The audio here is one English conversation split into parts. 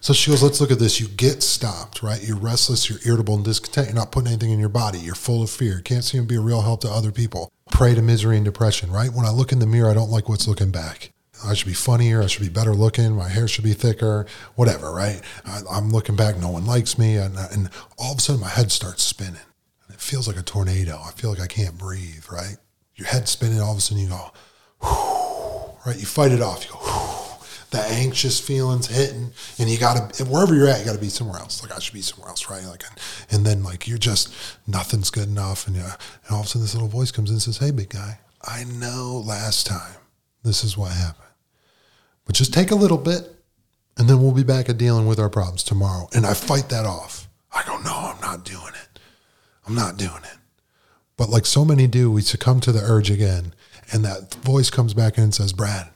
So she goes, let's look at this. You get stopped, right? You're restless, you're irritable and discontent. You're not putting anything in your body. You're full of fear. Can't seem to be a real help to other people. Prey to misery and depression, right? When I look in the mirror, I don't like what's looking back. I should be funnier. I should be better looking. My hair should be thicker, whatever, right? I, am looking back. No one likes me. And, and all of a sudden, my head starts spinning. And it feels like a tornado. I feel like I can't breathe, right? Your head spinning. All of a sudden, you go, right? You fight it off. You go, whew the anxious feelings hitting, and you got to wherever you're at, you got to be somewhere else. Like I should be somewhere else, right? Like, and then like you're just nothing's good enough, and and all of a sudden this little voice comes in and says, "Hey, big guy, I know last time this is what happened, but just take a little bit, and then we'll be back at dealing with our problems tomorrow." And I fight that off. I go, "No, I'm not doing it. I'm not doing it." But like so many do, we succumb to the urge again, and that voice comes back in and says, "Brad."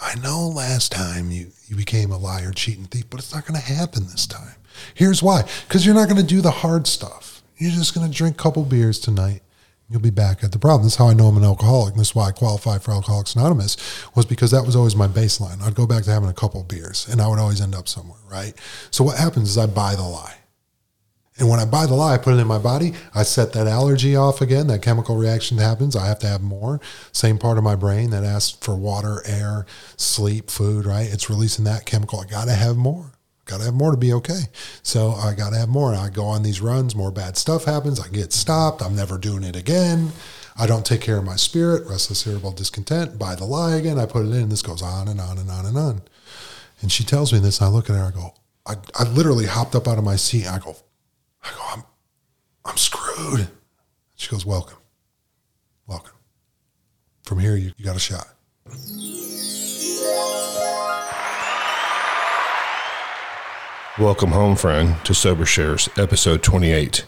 I know last time you, you became a liar, cheating thief, but it's not going to happen this time. Here's why because you're not going to do the hard stuff. You're just going to drink a couple beers tonight. You'll be back at the problem. This is how I know I'm an alcoholic. And this is why I qualify for Alcoholics Anonymous, was because that was always my baseline. I'd go back to having a couple beers and I would always end up somewhere, right? So what happens is I buy the lie. And when I buy the lie, I put it in my body. I set that allergy off again. That chemical reaction happens. I have to have more. Same part of my brain that asks for water, air, sleep, food, right? It's releasing that chemical. I got to have more. Got to have more to be okay. So I got to have more. I go on these runs, more bad stuff happens. I get stopped. I'm never doing it again. I don't take care of my spirit, restless, irritable, discontent. Buy the lie again. I put it in. This goes on and on and on and on. And she tells me this, and I look at her. I go, I, I literally hopped up out of my seat. I go, I go, I'm, I'm screwed. She goes, welcome, welcome. From here, you, you got a shot. Welcome home, friend, to Sober Shares, episode 28.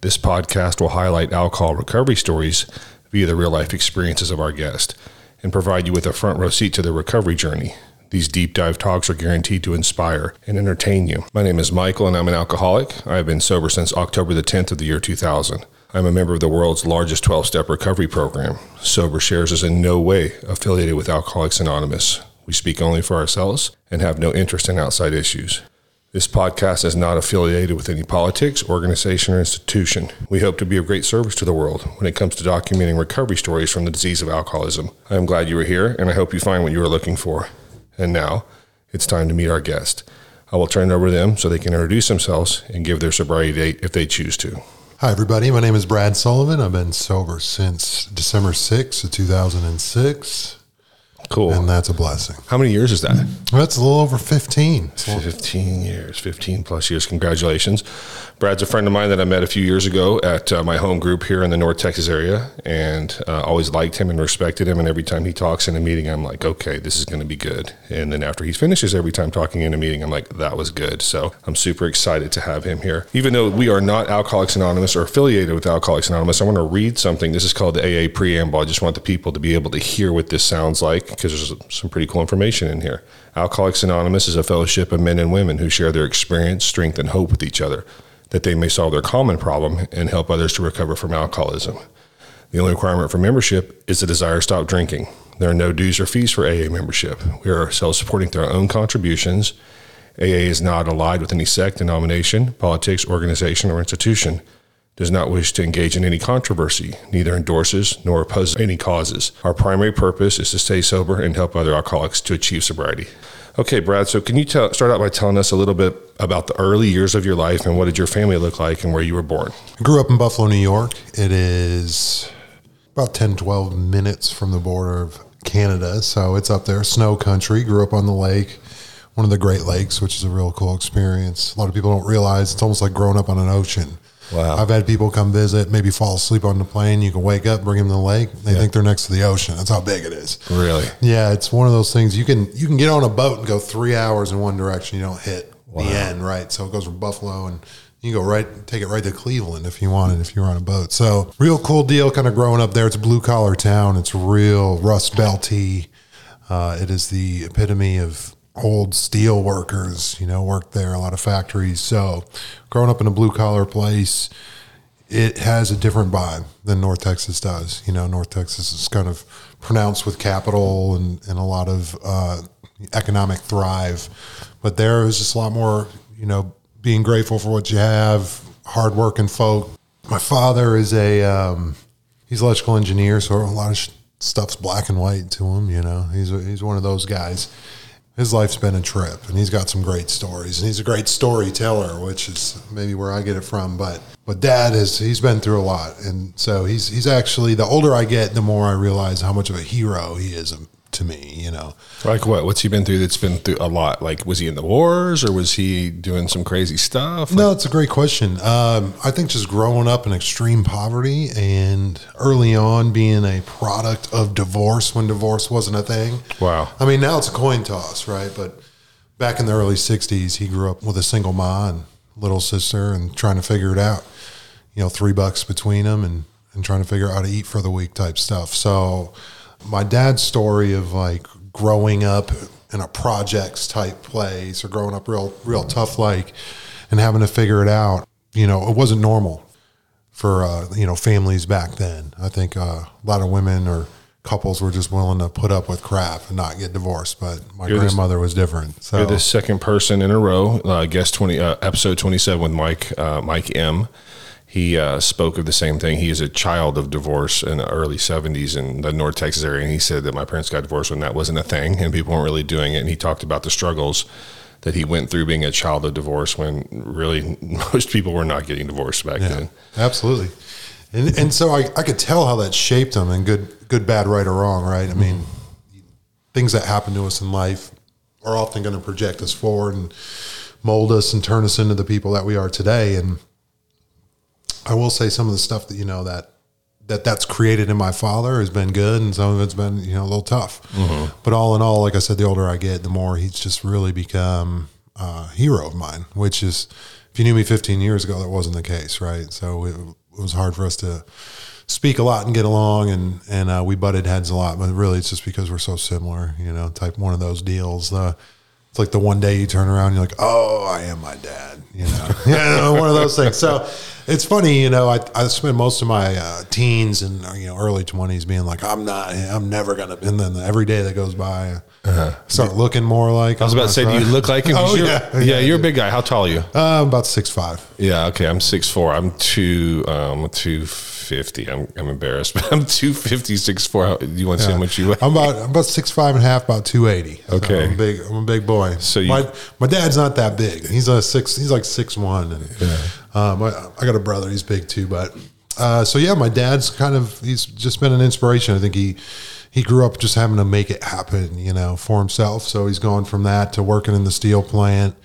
This podcast will highlight alcohol recovery stories via the real life experiences of our guest and provide you with a front row seat to their recovery journey. These deep dive talks are guaranteed to inspire and entertain you. My name is Michael and I'm an alcoholic. I have been sober since October the 10th of the year 2000. I'm a member of the world's largest 12 step recovery program. Sober Shares is in no way affiliated with Alcoholics Anonymous. We speak only for ourselves and have no interest in outside issues. This podcast is not affiliated with any politics, organization, or institution. We hope to be of great service to the world when it comes to documenting recovery stories from the disease of alcoholism. I am glad you are here, and I hope you find what you are looking for. And now it's time to meet our guest. I will turn it over to them so they can introduce themselves and give their sobriety date if they choose to. Hi, everybody. My name is Brad Sullivan. I've been sober since December 6th of 2006. Cool. And that's a blessing. How many years is that? That's a little over 15. 15 years, 15 plus years. Congratulations. Brad's a friend of mine that I met a few years ago at uh, my home group here in the North Texas area and uh, always liked him and respected him. And every time he talks in a meeting, I'm like, okay, this is going to be good. And then after he finishes every time talking in a meeting, I'm like, that was good. So I'm super excited to have him here. Even though we are not Alcoholics Anonymous or affiliated with Alcoholics Anonymous, I want to read something. This is called the AA Preamble. I just want the people to be able to hear what this sounds like because there's some pretty cool information in here. Alcoholics Anonymous is a fellowship of men and women who share their experience, strength, and hope with each other that they may solve their common problem and help others to recover from alcoholism. The only requirement for membership is a desire to stop drinking. There are no dues or fees for AA membership. We are self supporting through our own contributions. AA is not allied with any sect, denomination, politics, organization, or institution. Does not wish to engage in any controversy, neither endorses nor opposes any causes. Our primary purpose is to stay sober and help other alcoholics to achieve sobriety. Okay, Brad. So, can you tell, start out by telling us a little bit about the early years of your life and what did your family look like and where you were born? I grew up in Buffalo, New York. It is about 10, 12 minutes from the border of Canada. So, it's up there, snow country. Grew up on the lake, one of the Great Lakes, which is a real cool experience. A lot of people don't realize it's almost like growing up on an ocean. Wow. I've had people come visit, maybe fall asleep on the plane. You can wake up, bring them to the lake. They yeah. think they're next to the ocean. That's how big it is. Really? Yeah, it's one of those things. You can you can get on a boat and go three hours in one direction. You don't hit wow. the end, right? So it goes from Buffalo and you go right, take it right to Cleveland if you wanted, if you're on a boat. So real cool deal. Kind of growing up there. It's a blue collar town. It's real rust belty. Uh, it is the epitome of old steel workers, you know, worked there, a lot of factories. So growing up in a blue collar place, it has a different vibe than North Texas does. You know, North Texas is kind of pronounced with capital and, and a lot of, uh, economic thrive. But there is just a lot more, you know, being grateful for what you have, hardworking folk. My father is a um, he's electrical engineer, so a lot of sh- stuff's black and white to him. You know, he's a, he's one of those guys. His life's been a trip, and he's got some great stories, and he's a great storyteller, which is maybe where I get it from. But but Dad is he's been through a lot, and so he's he's actually the older I get, the more I realize how much of a hero he is to me. You know, Like what? What's he been through that's been through a lot? Like, was he in the wars or was he doing some crazy stuff? No, it's a great question. Um, I think just growing up in extreme poverty and early on being a product of divorce when divorce wasn't a thing. Wow. I mean, now it's a coin toss, right? But back in the early 60s, he grew up with a single mom and little sister and trying to figure it out. You know, three bucks between them and, and trying to figure out how to eat for the week type stuff. So, my dad's story of like growing up in a projects type place or growing up real real tough like and having to figure it out you know it wasn't normal for uh, you know families back then i think uh, a lot of women or couples were just willing to put up with crap and not get divorced but my You're the- grandmother was different so You're the second person in a row, uh, guest twenty, uh, episode twenty-seven with Mike, uh, Mike M. He uh, spoke of the same thing. He is a child of divorce in the early '70s in the North Texas area, and he said that my parents got divorced when that wasn't a thing, and people weren't really doing it. And he talked about the struggles that he went through being a child of divorce when really most people were not getting divorced back then. Absolutely. And, and so I, I could tell how that shaped him and good, good, bad, right or wrong, right? I mean, things that happen to us in life are often going to project us forward and mold us and turn us into the people that we are today. And I will say some of the stuff that, you know, that, that that's created in my father has been good and some of it's been, you know, a little tough. But all in all, like I said, the older I get, the more he's just really become a hero of mine, which is, if you knew me 15 years ago, that wasn't the case, right? So it, it was hard for us to speak a lot and get along, and and uh, we butted heads a lot. But really, it's just because we're so similar, you know, type one of those deals. Uh, it's like the one day you turn around, and you're like, oh, I am my dad, you know, yeah, one of those things. So it's funny, you know, I, I spent most of my uh, teens and uh, you know early 20s being like, I'm not, I'm never gonna, and then every day that goes by, I start looking more like. I was about to say, do you look like him? Oh you're- yeah, yeah, you're a big guy. How tall are you? Uh, about six five. Yeah, okay. I'm six four. I'm two um two fifty. I'm I'm embarrassed, but I'm 250, 6'4". How, do you want to see how much you weigh? I'm about I'm about six five and a half, about two eighty. Okay. I'm a big. I'm a big boy. So you- my my dad's not that big. He's a six. He's like six one, and um, I, I got a brother. He's big too, but uh, so yeah, my dad's kind of he's just been an inspiration. I think he he grew up just having to make it happen, you know, for himself. So he's gone from that to working in the steel plant,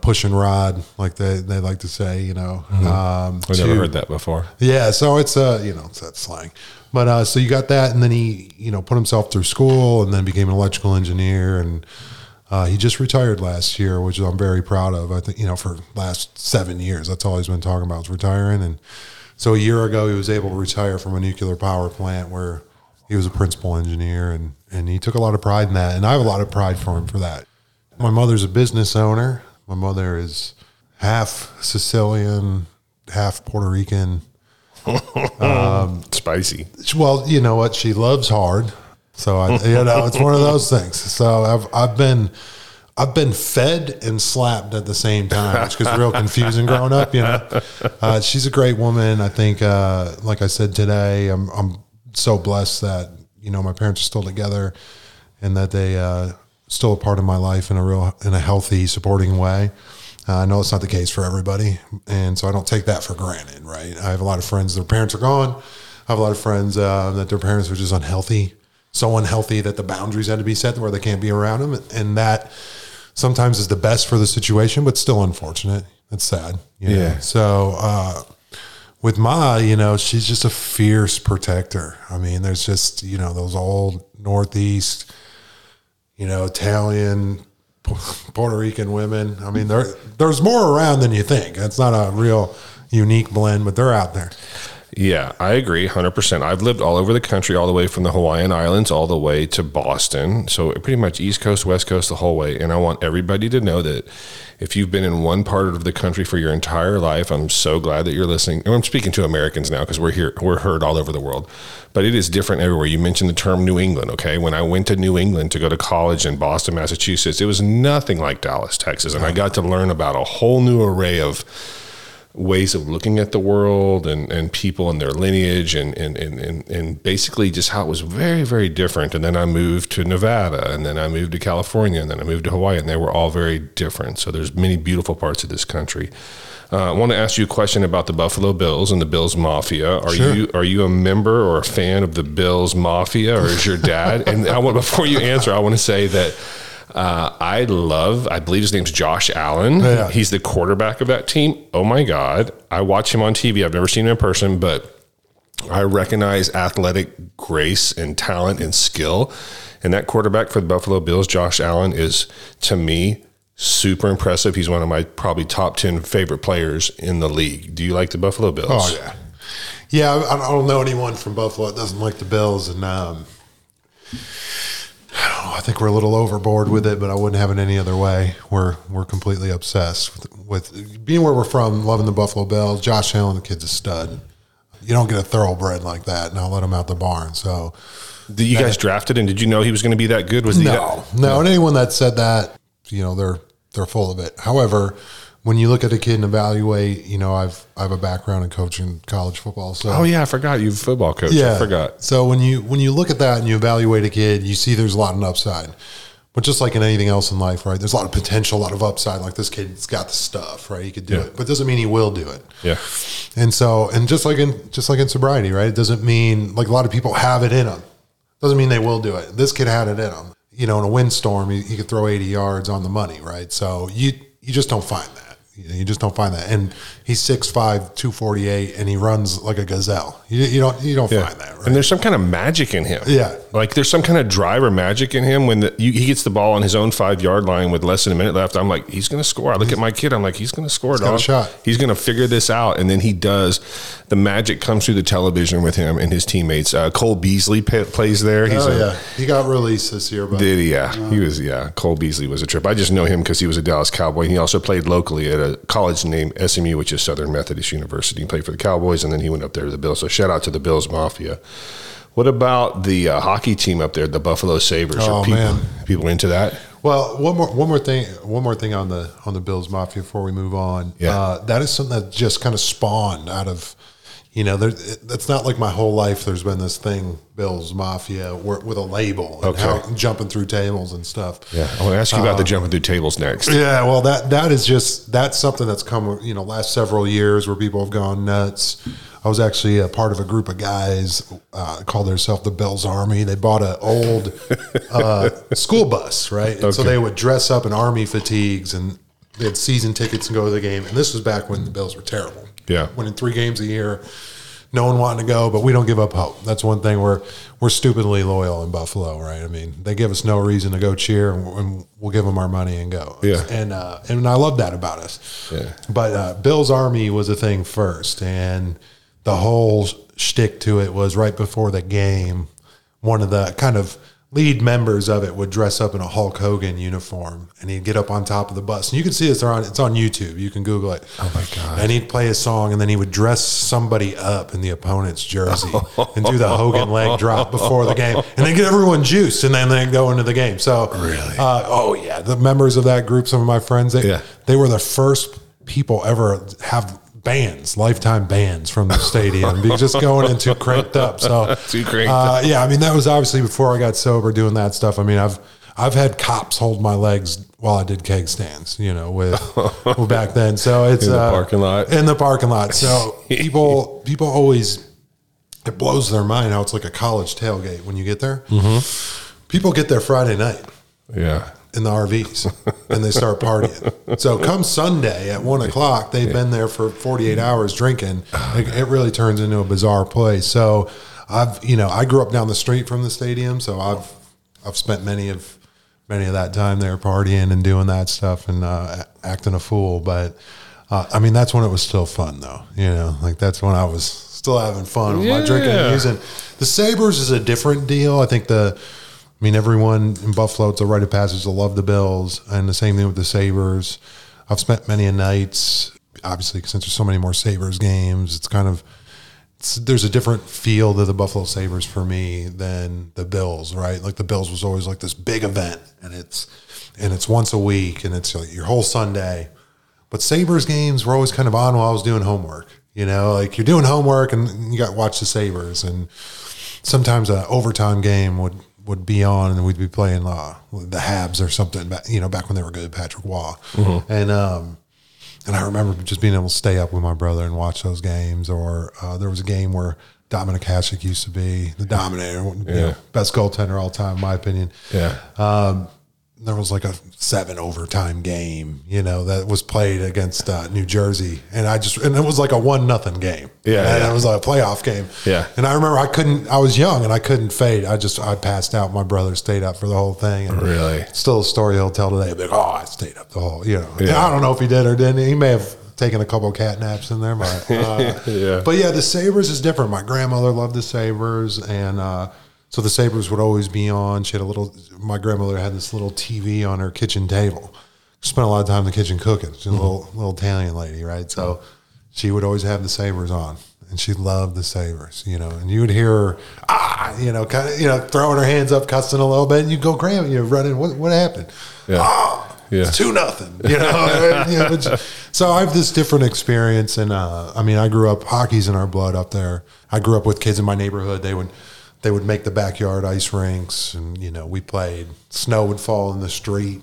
pushing rod, like they they like to say, you know. Um, I've never heard that before. yeah, so it's uh, you know, it's that slang. But uh, so you got that, and then he, you know, put himself through school, and then became an electrical engineer, and uh, he just retired last year, which I'm very proud of. I think you know, for last seven years, that's all he's been talking about is retiring. And so a year ago, he was able to retire from a nuclear power plant where he was a principal engineer, and and he took a lot of pride in that, and I have a lot of pride for him for that. My mother's a business owner. My mother is half Sicilian, half Puerto Rican. Spicy. Well, you know what? She loves hard. So I, you know, it's one of those things. So I've I've been I've been fed and slapped at the same time, which was real confusing growing up. You know, uh, she's a great woman. I think, uh, like I said today, I'm I'm so blessed that you know my parents are still together, and that they uh, still a part of my life in a real in a healthy, supporting way. Uh, I know it's not the case for everybody, and so I don't take that for granted. Right? I have a lot of friends; their parents are gone. I have a lot of friends uh, that their parents were just unhealthy, so unhealthy that the boundaries had to be set where they can't be around them, and that sometimes is the best for the situation, but still unfortunate. It's sad. you know? Yeah. So uh, with Ma, you know, she's just a fierce protector. I mean, there's just you know those old Northeast, you know, Italian, Puerto Rican women. I mean, there there's more around than you think. It's not a real unique blend, but they're out there. Yeah, I agree 100%. I've lived all over the country, all the way from the Hawaiian Islands all the way to Boston. So, pretty much East Coast, West Coast, the whole way. And I want everybody to know that if you've been in one part of the country for your entire life, I'm so glad that you're listening. And I'm speaking to Americans now because we're here, we're heard all over the world. But it is different everywhere. You mentioned the term New England, okay? When I went to New England to go to college in Boston, Massachusetts, it was nothing like Dallas, Texas. And I got to learn about a whole new array of ways of looking at the world and, and people and their lineage and, and, and, and basically just how it was very, very different. And then I moved to Nevada and then I moved to California and then I moved to Hawaii and they were all very different. So there's many beautiful parts of this country. Uh, I want to ask you a question about the Buffalo Bills and the Bills Mafia. Are Sure. you are you a member or a fan of the Bills Mafia, or is your dad? and I want before you answer, I want to say that uh, I love. I believe his name's Josh Allen. Yeah. He's the quarterback of that team. Oh my God! I watch him on TV. I've never seen him in person, but I recognize athletic grace and talent and skill. And that quarterback for the Buffalo Bills, Josh Allen, is to me super impressive. He's one of my probably top 10 favorite players in the league. Do you like the Buffalo Bills? Oh yeah, yeah. I, I don't know anyone from Buffalo that doesn't like the Bills, and um, I don't know. I think we're a little overboard with it, but I wouldn't have it any other way. We're we're completely obsessed with, with being where we're from, loving the Buffalo Bills. Josh Allen, the kid's a stud. You don't get a thoroughbred like that, and I'll let him out the barn. So Did you guys drafted him? Did you know he was going to be that good? Was he no, that- no, and anyone that said that, you know, they're they're full of it. However, when you look at a kid and evaluate, you know, I've I have a background in coaching college football, so Oh yeah, I forgot you football coach. Yeah. I forgot. So when you when you look at that and you evaluate a kid, you see there's a lot of upside. But just like in anything else in life, right? There's a lot of potential, a lot of upside. Like this kid's got the stuff, right? He could do Yeah. it, but doesn't mean he will do it. Yeah. And so, and just like in just like in sobriety, right? It doesn't mean like a lot of people have it in them. Doesn't mean they will do it. This kid had it in him. You know, in a windstorm, he, he could throw 80 yards on the money, right? So you you just don't find that. You, just don't find that. And he's 6'5", 248, and he runs like a gazelle. You, you don't you don't Yeah. find that, right? And there's some kind of magic in him. Yeah. Like there's some kind of driver magic in him when the, you, he gets the ball on his own five yard line with less than a minute left. I'm like, he's going to score. I look at my kid. I'm like, he's going to score. a shot. He's going to figure this out. And then he does. The magic comes through the television with him and his teammates. Uh, Cole Beasley pa plays there. He's oh a, yeah, he got released this year, but Did he? Yeah, he was. Yeah, Cole Beasley was a trip. I just know him because he was a Dallas Cowboy. He also played locally at a college named SMU, which is Southern Methodist University. He played for the Cowboys, and then he went up there to the Bills. So shout out to the Bills Mafia. What about the uh, hockey team up there, the Buffalo Sabres? Oh, Are people, man. people into that? Well, one more one more thing one more thing on the on the Bills Mafia before we move on. Yeah. Uh, that is something that just kind of spawned out of you know, there, it's not like my whole life. There's been this thing, Bills Mafia, where, with a label, and Okay. how, jumping through tables and stuff. Yeah, I want to ask you about the jumping through tables next. Yeah, well, that that is just that's something that's come you know last several years where people have gone nuts. I was actually a part of a group of guys uh, called themselves the Bills Army. They bought an old uh, school bus, right? And so they would dress up in army fatigues and they had season tickets and go to the game. And this was back when the Bills were terrible. Yeah. winning three games a year. No one wanting to go, but we don't give up hope. That's one thing we're we're stupidly loyal in Buffalo, right? I mean, they give us no reason to go cheer, and, and we'll give them our money and go. Yeah. and uh, and I love that about us. Yeah. But uh, Bill's Army was a thing first, and the whole shtick to it was right before the game. One of the kind of lead members of it would dress up in a Hulk Hogan uniform, and he'd get up on top of the bus. And you can see this on it's on YouTube. You can Google it. Oh my God. And he'd play a song, and then he would dress somebody up in the opponent's jersey and do the Hogan leg drop before the game, and then get everyone juiced, and then they go into the game. So Really? uh, oh yeah, the members of that group, some of my friends, they, Yeah. they were the first people ever have bands, lifetime bands from the stadium, just going in too cranked up. So Too cranked uh, yeah, I mean that was obviously before I got sober doing that stuff. I mean I've I've had cops hold my legs while I did keg stands, you know, with well, back then. So it's In the uh, parking lot? In the parking lot. So people people always it blows their mind how it's like a college tailgate when you get there. Mm-hmm. People get there Friday night Yeah. In the RVs and they start partying. So come Sunday at one o'clock, they've been there for 48 hours drinking. It, it really turns into a bizarre place. So I've, you know, I grew up down the street from the stadium. So I've, I've spent many of, many of that time there partying and doing that stuff and uh, acting a fool. But Uh, I mean, that's when it was still fun, though. You know, like that's when I was still having fun with my drinking and using. The Sabres is a different deal. I think the, I mean, everyone in Buffalo, it's a rite of passage to love the Bills, and the same thing with the Sabres. I've spent many a nights, obviously, since there's so many more Sabres games, it's kind of, it's, there's a different feel to the Buffalo Sabres for me than the Bills, right? Like the Bills was always like this big event, and it's, and it's once a week, and it's like your whole Sunday. But Sabres games were always kind of on while I was doing homework. You know, like you're doing homework and you got to watch the Sabres. And sometimes an overtime game would, would be on and we'd be playing uh, the Habs or something, back, you know, back when they were good, Patrick Roy. And, um, and I remember just being able to stay up with my brother and watch those games. Or uh, there was a game where Dominik Hasek used to be the dominator, you know, Yeah. best goaltender all time, in my opinion Yeah. There was like a seven overtime game, you know, that was played against uh, New Jersey, and I just and it was like a one nothing game. Yeah, and yeah. it was a playoff game. Yeah. and I remember I couldn't. I was young and I couldn't fade. I just I passed out. My brother stayed up for the whole thing. And Really? still a story he'll tell today. Like, oh, I stayed up the whole. You know, Yeah. I don't know if he did or didn't. He may have taken a couple cat naps in there, but uh, Yeah. But yeah, the Sabres is different. My grandmother loved the Sabres, and uh, so the Sabres would always be on. She had a little. My grandmother had this little TV on her kitchen table. Spent a lot of time in the kitchen cooking. She's a little little Italian lady, right? So she would always have the Sabres on. And she loved the Sabres, you know. And you would hear her, ah, you know, kind of, you know, throwing her hands up, cussing a little bit. And you'd go, Grandma, you run in. What, what happened? Yeah. Ah, Yeah. it's two nothing. You know, you know, so I have this different experience, and uh, I mean, I grew up hockey's in our blood up there. I grew up with kids in my neighborhood. They would they would make the backyard ice rinks, and you know, we played. Snow would fall in the street,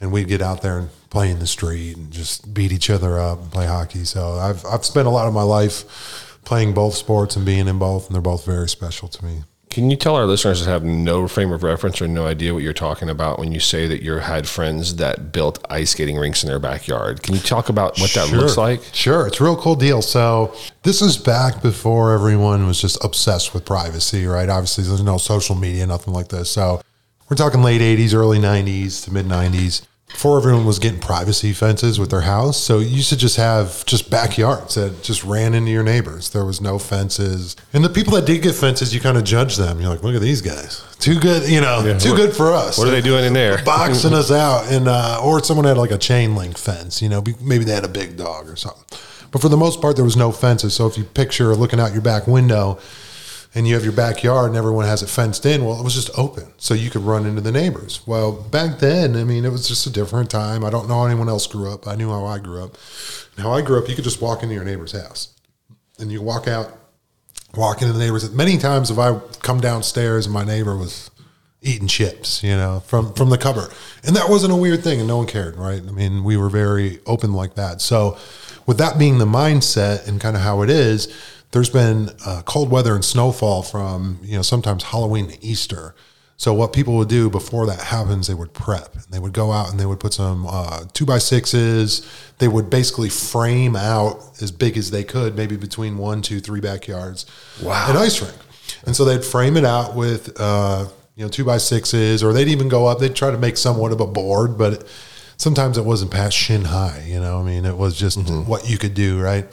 and we'd get out there and play in the street and just beat each other up and play hockey. So I've I've spent a lot of my life playing both sports and being in both, and they're both very special to me. Can you tell our listeners that have no frame of reference or no idea what you're talking about when you say that you had friends that built ice skating rinks in their backyard? Can you talk about what that looks like? Sure, it's a real cool deal. So this is back before everyone was just obsessed with privacy, right? Obviously, there's no social media, nothing like this. So we're talking late '80s, early '90s to mid '90s. Before everyone was getting privacy fences with their house, so you used to just have just backyards that just ran into your neighbors. There was no fences, and the people that did get fences, you kind of judge them. You're like, look at these guys, too good, you know, too what- good for us. What are they doing in there? boxing us out, and uh, or someone had like a chain link fence. You know, maybe they had a big dog or something. But for the most part, there was no fences. So if you picture looking out your back window, and you have your backyard, and everyone has it fenced in, well, it was just open, so you could run into the neighbors. Well, back then, I mean, it was just a different time. I don't know how anyone else grew up. I knew how I grew up. How I grew up, you could just walk into your neighbor's house, and you walk out walk into the neighbors. Many times, if I come downstairs and my neighbor was eating chips, you know, from from the cupboard, and that wasn't a weird thing, and no one cared, right? I mean, we were very open like that. So, with that being the mindset and kind of how it is, there's been uh, cold weather and snowfall from you know sometimes Halloween to Easter. So what people would do before that happens, they would prep. And they would go out and they would put some uh, two by sixes. They would basically frame out as big as they could, maybe between one, two, three backyards, Wow. an ice rink. And so they'd frame it out with uh, you know two by sixes, or they'd even go up. They'd try to make somewhat of a board, but sometimes it wasn't past shin high. You know, I mean, it was just what you could do. Right?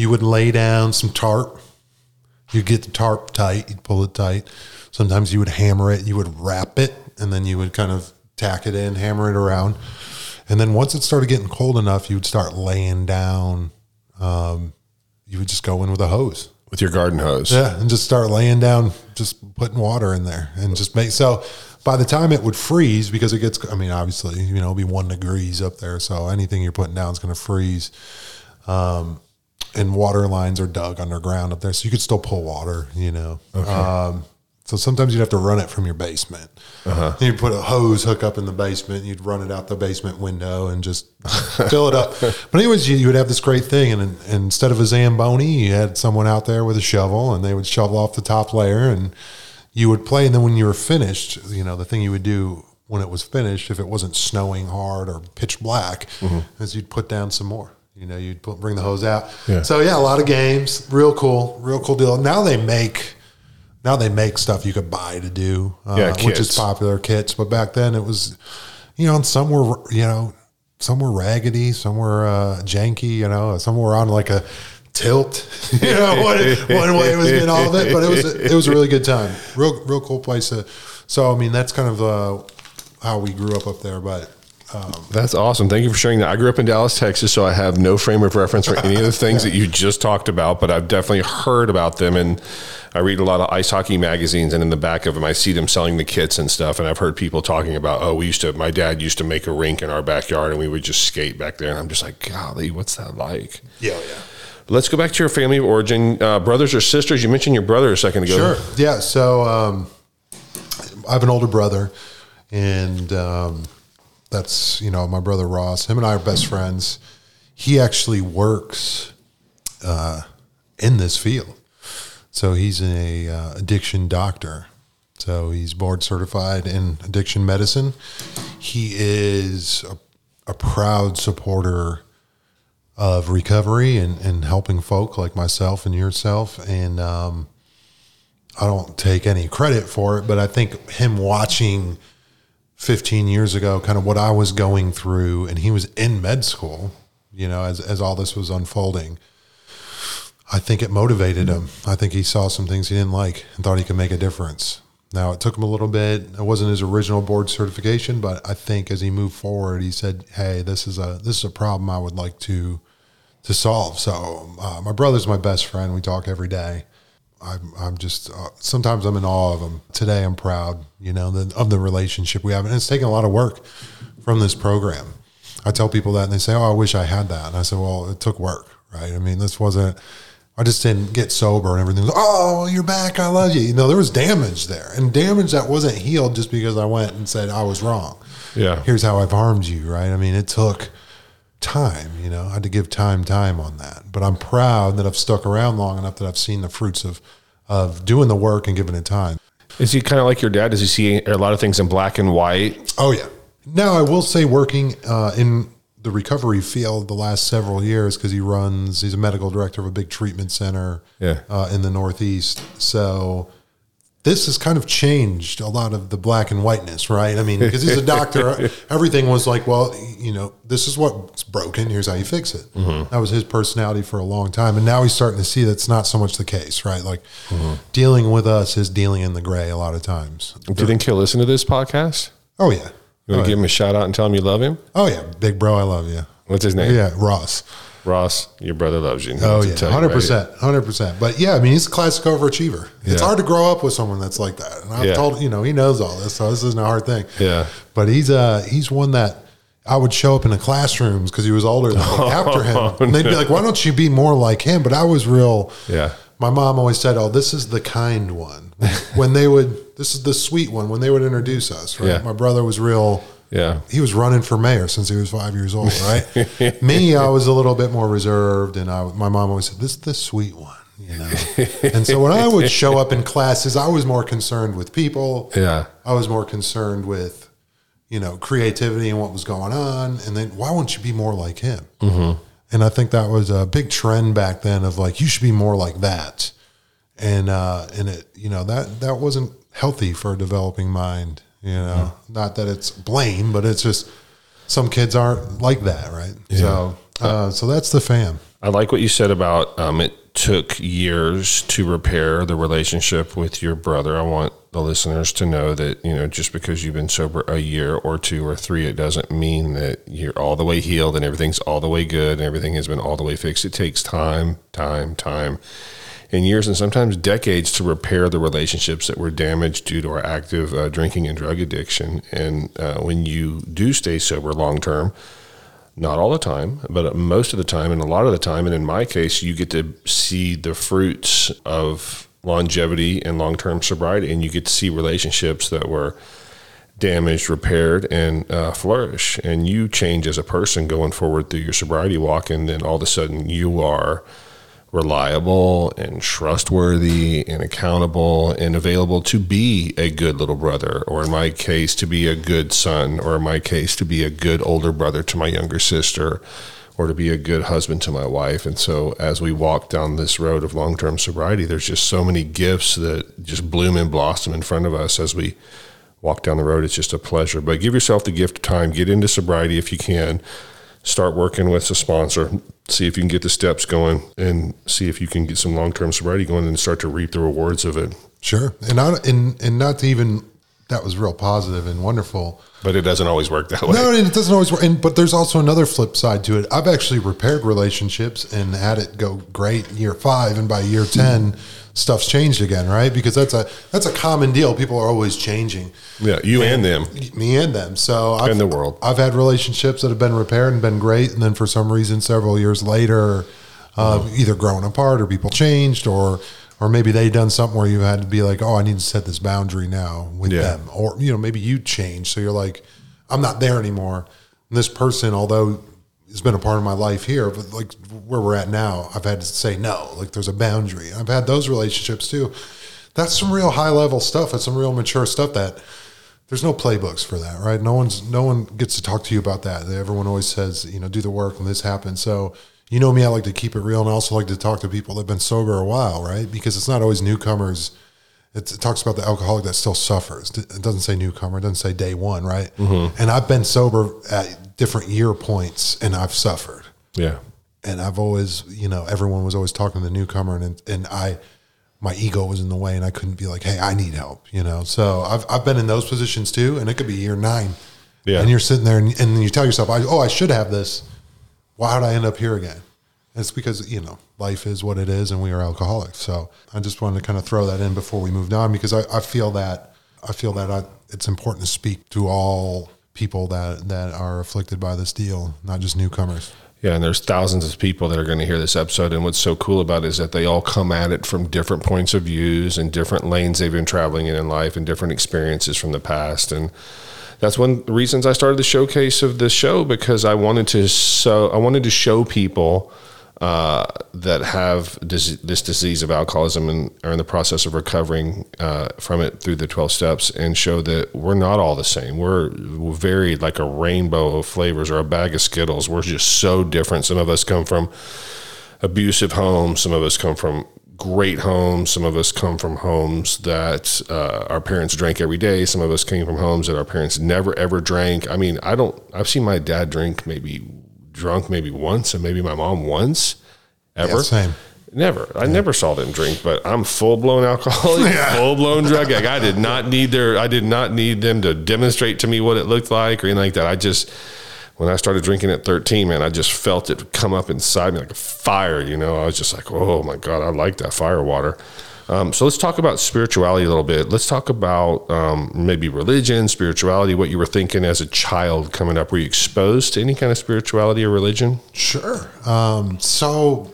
You would lay down some tarp. You'd get the tarp tight, you'd pull it tight. Sometimes you would hammer it, you would wrap it, and then you would kind of tack it in, hammer it around. And then once it started getting cold enough, you would start laying down. Um, you would just go in with a hose. With your garden hose. Yeah, and just start laying down, just putting water in there, and just make so. By the time it would freeze, because it gets, I mean, obviously, you know, it'll be one degrees up there, so anything you're putting down is going to freeze. Um, and water lines are dug underground up there, so you could still pull water, you know. Um, so sometimes you'd have to run it from your basement. You'd put a hose hook up in the basement. You'd run it out the basement window and just fill it up. But anyways, you, you would have this great thing, and, and instead of a zamboni, you had someone out there with a shovel, and they would shovel off the top layer, and you would play. And then when you were finished, you know the thing you would do when it was finished, if it wasn't snowing hard or pitch black, is you'd put down some more. You know, you'd put, bring the hose out. Yeah. So yeah, a lot of games, real cool, real cool deal. Now they make now they make stuff you could buy to do, uh, Yeah, which is popular kits. But back then it was, you know, and some were, you know, some were raggedy, some were uh, janky, you know, some were on like a tilt, you know, one, one way was in all of it, but it was it was a really good time. Real real cool place. To, so I mean, that's kind of uh, how we grew up up there, but. Um, That's awesome. Thank you for sharing that. I grew up in Dallas, Texas, so I have no frame of reference for any of the things that you just talked about, but I've definitely heard about them. And I read a lot of ice hockey magazines, and in the back of them, I see them selling the kits and stuff. And I've heard people talking about, oh, we used to, my dad used to make a rink in our backyard, and we would just skate back there. And I'm just like, golly, what's that like? yeah, yeah. Let's go back to your family of origin, uh, brothers or sisters. You mentioned your brother a second ago. Sure. Yeah. So um, I have an older brother, and um, that's you know my brother Ross. Him and I are best friends. He actually works uh, in this field, so he's a uh, addiction doctor. So he's board certified in addiction medicine. He is a, a proud supporter of recovery and, and helping folk like myself and yourself. And um, I don't take any credit for it, but I think him watching 15 years ago, kind of what I was going through, and he was in med school, you know, as, as all this was unfolding. I think it motivated him. I think he saw some things he didn't like and thought he could make a difference. Now it took him a little bit. It wasn't his original board certification, but I think as he moved forward, he said, "Hey, this is a this is a problem I would like to to solve." So uh, my brother's my best friend. We talk every day. I'm, I'm just uh, sometimes I'm in awe of them. Today I'm proud, you know, the, of the relationship we have, and it's taken a lot of work from this program. I tell people that, and they say, "Oh, I wish I had that." And I said, "Well, it took work, right? I mean, this wasn't." I just didn't get sober and everything. was, Oh, you're back. I love you. You know, there was damage there, and damage that wasn't healed just because I went and said I was wrong. Yeah. Here's how I've harmed you, right? I mean, it took time. You know, I had to give time, time on that. But I'm proud that I've stuck around long enough that I've seen the fruits of of doing the work and giving it time. Is he kind of like your dad? Does he see a lot of things in black and white? Oh yeah. Now I will say, working uh, in the recovery field the last several years because he runs. He's a medical director of a big treatment center Yeah. uh, in the Northeast. So this has kind of changed a lot of the black and whiteness, right? I mean, because he's a doctor, everything was like, well, you know, this is what's broken. Here's how you fix it. Mm-hmm. That was his personality for a long time, and now he's starting to see that's not so much the case, right? Like mm-hmm. dealing with us is dealing in the gray a lot of times. Do you think he'll listen to this podcast? Oh yeah, You want oh, to give him a shout out and tell him you love him? oh yeah, big bro, I love you. What's his name? Yeah, Ross. Ross, your brother loves you. Oh yeah, hundred percent, hundred percent. But yeah, I mean, he's a classic overachiever. It's Yeah. hard to grow up with someone that's like that. And I've Yeah. told you know he knows all this, so this isn't a hard thing. Yeah. But he's uh he's one that I would show up in the classrooms because he was older than me after him, and they'd be like, "Why don't you be more like him?" But I was real. Yeah. My mom always said, "Oh, this is the kind one." when they would, this is the sweet one. When they would introduce us, right? Yeah. My brother was real Yeah. he was running for mayor since he was five years old, right? Me, I was a little bit more reserved, and I, my mom always said, "This is the sweet one," you know. and so when I would show up in classes, I was more concerned with people. Yeah. I was more concerned with, you know, creativity and what was going on. And then, why won't you be more like him? Mm-hmm. And I think that was a big trend back then of like, you should be more like that. And uh, and it, you know, that that wasn't healthy for a developing mind. You know, not that it's blame, but it's just some kids aren't like that, right? So, uh, so that's the fam. I like what you said about um, it took years to repair the relationship with your brother. I want the listeners to know that, you know, just because you've been sober a year or two or three, it doesn't mean that you're all the way healed and everything's all the way good and everything has been all the way fixed. It takes time, time, time, and years and sometimes decades to repair the relationships that were damaged due to our active uh, drinking and drug addiction. And uh, when you do stay sober long term, not all the time, but most of the time, and a lot of the time, and in my case, you get to see the fruits of longevity and long term sobriety, and you get to see relationships that were damaged, repaired, and uh, flourish. And you change as a person going forward through your sobriety walk, and then all of a sudden you are reliable and trustworthy and accountable and available to be a good little brother, or in my case, to be a good son, or in my case, to be a good older brother to my younger sister, or to be a good husband to my wife. And so, as we walk down this road of long term sobriety, there's just so many gifts that just bloom and blossom in front of us as we walk down the road. It's just a pleasure. But give yourself the gift of time. Get into sobriety if you can. Start working with a sponsor. See if you can get the steps going, and see if you can get some long term sobriety going, and start to reap the rewards of it. Sure, and not and and not to even that was real positive and wonderful. But it doesn't always work that way. No, and it doesn't always work. And but there's also another flip side to it. I've actually repaired relationships and had it go great year five, and by year ten, stuff's changed again, right? Because that's a that's a common deal. People are always changing. Yeah, you and, and them, me and them. So I've, in the world, I've had relationships that have been repaired and been great, and then for some reason, several years later, um, either grown apart or people changed or or maybe they done something where you had to be like, oh, I need to set this boundary now with yeah. them, or you know, maybe you change. so you're like, I'm not there anymore. And this person, although has been a part of my life here, but like where we're at now, I've had to say no. Like there's a boundary. I've had those relationships too. That's some real high level stuff. That's some real mature stuff that there's no playbooks for that, right? No one's no one gets to talk to you about that. Everyone always says, you know, do the work and this happens. So you know me, I like to keep it real and I also like to talk to people that've been sober a while, right? Because it's not always newcomers. It, talks about the alcoholic that still suffers. It doesn't say newcomer. It doesn't say day one, right? Mm-hmm. And I've been sober at different year points and I've suffered. Yeah. And I've always, you know, everyone was always talking to the newcomer and, and I, my ego was in the way and I couldn't be like, Hey, I need help, you know? So I've, I've been in those positions too. And it could be year nine. Yeah. And you're sitting there and, and you tell yourself, Oh, I should have this. Why would I end up here again? It's because you know life is what it is, and we are alcoholics. So I just wanted to kind of throw that in before we moved on because I, I feel that I feel that I, it's important to speak to all people that that are afflicted by this deal, not just newcomers. Yeah, and there's thousands of people that are going to hear this episode, and what's so cool about it is that they all come at it from different points of views and different lanes they've been traveling in in life and different experiences from the past and that's one of the reasons I started the showcase of this show because I wanted to so I wanted to show people uh, that have this, this, disease of alcoholism and are in the process of recovering uh, from it through the 12 steps and show that we're not all the same. We're, we're varied like a rainbow of flavors or a bag of Skittles. We're just so different. Some of us come from abusive homes, some of us come from great homes. Some of us come from homes that uh, our parents drank every day. Some of us came from homes that our parents never ever drank. I mean, I don't. I've seen my dad drink maybe drunk maybe once and maybe my mom once ever. Yeah, same. Never. I yeah. never saw them drink, but I'm full blown alcoholic, yeah. full blown drug addict. I did not need their I did not need them to demonstrate to me what it looked like or anything like that. I just when I started drinking at 13, man, I just felt it come up inside me like a fire, you know. I was just like, oh my God, I like that fire water. Um, so let's talk about spirituality a little bit. Let's talk about um, maybe religion, spirituality, what you were thinking as a child coming up. Were you exposed to any kind of spirituality or religion? Sure. Um, so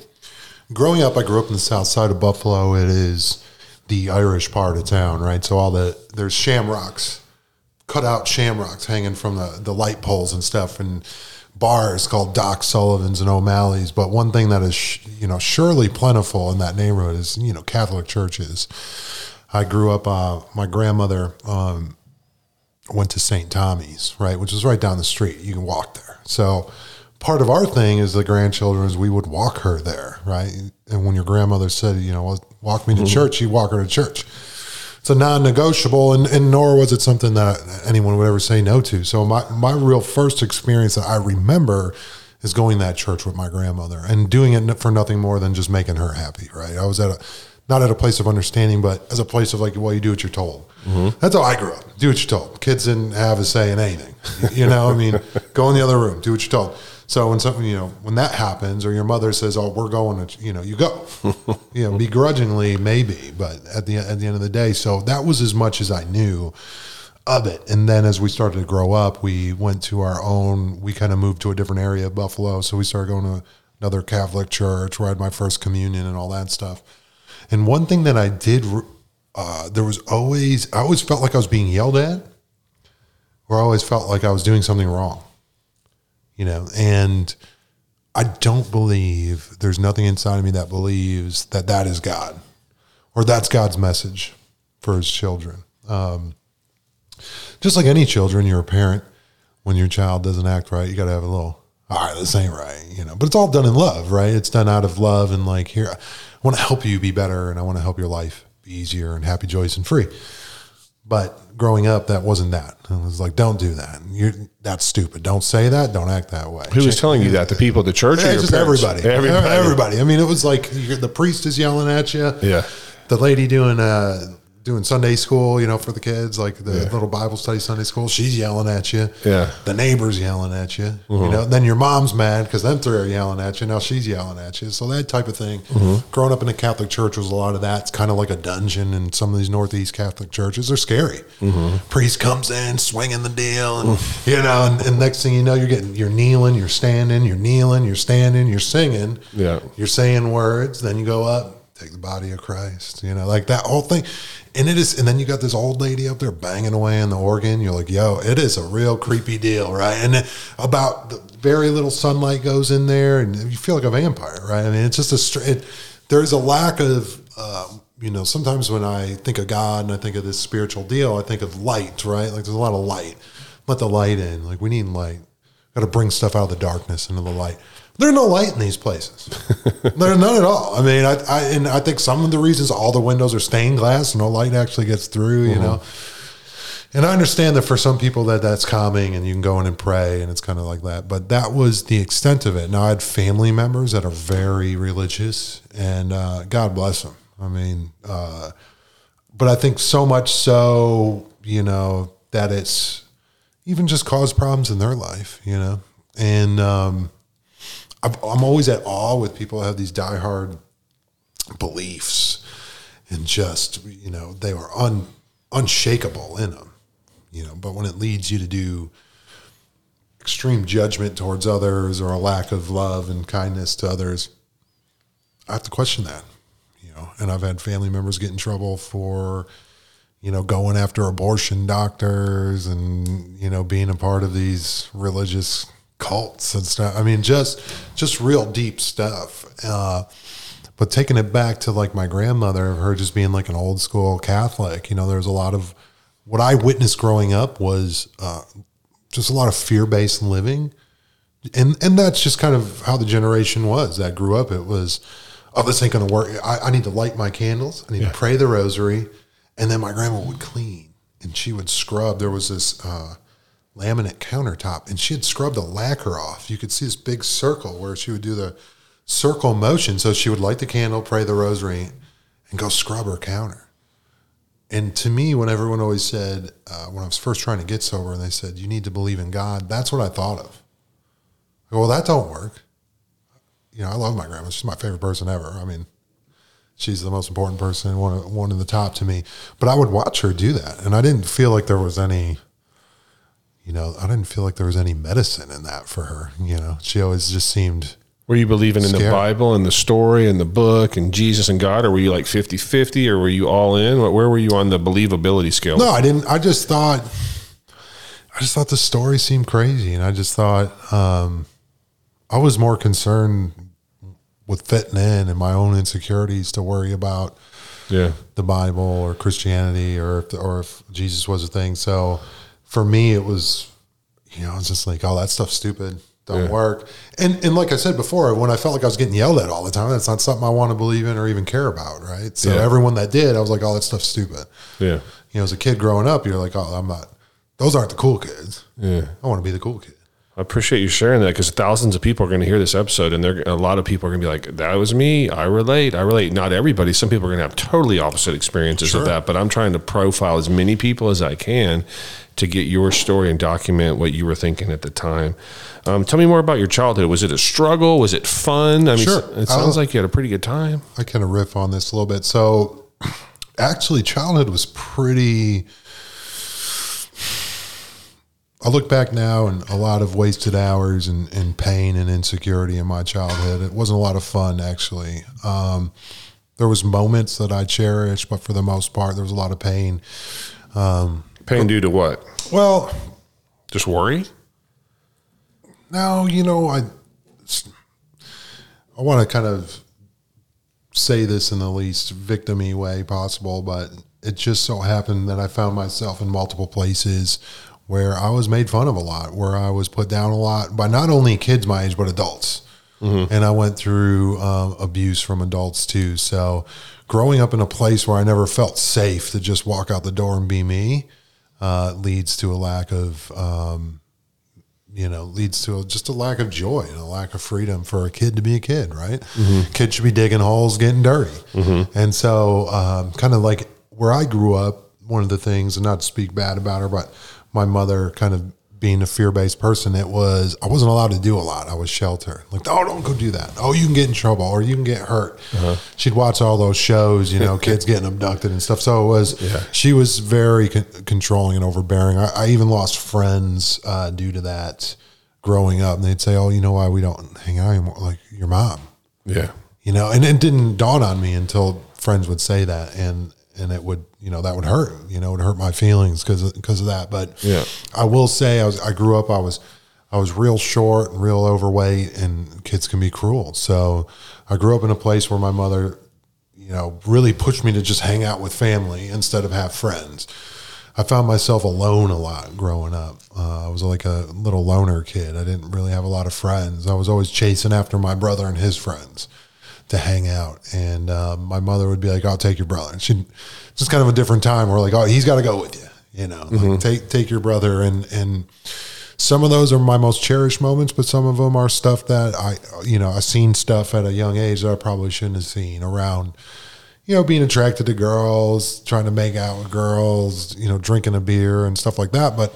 growing up, I grew up in the south side of Buffalo. It is the Irish part of town, right? So all the, there's shamrocks, cut out shamrocks hanging from the, the light poles and stuff. And, bars called Doc Sullivan's and O'Malley's. But one thing that is, you know, surely plentiful in that neighborhood is, you know, Catholic churches. I grew up, uh, my grandmother um, went to St. Tommy's, right, which is right down the street. You can walk there. So part of our thing as the grandchildren is we would walk her there, right? And when your grandmother said, you know, walk me to mm-hmm. church, you walk her to church it's a non-negotiable, and, and nor was it something that anyone would ever say no to. So my my real first experience that I remember is going to that church with my grandmother and doing it for nothing more than just making her happy. Right? I was at a not at a place of understanding, but as a place of like, well, you do what you're told. Mm-hmm. That's how I grew up. Do what you're told. Kids didn't have a say in anything. You know, I mean, go in the other room, do what you're told. So when something, you know, when that happens, or your mother says, "Oh, we're going to," you know, you go, you know, begrudgingly maybe, but at the at the end of the day, so that was as much as I knew of it. And then as we started to grow up, we went to our own. We kind of moved to a different area of Buffalo, so we started going to another Catholic church where I had my first communion and all that stuff. And one thing that I did, uh, there was always I always felt like I was being yelled at, or I always felt like I was doing something wrong you know, and I don't believe there's nothing inside of me that believes that that is God or that's God's message for his children. Um, just like any children, you're a parent. When your child doesn't act right, you got to have a little, all right, this ain't right, you know. But it's all done in love, right? It's done out of love and like, here, I want to help you be better and I want to help your life be easier and happy, joyous, and free. But growing up, that wasn't that. It was like, don't do that. You're that's stupid. Don't say that. Don't act that way. Who was telling you that? The people at the church Yeah, your just parents? everybody. Everybody. everybody. I mean, it was like the priest is yelling at you. Yeah. The lady doing uh doing Sunday school, you know, for the kids, like the Yeah. little Bible study Sunday school. She's yelling at you. Yeah. Mm-hmm. The neighbor's yelling at you. You know, then your mom's mad because them three are yelling at you. Now she's yelling at you. So that type of thing. Mm-hmm. Growing up in a Catholic church was a lot of that. It's kind of like a dungeon in some of these Northeast Catholic churches. They're scary. Mm-hmm. Priest comes in, swinging the deal, and you know, and, and next thing you know, you're getting, you're kneeling, you're standing, you're kneeling, you're standing, you're singing. Yeah. You're saying words, then you go up, take the body of Christ, you know, like that whole thing. And it is, and then you got this old lady up there banging away on the organ. You're like, yo, it is a real creepy deal, right? And about the very little sunlight goes in there, and you feel like a vampire, right? I mean, it's just a straight. There's a lack of, um, you know, sometimes when I think of God and I think of this spiritual deal, I think of light, right? Like there's a lot of light. Let the light in. Like we need light. Got to bring stuff out of the darkness into the light. There's no light in these places. There's none at all. I mean, I, I and I think some of the reasons all the windows are stained glass, no light actually gets through. You know, and I understand that for some people that that's calming and you can go in and pray and it's kind of like that. But that was the extent of it. Now I had family members that are very religious, and uh, God bless them. I mean, uh, but I think so much so, you know, that it's even just caused problems in their life. You know, and um, I'm, always at awe with people that have these diehard beliefs and just you know they are un, unshakable in them you know but when it leads you to do extreme judgment towards others or a lack of love and kindness to others i have to question that you know and i've had family members get in trouble for you know going after abortion doctors and you know being a part of these religious cults and stuff i mean just just real deep stuff uh but taking it back to like my grandmother, her just being like an old school Catholic, you know, there's a lot of what I witnessed growing up was uh, just a lot of fear based living. And, and that's just kind of how the generation was that grew up. It was, oh, this ain't to work. I, I need to light my candles. I need to pray the rosary. And then my grandma would clean and she would scrub. There was this uh, laminate countertop and she had scrubbed the lacquer off. You could see this big circle where she would do the circle motion. So she would light the candle, pray the rosary, and go scrub her counter. And to me, when everyone always said, uh, when I was first trying to get sober, and they said, you need to believe in God, that's what I thought of. I go, well, that don't work. You know, I love my grandma. She's my favorite person ever. I mean, she's the most important person, one of, one of the top to me. But I would watch her do that. And I didn't feel like there was any, you know, I didn't feel like there was any medicine in that for her. You know, she always just seemed, Were you believing in the Bible and the story and the book and Jesus and God, or were you like 50 50 or were you all in? What- Where were you on the believability scale? No, I didn't. I just thought, I just thought the story seemed crazy, and I just thought um, I was more concerned with fitting in and my own insecurities to worry about Yeah. the Bible or Christianity or if, or if Jesus was a thing. So for me, it was, you know, I was just like, oh, that stuff's stupid. Don't Yeah. work. And and like I said before, when I felt like I was getting yelled at all the time, that's not something I want to believe in or even care about, right? So Yeah. everyone that did, I was like, oh, that stuff's stupid Yeah. you know, as a kid growing up, you're like, oh, I'm not. Those aren't the cool kids. Yeah. I want to be the cool kid. I appreciate you sharing that because thousands of people are going to hear this episode, and they're a lot of people are going to be like, "That was me. I relate. I relate." Not everybody. Some people are going to have totally opposite experiences Sure. of that. But I'm trying to profile as many people as I can to get your story and document what you were thinking at the time. Um, tell me more about your childhood. Was it a struggle? Was it fun? I mean, Sure. it sounds like you had a pretty good time. I kind of riff on this a little bit. So, actually, childhood was pretty. I look back now and a lot of wasted hours and, and pain and insecurity in my childhood. It wasn't a lot of fun, actually. Um, there was moments that I cherished, but for the most part, there was a lot of pain. Pain due to what? Well, Just worry. No, you know, I I want to kind of say this in the least victimy way possible, but it just so happened that I found myself in multiple places where I was made fun of a lot, where I was put down a lot by not only kids my age but adults. And I went through um, abuse from adults too. So growing up in a place where I never felt safe to just walk out the door and be me uh, leads to a lack of, um, you know, leads to a, just a lack of joy and a lack of freedom for a kid to be a kid, right? Mm-hmm. Kid should be digging holes, getting dirty. Mm-hmm. And so, um, kind of like where I grew up, one of the things, and not to speak bad about her, but my mother kind of being a fear based person, it was I wasn't allowed to do a lot. I was sheltered. Like, oh, don't go do that. Oh, you can get in trouble or you can get hurt. Uh-huh. She'd watch all those shows, you know, kids getting abducted and stuff. So it was. Yeah. She was very con- controlling and overbearing. I, I, even lost friends uh, due to that growing up. And they'd say, "Oh, you know why we don't hang out anymore? Like your mom." Yeah. You know, and it didn't dawn on me until friends would say that, and and it would you know that would hurt you know it would hurt my feelings because because of that. But yeah. I will say i was i grew up i was i was real short and real overweight and kids can be cruel. So i grew up in a place where my mother you know really pushed me to just hang out with family instead of have friends. I found myself alone a lot growing up. Uh, i was like a little loner kid. I didn't really have a lot of friends. I was always chasing after my brother and his friends to hang out. And um, my mother would be like, "I'll take your brother." And she just kind of a different time. We're like, "Oh, he's got to go with you." You know, mm-hmm. like, take take your brother. And and some of those are my most cherished moments, but some of them are stuff that I, you know, I seen stuff at a young age that I probably shouldn't have seen around. You know, being attracted to girls, trying to make out with girls, you know, drinking a beer and stuff like that. But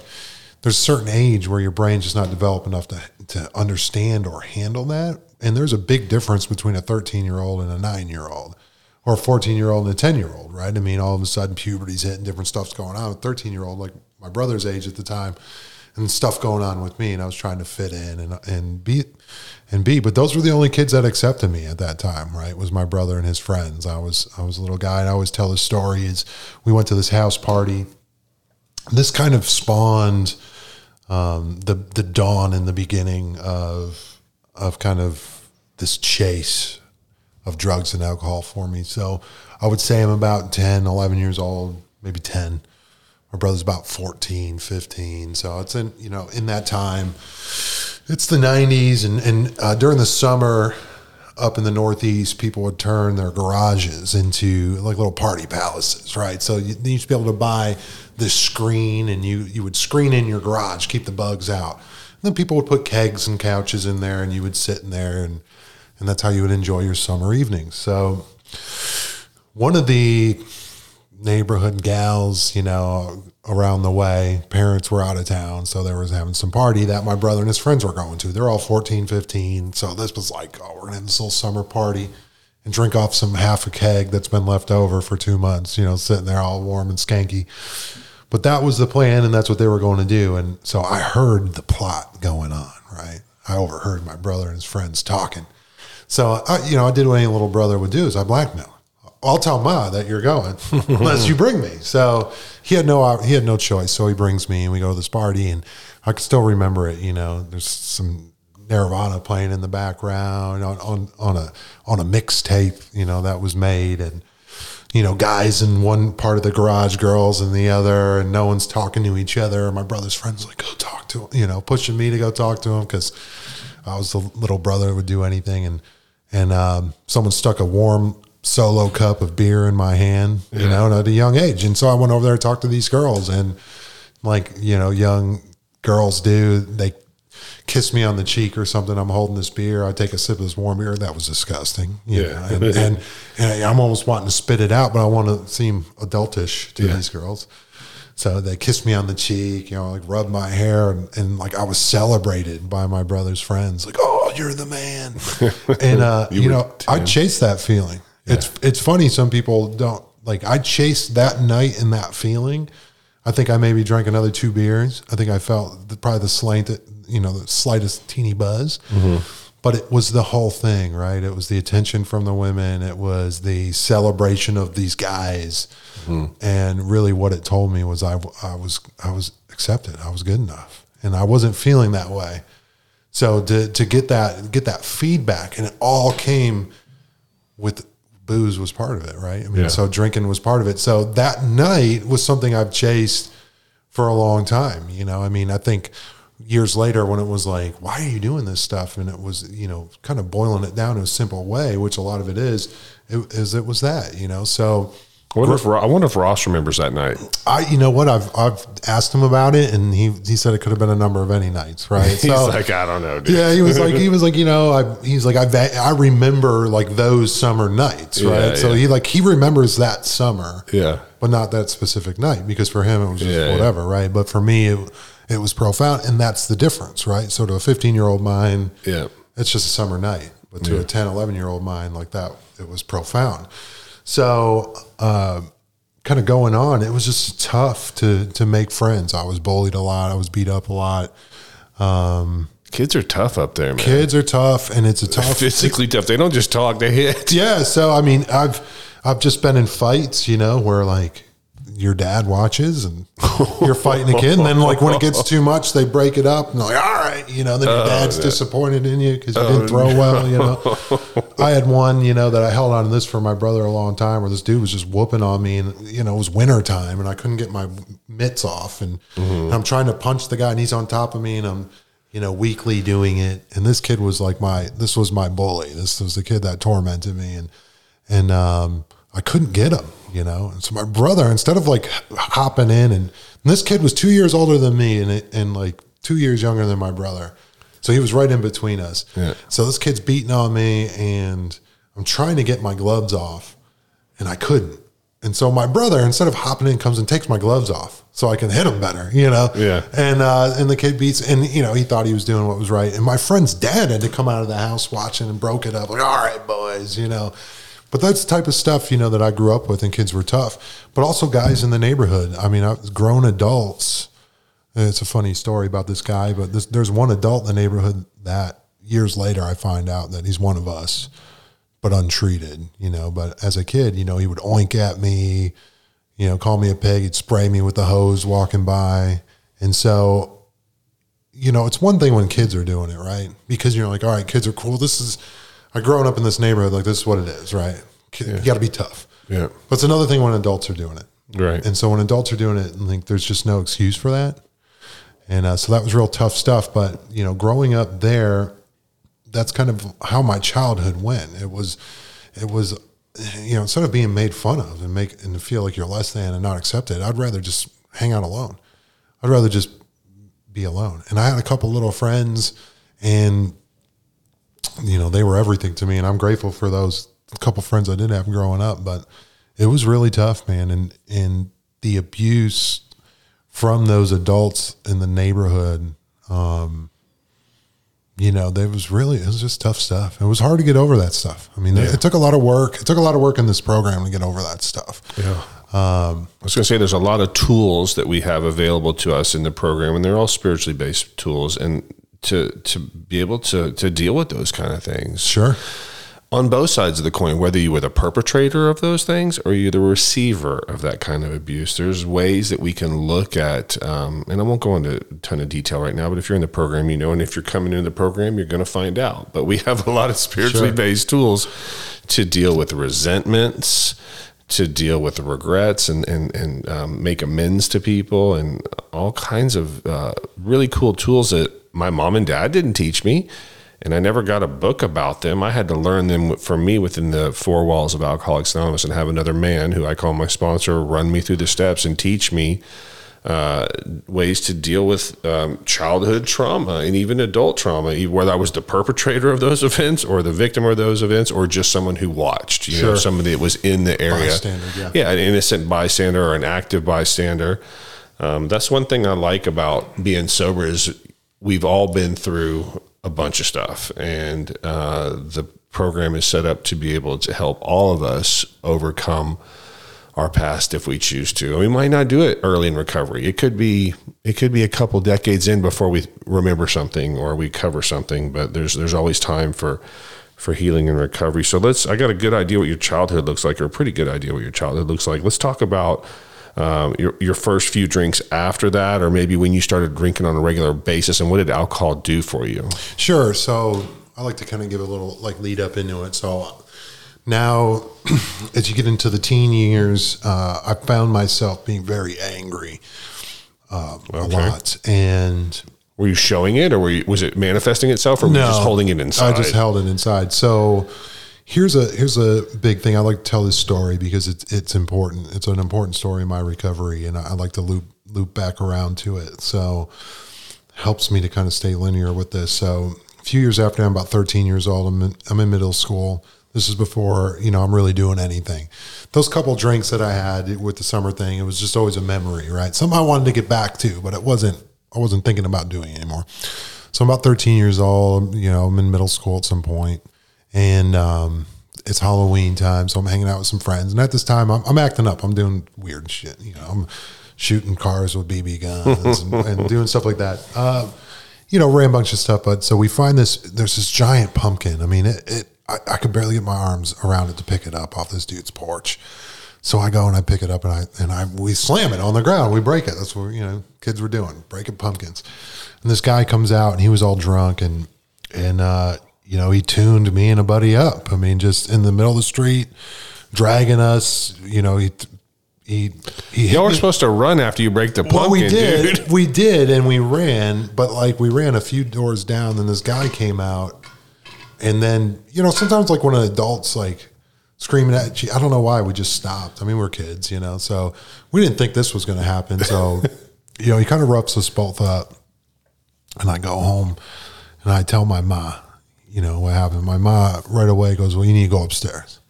there's a certain age where your brain's just not developed enough to to understand or handle that. And there's a big difference between a 13 year old and a nine year old or a 14 year old and a 10 year old, right? I mean, all of a sudden puberty's hitting, different stuff's going on. A 13 year old, like my brother's age at the time, and stuff going on with me, and I was trying to fit in and and be and be. But those were the only kids that accepted me at that time, right? Was my brother and his friends. I was I was a little guy, and I always tell the story. Is we went to this house party. This kind of spawned um, the the dawn in the beginning of of kind of this chase of drugs and alcohol for me. So I would say I'm about 10, 11 years old, maybe 10. My brother's about 14, 15. So it's in, you know, in that time, it's the 90s. And, and uh, during the summer up in the Northeast, people would turn their garages into like little party palaces, right? So you, used to be able to buy this screen and you, you would screen in your garage, keep the bugs out then people would put kegs and couches in there, and you would sit in there, and and that's how you would enjoy your summer evenings. So one of the neighborhood gals, you know, around the way, parents were out of town, so there was having some party that my brother and his friends were going to. They're all 14, 15. So this was like, oh, we're gonna have this little summer party and drink off some half a keg that's been left over for two months, you know, sitting there all warm and skanky. But that was the plan, and that's what they were going to do. And so I heard the plot going on, right? I overheard my brother and his friends talking. So I, you know, I did what any little brother would do: is I blackmail. I'll tell Ma that you're going unless you bring me. So he had no he had no choice. So he brings me, and we go to this party, and I can still remember it. You know, there's some Nirvana playing in the background on on, on a on a mixtape. You know that was made, and you know, guys in one part of the garage, girls in the other, and no one's talking to each other. My brother's friends like, go talk to him, you know, pushing me to go talk to him because I was the little brother would do anything. And and um, someone stuck a warm solo cup of beer in my hand, you yeah. know, at a young age. And so I went over there to talk to these girls, and like you know, young girls do, they kiss me on the cheek or something. I'm holding this beer. I take a sip of this warm beer. That was disgusting. yeah. And, and, and, I'm almost wanting to spit it out, but I want to seem adultish to yeah. these girls. So they kissed me on the cheek, you know, like rubbed my hair, and, and, like I was celebrated by my brother's friends, like, "Oh, you're the man!" and uh, you, you know, I chased that feeling. Yeah. It's it's funny. Some people don't like. I chased that night and that feeling. I think I maybe drank another two beers. I think I felt the, probably the slant you know the slightest teeny buzz. Mm-hmm. But it was the whole thing, right? It was the attention from the women. It was the celebration of these guys, mm-hmm. and really, what it told me was I, I was I was accepted. I was good enough, and I wasn't feeling that way. So to to get that get that feedback, and it all came with booze was part of it, right? I mean, yeah. so drinking was part of it. So that night was something I've chased for a long time. You know, I mean, I think years later when it was like, why are you doing this stuff? And it was, you know, kind of boiling it down in a simple way, which a lot of it is, it, is it was that, you know, so I wonder, if, I wonder if Ross remembers that night. I, you know what, I've, I've asked him about it and he, he said it could have been a number of any nights. Right. He's like, I don't know, dude. yeah, he was like, he was like, you know, I, he's like, I, I remember like those summer nights. Right. Yeah, so yeah. he like, he remembers that summer Yeah. but not that specific night because for him it was just yeah. whatever, right? But for me, it, it was profound, and that's the difference, right? So to a 15 year old mind, Yeah. it's just a summer night, but to a 10, 11 year old mind like that, it was profound. So, uh, kind of going on, it was just tough to to make friends. I was bullied a lot, I was beat up a lot. Um, Kids are tough up there, man. Kids are tough, and it's a tough Physically tough. They don't just talk, they hit. Yeah, so I mean, I've I've just been in fights, you know, where like your dad watches and you're fighting a kid, and then like when it gets too much, they break it up and they're like, all right, you know, then your dad's disappointed in you because you didn't throw well, you know. I had one, you know, that I held on to this for my brother a long time, where this dude was just whooping on me, and you know, it was winter time, and I couldn't get my mitts off, and, and I'm trying to punch the guy, and he's on top of me, and I'm you know, weakly doing it. And this kid was like my, this was my bully. This was the kid that tormented me. And, and, um, I couldn't get him, you know? And so my brother, instead of like hopping in and, and this kid was two years older than me and, it, and like two years younger than my brother. So he was right in between us. Yeah. So this kid's beating on me and I'm trying to get my gloves off and I couldn't. And so my brother, instead of hopping in, comes and takes my gloves off so I can hit him better, you know? Yeah. And uh, and the kid beats, and you know he thought he was doing what was right. And my friend's dad had to come out of the house watching and broke it up, like, all right, boys, you know. But that's the type of stuff you know that I grew up with, and kids were tough. But also guys in the neighborhood. I mean, I, grown adults. It's a funny story about this guy, but this, there's one adult in the neighborhood that years later I find out that he's one of us but untreated, you know. But as a kid, you know, he would oink at me, you know, call me a pig, he'd spray me with the hose walking by. And so, you know, it's one thing when kids are doing it, right? Because you're like, all right, kids are cool. This is, I grown up in this neighborhood, like, this is what it is, right? You got to be tough. Yeah. But it's another thing when adults are doing it. Right. And so when adults are doing it, like, there's just no excuse for that. And uh, so that was real tough stuff. But, you know, growing up there, that's kind of how my childhood went. It was, it was, you know, instead of being made fun of and make and to feel like you're less than and not accepted, I'd rather just hang out alone. I'd rather just be alone. And I had a couple little friends, and you know, they were everything to me, and I'm grateful for those couple friends I did have growing up. But it was really tough, man, and and the abuse from those adults in the neighborhood. Um, you know, there was really it was just tough stuff. It was hard to get over that stuff. I mean, it, it took a lot of work. It took a lot of work in this program to get over that stuff. Yeah. I was going to say there's a lot of tools that we have available to us in the program, and they're all spiritually based tools. And to to be able to to deal with those kind of things Sure. on both sides of the coin, whether you were the perpetrator of those things or you're the receiver of that kind of abuse, there's ways that we can look at. Um, and I won't go into a ton of detail right now, but if you're in the program, you know, and if you're coming into the program, you're going to find out. But we have a lot of spiritually Sure. based tools to deal with resentments, to deal with regrets, and and and um, make amends to people, and all kinds of uh, really cool tools that my mom and dad didn't teach me and I never got a book about them. I had to learn them for me within the four walls of Alcoholics Anonymous and have another man who I call my sponsor run me through the steps and teach me uh, ways to deal with um, childhood trauma and even adult trauma, whether I was the perpetrator of those events or the victim of those events or just someone who watched, you know, Sure. somebody that was in the area. Yeah. yeah, an innocent bystander or an active bystander. Um, that's one thing I like about being sober is we've all been through a bunch of stuff, and uh, the program is set up to be able to help all of us overcome our past if we choose to. We might not do it early in recovery. It could be it could be a couple decades in before we remember something or we cover something, but there's there's always time for for healing and recovery. So let's I got a good idea what your childhood looks like or a pretty good idea what your childhood looks like. Let's talk about um, your your first few drinks after that or maybe when you started drinking on a regular basis and what did alcohol do for you? Sure. So I like to kind of give a little like lead up into it. So now, as you get into the teen years, uh, I found myself being very angry um, a lot, and Were you showing it, or were you, was it manifesting itself, or were you just holding it inside? I just held it inside. So here's a here's a big thing. I like to tell this story because it's it's important. It's an important story in my recovery, and I, I like to loop loop back around to it. So helps me to kind of stay linear with this. So a few years after I'm about 13 years old, I'm in, I'm in middle school. This is before you know I'm really doing anything. Those couple drinks that I had with the summer thing, it was just always a memory, right? Something I wanted to get back to, but it wasn't. I wasn't thinking about doing anymore. So I'm about 13 years old. You know, I'm in middle school at some point, and um, it's Halloween time, so I'm hanging out with some friends. And at this time, I'm, I'm acting up. I'm doing weird shit. You know, I'm shooting cars with BB guns and, and, doing stuff like that. Uh, you know, ran a bunch of stuff. But so we find this. There's this giant pumpkin. I mean, it. it I, I could barely get my arms around it to pick it up off this dude's porch. So I go and I pick it up and I and I we slam it on the ground. We break it. That's what you know kids were doing, breaking pumpkins. And this guy comes out and he was all drunk and and uh, you know he tuned me and a buddy up. I mean, just in the middle of the street, dragging us. You know he. He, he Y'all were supposed to run after you break the pumpkin, well, we did. dude. We did, and we ran, but like we ran a few doors down, and this guy came out and then, you know, sometimes like when an adult's like screaming at you, I don't know why we just stopped. I mean, we're kids, you know, so we didn't think this was going to happen. So, you know, he kind of roughs us both up. And I go home and I tell my ma, you know, what happened. My mom right away goes, Well, you need to go upstairs.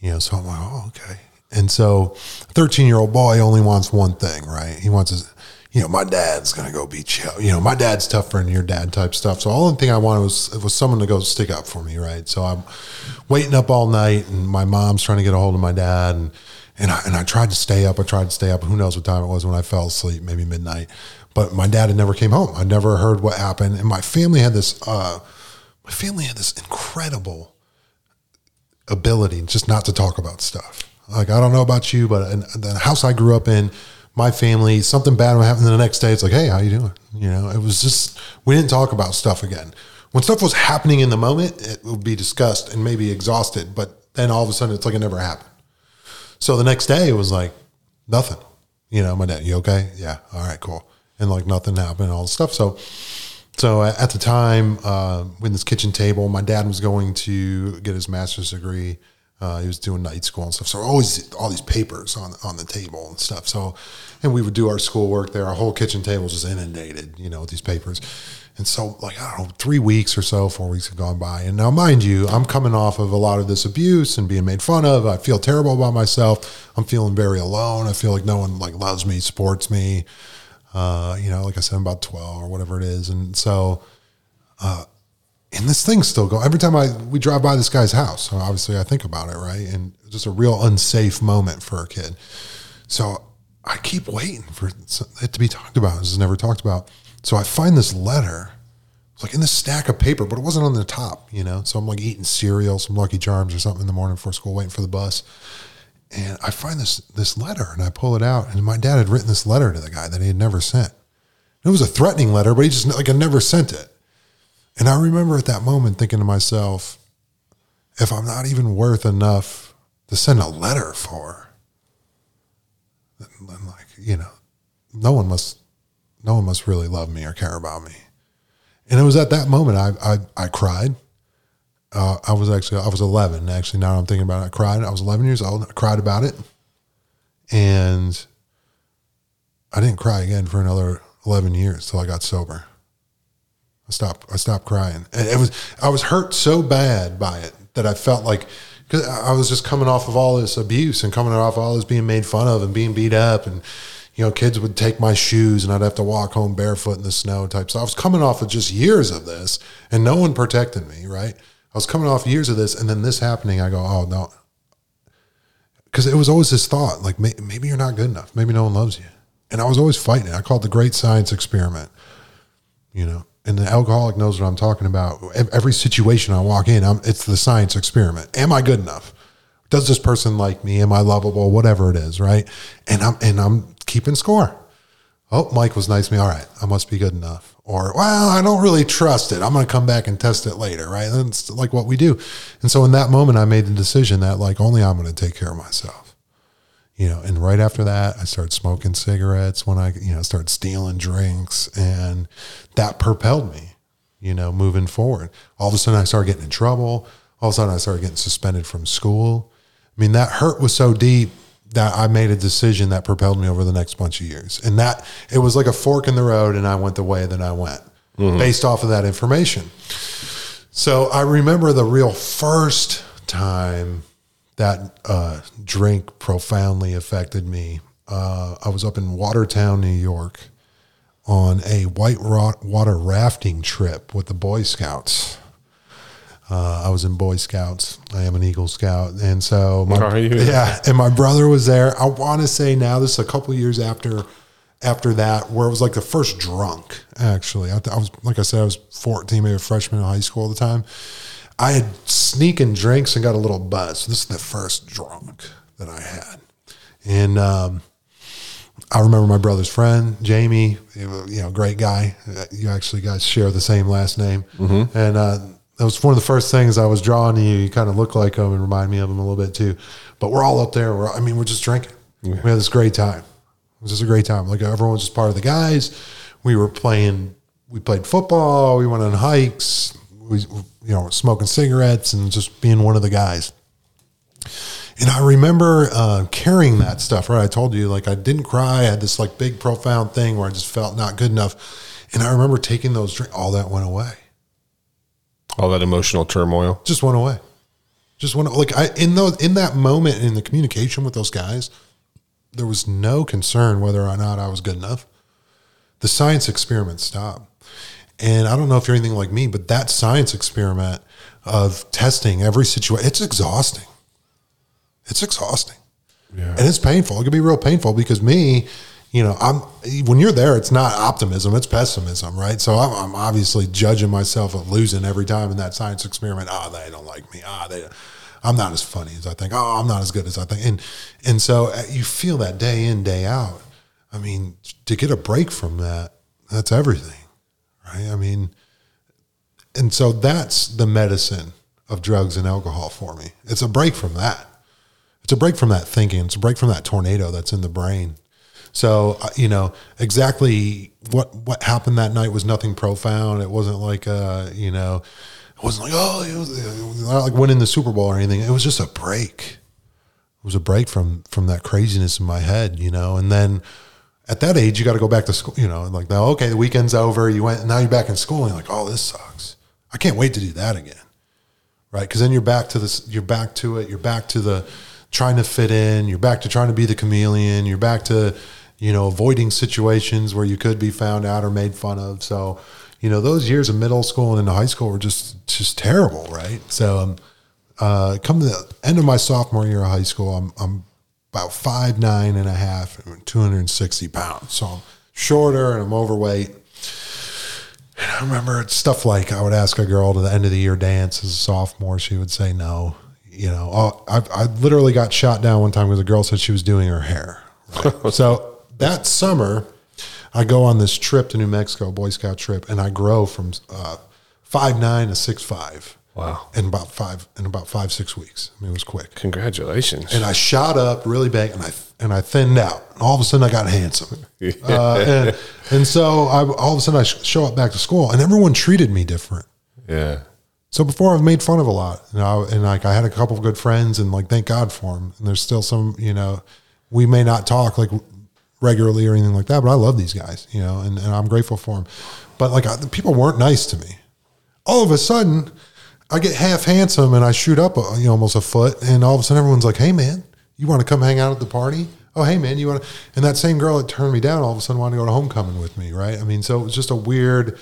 You know, so I'm like, Oh, okay. And so, 13 year old boy only wants one thing, right? He wants his, you know, my dad's gonna go beat you. You know, my dad's tougher than your dad type stuff. So all the thing I wanted was was someone to go stick up for me, right? So I'm waiting up all night, and my mom's trying to get a hold of my dad, and and I and I tried to stay up. I tried to stay up. Who knows what time it was when I fell asleep? Maybe midnight. But my dad had never came home. I never heard what happened, and my family had this. Uh, my family had this incredible ability just not to talk about stuff. Like I don't know about you, but in the house I grew up in my family, something bad would happen the next day. It's like, hey, how you doing? You know, it was just we didn't talk about stuff again. When stuff was happening in the moment, it would be discussed and maybe exhausted, but then all of a sudden it's like it never happened. So the next day it was like nothing. You know, my dad, you okay? Yeah, all right, cool. And like nothing happened, all the stuff. So, so at the time, uh, when this kitchen table, my dad was going to get his master's degree uh, he was doing night school and stuff. So always all these papers on on the table and stuff. So, and we would do our schoolwork there. Our whole kitchen table was just inundated, you know, with these papers. And so, like I don't know, three weeks or so, four weeks had gone by. And now, mind you, I'm coming off of a lot of this abuse and being made fun of. I feel terrible about myself. I'm feeling very alone. I feel like no one like loves me, supports me. Uh, you know, like I said, I'm about 12 or whatever it is. And so, uh, and this thing's still going. Every time I we drive by this guy's house, obviously I think about it, right? And just a real unsafe moment for a kid. So I keep waiting for it to be talked about. This is never talked about. So I find this letter. It's like in this stack of paper, but it wasn't on the top, you know. So I'm like eating cereal, some Lucky Charms or something in the morning before school, waiting for the bus. And I find this this letter and I pull it out, and my dad had written this letter to the guy that he had never sent. It was a threatening letter, but he just like I never sent it. And I remember at that moment thinking to myself, if I'm not even worth enough to send a letter for, then, like, you know, no one must, no one must really love me or care about me. And it was at that moment I, I, I cried. Uh, I was actually, I was 11. Actually, now I'm thinking about it, I cried. I was 11 years old. I cried about it. And I didn't cry again for another 11 years till I got sober. I stopped. I stopped crying, and it was I was hurt so bad by it that I felt like because I was just coming off of all this abuse and coming off of all this being made fun of and being beat up, and you know, kids would take my shoes and I'd have to walk home barefoot in the snow type. So I was coming off of just years of this, and no one protected me. Right? Was coming off years of this, and then this happening. I go, oh no, because it was always this thought like maybe you're not good enough, maybe no one loves you, and I was always fighting it. I called it the great science experiment. You know, and the alcoholic knows what I'm talking about. Every situation I walk in, I'm, it's the science experiment. Am I good enough? Does this person like me? Am I lovable? Whatever it is, right? And I'm and I'm keeping score. Oh, Mike was nice to me. All right, I must be good enough. Or well, I don't really trust it. I'm going to come back and test it later, right? That's like what we do. And so in that moment, I made the decision that like only I'm going to take care of myself you know, and right after that, I started smoking cigarettes when I, you know, started stealing drinks and that propelled me, you know, moving forward. All of a sudden I started getting in trouble. All of a sudden I started getting suspended from school. I mean, that hurt was so deep that I made a decision that propelled me over the next bunch of years. And that it was like a fork in the road and I went the way that I went based off of that information. So I remember the real first time that uh, drink profoundly affected me. Uh, I was up in Watertown, New York, on a white water rafting trip with the Boy Scouts. Uh, I was in Boy Scouts. I am an Eagle Scout, and so my, Are you? yeah, and my brother was there. I want to say now this is a couple years after after that, where it was like the first drunk. Actually, I, th- I was like I said, I was fourteen, maybe a freshman in high school at the time. I had sneaking drinks and got a little buzz. This is the first drunk that I had, and um, I remember my brother's friend Jamie. You know, great guy. Uh, You actually guys share the same last name, and uh, that was one of the first things I was drawing to you. You kind of look like him and remind me of him a little bit too. But we're all up there. We're, I mean, we're just drinking. We had this great time. It was just a great time. Like everyone was just part of the guys. We were playing. We played football. We went on hikes. We, you know, smoking cigarettes and just being one of the guys. And I remember uh, carrying that stuff. Right, I told you like I didn't cry. I had this like big profound thing where I just felt not good enough. And I remember taking those drinks. All that went away. All that emotional turmoil. Just went away. Just went like I in those in that moment in the communication with those guys, there was no concern whether or not I was good enough. The science experiment stopped. And I don't know if you're anything like me, but that science experiment of testing every situation, it's exhausting. It's exhausting. Yeah. And it's painful. It can be real painful because me, you know, I'm when you're there, it's not optimism, it's pessimism, right? So I'm, I'm obviously judging myself of losing every time in that science experiment. Ah, they don't like me. Ah, they, I'm not as funny as I think. Oh, I'm not as good as I think. And and so uh, you feel that day in, day out. I mean, to get a break from that, that's everything, right? I mean, and so that's the medicine of drugs and alcohol for me. It's a break from that. It's a break from that thinking. It's a break from that tornado that's in the brain. So uh, you know exactly what what happened that night was nothing profound. It wasn't like uh you know, it wasn't like oh it was, it was not like winning the Super Bowl or anything. It was just a break. It was a break from from that craziness in my head, you know. And then at that age, you got to go back to school, you know. and Like now, okay, the weekend's over. You went, now you're back in school, and you're like, oh, this sucks. I can't wait to do that again right? Because then you're back to this, you're back to it, you're back to the trying to fit in, you're back to trying to be the chameleon, you're back to, you know, avoiding situations where you could be found out or made fun of. So, you know, those years of middle school and into high school were just just terrible, right? So, um, uh, come to the end of my sophomore year of high school, I'm I'm about five nine and a half, two hundred and sixty pounds. So I'm shorter and I'm overweight. And I remember it's stuff like I would ask a girl to the end of the year dance as a sophomore. She would say no. You know, oh, I, I literally got shot down one time because a girl said she was doing her hair. right? so that summer, I go on this trip to New Mexico, Boy Scout trip, and I grow from uh, five nine to six five. Wow. In about five in about five six weeks. I mean, it was quick. Congratulations. And I shot up really big, and I and I thinned out. And all of a sudden, I got handsome. Uh, and, and so I, all of a sudden, I sh- show up back to school, and everyone treated me different. yeah. So before I've made fun of a lot, you know, and like I had a couple of good friends, and like thank God for them. And there's still some, you know, we may not talk like regularly or anything like that, but I love these guys, you know, and, and I'm grateful for them. But like I, the people weren't nice to me. All of a sudden, I get half handsome and I shoot up a, you know, almost a foot, and all of a sudden everyone's like, "Hey man, you want to come hang out at the party?" Oh hey man, you want to? And that same girl that turned me down all of a sudden wanted to go to homecoming with me, right? I mean, so it was just a weird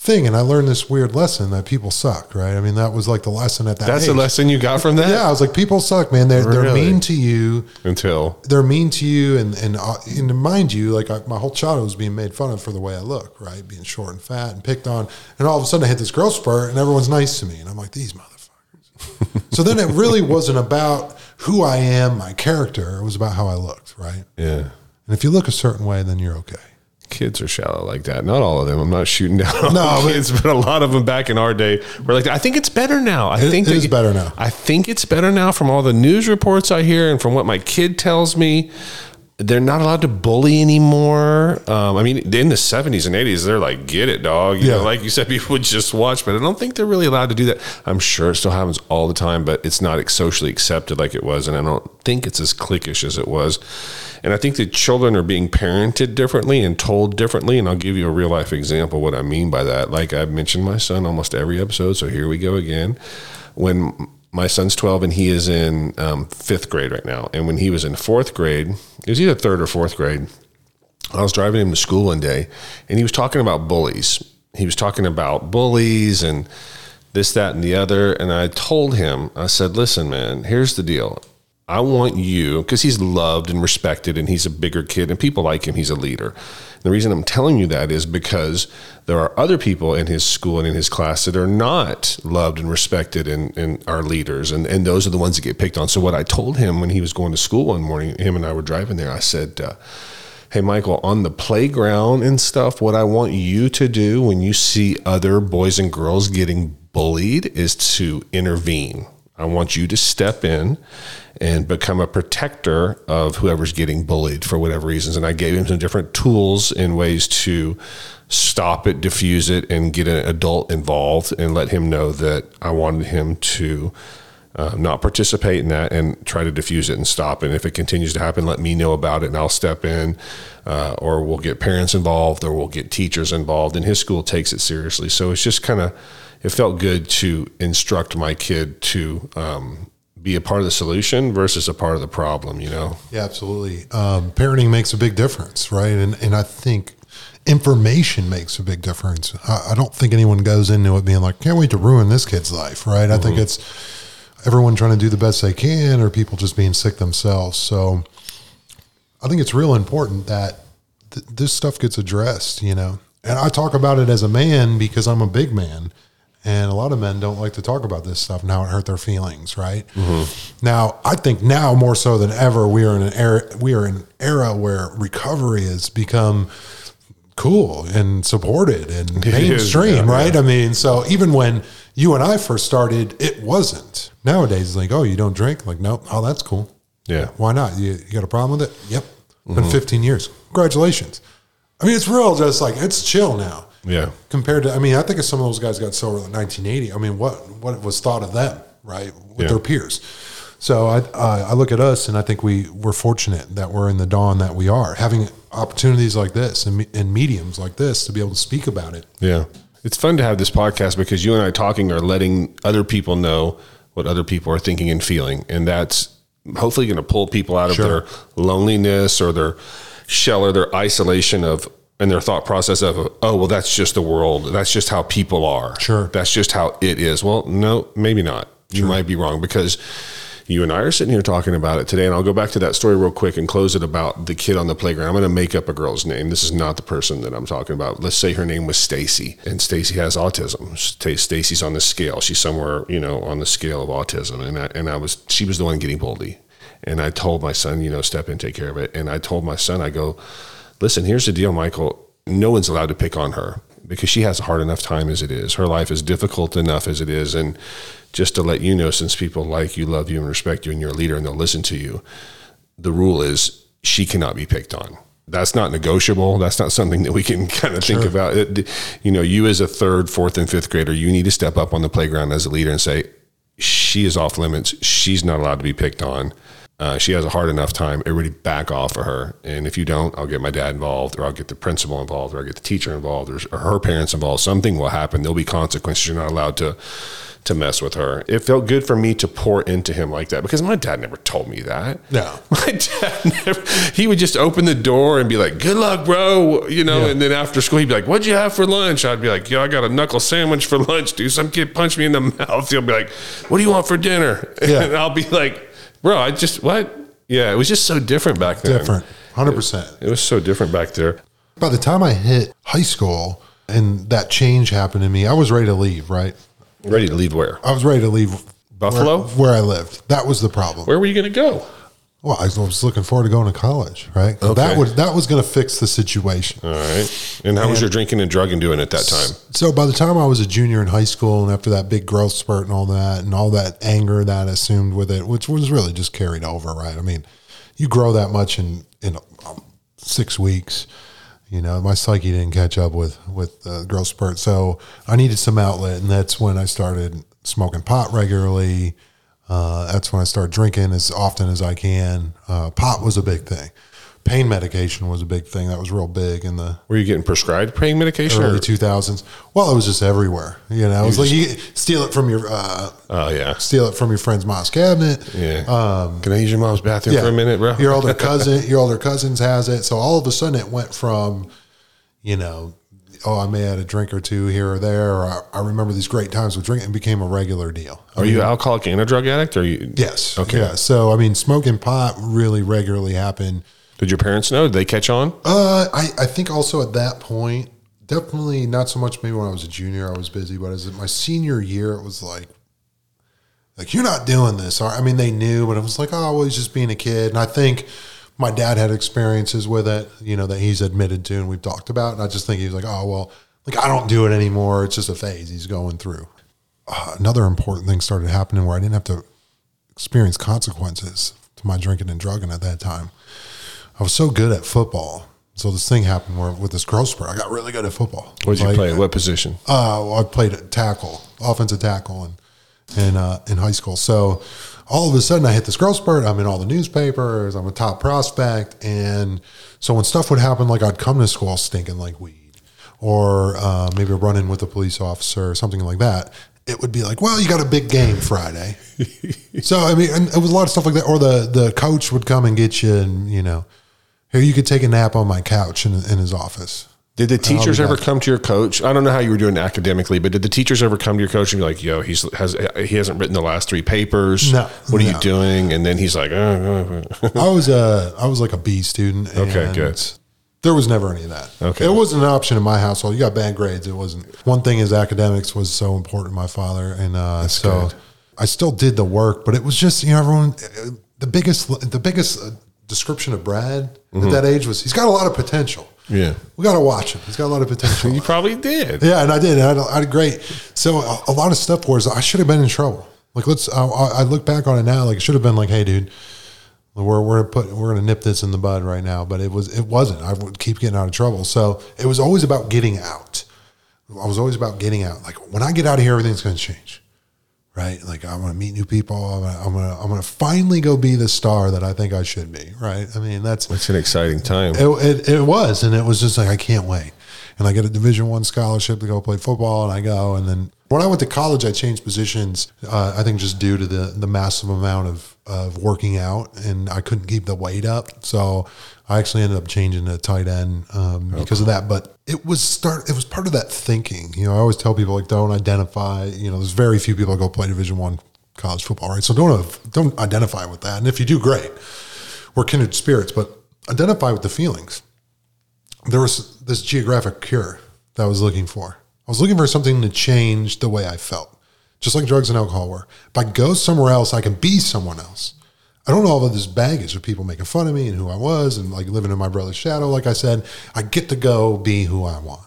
thing, and I learned this weird lesson that people suck, right? I mean, that was like the lesson at that. That's age. a lesson you got from that? Yeah, I was like, people suck, man. They're they're mean to you. Until They're mean to you, and and uh, and mind you, like I, my whole childhood was being made fun of for the way I look, right? Being short and fat and picked on, and all of a sudden I hit this growth spurt, and everyone's nice to me, and I'm like, these motherfuckers. so then it really wasn't about who I am, my character. It was about how I looked, right? yeah. And if you look a certain way, then you're okay. Kids are shallow like that. Not all of them. I'm not shooting down all No, but- kids, but a lot of them back in our day were like that. I think it's better now. I It- think it is better now. I think it's better now from all the news reports I hear and from what my kid tells me. They're not allowed to bully anymore. Um, I mean, in the 70s and 80s, they're like, get it, dog. You Yeah. know, like you said, people would just watch, but I don't think they're really allowed to do that. I'm sure it still happens all the time, but it's not socially accepted like it was. And I don't think it's as cliquish as it was. And I think that children are being parented differently and told differently. And I'll give you a real life example what I mean by that. Like I've mentioned my son almost every episode. So here we go again. When my son's 12 and he is in um, fifth grade right now. And when he was in fourth grade, it was either third or fourth grade. I was driving him to school one day and he was talking about bullies. He was talking about bullies and this, that, and the other. And I told him, I said, listen, man, here's the deal. I want you, because he's loved and respected and he's a bigger kid and people like him. He's a leader. The reason I'm telling you that is because there are other people in his school and in his class that are not loved and respected and, and are leaders. And, and those are the ones that get picked on. So, what I told him when he was going to school one morning, him and I were driving there, I said, uh, Hey, Michael, on the playground and stuff, what I want you to do when you see other boys and girls getting bullied is to intervene. I want you to step in and become a protector of whoever's getting bullied for whatever reasons. And I gave him some different tools and ways to stop it, diffuse it, and get an adult involved and let him know that I wanted him to uh, not participate in that and try to diffuse it and stop. And if it continues to happen, let me know about it and I'll step in, uh, or we'll get parents involved, or we'll get teachers involved. And his school takes it seriously. So it's just kind of, it felt good to instruct my kid to um, be a part of the solution versus a part of the problem. You know? Yeah, absolutely. Um, parenting makes a big difference, right? And and I think information makes a big difference. I, I don't think anyone goes into it being like, "Can't wait to ruin this kid's life," right? I think it's everyone trying to do the best they can, or people just being sick themselves. So I think it's real important that th- this stuff gets addressed, you know. And I talk about it as a man because I'm a big man. And a lot of men don't like to talk about this stuff and how it hurt their feelings, right? Mm-hmm. Now, I think now more so than ever, we are in an era we are in an era where recovery has become cool and supported and mainstream, yeah, right? I mean, so even when you and I first started, it wasn't. Nowadays, it's like, oh, you don't drink? Like, nope. Oh, that's cool. Yeah. Why not? You, you got a problem with it? Yep. Been mm-hmm. 15 years. Congratulations. I mean, it's real, just like it's chill now Yeah. compared to. I mean, I think if some of those guys got sober in 1980, I mean, what what was thought of them, right, with Yeah. their peers? So I uh, I look at us and I think we we're fortunate that we're in the dawn that we are having opportunities like this and, and mediums like this to be able to speak about it. Yeah. It's fun to have this podcast because you and I talking are letting other people know what other people are thinking and feeling. And that's hopefully going to pull people out of Sure. their loneliness or their shell or their isolation of and their thought process of oh well that's just the world that's just how people are Sure. that's just how it is well no maybe not you might be wrong because you and I are sitting here talking about it today, and I'll go back to that story real quick and close it about the kid on the playground. I'm going to make up a girl's name. This is not the person that I'm talking about. Let's say her name was Stacy, and Stacy has autism. Stacy's on the scale. She's somewhere, you know, on the scale of autism, and I, and I was she was the one getting bullied, and I told my son, you know, step in, take care of it, and I told my son, I go, listen, here's the deal, Michael. No one's allowed to pick on her because she has a hard enough time as it is. Her life is difficult enough as it is. And just to let you know, since people like you, love you, and respect you, and you're a leader and they'll listen to you, the rule is she cannot be picked on. That's not negotiable. That's not something that we can kind of think about. It, you know, you as a third, fourth, and fifth grader, you need to step up on the playground as a leader and say, she is off limits. She's not allowed to be picked on. Uh, she has a hard enough time. Everybody back off of her. And if you don't, I'll get my dad involved, or I'll get the principal involved, or I'll get the teacher involved, or, or her parents involved. Something will happen. There'll be consequences. You're not allowed to to mess with her. It felt good for me to pour into him like that because my dad never told me that. No. My dad never, he would just open the door and be like, good luck, bro. You know, Yeah. and then after school, he'd be like, what'd you have for lunch? I'd be like, yo, I got a knuckle sandwich for lunch, dude. Some kid punched me in the mouth. He'll be like, what do you want for dinner? Yeah. And I'll be like, bro, I just, what? Yeah, it was just so different back then. Different, 100%. It was so different back there. By the time I hit high school and that change happened to me, I was ready to leave, right? Ready to leave where? I was ready to leave Buffalo? where, where I lived. That was the problem. Where were you going to go? Well, I was looking forward to going to college, right? Okay. That was that was going to fix the situation. All right. And how was your drinking and drugging doing at that time? So by the time I was a junior in high school, and after that big growth spurt and all that, and all that anger that I assumed with it, which was really just carried over, right? I mean, you grow that much in in um, six weeks. You know, my psyche didn't catch up with with the growth spurt, so I needed some outlet, and that's when I started smoking pot regularly. Uh, that's when I started drinking as often as I can. Uh, pot was a big thing. Pain medication was a big thing. That was real big in the Were you getting prescribed pain medication? early two thousands. Well, it was just everywhere. You know, it was like you steal it from your uh, Oh, yeah. steal it from your friend's mom's cabinet. Yeah. Can I use your mom's bathroom for a minute, bro? your older cousin, your older cousins has it. So all of a sudden, it went from, you know, oh, I may had a drink or two here or there, or I, I remember these great times with drinking. It became a regular deal. Are you alcoholic and a drug addict? Or you? Yes. Okay. Yeah. So I mean, smoking pot really regularly happened. Did your parents know? Did they catch on? Uh, I, I think also at that point, definitely not so much maybe when I was a junior, I was busy, but as my senior year, it was like, like you're not doing this. I mean, they knew, but it was like, oh, well, he's just being a kid. And I think my dad had experiences with it, you know, that he's admitted to and we've talked about. And I just think he was like, oh, well, like I don't do it anymore. It's just a phase he's going through. Uh, another important thing started happening where I didn't have to experience consequences to my drinking and drugging at that time. I was so good at football. So this thing happened where with this growth spurt, I got really good at football. What did you play? What position? Uh, well, I played at tackle, offensive tackle, and in uh, in high school. So all of a sudden, I hit this growth spurt. I'm in all the newspapers. I'm a top prospect, and so when stuff would happen, like I'd come to school stinking like weed, or uh, maybe run in with a police officer or something like that. It would be like, well, you got a big game Friday. so I mean, and it was a lot of stuff like that. Or the the coach would come and get you, and you know, here you could take a nap on my couch in, in his office. Did the teachers ever come to your coach? I don't know how you were doing academically, but did the teachers ever come to your coach and be like, "Yo, he's has he hasn't written the last three papers? No, what are you doing?" And then he's like, uh, uh, uh. I was a I was like a B student. "Okay, good." There was never any of that. Okay. it wasn't an option in my household. You got bad grades. It wasn't. One thing is academics was so important to my father, and uh, so good. I still did the work. But it was just you know everyone uh, the biggest the biggest uh, description of Brad at that age was he's got a lot of potential. Yeah, We got to watch him. He's got a lot of potential. you probably did. Yeah, and I did. I had, I had great. So a, a lot of stuff was I should have been in trouble. Like let's. I, I I look back on it now. Like it should have been like, hey, dude, we're we're put we're gonna nip this in the bud right now. But it was it wasn't. I would keep getting out of trouble. So it was always about getting out. I was always about getting out. Like when I get out of here, everything's gonna change. Right? Like I'm gonna meet new people. I'm gonna I'm gonna I'm gonna finally go be the star that I think I should be. Right? I mean that's It's an exciting time. it, it, it was, and it was just like I can't wait. And I get a Division One scholarship to go play football, and I go. And then when I went to college, I changed positions. Uh, I think just due to the the massive amount of of working out, and I couldn't keep the weight up. So I actually ended up changing to tight end um, because of that. But it was start. It was part of that thinking. You know, I always tell people like don't identify. You know, there's very few people that go play Division One college football, right? So don't don't identify with that. And if you do, great. We're kindred spirits, but identify with the feelings there was this geographic cure that I was looking for. I was looking for something to change the way I felt, just like drugs and alcohol were. If I go somewhere else, I can be someone else. I don't know all of this baggage of people making fun of me and who I was and like living in my brother's shadow. Like I said, I get to go be who I want.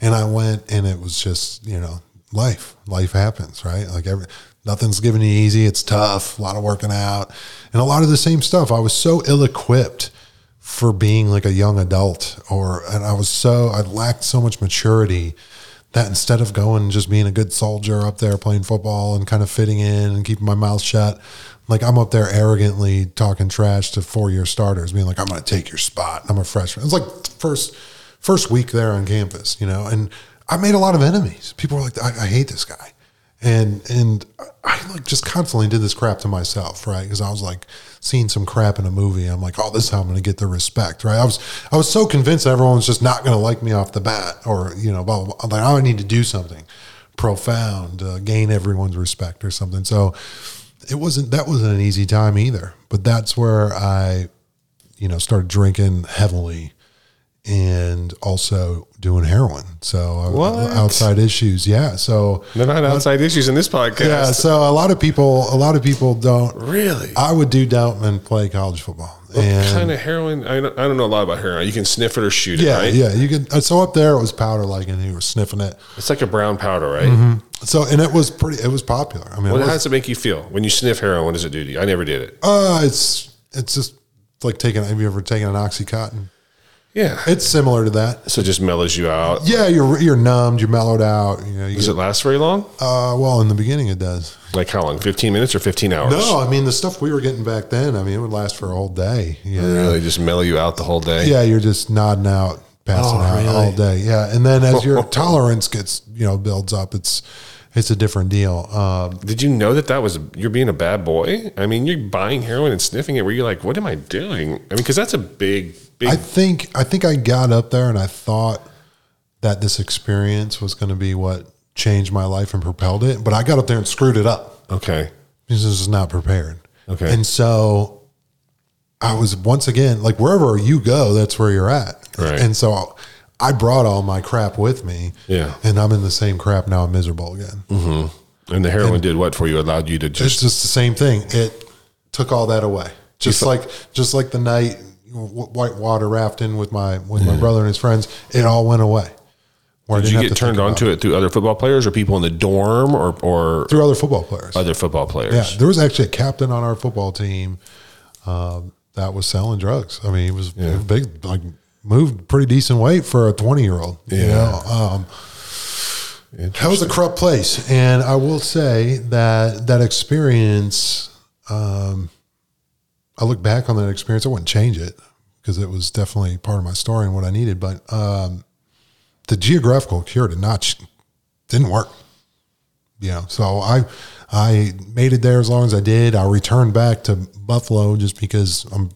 And I went and it was just, you know, life. Life happens, right? Like every, nothing's given you easy. It's tough, a lot of working out and a lot of the same stuff. I was so ill equipped for being like a young adult or and I was so I lacked so much maturity that instead of going just being a good soldier up there playing football and kind of fitting in and keeping my mouth shut, like I'm up there arrogantly talking trash to four year starters, being like, I'm gonna take your spot. I'm a freshman. It's like first first week there on campus, you know, and I made a lot of enemies. People were like, I, I hate this guy. And and I like just constantly did this crap to myself, right? Because I was like seeing some crap in a movie. I'm like, oh, this is how I'm going to get the respect, right? I was I was so convinced that everyone was just not going to like me off the bat, or you know, blah, blah, blah. like I need to do something profound, uh, gain everyone's respect or something. So it wasn't that wasn't an easy time either. But that's where I, you know, started drinking heavily and also doing heroin. So uh, What? outside issues, yeah. So They're not outside issues in this podcast. yeah, so a lot of people, a lot of people don't. Really? I would do doubt and play college football. And kind of heroin? I don't, I don't know a lot about heroin. You can sniff it or shoot it, yeah, right? yeah, you can. uh, So up there, it was powder, like, and you were sniffing it. It's like a brown powder, right? So and it was pretty. It was popular. I mean, What, it how does it make you feel when you sniff heroin? What does it do to you? I never did it. uh, it's it's just like taking. Have you ever taken an oxycontin? Yeah. It's similar to that. So it just mellows you out. Yeah, you're you're numbed, you're mellowed out. You know, you Does get, it last very long? uh, well, in the beginning, it does. Like how long? 15 minutes or 15 hours? No, I mean the stuff we were getting back then. I mean, it would last for a whole day. Yeah, Really just mellow you out the whole day? yeah, you're just nodding out, passing Oh, out really? all day. Yeah, and then as your tolerance gets, you know, builds up, it's it's a different deal. Um, Did you know that that was you're being a bad boy? I mean, you're buying heroin and sniffing it. Where you're like, what am I doing? I mean, because that's a big, I think I think I got up there and I thought that this experience was going to be what changed my life and propelled it, but I got up there and screwed it up. okay. because I was not prepared. Okay. And so I was once again like wherever you go, that's where you're at. Right. And so I brought all my crap with me. Yeah. And I'm in the same crap now. I'm miserable again. Mm-hmm. And the heroin did what for you? Allowed you to It's just just the same thing. It took all that away. Just like just like the night white water rafting with my with my brother and his friends, it all went away. Did you get turned on to it through other football players or people in the dorm or or through other football players. other football players? Yeah, there was actually a captain on our football team um, that was selling drugs. I mean, he was Yeah. big, like moved pretty decent weight for a twenty year old. You Yeah. know, um, that was a corrupt place, and I will say that that experience. Um, I look back on that experience. I wouldn't change it because it was definitely part of my story and what I needed. But um, the geographical cure did not didn't work. You know, so I I made it there as long as I did. I returned back to Buffalo just because I'm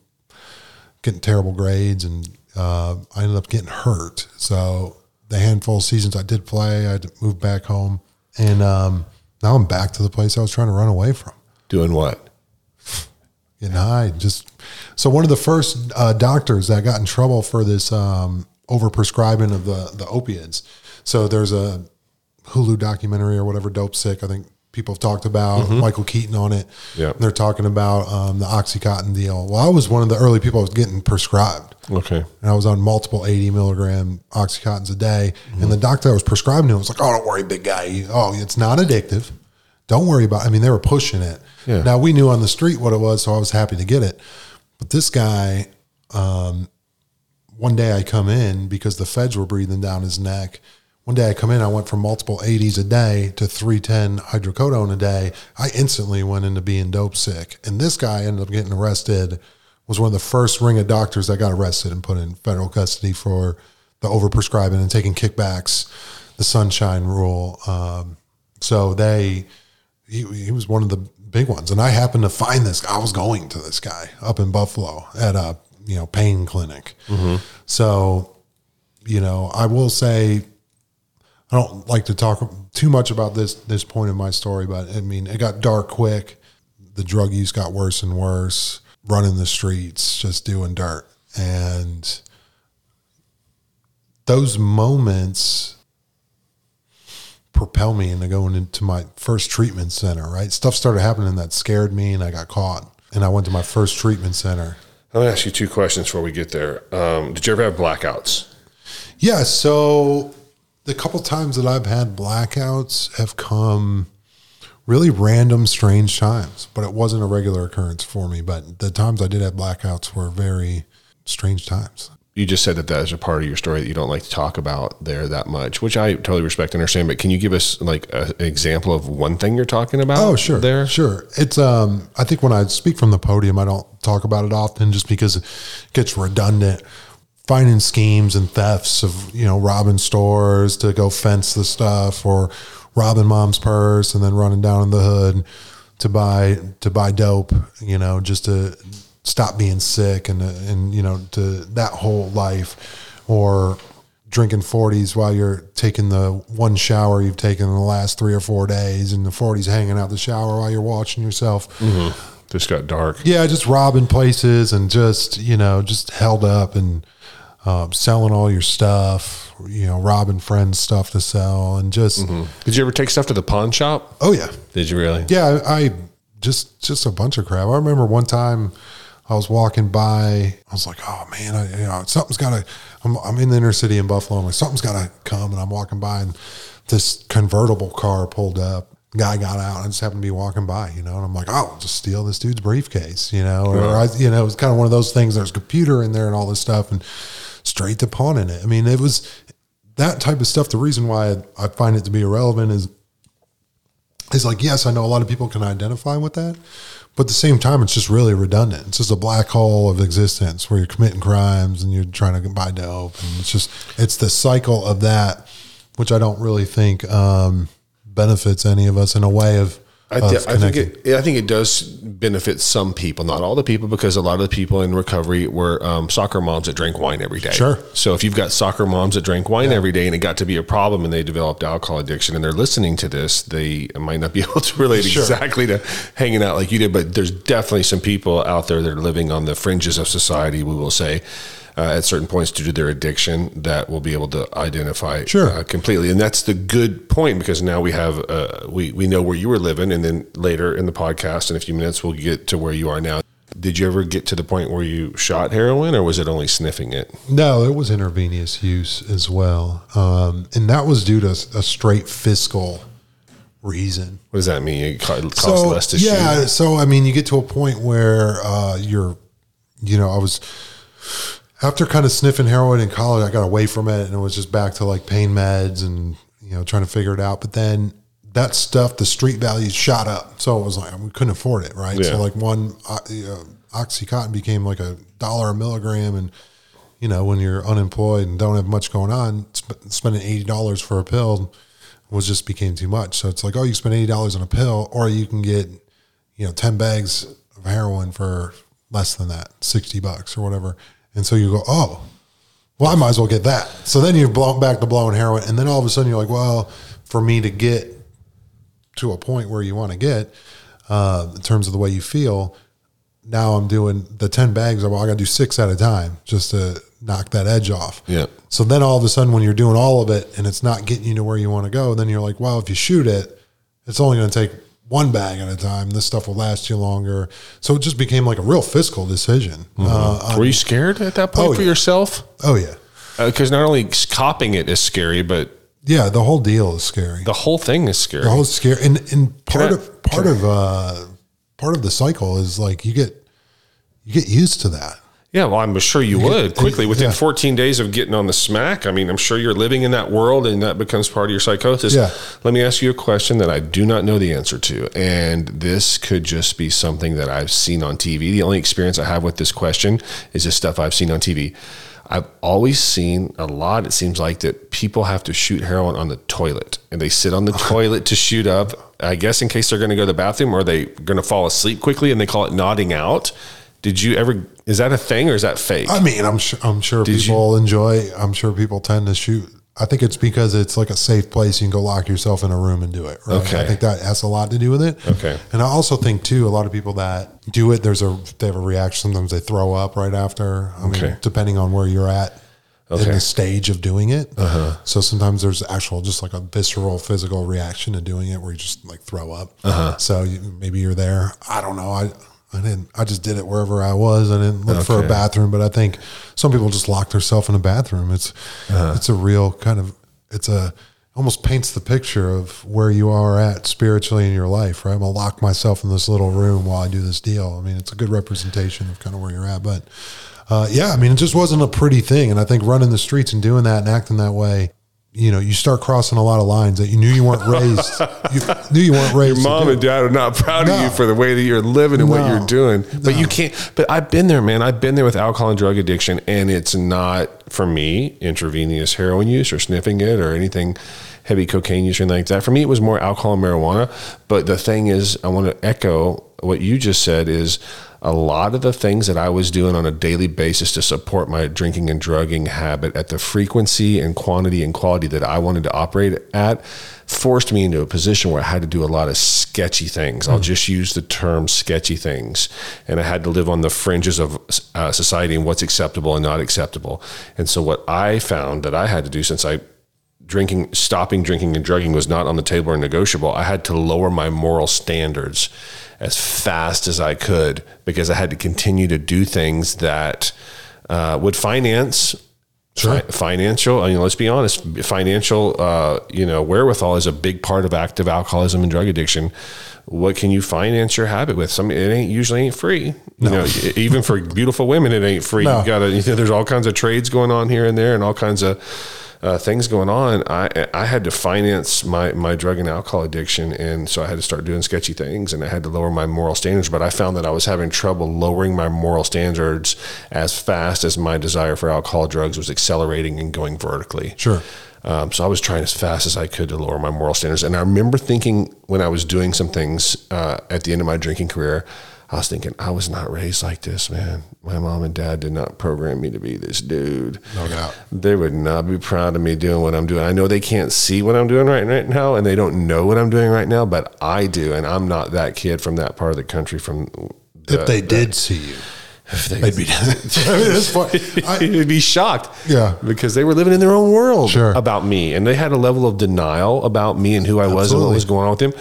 getting terrible grades, and uh, I ended up getting hurt. So the handful of seasons I did play, I had to move back home, and um, now I'm back to the place I was trying to run away from. Doing what? Getting high, just so one of the first uh, doctors that got in trouble for this um, overprescribing of the the opiates. So there's a Hulu documentary or whatever, Dopesick. I think people have talked about Michael Keaton on it. Yeah. they're talking about um, the OxyContin deal. Well, I was one of the early people I was getting prescribed. Okay. And I was on multiple 80 milligram Oxycontins a day. And the doctor that was prescribing it was like, oh, don't worry, big guy. Oh, it's not addictive. Don't worry about I mean, they were pushing it. Yeah. Now, we knew on the street what it was, so I was happy to get it. But this guy, um, one day I come in because the feds were breathing down his neck. One day I come in, I went from multiple 80s a day to 310 hydrocodone a day. I instantly went into being dope sick. And this guy ended up getting arrested, was one of the first ring of doctors that got arrested and put in federal custody for the overprescribing and taking kickbacks, the sunshine rule. Um, so they, he, he was one of the big ones. And I happened to find this. I was going to this guy up in Buffalo at a, you know, pain clinic. Mm-hmm. So, you know, I will say, I don't like to talk too much about this this point of my story, but I mean, it got dark quick. The drug use got worse and worse. Running the streets, just doing dirt, and those moments propel me into going into my first treatment center. Right, stuff started happening that scared me, and I got caught. And I went to my first treatment center. I'm gonna ask you two questions before we get there. Um, did you ever have blackouts? Yeah, so the couple times that I've had blackouts have come really random, strange times, but it wasn't a regular occurrence for me. But the times I did have blackouts were very strange times. You just said that that is a part of your story that you don't like to talk about there that much, which I totally respect and understand. But can you give us like a, an example of one thing you're talking about? Oh, sure, There, sure. It's um, I think when I speak from the podium, I don't talk about it often, just because it gets redundant. Finding schemes and thefts of you know robbing stores to go fence the stuff, or robbing mom's purse and then running down in the hood to buy to buy dope, you know, just to stop being sick and and you know to that whole life, or drinking 40s while you're taking the one shower you've taken in the last three or four days and the 40s hanging out the shower while you're watching yourself. Just got dark. Yeah, just robbing places and just, you know, just held up. And um, selling all your stuff, you know, robbing friends' stuff to sell, and just Did you ever take stuff to the pawn shop? oh yeah, Did you really? yeah, I, I just just a bunch of crap. I remember one time I was walking by. I was like, "Oh man, I, you know, something's got to." I'm, I'm in the inner city in Buffalo. I'm like, "Something's got to come." And I'm walking by, and this convertible car pulled up. Guy got out. I just happened to be walking by, you know, and I'm like, "Oh, just steal this dude's briefcase," you know, or I, you know, it was kind of one of those things. There's a computer in there and all this stuff, and straight to pawning it. I mean, it was that type of stuff. The reason why I, I find it to be irrelevant is is like, yes, I know a lot of people can identify with that, but at the same time, it's just really redundant. It's just a black hole of existence where you're committing crimes and you're trying to buy dope, and it's just it's the cycle of that, which I don't really think um, benefits any of us in a way of. I, of thi- I think it. I think it does benefit some people, not all the people, because a lot of the people in recovery were um, soccer moms that drank wine every day. Sure. So if you've got soccer moms that drank wine every day and it got to be a problem and they developed alcohol addiction and they're listening to this, they might not be able to relate Sure. exactly to hanging out like you did. But there's definitely some people out there that are living on the fringes of society. We will say. Uh, at certain points, due to their addiction, that we'll be able to identify Sure. uh, completely, and that's the good point because now we have uh, we we know where you were living, and then later in the podcast, in a few minutes, we'll get to where you are now. Did you ever get to the point where you shot heroin, or was it only sniffing it? No, it was intravenous use as well, um, and that was due to a straight fiscal reason. What does that mean? It co- it costs less to yeah, shoot. Yeah, so I mean, you get to a point where uh, you're, you know, I was after kind of sniffing heroin in college, I got away from it, and it was just back to like pain meds and you know trying to figure it out. But then that stuff, the street values shot up, so it was like we couldn't afford it, right? Yeah. So like one uh, uh, OxyContin became like a dollar a milligram, and you know when you're unemployed and don't have much going on, sp- spending eighty dollars for a pill was just became too much. So it's like, oh, you spend eighty dollars on a pill, or you can get, you know, ten bags of heroin for less than that, sixty bucks or whatever. And so you go, oh, well, I might as well get that. So then you've blown back to blowing heroin, and then all of a sudden you're like, well, for me to get to a point where you want to get, uh, in terms of the way you feel, now I'm doing the ten bags. Well, I got to do six at a time just to knock that edge off. Yeah. So then all of a sudden, when you're doing all of it and it's not getting you to where you want to go, then you're like, well, if you shoot it, it's only going to take one bag at a time. This stuff will last you longer. So it just became like a real fiscal decision. Uh, Were you scared at that point Oh, for yeah. yourself? oh yeah, Because not only copying it is scary, but yeah. The whole deal is scary. the whole thing is scary. The whole scary, and and part I- of part of uh, part of the cycle is like you get you get used to that. Yeah, well, I'm sure you would quickly within yeah. 14 days of getting on the smack. I mean, I'm sure you're living in that world and that becomes part of your psychosis. Yeah. Let me ask you a question that I do not know the answer to. And this could just be something that I've seen on TV. The only experience I have with this question is just stuff I've seen on TV. I've always seen a lot, it seems like, that people have to shoot heroin on the toilet and they sit on the toilet to shoot up, I guess, in case they're going to go to the bathroom or they're going to fall asleep quickly and they call it nodding out. Did you ever, is that a thing or is that fake? I mean, I'm sure I'm sure people enjoy. I'm sure people tend to shoot. I think it's because it's like a safe place. You can go lock yourself in a room and do it. Right? Okay. I think that has a lot to do with it. Okay. And I also think too, a lot of people that do it, there's a they have a reaction. Sometimes they throw up right after. I Okay. mean, depending on where you're at in Okay. Uh-huh. the stage of doing it. Uh-huh. So sometimes there's actual just like a visceral physical reaction to doing it where you just like throw up. Uh-huh. So you, maybe you're there. I don't know. I I didn't. I just did it wherever I was. I didn't look for a bathroom. But I think some people just lock themselves in a bathroom. It's Uh-huh. it's a real kind of it's a almost paints the picture of where you are at spiritually in your life. Right. I'm gonna lock myself in this little room while I do this deal. I mean, it's a good representation of kind of where you're at. But uh, yeah, I mean, it just wasn't a pretty thing. And I think running the streets and doing that and acting that way. You know, you start crossing a lot of lines that you knew you weren't raised. you knew you weren't raised. Your mom and dad are not proud of you for the way that you're living and what you're doing. But you can't. But I've been there, man. I've been there with alcohol and drug addiction, and it's not for me intravenous heroin use or sniffing it or anything heavy cocaine use or anything like that. For me, it was more alcohol and marijuana. But the thing is, I want to echo what you just said is a lot of the things that I was doing on a daily basis to support my drinking and drugging habit at the frequency and quantity and quality that I wanted to operate at forced me into a position where I had to do a lot of sketchy things. I'll just use the term sketchy things. And I had to live on the fringes of uh, society and what's acceptable and not acceptable. And so, what I found that I had to do since I drinking, stopping drinking and drugging was not on the table or negotiable, I had to lower my moral standards as fast as I could because I had to continue to do things that uh, would finance Sure. Fi- financial, you know, let's be honest, financial, uh, you know, wherewithal is a big part of active alcoholism and drug addiction. What can you finance your habit with? Some it ain't usually ain't free. You know, even for beautiful women, it ain't free. No. You gotta, you know, there's all kinds of trades going on here and there, and all kinds of uh, things going on. I I had to finance my my drug and alcohol addiction, and so I had to start doing sketchy things, and I had to lower my moral standards. But I found that I was having trouble lowering my moral standards as fast as my desire for alcohol drugs was accelerating and going vertically. Sure. Um, so I was trying as fast as I could to lower my moral standards. And I remember thinking when I was doing some things uh, at the end of my drinking career, I was thinking, I was not raised like this, man. My mom and dad did not program me to be this dude. No doubt. They would not be proud of me doing what I'm doing. I know they can't see what I'm doing right, right now and they don't know what I'm doing right now, but I do. And I'm not that kid from that part of the country from the, If they did see you, they, they'd be. I mean, it's fun. I- You'd be shocked. Yeah. Because they were living in their own world Sure. about me. And they had a level of denial about me and who I was and what was going on with them.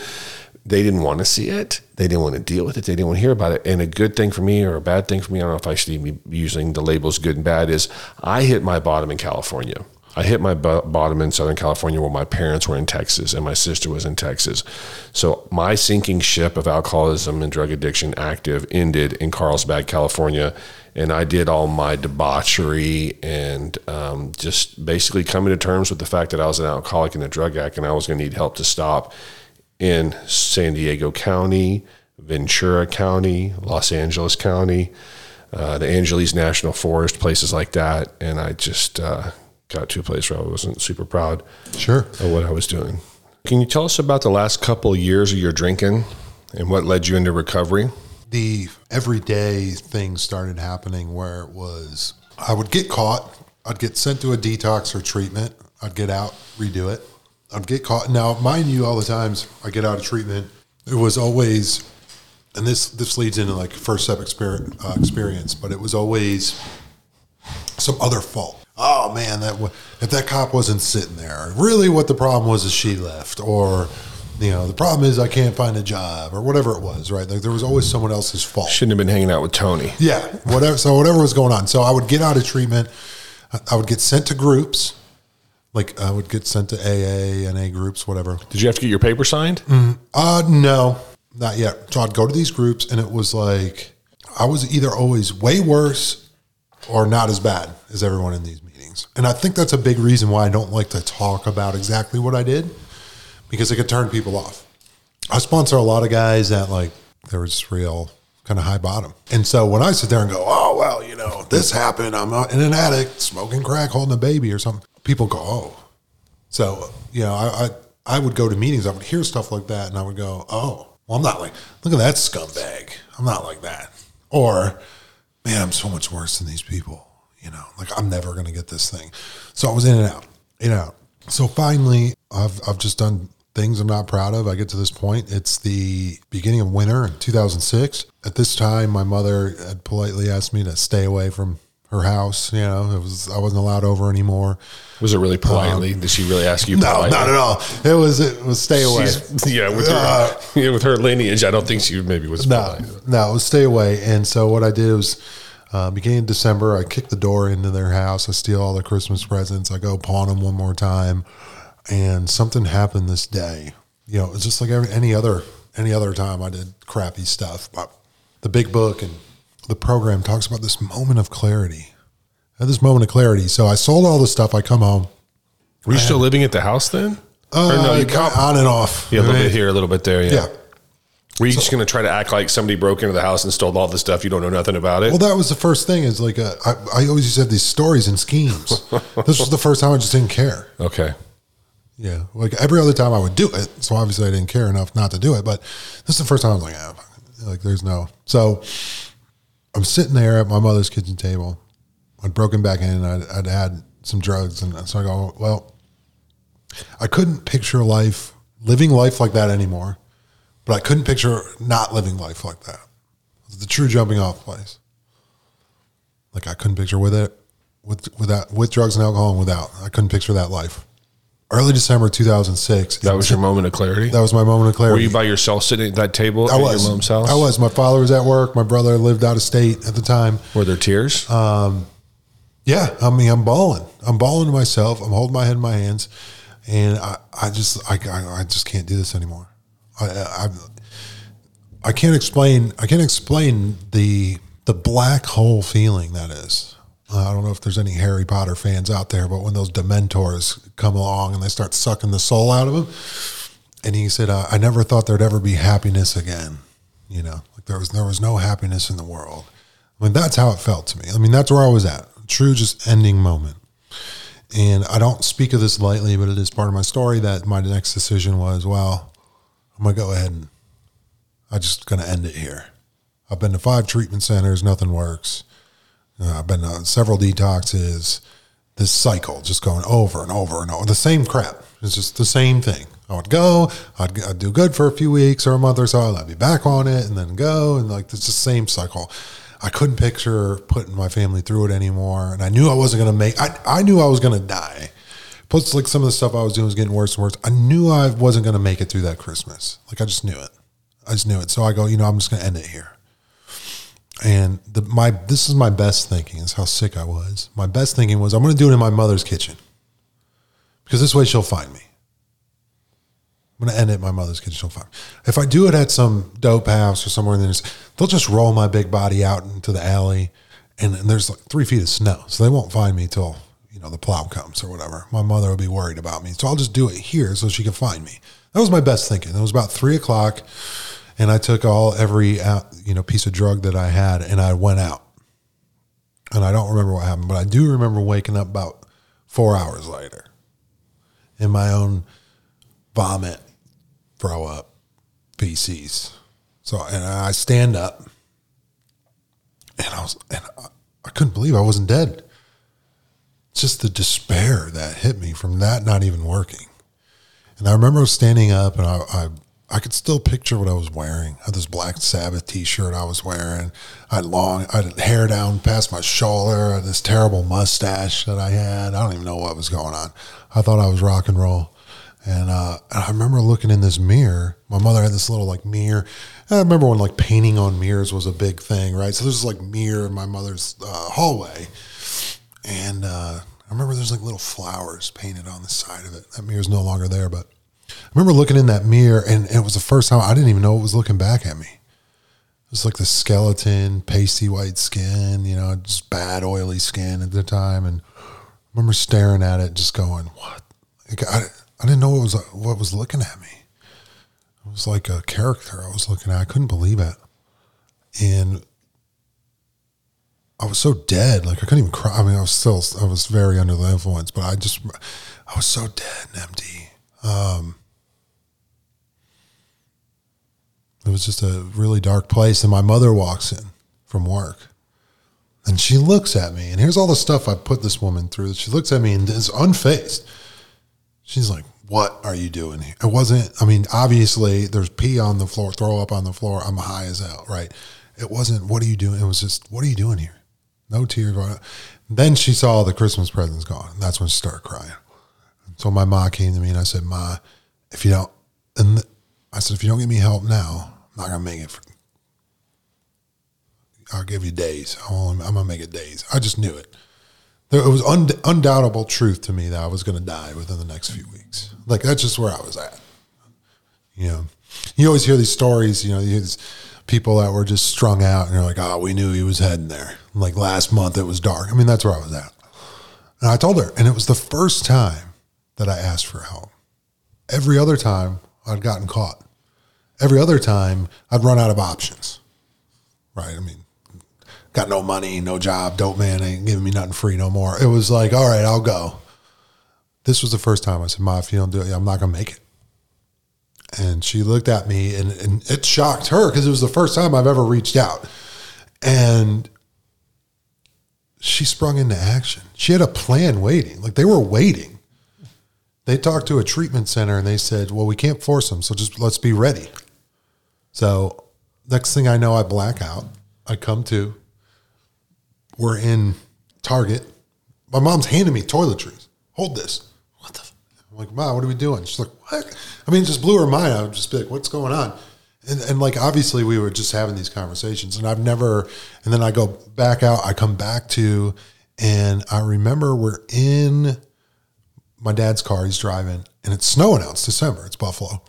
They didn't want to see it. They didn't want to deal with it. They didn't want to hear about it. And a good thing for me or a bad thing for me, I don't know if I should even be using the labels good and bad, is I hit my bottom in California. I hit my bo- bottom in Southern California where my parents were in Texas and my sister was in Texas. So my sinking ship of alcoholism and drug addiction active ended in Carlsbad, California. And I did all my debauchery and um, just basically coming to terms with the fact that I was an alcoholic and a drug addict and I was going to need help to stop in San Diego County, Ventura County, Los Angeles County, uh, the Angeles National Forest, places like that. And I just uh, got to a place where I wasn't super proud Sure. of what I was doing. Can you tell us about the last couple of years of your drinking and what led you into recovery? the everyday things started happening where it was I would get caught, I'd get sent to a detox or treatment, I'd get out, redo it. I'd get caught. Now, mind you, all the times I get out of treatment, it was always, and this this leads into like first step experience, uh, experience, but it was always some other fault. Oh man, that wa- if that cop wasn't sitting there, really, what the problem was is she left, or you know, the problem is I can't find a job, or whatever it was. Right? Like there was always someone else's fault. Shouldn't have been hanging out with Tony. Yeah, whatever. So whatever was going on. So I would get out of treatment. I would get sent to groups. Like I would get sent to AA, and NA groups, whatever. Did you have to get your paper signed? Uh no, not yet. So I'd go to these groups, and it was like I was either always way worse or not as bad as everyone in these meetings. And I think that's a big reason why I don't like to talk about exactly what I did because it could turn people off. I sponsor a lot of guys that like there was real kind of high bottom. And so when I sit there and go, oh, well, you know, this happened. I'm in an attic smoking crack, holding a baby or something. People go, oh. So, you know, I, I, I would go to meetings. I would hear stuff like that and I would go, oh, well, I'm not like, look at that scumbag. I'm not like that. Or, man, I'm so much worse than these people. You know, like I'm never going to get this thing. So I was in and out, in and out. So finally, I've, I've just done things I'm not proud of. I get to this point. It's the beginning of winter in 2006. At this time, my mother had politely asked me to stay away from her house. You know, it was I wasn't allowed over anymore. Was it really politely? Did she really ask you? Um, No, politely? not at all. It was it was stay away. She's- yeah, with her, yeah, with her lineage, I don't think she maybe was. No, polite. no, it was stay away. And so what I did was, uh, beginning of December, I kick the door into their house. I steal all the Christmas presents. I go pawn them one more time, and something happened this day. You know, it's just like every, any other any other time I did crappy stuff. But the big book and the program talks about this moment of clarity. I had this moment of clarity. So I sold all the stuff. I come home. Were you still living at the house then? Uh, or no, you come on and off. Yeah, a little Right? bit here, a little bit there. Yeah. Yeah. Were you just going to try to act like somebody broke into the house and stole all the stuff? You don't know nothing about it. Well, that was the first thing. Is like uh, I, I always used to have these stories and schemes. this was the first time I just didn't care. okay. Yeah, like every other time I would do it. So obviously I didn't care enough not to do it. But this is the first time I was like, ah, like there's no. So I'm sitting there at my mother's kitchen table. I'd broken back in. I'd, I'd had some drugs, and so I go, well, I couldn't picture life, living life like that anymore. But I couldn't picture not living life like that. The true jumping off place. Like I couldn't picture with it, with without with drugs and alcohol and without. I couldn't picture that life. Early December 2006. That was your moment of clarity. That was my moment of clarity. Were you by yourself sitting at that table I at was. your mom's house? I was. My father was at work. My brother lived out of state at the time. Were there tears? Um, yeah, I mean, I'm bawling. I'm bawling to myself. I'm holding my head in my hands, and I, I just, I, I, I just can't do this anymore. I, I, I can't explain. I can't explain the the black hole feeling that is. I don't know if there's any Harry Potter fans out there, but when those Dementors come along and they start sucking the soul out of him, and he said, uh, "I never thought there'd ever be happiness again." You know, like there was there was no happiness in the world. I mean, that's how it felt to me. I mean, that's where I was at. True, just ending moment. And I don't speak of this lightly, but it is part of my story that my next decision was, well, I'm gonna go ahead and I'm just gonna end it here. I've been to five treatment centers, nothing works. Uh, I've been to several detoxes. This cycle just going over and over and over. The same crap. It's just the same thing. I would go, I'd, I'd do good for a few weeks or a month or so, I'd be back on it and then go. And like, it's the same cycle. I couldn't picture putting my family through it anymore. And I knew I wasn't to make, I, I knew I was to die. Plus, like some of the stuff I was doing was getting worse and worse. I knew I wasn't to make it through that Christmas. Like I just knew it. I just knew it. So I go, you know, I'm just to end it here. And the my this is my best thinking. Is how sick I was. My best thinking was I'm going to do it in my mother's kitchen because this way she'll find me. I'm going to end it in my mother's kitchen. She'll find me. If I do it at some dope house or somewhere, then they'll just roll my big body out into the alley, and, and there's like three feet of snow, so they won't find me till you know the plow comes or whatever. My mother will be worried about me, so I'll just do it here so she can find me. That was my best thinking. It was about three o'clock and I took all every uh, you know piece of drug that I had, and I went out. And I don't remember what happened, but I do remember waking up about four hours later in my own vomit, throw up, feces. So, and I stand up, and I was, and I, I couldn't believe I wasn't dead. Just the despair that hit me from that not even working. And I remember standing up, and I, I I could still picture what I was wearing. I had this Black Sabbath T-shirt I was wearing. I had long, I had hair down past my shoulder. This terrible mustache that I had. I don't even know what was going on. I thought I was rock and roll. And, uh, and I remember looking in this mirror. My mother had this little like mirror. I remember when like painting on mirrors was a big thing, right? So there's like mirror in my mother's uh, hallway, and uh, I remember there's like little flowers painted on the side of it. That mirror's no longer there, but I remember looking in that mirror, and it was the first time I didn't even know it was looking back at me. It was like the skeleton, pasty white skin, you know, just bad oily skin at the time, and I remember staring at it, just going, "What?" Like, I I didn't know what was what was looking at me. It was like a character I was looking at. I couldn't believe it, and I was so dead. Like I couldn't even cry. I mean, I was still I was very under the influence, but I just I was so dead and empty. Um, it was just a really dark place. And my mother walks in from work and she looks at me. And here's all the stuff I put this woman through. She looks at me and is unfazed. She's like, What are you doing here? It wasn't, I mean, obviously there's pee on the floor, throw up on the floor. I'm high as hell, right? It wasn't, What are you doing? It was just, What are you doing here? No tears. Then she saw the Christmas presents gone. That's when she started crying. So my mom came to me and I said, Ma, if you don't, and I said, if you don't give me help now, I'm not gonna make it. For, I'll give you days. I'm gonna make it days. I just knew it. There, it was un, undoubtable truth to me that I was gonna die within the next few weeks. Like that's just where I was at. You know, you always hear these stories. You know, these people that were just strung out, and they're like, "Oh, we knew he was heading there." Like last month, it was dark. I mean, that's where I was at. And I told her, and it was the first time that I asked for help. Every other time I'd gotten caught. Every other time I'd run out of options. Right? I mean, got no money, no job, dope man ain't giving me nothing free no more. It was like, all right, I'll go. This was the first time I said, Ma, if you don't do it, I'm not going to make it. And she looked at me and, and it shocked her because it was the first time I've ever reached out. And she sprung into action. She had a plan waiting. Like they were waiting. They talked to a treatment center and they said, well, we can't force them. So just let's be ready. So next thing I know, I black out. I come to. We're in Target. My mom's handing me toiletries. Hold this. What the? F-? I'm like, Mom, what are we doing? She's like, what? I mean, just blew her mind. I would just be like, what's going on? And, and like, obviously, we were just having these conversations. And I've never, and then I go back out. I come back to, and I remember we're in my dad's car. He's driving, and it's snowing out. It's December. It's Buffalo.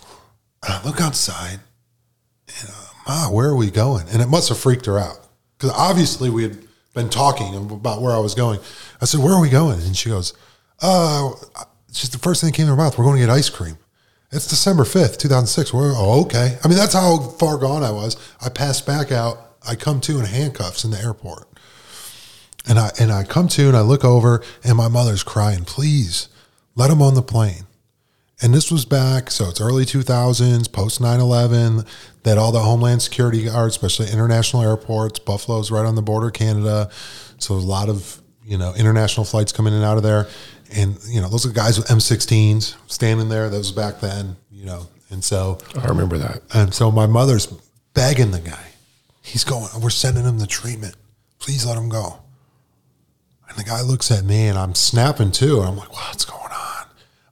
And I look outside, and uh, Ma, where are we going? And it must have freaked her out because obviously we had been talking about where I was going. I said, "Where are we going?" And she goes, "Uh, it's just the first thing that came to her mouth. We're going to get ice cream." It's December fifth, two thousand six. We're oh okay. I mean, that's how far gone I was. I passed back out. I come to in handcuffs in the airport, and I and I come to and I look over, and my mother's crying. Please let him on the plane. And this was back, so it's early 2000s, post 9 11, that all the Homeland Security guards, especially international airports, Buffalo's right on the border of Canada. So a lot of, you know, international flights coming in and out of there. And, you know, those are guys with M16s standing there. That was back then, you know. And so I remember that. and so my mother's begging the guy. He's going, we're sending him the treatment. Please let him go. And the guy looks at me and I'm snapping too. And I'm like, what's going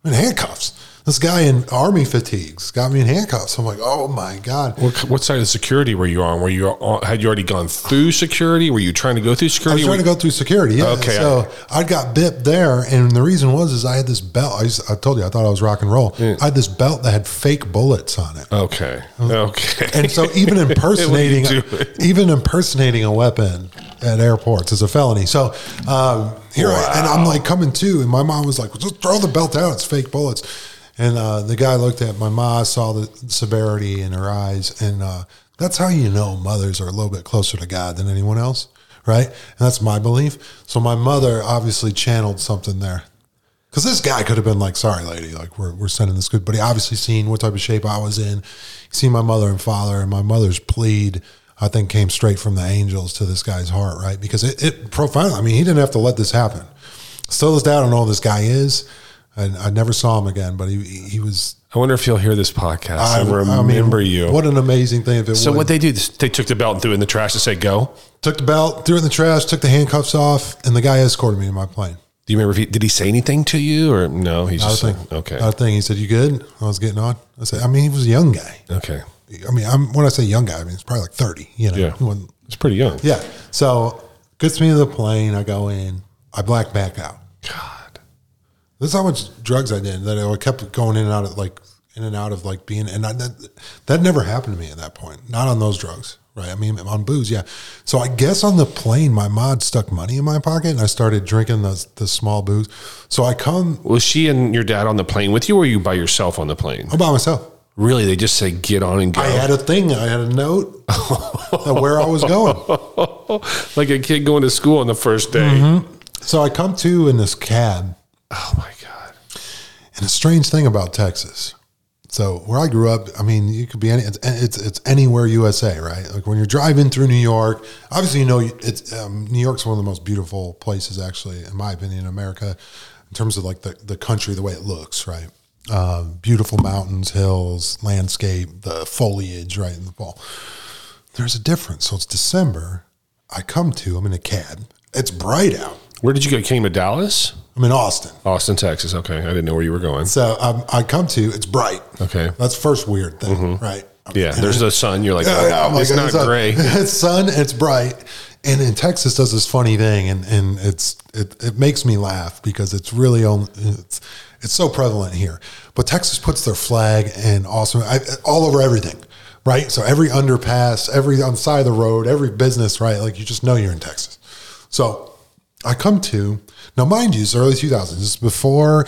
in handcuffs. This guy in army fatigues got me in handcuffs. I'm like, oh my God. What, what side of security were you on? Were you on, had you already gone through security? Were you trying to go through security? I was trying to go through security. Yeah. Okay. So I got bit there. And the reason was, is I had this belt. I, used, I told you, I thought I was rock and roll. I had this belt that had fake bullets on it. okay. Okay. And so even impersonating, What are you doing? even impersonating a weapon at airports is a felony. So um, here I, and I'm like coming to, and my mom was like, well, "Just throw the belt out; it's fake bullets." And uh, the guy looked at my mom, saw the severity in her eyes, and uh, that's how you know mothers are a little bit closer to God than anyone else, right? And that's my belief. So my mother obviously channeled something there. Because this guy could have been like, sorry, lady, like we're, we're sending this good, but he obviously seen what type of shape I was in. He seen my mother and father, and my mother's plead, I think, came straight from the angels to this guy's heart, right? Because it, it profound. I mean, he didn't have to let this happen. Still this day, I don't know who this guy is. And I never saw him again, but he he was. I wonder if you'll hear this podcast I, and I mean, remember you. What an amazing thing if it so would. what they do? They took the belt and threw it in the trash and said, "Go." took the belt, threw it in the trash, took the handcuffs off, and the guy escorted me to my plane. Do you remember? If he, did he say anything to you or no? He's just okay, a thing. He said, "You good?" I was getting on. I said, "I mean, he was a young guy. okay, I mean, I'm when I say young guy, I mean it's probably like 30. You know, yeah, He wasn't- it's pretty young. yeah. So gets me to the plane. I go in. I black back out. God, This is how much drugs I did that I kept going in and out of like in and out of like being and I, that that never happened to me at that point. Not on those drugs, right? I mean, on booze, yeah. So I guess on the plane, my mod stuck money in my pocket, and I started drinking the the small booze. So I come was she and your dad on the plane with you, or were you by yourself on the plane? I'm by myself. Really? They just say get on and go, I had a thing. I had a note of where I was going. like a kid going to school on the first day. Mm-hmm. So I come to in this cab, Oh my god. and a strange thing about Texas. So where I grew up, I mean, you could be any. It's it's, it's anywhere USA, right? Like when you're driving through New York, obviously you know it's um, New York's one of the most beautiful places, actually, in my opinion, in America, in terms of like the the country, the way it looks, right? Um, beautiful mountains, hills, landscape, the foliage, right in the fall. There's a difference. So it's December. I come to. I'm in a cab. It's bright out. Where did you go? Came to Dallas, I'm in Austin. Austin, Texas. Okay, I didn't know where you were going. So um, I come to. It's bright. Okay. That's first weird thing, right? Yeah, there's the sun. You're like, oh, yeah, it's like, not a- gray. It's sun. It's bright. And in Texas does this funny thing, and, and it's it, it makes me laugh because it's really on it's it's so prevalent here. But Texas puts their flag and awesome all over everything, right? So every underpass, every on the side of the road, every business, right? Like you just know you're in Texas. So I come to now, mind you, it's early 2000s. It's before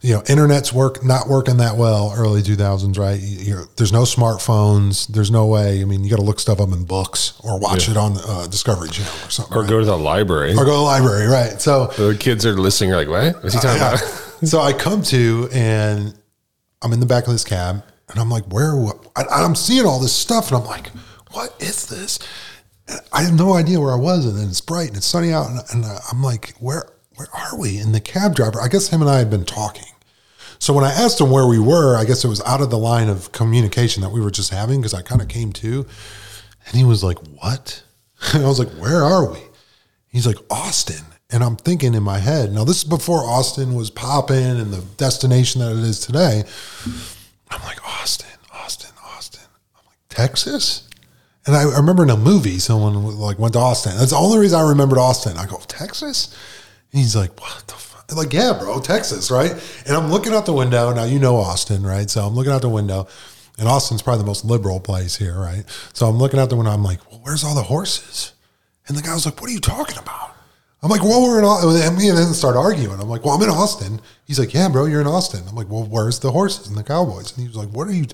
you know internet's work not working that well. Early 2000s, right? You, you're, there's no smartphones. There's no way. I mean, you got to look stuff up in books or watch it on uh, Discovery Channel or something. Or right? go to the library. or go to the library, right? So the kids are listening. Are like, what? What's he talking yeah. about? so I come to and I'm in the back of this cab and I'm like, where? What? I, I'm seeing all this stuff and I'm like, what is this? And I have no idea where I was. And then it's bright and it's sunny out. And, and I'm like, where, where are we? And the cab driver, I guess him and I had been talking. So when I asked him where we were, I guess it was out of the line of communication that we were just having because I kind of came to. And he was like, what? And I was like, where are we? He's like, Austin. And I'm thinking in my head, now this is before Austin was popping and the destination that it is today. I'm like, Austin, Austin, Austin. I'm like, Texas? And I, remember in a movie, someone like went to Austin. That's the only reason I remembered Austin. I go, Texas? And he's like, what the fuck? Like, yeah, bro, Texas, right? And I'm looking out the window. Now, you know Austin, right? So I'm looking out the window. And Austin's probably the most liberal place here, right? So I'm looking out the window. I'm like, well, where's all the horses? And the guy was like, what are you talking about? I'm like, well, we're in Austin. And me and then start arguing. I'm like, well, I'm in Austin. He's like, yeah, bro, you're in Austin. I'm like, well, where's the horses and the cowboys? And he was like, what are you,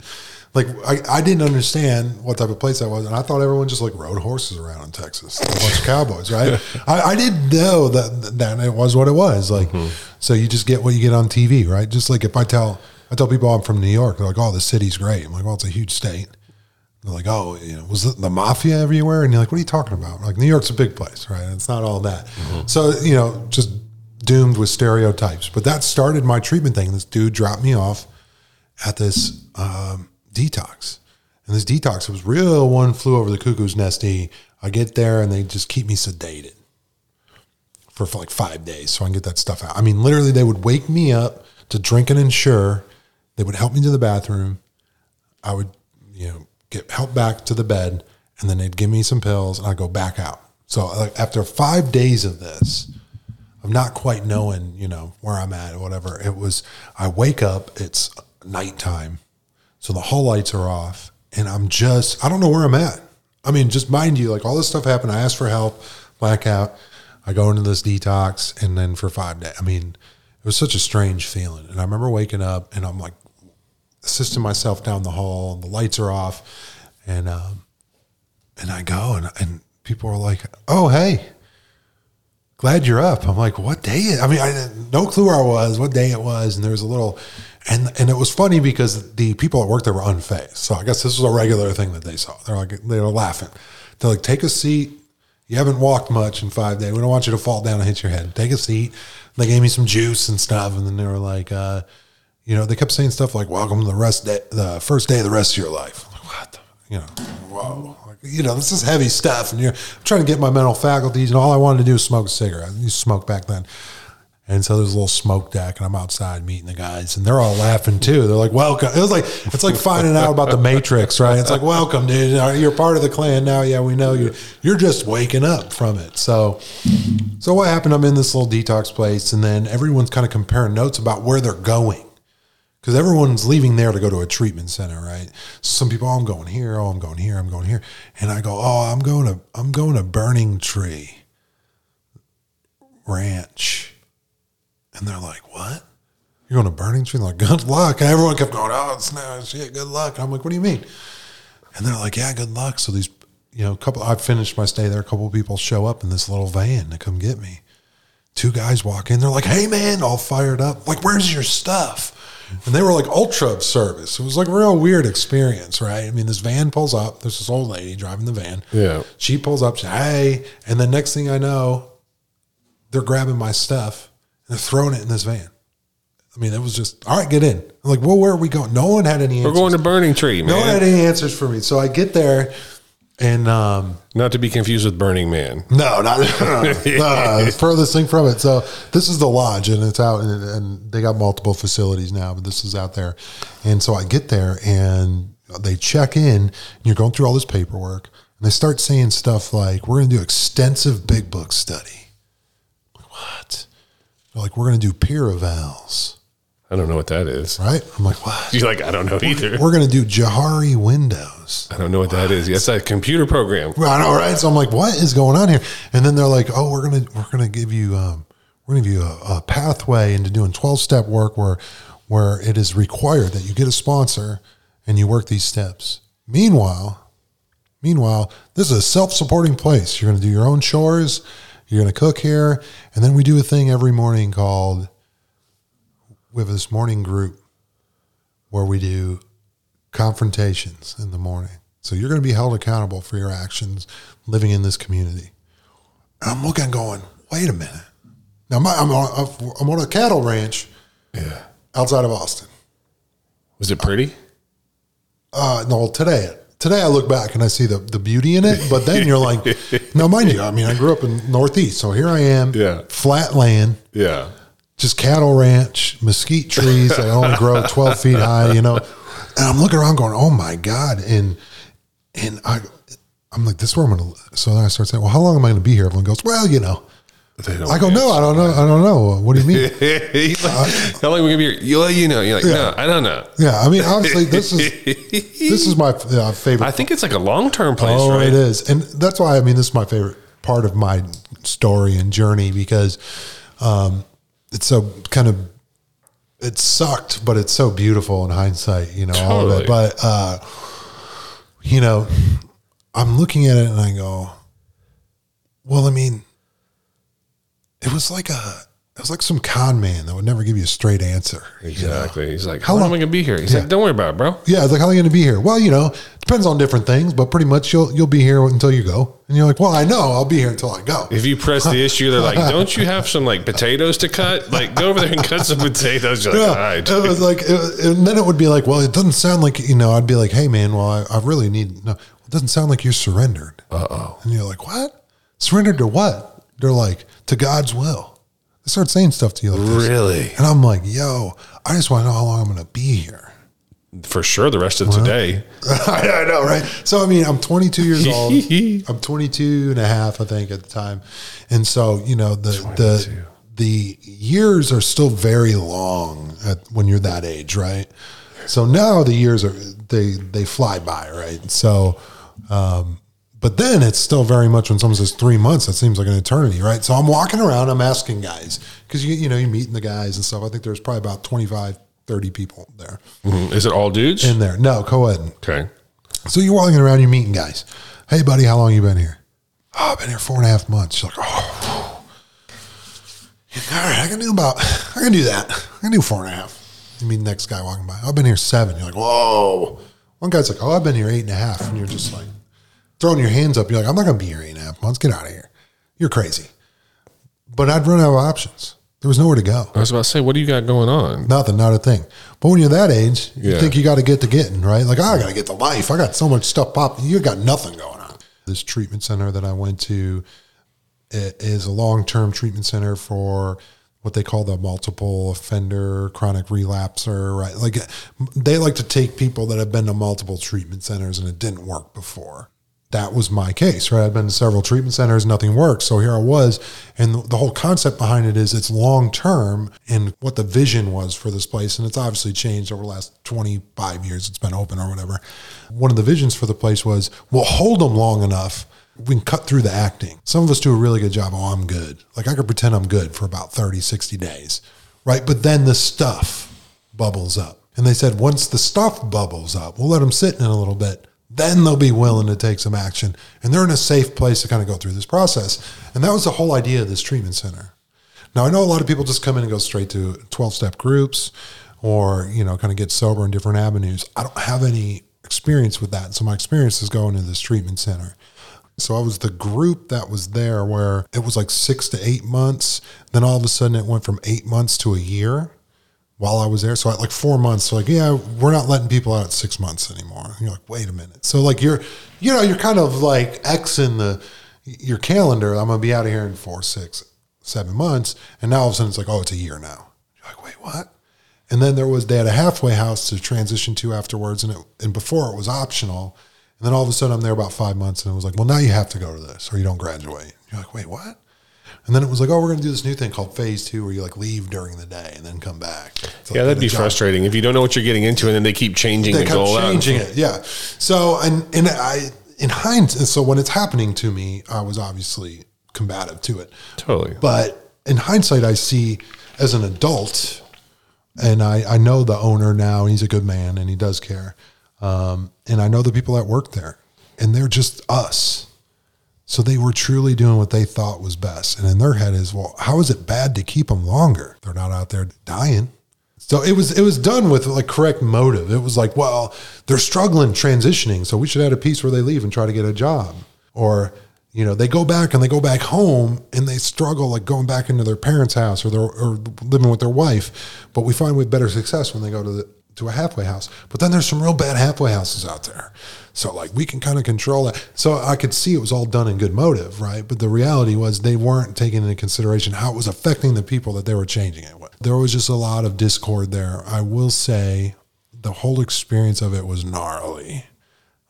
like, I, I didn't understand what type of place that was. And I thought everyone just like rode horses around in Texas, a bunch of cowboys, right? I, I didn't know that, that it was what it was. Like, so you just get what you get on TV, right? Just like if I tell, I tell people I'm from New York, they're like, oh, the city's great. I'm like, well, it's a huge state. They're like, oh, you know, was the mafia everywhere? And you're like, what are you talking about? Like, New York's a big place, right? It's not all that. So, you know, just doomed with stereotypes. But that started my treatment thing. This dude dropped me off at this um, detox. And this detox, was real one flew over the cuckoo's nesty. I get there and they just keep me sedated for, like five days so I can get that stuff out. I mean, literally, they would wake me up to drink and Ensure. They would help me to the bathroom. I would, you know, get help back to the bed, and then they'd give me some pills, and I would go back out. So like after five days of this, of not quite knowing, you know, where I'm at or whatever, it was. I wake up, it's nighttime, so the hall lights are off, and I'm just, I don't know where I'm at. I mean, just mind you, like all this stuff happened. I asked for help, blackout. I go into this detox, and then for five days, I mean, it was such a strange feeling. And I remember waking up, and I'm like assisting myself down the hall, and the lights are off, and um, and I go, and and people are like, "Oh, hey." Glad you're up. I'm like, what day? Is, I mean, I no clue where I was, what day it was, and there was a little, and and it was funny because the people at work there were unfazed. So I guess this was a regular thing that they saw. They're like, they were laughing. They're like, take a seat. You haven't walked much in five days. We don't want you to fall down and hit your head. Take a seat. They gave me some juice and stuff, and then they were like, uh, you know, they kept saying stuff like, "Welcome to the rest day, the first day of the rest of your life." Like, what? The, you know, whoa. Like, you know, this is heavy stuff, and you're I'm trying to get my mental faculties, and all I wanted to do was smoke a cigarette. You smoke back then. And so there's a little smoke deck, and I'm outside meeting the guys, and they're all laughing too. They're like, "Welcome!" It was like it's like finding out about the Matrix, right? It's like, "Welcome, dude. You're part of the clan now. Yeah, we know you. You're just waking up from it." So, so what happened? I'm in this little detox place, and then everyone's kind of comparing notes about where they're going because everyone's leaving there to go to a treatment center, right? Some people, oh, I'm going here. Oh, I'm going here. I'm going here, and I go, oh, I'm going to I'm going to Burning Tree Ranch, and they're like, what? You're going to Burning Tree? Like, good luck. And everyone kept going, oh, it's no shit, good luck. I'm like, what do you mean? And they're like, yeah, good luck. So these, you know, a couple. I finished my stay there. A couple of people show up in this little van to come get me. Two guys walk in. They're like, hey man, all fired up. Like, where's your stuff? And they were like ultra of service. It was like a real weird experience, right? I mean, this van pulls up. There's this old lady driving the van. Yeah. She pulls up. She, hey, and the next thing I know, they're grabbing my stuff they're throwing it in this van. I mean, it was just all right. Get in. I'm like, well, where are we going? No one had any. We're Answers. going to Burning Tree, man. no one had any answers for me. So I get there, and um, Not to be confused with Burning Man. no, not no, no, furthest thing from it. So this is the lodge, and it's out, and, and they got multiple facilities now, but this is out there. And so I get there, and they check in. And you're going through all this paperwork, and they start saying stuff like, "We're going to do extensive big book study." Like. They're like, "We're going to do peer evals." I don't know what that is. Right? I'm like, what? You're like, I don't know either. We're going to do Johari windows. I don't know what that is. That's a computer program. I know, right? So I'm like, what is going on here? And then they're like, oh, we're gonna we're gonna give you um, we're gonna give you a, a pathway into doing 12 step work where where it is required that you get a sponsor and you work these steps. Meanwhile, meanwhile, this is a self supporting place. You're gonna do your own chores. You're gonna cook here, and then we do a thing every morning called we have this morning group where we do confrontations in the morning. So you're going to be held accountable for your actions living in this community. And I'm looking, going, wait a minute. Now my, I'm on, I'm on a cattle ranch Yeah. outside of Austin. Was it pretty? Uh, no, today, today I look back and I see the, the beauty in it. But then you're like, now mind you, I mean, I grew up in Northeast, so here I am, Yeah. flat land, Yeah. just cattle ranch, mesquite trees that only grow 12 feet high, you know. And I'm looking around going, oh my God. And, and I, I'm like, this is where I'm to, so then I start saying, well, how long am I going to be here? Everyone goes, well, you know, I go, no, I don't know. I don't know. What do you mean? He's like, how long are we gonna be here? You, well, you know, you're like, no, I don't know. Yeah. I mean, obviously this is, this is my uh, favorite I think it's like a long term place, Oh, right? it is, and that's why I mean this is my favorite part of my story and journey because um, it's so kind of it sucked, but it's so beautiful in hindsight, you know, all of Totally. it. But uh, you know, I'm looking at it and I go, well, I mean, it was like a it was like some con man that would never give you a straight answer. you know? Exactly. He's like, How how long am I gonna be here? He's Yeah. like, don't worry about it, bro. Yeah, like how long are you going to be here? Well, you know, depends on different things, but pretty much you'll you'll be here until you go. And you're like, well, I know I'll be here until I go. If you press the issue, they're like, don't you have some like potatoes to cut? Like, go over there and cut some potatoes. You're like, all Yeah, it was like, it, and then it would be like, well, it doesn't sound like you know. I'd be like, hey, man, well, I, I really need. No, it doesn't sound like you're surrendered. Uh oh. And you're like, what? Surrendered to what? They're like, to God's will. They start saying stuff to you like this. Really? And I'm like, yo, I just want to know how long I'm going to be here. For sure. The rest of today. I know, right? So, I mean, I'm 22 years old. I'm 22 and a half, I think, at the time. And so, you know, the, 22. the, the years are still very long at, when you're that age, right? So now the years are, they, they fly by, right? So, um, but then it's still very much when someone says three months, that seems like an eternity, right? So I'm walking around, I'm asking guys, because you, you know, you're meeting the guys and stuff. I think there's probably about 25, 30 people there Mhm. Is it all dudes? in there. No, co-ed. okay. So you're walking around, you're meeting guys. Hey, buddy, how long you been here? Oh, I've been here four and a half months. You're like, oh, all right, I can do about, I can do that. I can do four and a half. You meet the next guy walking by. I've been here seven. You're like, whoa. One guy's like, oh, I've been here eight and a half. And you're just like throwing your hands up. You're like, I'm not going to be here eight and a half months. Get out of here. You're crazy. But I'd run out of options. There was nowhere to go. I was about to say, what do you got going on? Nothing, not a thing. But when you're that age, you Yeah. think you got to get to getting, right? Like, oh, I got to get to life. I got so much stuff popping. You got nothing going on. This treatment center that I went to i- is a long term treatment center for what they call the multiple offender, chronic relapser, right? Like, they like to take people that have been to multiple treatment centers and it didn't work before. That was my case, right? I've been to several treatment centers, nothing worked. So here I was. And the, whole concept behind it is it's long term and what the vision was for this place. And it's obviously changed over the last 25 years it's been open or whatever. One of the visions for the place was we'll hold them long enough. We can cut through the acting. Some of us do a really good job. Oh, I'm good. Like I could pretend I'm good for about 30, 60 days, right? But then the stuff bubbles up. And they said once the stuff bubbles up, we'll let them sit in a little bit. Then they'll be willing to take some action. And they're in a safe place to kind of go through this process. And that was the whole idea of this treatment center. Now, I know a lot of people just come in and go straight to 12 step groups or, you know, kind of get sober in different avenues. I don't have any experience with that. So my experience is going to this treatment center. So I was the group that was there where it was like six to eight months. Then all of a sudden it went from eight months to a year while I was there. So like four months, so like, yeah, we're not letting people out at six months anymore. And you're like, wait a minute. So like you're, you know, you're kind of like X in the your calendar. I'm gonna be out of here in four, six, seven months. And now all of a sudden it's like, oh, it's a year now. You're like, wait, what? And then there was they had a halfway house to transition to afterwards, and it and before it was optional. And then all of a sudden I'm there about five months, and it was like, well, now you have to go to this, or you don't graduate. You're like, wait, what? And then it was like, oh, we're going to do this new thing called phase two, where you like leave during the day and then come back. So Yeah, like that'd be job- frustrating if you don't know what you're getting into, and then they keep changing They goal out. changing it, yeah. So and and I in hindsight, so when it's happening to me, I was obviously combative to it. Totally. But in hindsight, I see as an adult, and I, I know the owner now, and he's a good man, and he does care. Um, and I know the people that work there, and they're just us. So they were truly doing what they thought was best. And in their head is, well, how is it bad to keep them longer? They're not out there dying. So it was it was done with like correct motive. It was like, well, they're struggling transitioning, so we should add a piece where they leave and try to get a job. Or, you know, they go back and they go back home and they struggle like going back into their parents' house or their or living with their wife. But we find with better success when they go to the to a halfway house. But then there's some real bad halfway houses out there. So like we can kind of control that. So I could see it was all done in good motive, right? But the reality was they weren't taking into consideration how it was affecting the people that they were changing it with. There was just a lot of discord there. I will say the whole experience of it was gnarly.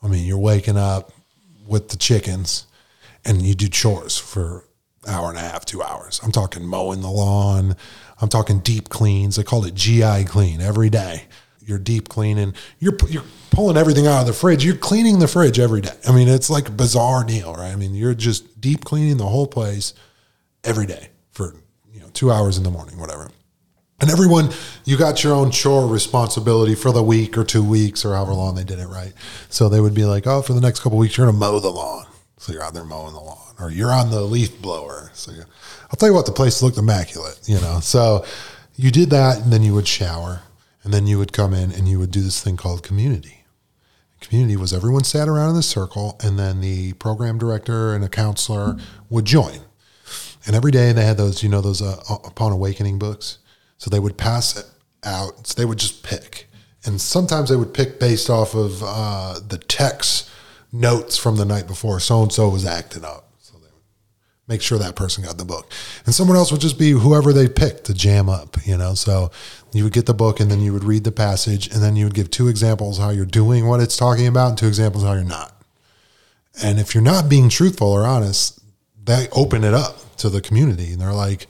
I mean, you're waking up with the chickens and you do chores for hour and a half, two hours. I'm talking mowing the lawn. I'm talking deep cleans. They call it GI clean every day you're deep cleaning. You're you're pulling everything out of the fridge. You're cleaning the fridge every day. I mean, it's like a bizarre deal, right? I mean, you're just deep cleaning the whole place every day for you know two hours in the morning, whatever. And everyone, you got your own chore responsibility for the week or two weeks or however long they did it, right? So they would be like, oh, for the next couple weeks, you're going to mow the lawn. So you're out there mowing the lawn, or you're on the leaf blower. So I'll tell you what, the place looked immaculate, you know. So you did that, and then you would shower and then you would come in and you would do this thing called community. Community was everyone sat around in a circle, and then the program director and a counselor would join. And every day they had those, you know, those uh, upon awakening books. So they would pass it out. So they would just pick, and sometimes they would pick based off of uh, the text notes from the night before. So and so was acting up make sure that person got the book. And someone else would just be whoever they picked to jam up, you know. So you would get the book and then you would read the passage and then you would give two examples how you're doing what it's talking about and two examples how you're not. And if you're not being truthful or honest, they open it up to the community and they're like,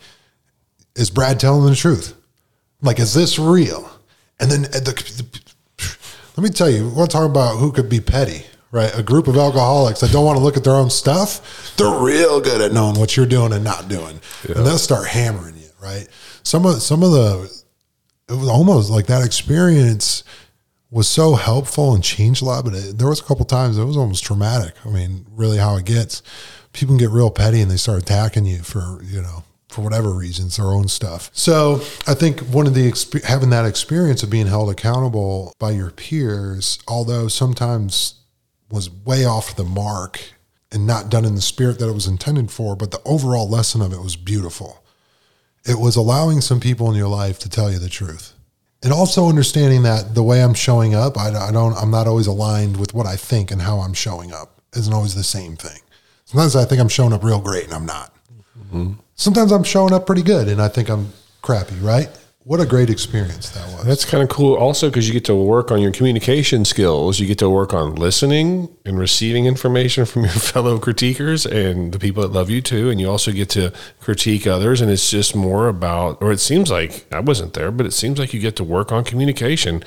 is Brad telling the truth? Like, is this real? And then the, the let me tell you, we're talk about who could be petty right? A group of alcoholics that don't want to look at their own stuff, they're real good at knowing what you're doing and not doing, yeah. and they'll start hammering you, right? Some of some of the it was almost like that experience was so helpful and changed a lot, but it, there was a couple times it was almost traumatic. I mean, really, how it gets people can get real petty and they start attacking you for you know for whatever reasons, their own stuff. So I think one of the having that experience of being held accountable by your peers, although sometimes was way off the mark and not done in the spirit that it was intended for, but the overall lesson of it was beautiful. It was allowing some people in your life to tell you the truth. And also understanding that the way I'm showing up, I, I don't, I'm not always aligned with what I think and how I'm showing up. Isn't always the same thing. Sometimes I think I'm showing up real great and I'm not. Mm-hmm. Sometimes I'm showing up pretty good and I think I'm crappy, right? What a great experience that was. That's kind of cool also because you get to work on your communication skills. You get to work on listening and receiving information from your fellow critiquers and the people that love you too. And you also get to critique others. And it's just more about, or it seems like I wasn't there, but it seems like you get to work on communication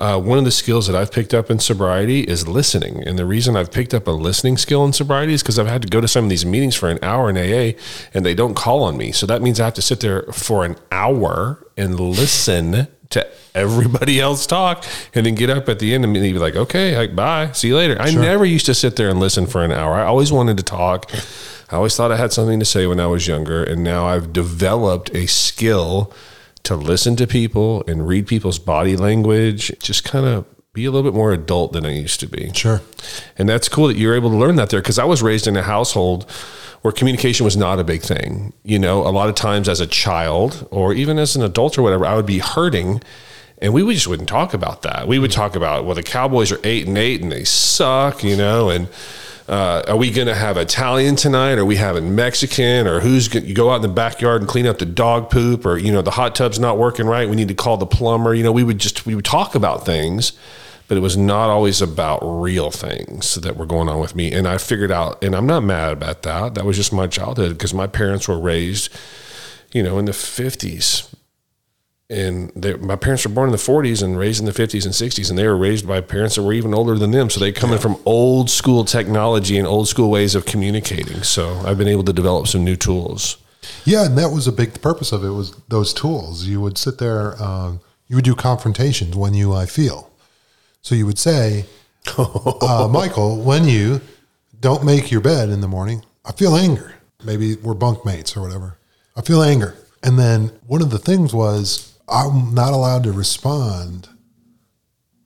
uh, one of the skills that I've picked up in sobriety is listening. And the reason I've picked up a listening skill in sobriety is because I've had to go to some of these meetings for an hour in AA and they don't call on me. So that means I have to sit there for an hour and listen to everybody else talk and then get up at the end and be like, okay, like, bye, see you later. I sure. never used to sit there and listen for an hour. I always wanted to talk. I always thought I had something to say when I was younger. And now I've developed a skill to listen to people and read people's body language, just kind of be a little bit more adult than I used to be. Sure. And that's cool that you're able to learn that there because I was raised in a household where communication was not a big thing. You know, a lot of times as a child or even as an adult or whatever, I would be hurting and we just wouldn't talk about that. We would talk about, well, the Cowboys are eight and eight and they suck, you know, and uh, are we going to have Italian tonight? Are we having Mexican? Or who's going you go out in the backyard and clean up the dog poop? Or you know the hot tub's not working right. We need to call the plumber. You know we would just we would talk about things, but it was not always about real things that were going on with me. And I figured out, and I'm not mad about that. That was just my childhood because my parents were raised, you know, in the 50s and they, my parents were born in the 40s and raised in the 50s and 60s and they were raised by parents that were even older than them so they come yeah. in from old school technology and old school ways of communicating so i've been able to develop some new tools yeah and that was a big purpose of it was those tools you would sit there um, you would do confrontations when you i feel so you would say uh, michael when you don't make your bed in the morning i feel anger. Maybe we're bunkmates or whatever. I feel anger. And then one of the things was I'm not allowed to respond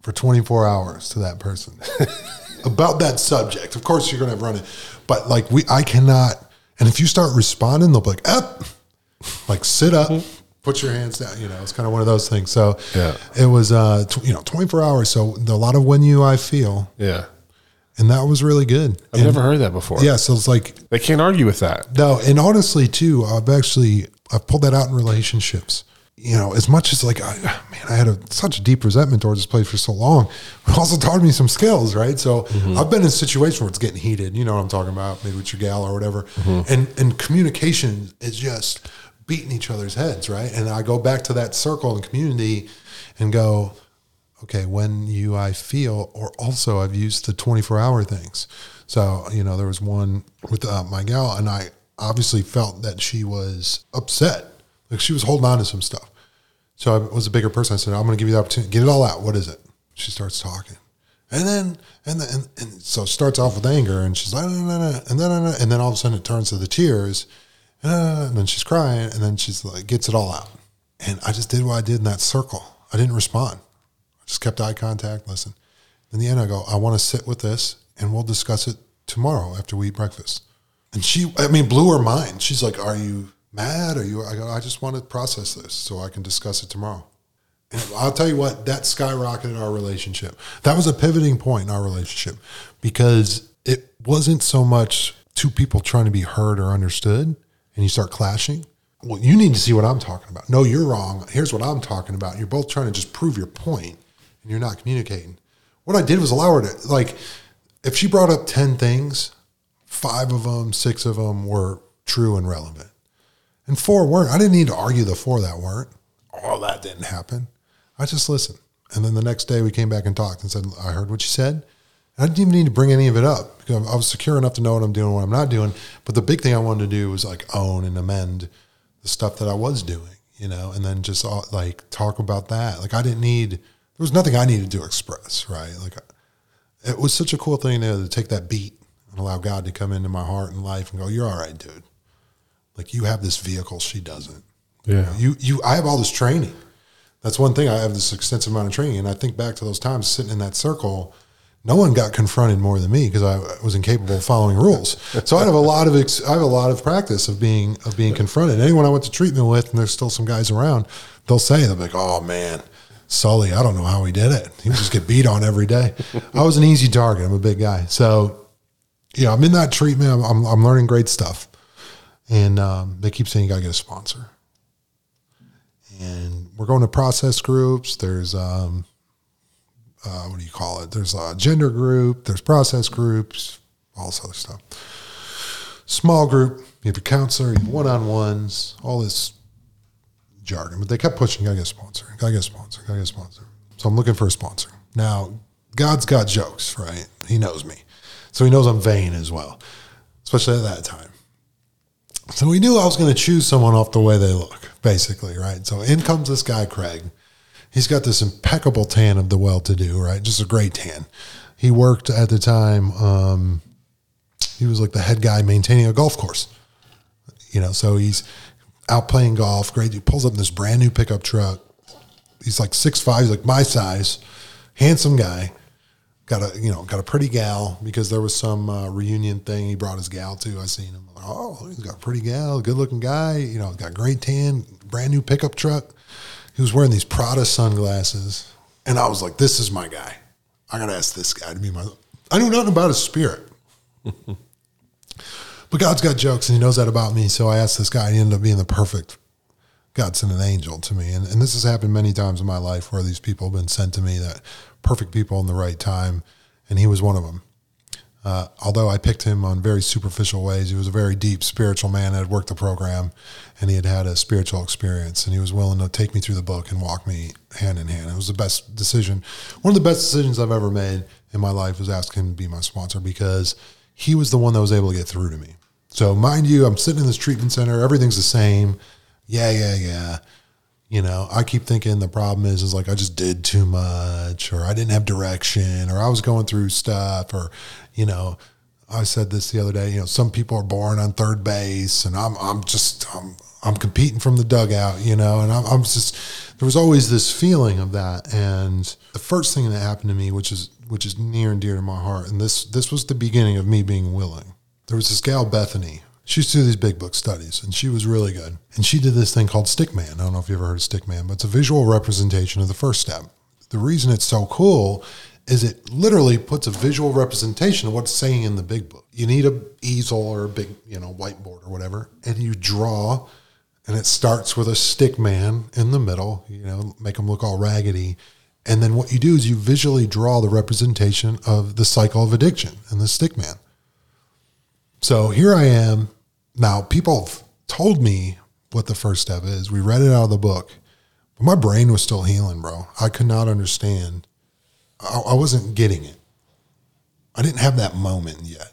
for 24 hours to that person about that subject. Of course, you're going to have run it, but like we, I cannot. And if you start responding, they'll be like, "Up, like sit up, put your hands down." You know, it's kind of one of those things. So Yeah. it was, uh, tw- you know, 24 hours. So a lot of when you, I feel, Yeah. and that was really good. I've never heard that before. Yeah, so it's like They can't argue with that. no, and honestly too, I've actually I've pulled that out in relationships. You know, as much as like, I, man, I had a, such a deep resentment towards this place for so long. It also taught me some skills, right? So I've been in a situation where it's getting heated. You know what I'm talking about? Maybe with your gal or whatever. And and communication is just beating each other's heads, right? And I go back to that circle and community, and go, okay, when you I feel, or also I've used the 24 hour things. So, you know, there was one with uh, my gal, and I obviously felt that she was upset. Like she was holding on to some stuff. So I was a bigger person. I said, I'm going to give you the opportunity. Get it all out. What is it? She starts talking. And then, and then, and, and so starts off with anger, and she's like, "No, no, no," and then, and then all of a sudden it turns to the tears, uh, and then she's crying, and then she's like, gets it all out. And I just did what I did in that circle. I didn't respond. I just kept eye contact, listen. In the end, I go, I want to sit with this, and we'll discuss it tomorrow after we eat breakfast. And she, I mean, blew her mind. She's like, Are you mad? Are you? I go, I just want to process this so I can discuss it tomorrow. And I'll tell you what, that skyrocketed our relationship. That was a pivoting point in our relationship because it wasn't so much two people trying to be heard or understood and you start clashing. Well, you need to see what I'm talking about. No, you're wrong. Here's what I'm talking about. You're both trying to just prove your point and you're not communicating. What I did was allow her to, like, if she brought up 10 things, five of them, six of them were true and relevant. And four weren't. I didn't need to argue the four that weren't. All that didn't happen. I just listened. And then the next day we came back and talked and said, I heard what you said. I didn't even need to bring any of it up because I was secure enough to know what I'm doing, what I'm not doing. But the big thing I wanted to do was like own and amend the stuff that I was doing, you know, and then just all, like talk about that. Like I didn't need, there was nothing I needed to express, right? Like it was such a cool thing to, to take that beat and allow God to come into my heart and life and go, you're all right, dude. Like you have this vehicle, she doesn't. Yeah. You, you, I have all this training. That's one thing. I have this extensive amount of training, and I think back to those times sitting in that circle. No one got confronted more than me because I was incapable of following rules. So I have a lot of ex- I have a lot of practice of being of being confronted. Anyone I went to treatment with, and there's still some guys around, they'll say they'll be like, "Oh man, Sully, I don't know how he did it. He would just get beat on every day." I was an easy target. I'm a big guy, so yeah, I'm in that treatment. I'm, I'm, I'm learning great stuff, and um, they keep saying you got to get a sponsor and we're going to process groups. There's um, uh, what do you call it? There's a gender group. There's process groups. All this other stuff. Small group. You have a counselor. You have one-on-ones. All this jargon. But they kept pushing. Gotta get a sponsor. Gotta get a sponsor. Gotta get a sponsor. So I'm looking for a sponsor. Now, God's got jokes, right? He knows me, so he knows I'm vain as well, especially at that time. So we knew I was going to choose someone off the way they look, basically, right? So in comes this guy, Craig. He's got this impeccable tan of the well to do, right? Just a great tan. He worked at the time, um, he was like the head guy maintaining a golf course. You know, so he's out playing golf. Great. He pulls up in this brand new pickup truck. He's like six five, he's like my size, handsome guy. Got a you know got a pretty gal because there was some uh, reunion thing he brought his gal to. I seen him. Oh, he's got a pretty gal, good looking guy. You know, got great tan, brand new pickup truck. He was wearing these Prada sunglasses, and I was like, "This is my guy. I gotta ask this guy to be my." I knew nothing about his spirit, but God's got jokes, and He knows that about me. So I asked this guy. He ended up being the perfect God sent an angel to me. And, and this has happened many times in my life where these people have been sent to me that perfect people in the right time. And he was one of them. Uh, although I picked him on very superficial ways, he was a very deep spiritual man that had worked the program and he had had a spiritual experience and he was willing to take me through the book and walk me hand in hand. It was the best decision. One of the best decisions I've ever made in my life was asking him to be my sponsor because he was the one that was able to get through to me. So, mind you, I'm sitting in this treatment center, everything's the same yeah, yeah, yeah. You know, I keep thinking the problem is is like I just did too much or I didn't have direction or I was going through stuff or, you know, I said this the other day. You know, some people are born on third base, and I'm I'm just I'm I'm competing from the dugout. You know, and I'm, I'm just there was always this feeling of that. And the first thing that happened to me, which is which is near and dear to my heart, and this this was the beginning of me being willing. There was this gal Bethany. She used to do these big book studies, and she was really good. And she did this thing called Stickman. I don't know if you ever heard of Stickman, but it's a visual representation of the first step. The reason it's so cool is it literally puts a visual representation of what's saying in the big book. You need a easel or a big, you know, whiteboard or whatever, and you draw, and it starts with a stick man in the middle, you know, make them look all raggedy. And then what you do is you visually draw the representation of the cycle of addiction and the stick man. So here I am. Now, people have told me what the first step is. We read it out of the book, but my brain was still healing, bro. I could not understand I, I wasn't getting it. I didn't have that moment yet.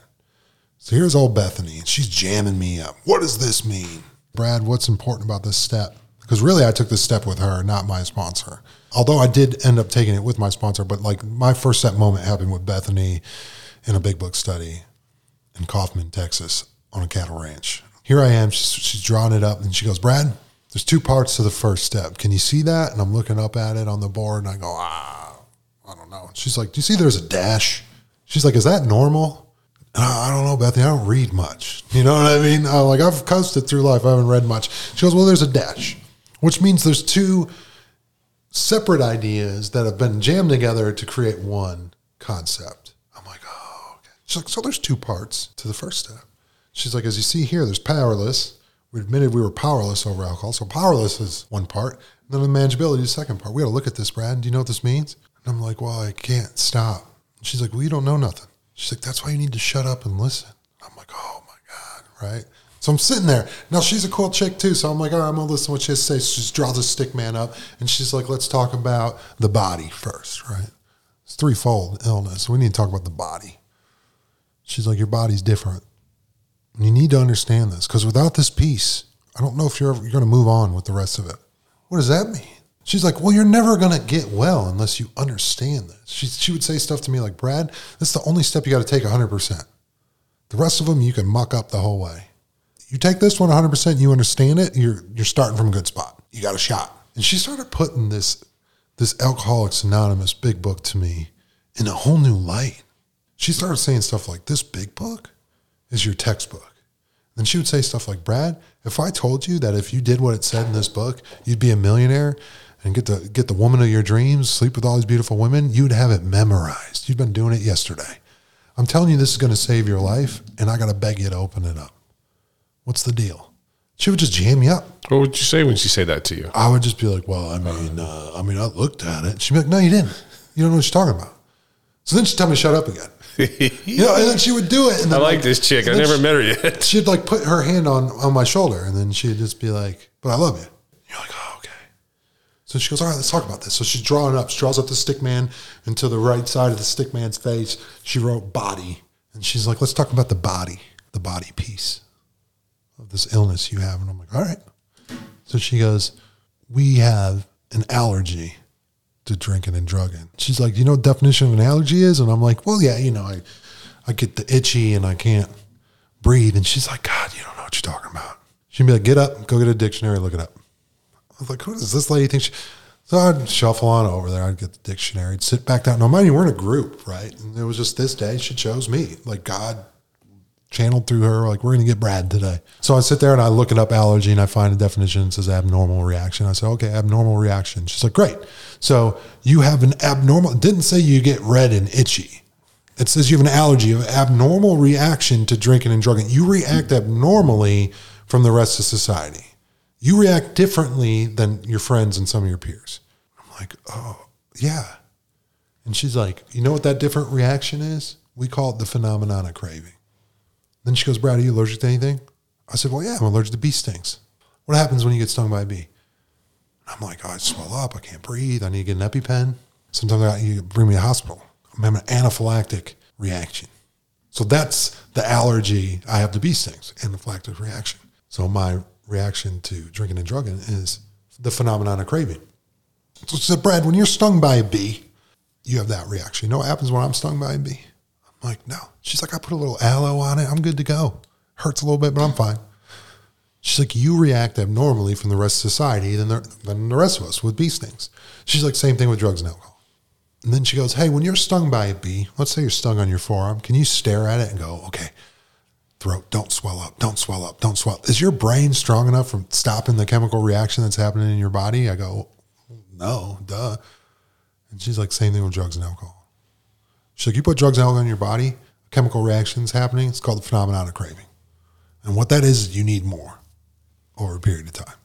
So here's old Bethany, and she's jamming me up. What does this mean? Brad, what's important about this step? Because really, I took this step with her, not my sponsor. Although I did end up taking it with my sponsor, but like my first step moment happened with Bethany in a big book study in Kaufman, Texas, on a cattle ranch. Here I am, she's, she's drawing it up, and she goes, Brad, there's two parts to the first step. Can you see that? And I'm looking up at it on the board, and I go, ah, I don't know. She's like, Do you see there's a dash? She's like, Is that normal? I, I don't know, Bethany. I don't read much. You know what I mean? I'm like, I've coasted through life. I haven't read much. She goes, Well, there's a dash, which means there's two separate ideas that have been jammed together to create one concept. I'm like, Oh, okay. She's like, So there's two parts to the first step. She's like, As you see here, there's powerless. We admitted we were powerless over alcohol. So powerless is one part. And then the manageability is the second part. We got to look at this, Brad. Do you know what this means? And I'm like, well, I can't stop. She's like, well, you don't know nothing. She's like, that's why you need to shut up and listen. I'm like, oh my God, right? So I'm sitting there. Now she's a cool chick too. So I'm like, all right, I'm gonna listen to what she has to say. So she draws a stick man up and she's like, let's talk about the body first, right? It's threefold illness. We need to talk about the body. She's like, your body's different. And you need to understand this because without this piece, I don't know if you're you're going to move on with the rest of it. What does that mean? She's like, well, you're never going to get well unless you understand this. She, she would say stuff to me like, Brad, that's the only step you got to take 100%. The rest of them you can muck up the whole way. You take this one 100%, you understand it, you're, you're starting from a good spot. You got a shot. And she started putting this, this Alcoholics Anonymous big book to me in a whole new light. She started saying stuff like, this big book is your textbook. Then she would say stuff like, Brad, if I told you that if you did what it said in this book, you'd be a millionaire, and get the get the woman of your dreams, sleep with all these beautiful women, you'd have it memorized. You've been doing it yesterday. I'm telling you, this is going to save your life, and I got to beg you to open it up. What's the deal? She would just jam me up. What would you say when she say that to you? I would just be like, "Well, I mean, uh, I mean, I looked at it." She'd be like, "No, you didn't. You don't know what you're talking about." So then she'd tell me to shut up again. you know, and then she would do it. And I then, like this chick. I never she, met her yet. She'd like put her hand on on my shoulder, and then she'd just be like, "But I love you." You're like, "Oh, okay." So she goes, "All right, let's talk about this." So she's drawing up. She draws up the stick man, and to the right side of the stick man's face, she wrote "body," and she's like, "Let's talk about the body, the body piece of this illness you have." And I'm like, "All right." So she goes, "We have an allergy." to drinking and drugging. She's like, you know what definition of an allergy is? And I'm like, well, yeah, you know, I, I get the itchy and I can't breathe. And she's like, God, you don't know what you're talking about. She'd be like, get up, go get a dictionary, look it up. I was like, who does this lady think she? So I'd shuffle on over there. I'd get the dictionary, I'd sit back down. Now, mind you, we're in a group, right? And it was just this day she chose me. Like God channeled through her, like, we're going to get Brad today. So I sit there and I look it up allergy and I find a definition that says abnormal reaction. I said, okay, abnormal reaction. She's like, great. So you have an abnormal, it didn't say you get red and itchy. It says you have an allergy, an abnormal reaction to drinking and drugging. You react abnormally from the rest of society. You react differently than your friends and some of your peers. I'm like, oh, yeah. And she's like, you know what that different reaction is? We call it the phenomenon of craving. Then she goes, Brad, are you allergic to anything? I said, Well, yeah, I'm allergic to bee stings. What happens when you get stung by a bee? I'm like, oh, I swell up. I can't breathe. I need to get an EpiPen. Sometimes I, you bring me to the hospital. I'm having an anaphylactic reaction. So that's the allergy I have to bee stings, anaphylactic reaction. So my reaction to drinking and drugging is the phenomenon of craving. So said, Brad, when you're stung by a bee, you have that reaction. You know what happens when I'm stung by a bee? I'm I'm like, no. She's like, I put a little aloe on it. I'm good to go. Hurts a little bit, but I'm fine. She's like, you react abnormally from the rest of society than the, than the rest of us with bee stings. She's like, same thing with drugs and alcohol. And then she goes, hey, when you're stung by a bee, let's say you're stung on your forearm, can you stare at it and go, okay, throat, don't swell up, don't swell up, don't swell. Is your brain strong enough from stopping the chemical reaction that's happening in your body? I go, no, duh. And she's like, same thing with drugs and alcohol. She's like, you put drugs and alcohol in your body, chemical reactions happening. It's called the phenomenon of craving. And what that is, is you need more over a period of time.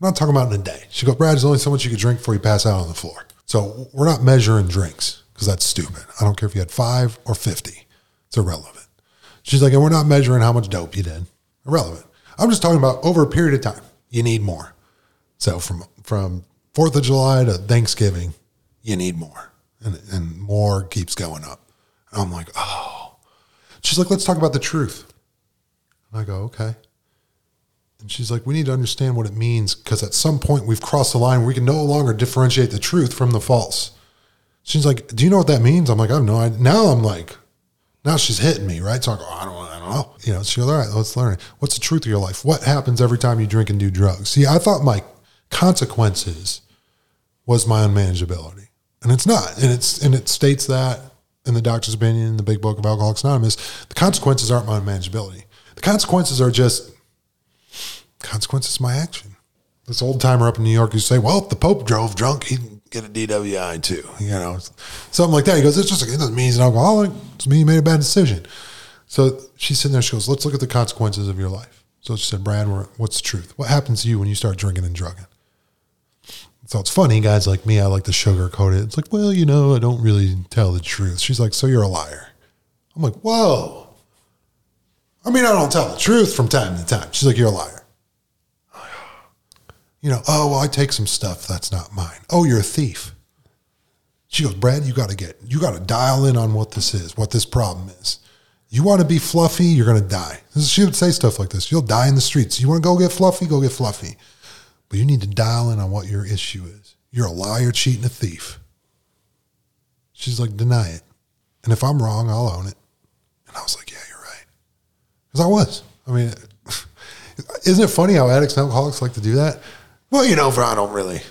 I'm not talking about in a day. She goes, Brad, there's only so much you can drink before you pass out on the floor. So we're not measuring drinks because that's stupid. I don't care if you had five or 50. It's irrelevant. She's like, and we're not measuring how much dope you did. Irrelevant. I'm just talking about over a period of time. You need more. So from from Fourth of July to Thanksgiving, you need more, and and more keeps going up. And I'm like, oh. She's like, let's talk about the truth. And I go, okay. And she's like, we need to understand what it means because at some point we've crossed the line where we can no longer differentiate the truth from the false. She's like, do you know what that means? I'm like, I have no idea. Now I'm like, now she's hitting me, right? So I go, I don't, I don't know. You know, she goes, all right, let's learn it. What's the truth of your life? What happens every time you drink and do drugs? See, I thought my consequences was my unmanageability, and it's not. And it's and it states that in the doctor's opinion in the Big Book of Alcoholics Anonymous, the consequences aren't my unmanageability. The consequences are just consequences of my action. This old timer up in New York to say, "Well, if the Pope drove drunk, he'd get a DWI too." You know, something like that. He goes, "It's just it doesn't mean he's an alcoholic. It means he made a bad decision." So she's sitting there. She goes, "Let's look at the consequences of your life." So she said, "Brad, what's the truth? What happens to you when you start drinking and drugging?" So it's funny, guys like me, I like to sugarcoat it. It's like, well, you know, I don't really tell the truth. She's like, so you're a liar. I'm like, whoa. I mean, I don't tell the truth from time to time. She's like, you're a liar. You know, oh, well, I take some stuff that's not mine. Oh, you're a thief. She goes, Brad, you got to get, you got to dial in on what this is, what this problem is. You want to be fluffy, you're going to die. She would say stuff like this. You'll die in the streets. You want to go get fluffy, go get fluffy. But you need to dial in on what your issue is. You're a liar, cheating, a thief. She's like, deny it. And if I'm wrong, I'll own it. And I was like, yeah, you're right. Because I was. I mean, isn't it funny how addicts and alcoholics like to do that? Well, you know, for I don't really.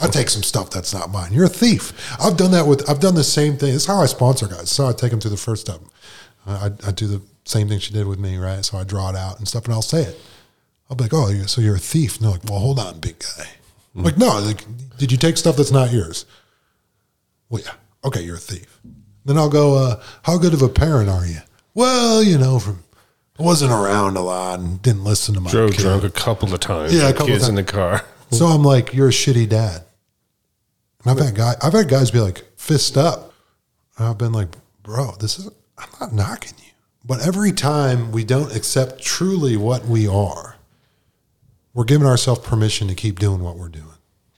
I take some stuff that's not mine. You're a thief. I've done that with. I've done the same thing. It's how I sponsor guys. So I take them through the first step. I, I do the same thing she did with me, right? So I draw it out and stuff, and I'll say it. I'll be like, oh, so you're a thief? And they're like, well, hold on, big guy. Mm. Like, no, like, did you take stuff that's not yours? Well, yeah. Okay, you're a thief. Then I'll go, uh, how good of a parent are you? Well, you know, from I wasn't around a lot and didn't listen to my drove kid. drunk a couple of times. Yeah, a couple kids times. in the car. So I'm like, you're a shitty dad. And I've had guy, I've had guys be like, fist up. And I've been like, bro, this is, I'm not knocking you. But every time we don't accept truly what we are, we're giving ourselves permission to keep doing what we're doing.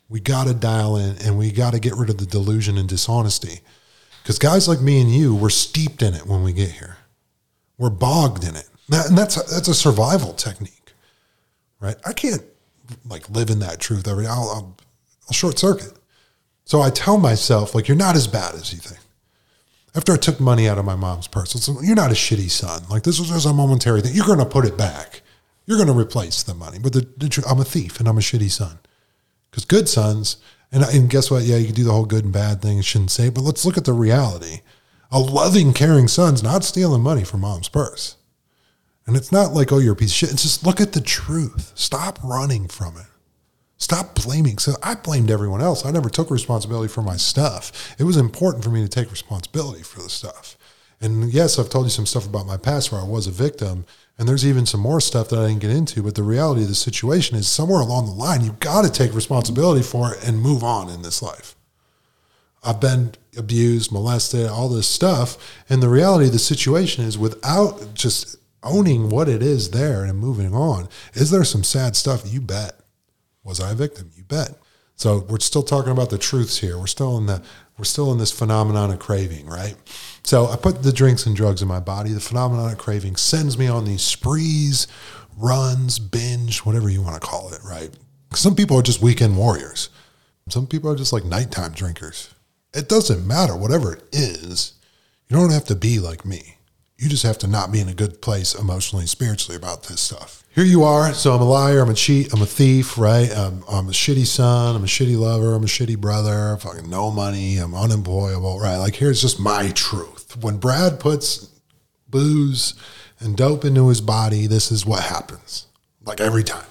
We got to dial in and we got to get rid of the delusion and dishonesty. Because guys like me and you, we're steeped in it when we get here. We're bogged in it. And that's that's a survival technique, right? I can't like live in that truth every. I'll, I'll, I'll short circuit. So I tell myself, like, you're not as bad as you think. After I took money out of my mom's purse, it's, you're not a shitty son. Like, this was just a momentary thing. You're going to put it back. You're going to replace the money. But the, the, I'm a thief and I'm a shitty son. Because good sons, and, and guess what? Yeah, you can do the whole good and bad thing. Shouldn't say, but let's look at the reality. A loving, caring son's not stealing money from mom's purse. And it's not like, oh, you're a piece of shit. It's just look at the truth. Stop running from it. Stop blaming. So I blamed everyone else. I never took responsibility for my stuff. It was important for me to take responsibility for the stuff. And yes, I've told you some stuff about my past where I was a victim. And there's even some more stuff that I didn't get into. But the reality of the situation is somewhere along the line, you've got to take responsibility for it and move on in this life. I've been abused, molested, all this stuff. And the reality of the situation is without just owning what it is there and moving on, is there some sad stuff? You bet. Was I a victim? You bet. So we're still talking about the truths here. We're still in the we're still in this phenomenon of craving, right? So I put the drinks and drugs in my body. The phenomenon of craving sends me on these sprees, runs, binge, whatever you want to call it, right? Some people are just weekend warriors. Some people are just like nighttime drinkers. It doesn't matter, whatever it is, You don't have to be like me. You just have to not be in a good place emotionally, and spiritually about this stuff. Here you are. So I'm a liar. I'm a cheat. I'm a thief, right? I'm, I'm a shitty son. I'm a shitty lover. I'm a shitty brother. Fucking no money. I'm unemployable, right? Like here's just my truth. When Brad puts booze and dope into his body, this is what happens. Like every time.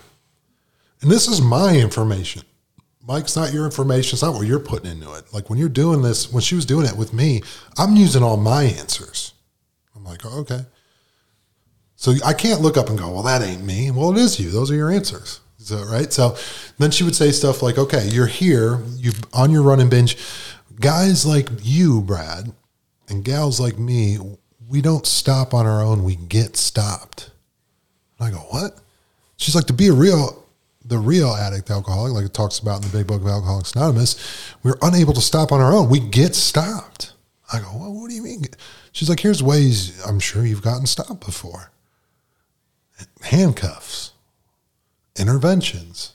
And this is my information. Mike's not your information. It's not what you're putting into it. Like when you're doing this, when she was doing it with me, I'm using all my answers. Like, oh, okay. So I can't look up and go, well, that ain't me. Well, it is you. Those are your answers. So, right. So then she would say stuff like, okay, you're here, you on your running binge. Guys like you, Brad, and gals like me, we don't stop on our own. We get stopped. And I go, what? She's like, to be a real, the real addict alcoholic, like it talks about in the big book of Alcoholics Anonymous, we're unable to stop on our own. We get stopped. I go, well, what do you mean? She's like, here's ways I'm sure you've gotten stopped before handcuffs, interventions,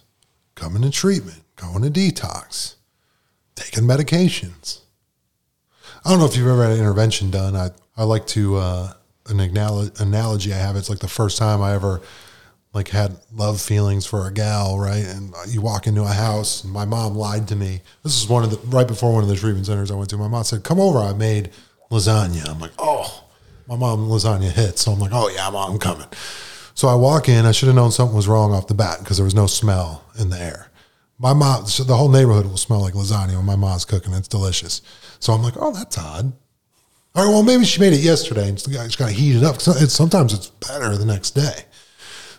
coming to treatment, going to detox, taking medications. I don't know if you've ever had an intervention done. I, I like to, uh, an analogy I have, it's like the first time I ever like had love feelings for a gal, right? And you walk into a house and my mom lied to me. This is one of the, right before one of the treatment centers I went to. My mom said, come over. I made lasagna. I'm like, oh, my mom lasagna hit. So I'm like, oh yeah, mom, I'm coming. So I walk in. I should have known something was wrong off the bat because there was no smell in the air. My mom, so the whole neighborhood will smell like lasagna when my mom's cooking. It's delicious. So I'm like, oh, that's odd. All right, well, maybe she made it yesterday and just got to heat it up. Sometimes it's better the next day.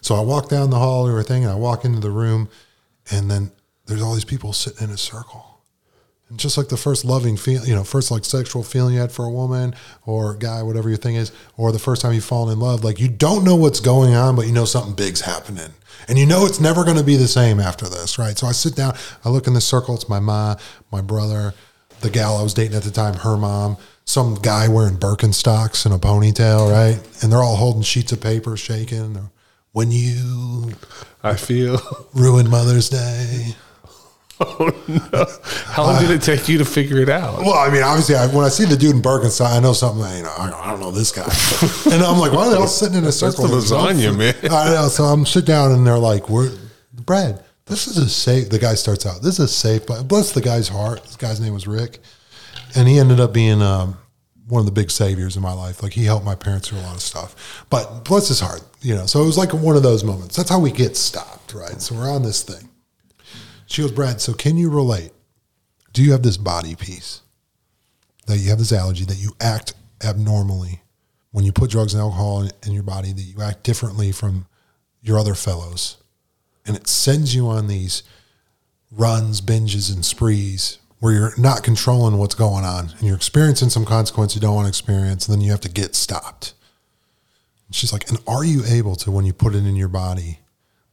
So I walk down the hall or everything, and I walk into the room, and then there's all these people sitting in a circle. And just like the first loving feel, you know, first like sexual feeling you had for a woman or guy, whatever your thing is, or the first time you fall in love, like you don't know what's going on, but you know something big's happening. And you know it's never going to be the same after this, right? So I sit down, I look in the circle. It's my ma, my brother, the gal I was dating at the time, her mom, some guy wearing Birkenstocks and a ponytail, right? And they're all holding sheets of paper, shaking. When you, I feel, ruin Mother's Day. Oh no! How long did it take you to figure it out? Well, I mean, obviously, I, when I see the dude in Birkenstock, I know something. You know, I, I don't know this guy, and I'm like, why are they all sitting in a circle? That's the lasagna, man. I know. So I'm sit down, and they're like, "We're Brad. This is a safe." The guy starts out. This is a safe. But bless the guy's heart. This guy's name was Rick, and he ended up being um, one of the big saviors in my life. Like he helped my parents through a lot of stuff. But bless his heart, you know. So it was like one of those moments. That's how we get stopped, right? So we're on this thing she goes, Brad, so can you relate? Do you have this body piece that you have this allergy that you act abnormally when you put drugs and alcohol in, in your body, that you act differently from your other fellows? And it sends you on these runs, binges, and sprees where you're not controlling what's going on and you're experiencing some consequence you don't want to experience, and then you have to get stopped. And she's like, and are you able to, when you put it in your body,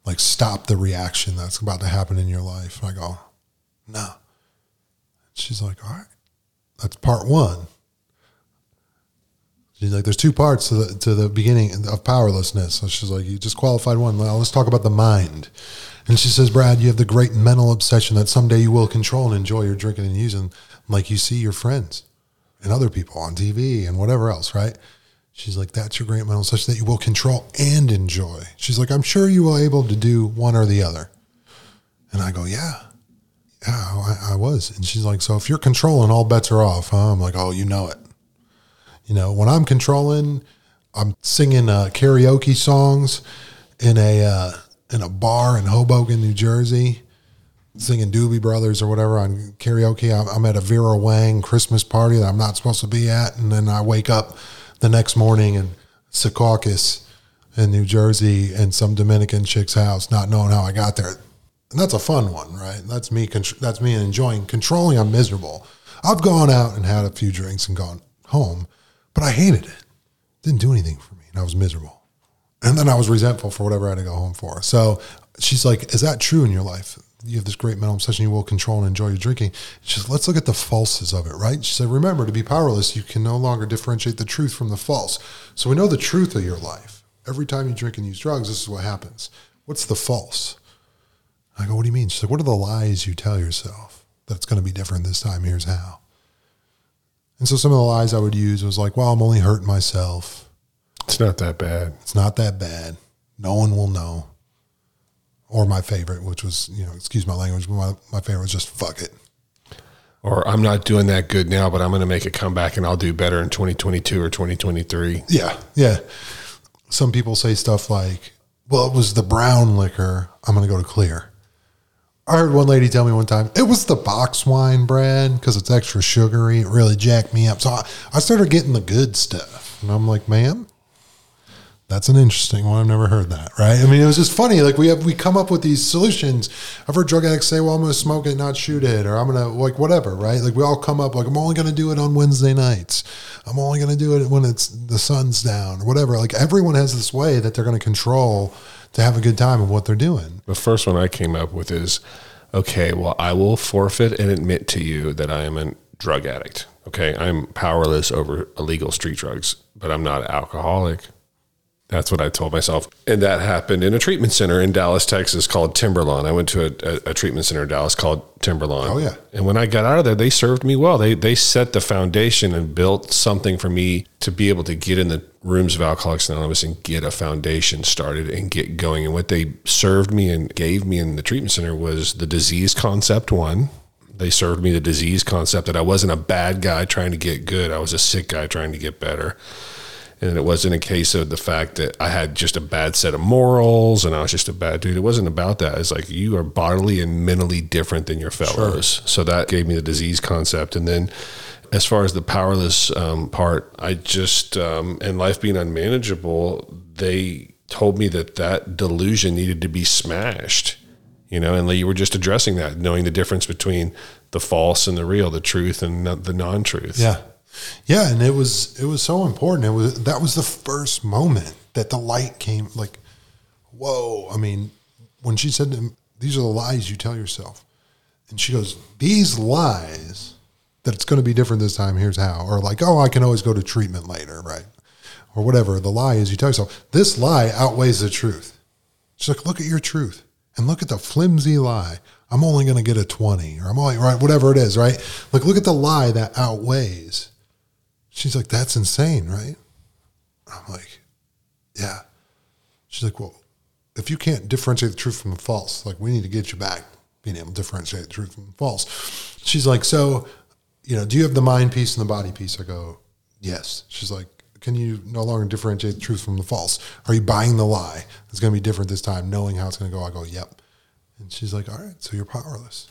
like stop the reaction that's about to happen in your life. I go, no. She's like, all right, that's part one. She's like, there's two parts to the to the beginning of powerlessness. So she's like, you just qualified one. Let's talk about the mind. And she says, Brad, you have the great mental obsession that someday you will control and enjoy your drinking and using, like you see your friends and other people on TV and whatever else, right? She's like, that's your great mental such that you will control and enjoy. She's like, I'm sure you will able to do one or the other. And I go, yeah, yeah, I, I was. And she's like, so if you're controlling, all bets are off, huh? I'm like, oh, you know it. You know, when I'm controlling, I'm singing uh, karaoke songs in a uh, in a bar in Hoboken, New Jersey, singing Doobie Brothers or whatever on karaoke. I'm, I'm at a Vera Wang Christmas party that I'm not supposed to be at, and then I wake up the next morning in Secaucus in New Jersey in some Dominican chick's house, not knowing how I got there. And that's a fun one, right? That's me. That's me enjoying controlling. I'm miserable. I've gone out and had a few drinks and gone home, but I hated it. Didn't do anything for me, and I was miserable. And then I was resentful for whatever I had to go home for. So she's like, "Is that true in your life? You have this great mental obsession you will control and enjoy your drinking. She says, let's look at the falses of it, right? She said, remember, to be powerless, you can no longer differentiate the truth from the false. So we know the truth of your life. Every time you drink and use drugs, this is what happens. What's the false? I go, what do you mean? She's like, what are the lies you tell yourself that it's going to be different this time? Here's how. And so some of the lies I would use was like, well, I'm only hurting myself. It's not that bad. It's not that bad. No one will know. Or my favorite, which was, you know, excuse my language, but my, my favorite was just fuck it. Or I'm not doing that good now, but I'm going to make a comeback and I'll do better in 2022 or 2023. Yeah. Yeah. Some people say stuff like, well, it was the brown liquor. I'm going to go to clear. I heard one lady tell me one time, it was the box wine, Brad, because it's extra sugary. It really jacked me up. So I, I started getting the good stuff. And I'm like, ma'am, that's an interesting one. I've never heard that, right? I mean, it was just funny. Like we have, we come up with these solutions. I've heard drug addicts say, "Well, I'm going to smoke it, not shoot it," or "I'm going to like whatever," right? Like we all come up like, "I'm only going to do it on Wednesday nights. I'm only going to do it when it's the sun's down or whatever." Like everyone has this way that they're going to control to have a good time of what they're doing. The first one I came up with is, okay, well, I will forfeit and admit to you that I am a drug addict. Okay, I'm powerless over illegal street drugs, but I'm not an alcoholic. That's what I told myself. And that happened in a treatment center in Dallas, Texas called Timberlawn. I went to a, a, a treatment center in Dallas called Timberlawn. Oh, yeah. And when I got out of there, they served me well. They, they set the foundation and built something for me to be able to get in the rooms of Alcoholics Anonymous and get a foundation started and get going. And what they served me and gave me in the treatment center was the disease concept one. They served me the disease concept that I wasn't a bad guy trying to get good. I was a sick guy trying to get better. And it wasn't a case of the fact that I had just a bad set of morals and I was just a bad dude. It wasn't about that. It's like you are bodily and mentally different than your fellows. So that gave me the disease concept. And then as far as the powerless um, part, I just, um, and life being unmanageable, they told me that that delusion needed to be smashed, you know, and you were just addressing that, knowing the difference between the false and the real, the truth and the non truth. Yeah. Yeah, and it was it was so important. It was that was the first moment that the light came. Like, whoa! I mean, when she said, him, "These are the lies you tell yourself," and she goes, "These lies that it's going to be different this time. Here's how," or like, "Oh, I can always go to treatment later," right? Or whatever. The lie is you tell yourself this lie outweighs the truth. She's like, "Look at your truth and look at the flimsy lie." I'm only going to get a 20 or I'm only right, whatever it is, right? Like, look at the lie that outweighs. She's like, that's insane, right? I'm like, yeah. She's like, well, if you can't differentiate the truth from the false, like we need to get you back being able to differentiate the truth from the false. She's like, so, you know, do you have the mind piece and the body piece? I go, yes. She's like, can you no longer differentiate the truth from the false? Are you buying the lie? It's going to be different this time, knowing how it's going to go. I go, yep. And she's like, all right, so you're powerless.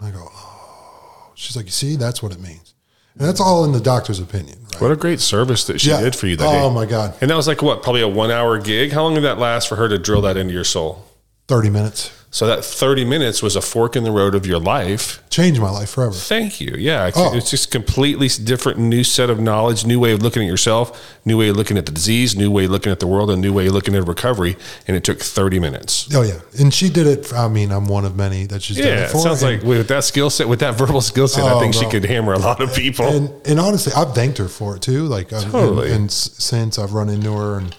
And I go, oh. She's like, you see, that's what it means. And that's all in the doctor's opinion. Right? What a great service that she Yeah. did for you that Oh, day. Oh my God. And that was like what, probably a one hour gig? How long did that last for her to drill that into your soul? 30 minutes. So that 30 minutes was a fork in the road of your life. Changed my life forever. Thank you. Yeah. It's, Oh. it's just completely different, new set of knowledge, new way of looking at yourself, new way of looking at the disease, new way of looking at the world, a new way of looking at recovery. And it took 30 minutes. Oh, yeah. And she did it. For, I mean, I'm one of many that she's done Yeah. it sounds and, like with that skill set, with that verbal skill set, I Oh, think she could hammer a lot of people. And, and honestly, I've thanked her for it too. Like, Totally. And, and since I've run into her and,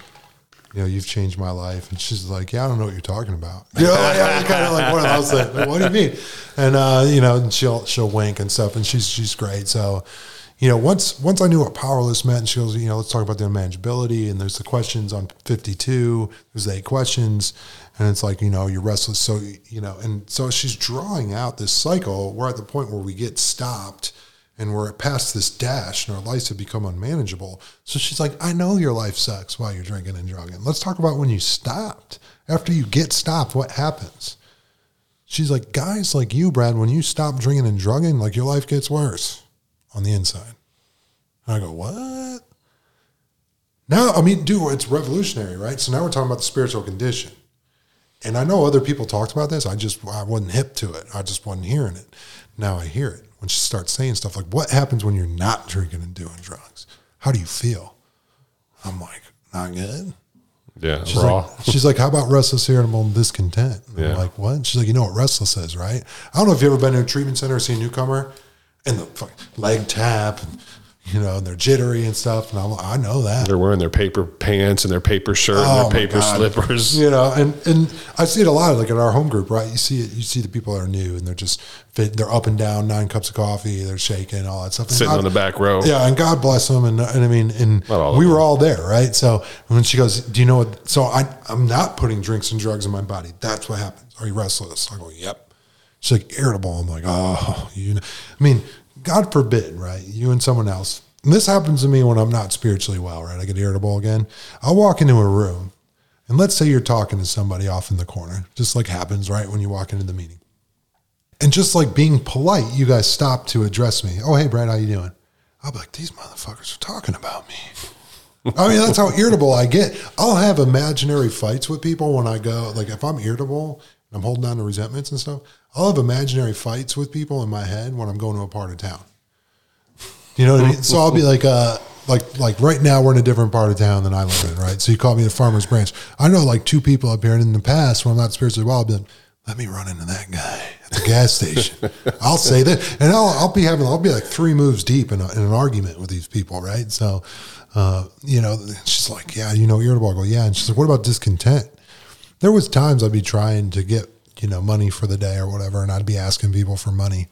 you know, you've changed my life. And she's like, yeah, I don't know what you're talking about. You know, like, kind of like one of those things. Like, what do you mean? And, uh, you know, and she'll, she'll wink and stuff. And she's, she's great. So, you know, once, once I knew what powerless meant, and she goes, you know, let's talk about the unmanageability. And there's the questions on 52. There's the eight questions. And it's like, you know, you're restless. So, you know, and so she's drawing out this cycle. We're at the point where we get stopped and we're past this dash and our lives have become unmanageable. So she's like, I know your life sucks while you're drinking and drugging. Let's talk about when you stopped. After you get stopped, what happens? She's like, guys like you, Brad, when you stop drinking and drugging, like your life gets worse on the inside. And I go, what? Now, I mean, dude, it's revolutionary, right? So now we're talking about the spiritual condition. And I know other people talked about this. I just, I wasn't hip to it. I just wasn't hearing it. Now I hear it when she starts saying stuff like, what happens when you're not drinking and doing drugs? How do you feel? I'm like, not good. yeah. She's raw. like, she's like, how about restless, irritable, and discontent? And Yeah. I'm like, what? She's like, you know what restless is, right? I don't know if you've ever been to a treatment center or seen a newcomer and the leg tap and you know, and they're jittery and stuff. And I'm I know that. They're wearing their paper pants and their paper shirt Oh, and their oh paper God. slippers. You know, and and I see it a lot, like in our home group, right? You see it, you see the people that are new, and they're just fit, they're up and down, nine cups of coffee, they're shaking, all that stuff. And Sitting God- on the back row. Yeah, and God bless them, and and I mean, and Not all of we were all there, right? So when she goes, "Do you know what?" So I I'm not putting drinks and drugs in my body. That's what happens. Are you restless? I go, "Yep." She's like irritable. I'm like, "Oh, you." Know. I mean, God forbid, right? You and someone else. And this happens to me when I'm not spiritually well, right? I get irritable again. I'll walk into a room, and let's say you're talking to somebody off in the corner, just like happens, right, when you walk into the meeting. And just like being polite, you guys stop to address me. Oh, hey, Brad, how you doing? I'll be like, these motherfuckers are talking about me. I mean, that's how irritable I get. I'll have imaginary fights with people when I go, like if I'm irritable and I'm holding on to resentments and stuff, I'll have imaginary fights with people in my head when I'm going to a part of town. You know what I mean? So I'll be like, uh, like, like right now we're in a different part of town than I live in, right? So you call me the Farmers Branch. I know like two people up here, and in the past when I'm not spiritually well, I'll be like, let me run into that guy at the gas station. I'll say that, and I'll, I'll be having, I'll be like three moves deep in, a, in an argument with these people, right? So, uh, you know, she's like, yeah, you know, irritable. I go, yeah, and she's like, what about discontent? There was times I'd be trying to get, you know, money for the day or whatever, and I'd be asking people for money.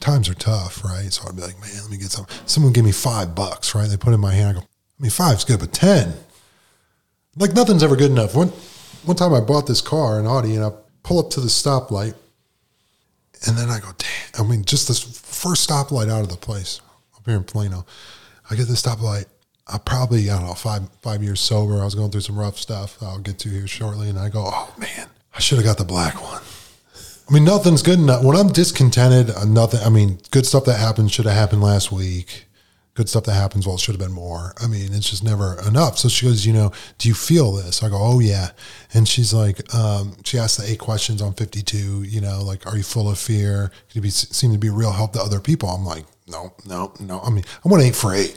Times are tough, right? So I'd be like, man, let me get some. Someone give me five bucks, right? They put it in my hand. I go, I mean, five's good, but ten, like nothing's ever good enough. One one time I bought this car, an Audi, and I pull up to the stoplight, and then I go, damn. I mean, just this first stoplight out of the place up here in Plano. I get this stoplight. I probably, I don't know, five five years sober. I was going through some rough stuff. I'll get to here shortly, and I go, oh man, I should have got the black one. I mean, nothing's good enough. When I'm discontented, uh, nothing. I mean, good stuff that happened should have happened last week. Good stuff that happens, well, it should have been more. I mean, it's just never enough. So she goes, you know, do you feel this? I go, oh yeah. And she's like, um, she asked the eight questions on 52. You know, like, are you full of fear? Can you be seem to be real help to other people? I'm like, no, no, no. I mean, I want eight for eight.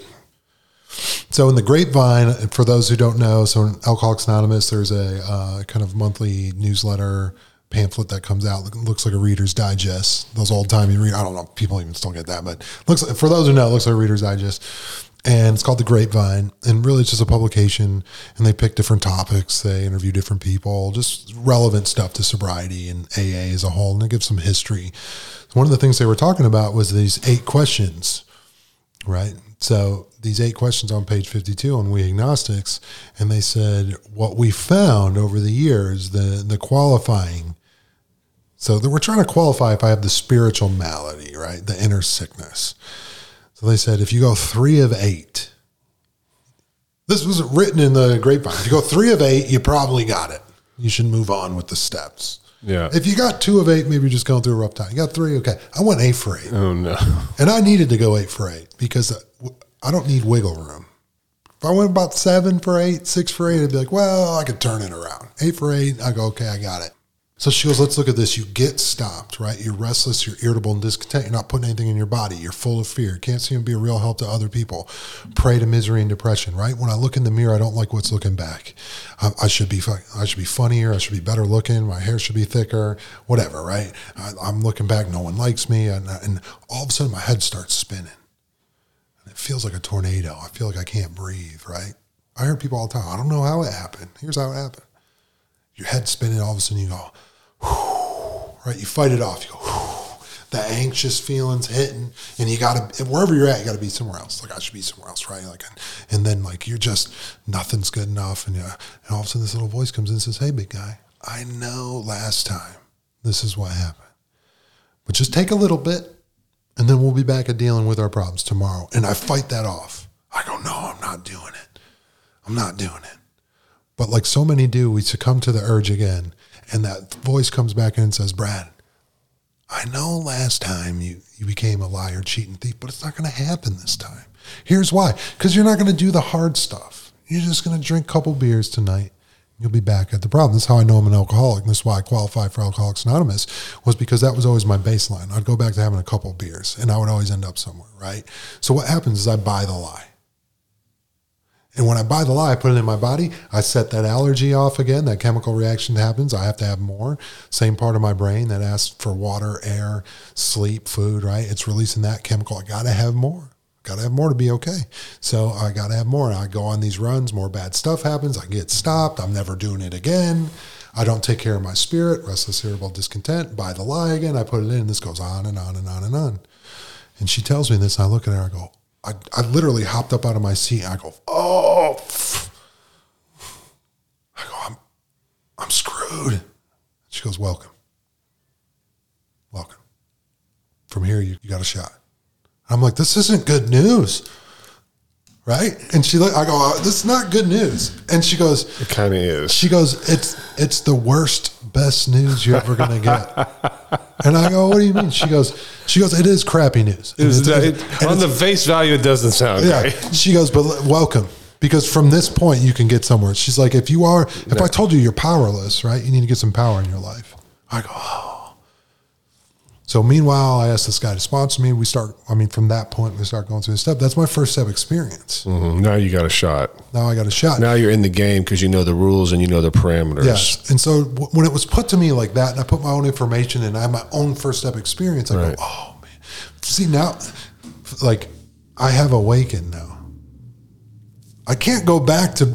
So in the Grapevine, for those who don't know, so in Alcoholics Anonymous, there's a uh, kind of monthly newsletter pamphlet that comes out. Looks like a Reader's Digest. Those old timey read. I don't know. People even still get that, but looks like, for those who know, it looks like a Reader's Digest. And it's called the Grapevine, and really it's just a publication. And they pick different topics. They interview different people, just relevant stuff to sobriety and AA as a whole, and they give some history. One of the things they were talking about was these eight questions right? So these eight questions on page 52 on We Agnostics, and they said what we found over the years, the the qualifying. So that we're trying to qualify if I have the spiritual malady, right? The inner sickness. So they said if you go three of eight, this was written in the grapevine. If you go three of eight, you probably got it. You should move on with the steps. Yeah. If you got two of eight, maybe you're just going through a rough time. You got three, okay. I went eight for eight. Oh no. And I needed to go eight for eight because I don't need wiggle room. If I went about seven for eight, six for eight, I'd be like, well, I could turn it around. Eight for eight, I go, okay, I got it. So she goes, let's look at this. You get stopped, right? You're restless, you're irritable and discontent. You're not putting anything in your body. You're full of fear. Can't seem to be a real help to other people. Prey to misery and depression, right? When I look in the mirror, I don't like what's looking back. I, I should be, I should be funnier. I should be better looking. My hair should be thicker, whatever, right? I, I'm looking back. No one likes me. And, and all of a sudden my head starts spinning. And it feels like a tornado. I feel like I can't breathe, right? I hear people all the time. I don't know how it happened. Here's how it happened. Your head spinning, all of a sudden you go, right? You fight it off. You go, the anxious feelings hitting, and you got to wherever you're at, you got to be somewhere else. Like I should be somewhere else, right? Like, and then like you're just nothing's good enough, and yeah, and all of a sudden this little voice comes in and says, "Hey, big guy, I know last time this is what happened, but just take a little bit, and then we'll be back at dealing with our problems tomorrow." And I fight that off. I go, "No, I'm not doing it. I'm not doing it." But like so many do, we succumb to the urge again. And that voice comes back in and says, Brad, I know last time you, you became a liar, cheating thief, but it's not going to happen this time. Here's why because you're not going to do the hard stuff. You're just going to drink a couple beers tonight. You'll be back at the problem. That's how I know I'm an alcoholic. And this is why I qualify for Alcoholics Anonymous, was because that was always my baseline. I'd go back to having a couple beers and I would always end up somewhere, right? So what happens is I buy the lie. And when I buy the lie, I put it in my body. I set that allergy off again. That chemical reaction happens. I have to have more. Same part of my brain that asks for water, air, sleep, food, right? It's releasing that chemical. I got to have more. Got to have more to be okay. So I got to have more. And I go on these runs, more bad stuff happens. I get stopped. I'm never doing it again. I don't take care of my spirit, restless, irritable, discontent, buy the lie again. I put it in. This goes on and on and on and on. And she tells me this, and I look at her, I go, I, I literally hopped up out of my seat. I go, oh, I go, I'm, I'm screwed. She goes, welcome. Welcome. From here, you, you got a shot. I'm like, this isn't good news. Right. And she I go, oh, this is not good news. And she goes, It kind of is. she goes, it's, it's the worst, best news you're ever going to get. and I go, what do you mean? She goes, she goes, it is crappy news. And It's- it- it- on the face value, it doesn't sound yeah. great. She goes, but welcome. Because from this point, you can get somewhere. She's like, if you are, if I told you you're powerless, right, you need to get some power in your life. I go, oh. So meanwhile, I asked this guy to sponsor me. We start, I mean, from that point, we start going through this step. That's my first step experience. Mhm. Now you got a shot. Now I got a shot. Now you're in the game because you know the rules and you know the parameters. Yes. And so w- when it was put to me like that, and I put my own information and I have my own first step experience, I Right. go, oh man. See now, like I have awakened now. I can't go back to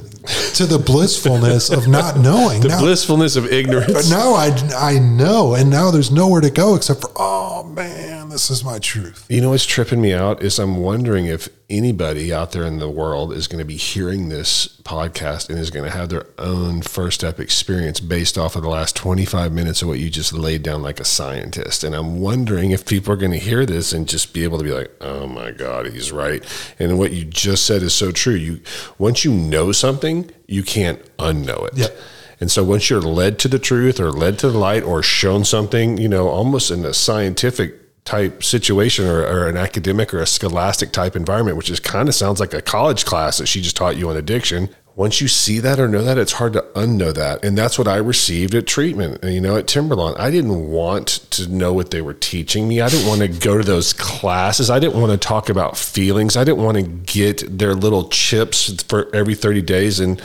to the blissfulness of not knowing. The now, blissfulness of ignorance. but now I I know, and now there's nowhere to go except for oh man, this is my truth. You know what's tripping me out is I'm wondering if anybody out there in the world is going to be hearing this podcast and is going to have their own first step experience based off of the last 25 minutes of what you just laid down like a scientist. And I'm wondering if people are going to hear this and just be able to be like, "Oh my god, he's right." And what you just said is so true. You once you know something, you can't unknow it. Yep. And so once you're led to the truth or led to the light or shown something, you know, almost in a scientific type situation or, or an academic or a scholastic type environment, which is kind of sounds like a college class that she just taught you on addiction. Once you see that or know that, it's hard to unknow that. And that's what I received at treatment. And, you know, at Timberlawn, I didn't want to know what they were teaching me. I didn't want to go to those classes. I didn't want to talk about feelings. I didn't want to get their little chips for every 30 days and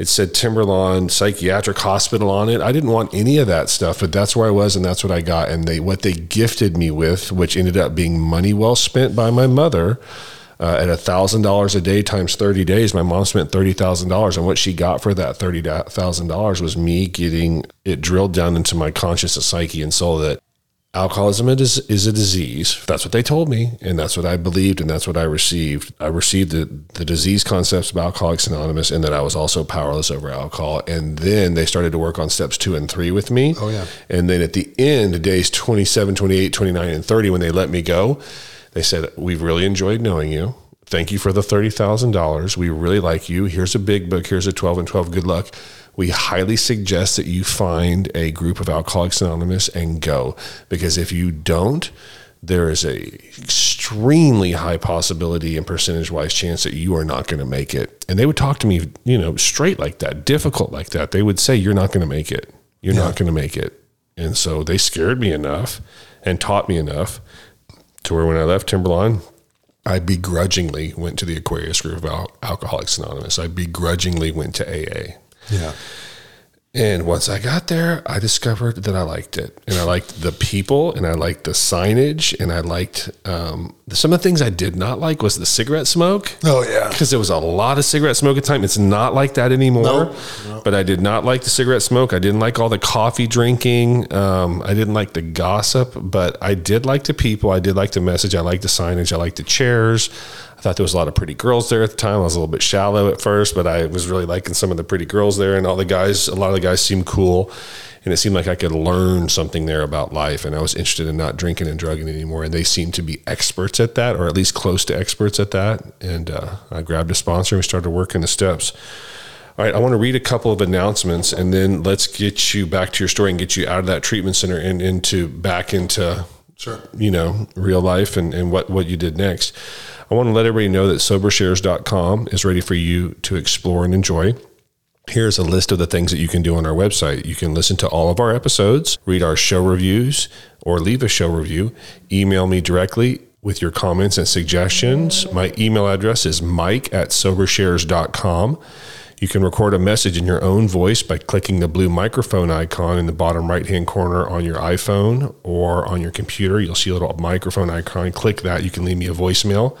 it said Timberlawn Psychiatric Hospital on it. I didn't want any of that stuff, but that's where I was and that's what I got. And they what they gifted me with, which ended up being money well spent by my mother. Uh, at thousand dollars a day times 30 days, my mom spent $30,000. And what she got for that $30,000 was me getting it drilled down into my conscious psyche and soul that alcoholism is, is a disease. That's what they told me, and that's what I believed, and that's what I received. I received the, the disease concepts of Alcoholics Anonymous, and that I was also powerless over alcohol. And then they started to work on steps two and three with me. Oh, yeah. And then at the end, days 27, 28, 29, and 30, when they let me go, they said, We've really enjoyed knowing you. Thank you for the $30,000. We really like you. Here's a big book. Here's a 12 and 12. Good luck. We highly suggest that you find a group of Alcoholics Anonymous and go because if you don't, there is a extremely high possibility and percentage wise chance that you are not going to make it. And they would talk to me, you know, straight like that, difficult like that. They would say, You're not going to make it. You're Yeah. not going to make it. And so they scared me enough and taught me enough to where when I left Timberlawn, I begrudgingly went to the Aquarius group of Al- Alcoholics Anonymous. I begrudgingly went to AA. Yeah. And once I got there, I discovered that I liked it. And I liked the people and I liked the signage and I liked um, some of the things I did not like was the cigarette smoke. Oh yeah. Because there was a lot of cigarette smoke at the time. It's not like that anymore. But I did not like the cigarette smoke. I didn't like all the coffee drinking. Um, I didn't like the gossip, but I did like the people. I did like the message. I liked the signage. I liked the chairs. I thought there was a lot of pretty girls there at the time. I was a little bit shallow at first, but I was really liking some of the pretty girls there, and all the guys. A lot of the guys seemed cool, and it seemed like I could learn something there about life. And I was interested in not drinking and drugging anymore. And they seemed to be experts at that, or at least close to experts at that. And uh, I grabbed a sponsor and we started working the steps. All right, I want to read a couple of announcements, and then let's get you back to your story and get you out of that treatment center and into back into Sure. you know, real life and, and what, what you did next. I want to let everybody know that sobershares.com is ready for you to explore and enjoy. Here's a list of the things that you can do on our website. You can listen to all of our episodes, read our show reviews, or leave a show review. Email me directly with your comments and suggestions. My email address is mike at sobershares.com. You can record a message in your own voice by clicking the blue microphone icon in the bottom right hand corner on your iPhone or on your computer. You'll see a little microphone icon. Click that. You can leave me a voicemail.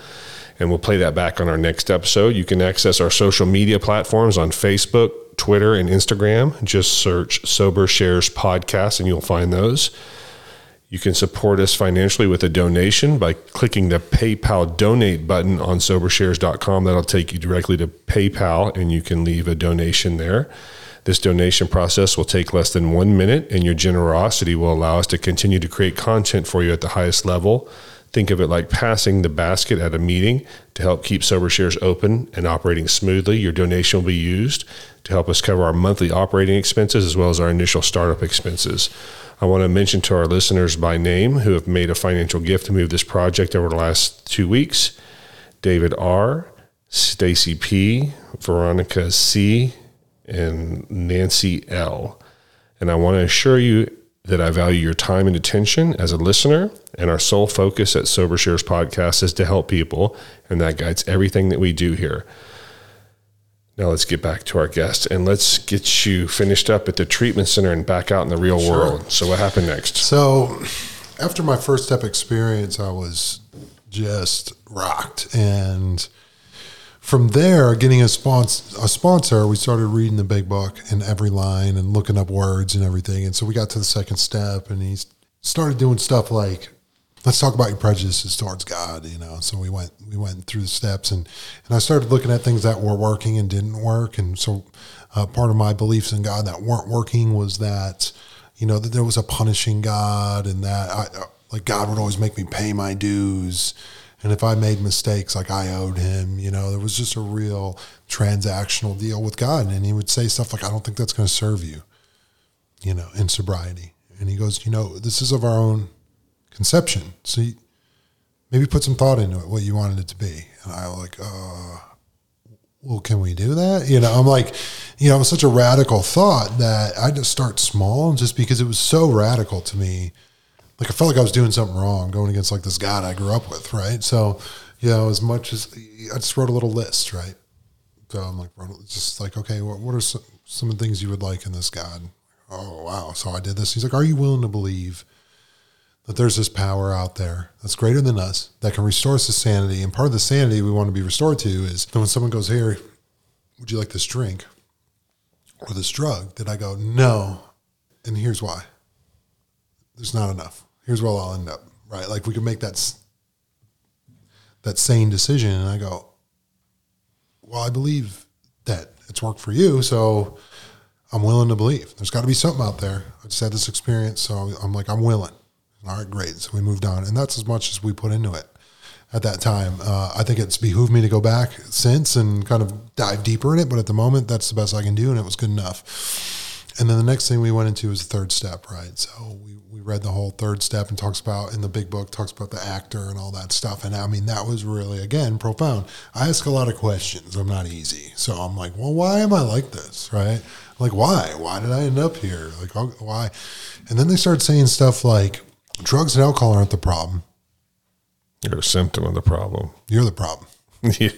and we'll play that back on our next episode. You can access our social media platforms on Facebook, Twitter, and Instagram. Just search Sober Shares Podcast and you'll find those. You can support us financially with a donation by clicking the PayPal donate button on sobershares.com. That'll take you directly to PayPal and you can leave a donation there. This donation process will take less than one minute, and your generosity will allow us to continue to create content for you at the highest level. Think of it like passing the basket at a meeting to help keep Sober Shares open and operating smoothly. Your donation will be used to help us cover our monthly operating expenses as well as our initial startup expenses. I want to mention to our listeners by name who have made a financial gift to move this project over the last two weeks David R., Stacy P., Veronica C., and Nancy L. And I want to assure you that I value your time and attention as a listener, and our sole focus at Sober Shares Podcast is to help people, and that guides everything that we do here. Now let's get back to our guest and let's get you finished up at the treatment center and back out in the real sure. world. So what happened next? So after my first step experience, I was just rocked and from there, getting a sponsor, a sponsor, we started reading the big book and every line and looking up words and everything. And so we got to the second step, and he started doing stuff like, "Let's talk about your prejudices towards God." You know, so we went we went through the steps, and and I started looking at things that were working and didn't work. And so, uh, part of my beliefs in God that weren't working was that, you know, that there was a punishing God, and that I, uh, like God would always make me pay my dues and if I made mistakes, like I owed him, you know, there was just a real transactional deal with God. And he would say stuff like, I don't think that's going to serve you, you know, in sobriety. And he goes, you know, this is of our own conception. So you, maybe put some thought into it, what you wanted it to be. And I was like, uh, well, can we do that? You know, I'm like, you know, it was such a radical thought that I just start small just because it was so radical to me like I felt like I was doing something wrong going against like this God I grew up with, right? So, you know, as much as I just wrote a little list, right? So I'm like, just like, okay, what, what are some, some of the things you would like in this God? Oh, wow. So I did this. He's like, are you willing to believe that there's this power out there that's greater than us that can restore us to sanity? And part of the sanity we want to be restored to is that when someone goes, here, would you like this drink or this drug? That I go, no. And here's why. There's not enough here's where I'll end up, right? Like we could make that that sane decision, and I go, well, I believe that it's worked for you, so I'm willing to believe. There's got to be something out there. I just had this experience, so I'm like, I'm willing. All right, great. So we moved on, and that's as much as we put into it at that time. Uh, I think it's behooved me to go back since and kind of dive deeper in it, but at the moment, that's the best I can do, and it was good enough. And then the next thing we went into was the third step, right? So we we read the whole third step and talks about in the big book talks about the actor and all that stuff. And i mean that was really again profound. I ask a lot of questions. I'm not easy. So i'm like well why am i like this right? Like why? Why did i end up here? Like why? And then they start saying stuff like drugs and alcohol aren't the problem you're a symptom of the problem you're the problem yeah,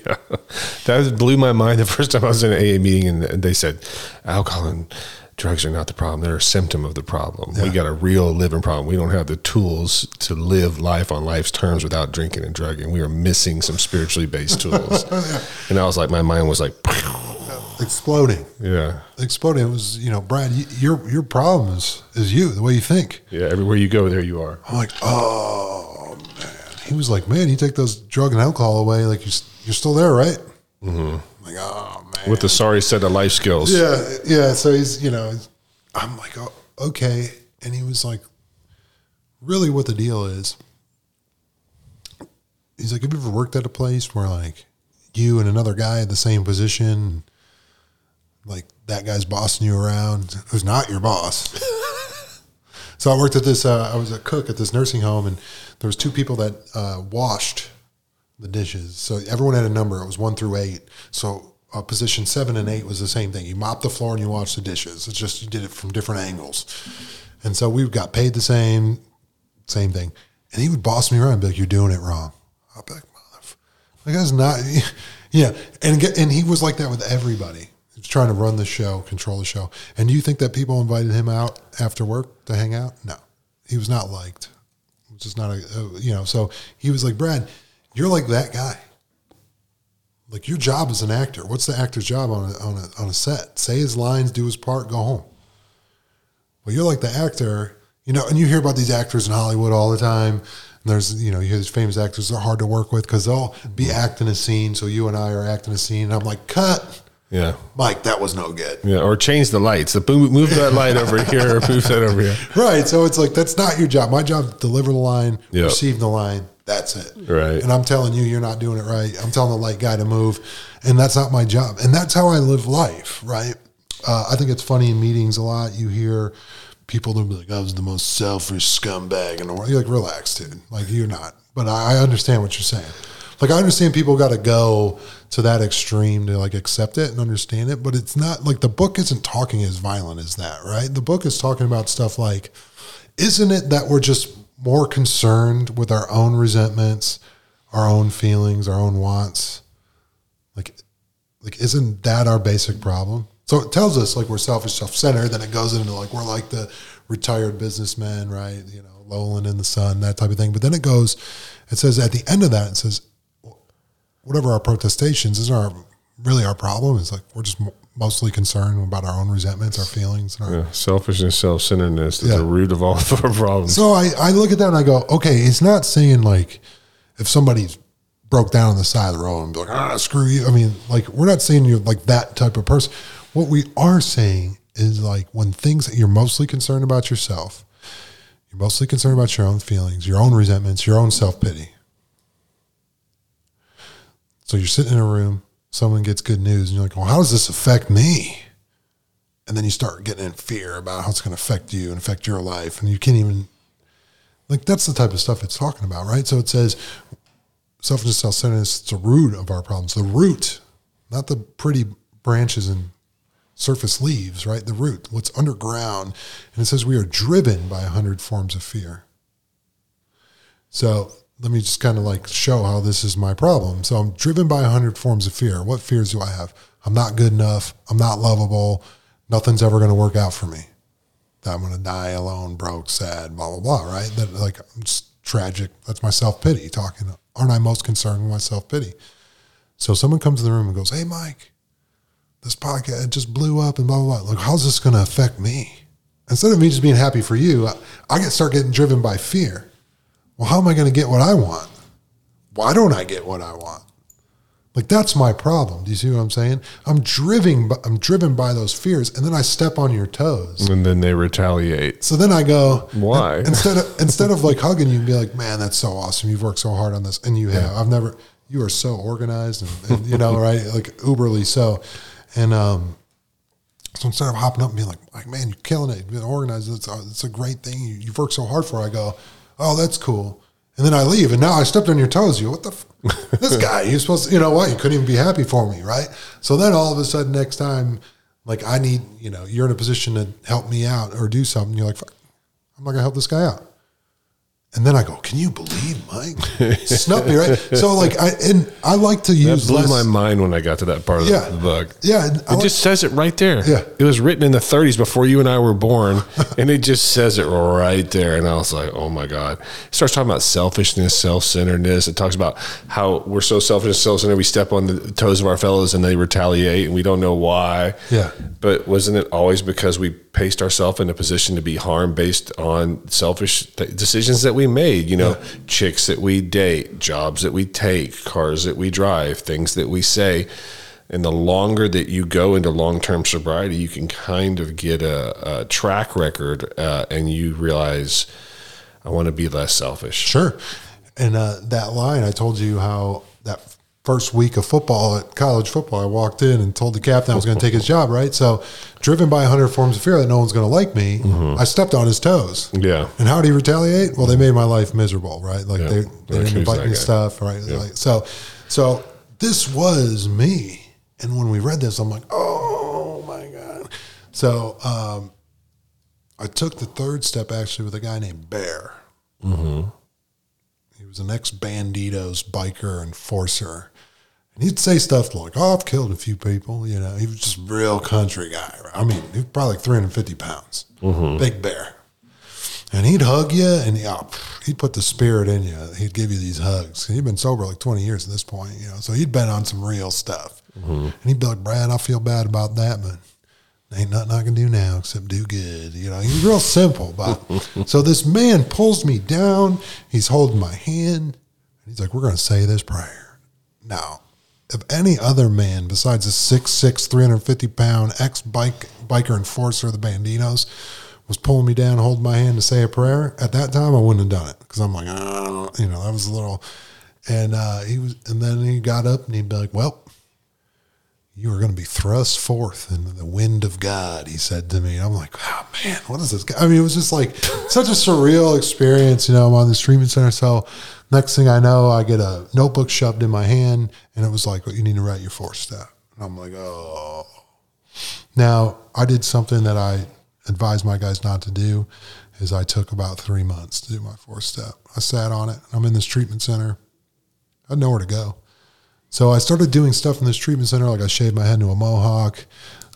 that blew my mind the first time I was in an AA meeting and they said alcohol and drugs are not the problem. They're a symptom of the problem. Yeah. We got a real living problem. We don't have the tools to live life on life's terms without drinking and drugging. We are missing some spiritually based tools. yeah. And I was like, my mind was like, exploding. Yeah, exploding. It was, you know, Brad, your your problem is is you, the way you think. Yeah, everywhere you go, there you are. I'm like, oh man. He was like, man, you take those drug and alcohol away, like you're you're still there, right? Mm-hmm. Like, oh man. With the sorry set of life skills. Yeah, yeah. So he's, you know, I'm like, oh, okay. And he was like, really, what the deal is? He's like, have you ever worked at a place where like you and another guy in the same position, like that guy's bossing you around, who's not your boss? so I worked at this. Uh, I was a cook at this nursing home, and there was two people that uh, washed the dishes. So everyone had a number. It was one through eight. So uh, position seven and eight was the same thing. You mop the floor and you wash the dishes. It's just you did it from different angles. And so we got paid the same, same thing. And he would boss me around and be like, "You're doing it wrong." I'll be like, "That guy's not." yeah, and and he was like that with everybody. Trying to run the show, control the show. And do you think that people invited him out after work to hang out? No, he was not liked. Which is not a, a you know. So he was like, "Brad, you're like that guy. like your job as an actor. What's the actor's job on a, on a, on a set? Say his lines, do his part, go home. Well, you're like the actor, you know, and you hear about these actors in Hollywood all the time. And there's, you know, you hear these famous actors, they're hard to work with because they'll be mm-hmm. acting a scene. So you and I are acting a scene. And I'm like, cut. Yeah. Mike, that was no good. Yeah. Or change the lights. Move, that light over here. or Move that over here. Right. So it's like, that's not your job. My job is deliver the line, Yep. receive the line. That's it. Right. And I'm telling you, you're not doing it right. I'm telling the light guy to move. And that's not my job. And that's how I live life. Right. Uh, I think it's funny in meetings a lot. You hear people be like, I was the most selfish scumbag in the world. You're like, relax, dude. Like, you're not. But I, I understand what you're saying. Like, I understand people got to go to that extreme to like accept it and understand it. But it's not like the book isn't talking as violent as that, right? The book is talking about stuff like, isn't it that we're just more concerned with our own resentments, our own feelings, our own wants? Like, like isn't that our basic problem? So it tells us like we're selfish, self-centered. Then it goes into like we're like the retired businessman, right? You know, lolling in the sun, that type of thing. But then it goes, it says at the end of that, it says, whatever our protestations is our really our problem. It's like we're just mostly concerned about our own resentments, our feelings, and our, Yeah. Selfishness, self centeredness is Yeah. the root of all of our problems. So I, I look at that and I go, okay, it's not saying like if somebody's broke down on the side of the road and be like, ah, screw you. I mean, like we're not saying you're like that type of person. What we are saying is like when things that you're mostly concerned about yourself, you're mostly concerned about your own feelings, your own resentments, your own self pity. So you're sitting in a room, someone gets good news, and you're like, well, how does this affect me? And then you start getting in fear about how it's going to affect you and affect your life. And you can't even, like, that's the type of stuff it's talking about, right? So it says selfishness, self centeredness, it's the root of our problems. The root, not the pretty branches and surface leaves, right? The root, what's underground. And it says we are driven by a hundred forms of fear. So let me just kind of like show how this is my problem. So I'm driven by a hundred forms of fear. What fears do I have? I'm not good enough. I'm not lovable. Nothing's ever going to work out for me. That I'm going to die alone, broke, sad, blah, blah, blah, right? That like, it's tragic. That's my self pity talking. Aren't I most concerned with my self pity? So someone comes in the room and goes, Hey, Mike, this podcast just blew up and blah, blah, blah. Like, how's this going to affect me? Instead of me just being happy for you, I, I get start getting driven by fear. Well, how am I going to get what I want? Why don't I get what I want? Like that's my problem. Do you see what I'm saying? I'm driven, by, I'm driven by those fears, and then I step on your toes. and then they retaliate. So then I go, Why? instead of instead of like hugging you and be like, man, that's so awesome. You've worked so hard on this, and you have. I've never. You are so organized, and, and you know, right? Like uberly so, and um. So instead of hopping up and being like, like man, you're killing it. You've been organized. It's a, it's a great thing. You, you've worked so hard for. it. I go, oh, that's cool. And then I leave, and now I stepped on your toes. You, what the? F- this guy, you're supposed to, you know what? You couldn't even be happy for me, right? So then all of a sudden, next time, like I need, you know, you're in a position to help me out or do something. You're like, Fuck, I'm not gonna help this guy out. And then I go, can you believe Mike? Snub me, right? So like I and I like to That use blew less. my mind when I got to that part of Yeah. the book. Yeah, It like- just says it right there. Yeah. It was written in the 30s before you and I were born, and it just says it right there. And I was like, oh my God. It starts talking about selfishness, self centeredness. It talks about how we're so selfish and self centered, we step on the toes of our fellows and they retaliate, and we don't know why. Yeah. But wasn't it always because we placed ourselves in a position to be harmed based on selfish th- decisions that we made? You know, chicks that we date, jobs that we take, cars that we drive, things that we say. And the longer that you go into long term sobriety, you can kind of get a, a track record uh, and you realize, I want to be less selfish. Sure. And uh, that line, I told you how that first week of football at college football, I walked in and told the captain I was going to take his job, right? So, driven by 100 forms of fear that no one's going to like me, I stepped on his toes. Yeah. And how did he retaliate? Well, they made my life miserable, right? Like Yeah. they, they didn't invite me to stuff, right? Like, so, so this was me. And when we read this, I'm like, oh my God. So, um, I took the third step actually with a guy named Bear. He was an ex Bandidos biker enforcer. And he'd say stuff like, Oh, I've killed a few people. You know, he was just a real country guy. I mean, he was probably like 350 pounds, mm-hmm. big bear. And he'd hug you and he, oh, he'd put the spirit in you. He'd give you these hugs. He'd been sober like 20 years at this point, you know, so he'd been on some real stuff. Mm-hmm. And he'd be like, Brad, I feel bad about that, but ain't nothing I can do now except do good. You know, he's real simple. But so this man pulls me down. He's holding my hand. And he's like, we're going to say this prayer. Now, if any other man besides a 6'6", 350 pound ex bike biker enforcer of the Bandidos was pulling me down, holding my hand to say a prayer, at that time I wouldn't have done it because I'm like, oh, you know, that was a little. And uh, he was, and then he got up and he'd be like, well, you are going to be thrust forth into the wind of God, he said to me. I'm like, oh man, what is this? Guy? I mean, it was just like such a surreal experience. You know, I'm on this treatment center. So next thing I know, I get a notebook shoved in my hand and it was like, well, you need to write your fourth step. And I'm like, oh. Now, I did something that I advise my guys not to do is I took about three months to do my fourth step. I sat on it. I'm in this treatment center. I had nowhere to go. So I started doing stuff in this treatment center, like I shaved my head into a mohawk.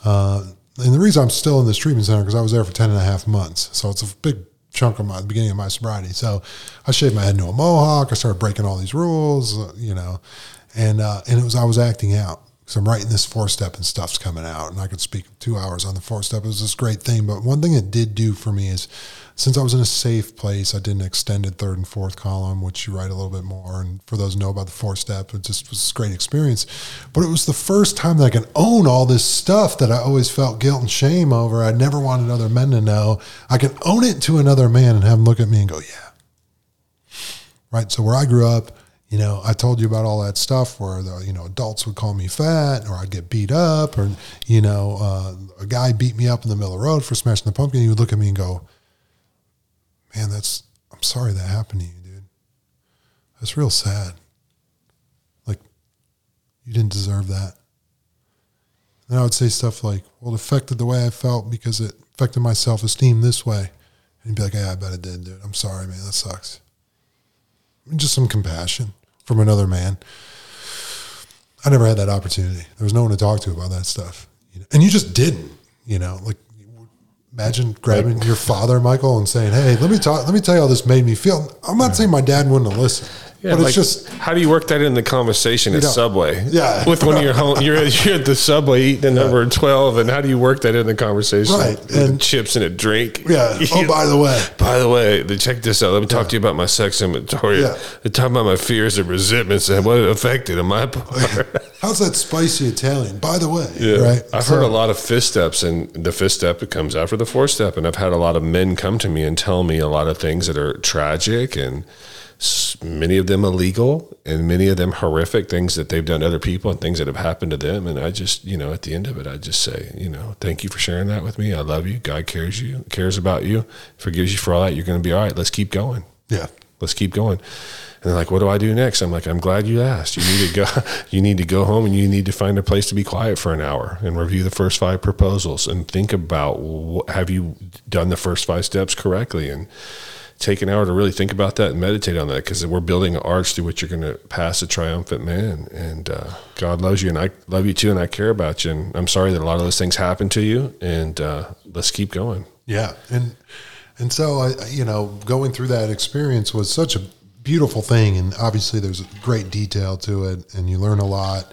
Uh, and the reason I'm still in this treatment center because I was there for 10 and a half months. So it's a big chunk of my beginning of my sobriety. So I shaved my head into a mohawk. I started breaking all these rules, uh, you know, and uh, and it was I was acting out because I'm writing this four step and stuff's coming out, and I could speak two hours on the four step. It was this great thing. But one thing it did do for me is since I was in a safe place, I did an extended third and fourth column, which you write a little bit more. And for those know about the four step, it just was a great experience. But it was the first time that I could own all this stuff that I always felt guilt and shame over. I never wanted other men to know. I can own it to another man and have him look at me and go, yeah. Right. So where I grew up, you know, I told you about all that stuff where the you know adults would call me fat, or I'd get beat up, or you know, uh, a guy beat me up in the middle of the road for smashing the pumpkin. He would look at me and go, "Man, that's I'm sorry that happened to you, dude. That's real sad. Like, you didn't deserve that." And I would say stuff like, "Well, it affected the way I felt because it affected my self esteem this way," and he'd be like, "Yeah, I bet it did, dude. I'm sorry, man. That sucks." Just some compassion from another man. I never had that opportunity. There was no one to talk to about that stuff, you know? and you just didn't. You know, like imagine grabbing your father, Michael, and saying, "Hey, let me talk. Let me tell you how this made me feel." I'm not saying my dad wouldn't have listened, Yeah, but like, it's just how do you work that in the conversation at. Subway? Yeah. with one of your home, you're, you're at the Subway eating the number twelve, and how do you work that in the conversation? Right, with and- chips and a drink. yeah. Oh, by the way, By the way, check this out. Let me talk to you about my sex inventory. Yeah. Talk about my fears and resentments and what it affected on my part. how's that spicy Italian? By the way, Yeah. right? I've So- heard a lot of fifth steps, and the fifth step comes after the fourth step. And I've had a lot of men come to me and tell me a lot of things that are tragic and many of them illegal and many of them horrific things that they've done to other people and things that have happened to them. And I just, you know, at the end of it, I just say, you know, thank you for sharing that with me. I love you. God cares you, cares about you, forgives you for all that. You're going to be all right. Let's keep going Yeah, let's keep going. And they're like, what do I do next? I'm like, I'm glad you asked. You need to go, you need to go home and you need to find a place to be quiet for an hour and review the first five proposals and think about have you done the first five steps correctly and take an hour to really think about that and meditate on that because we're building an arch through which you're going to pass a triumphant man. And uh, God loves you and I love you too and I care about you. And I'm sorry that a lot of those things happened to you. And uh, let's keep going. Yeah, and and so I, you know, going through that experience was such a beautiful thing, and obviously there's great detail to it, and you learn a lot.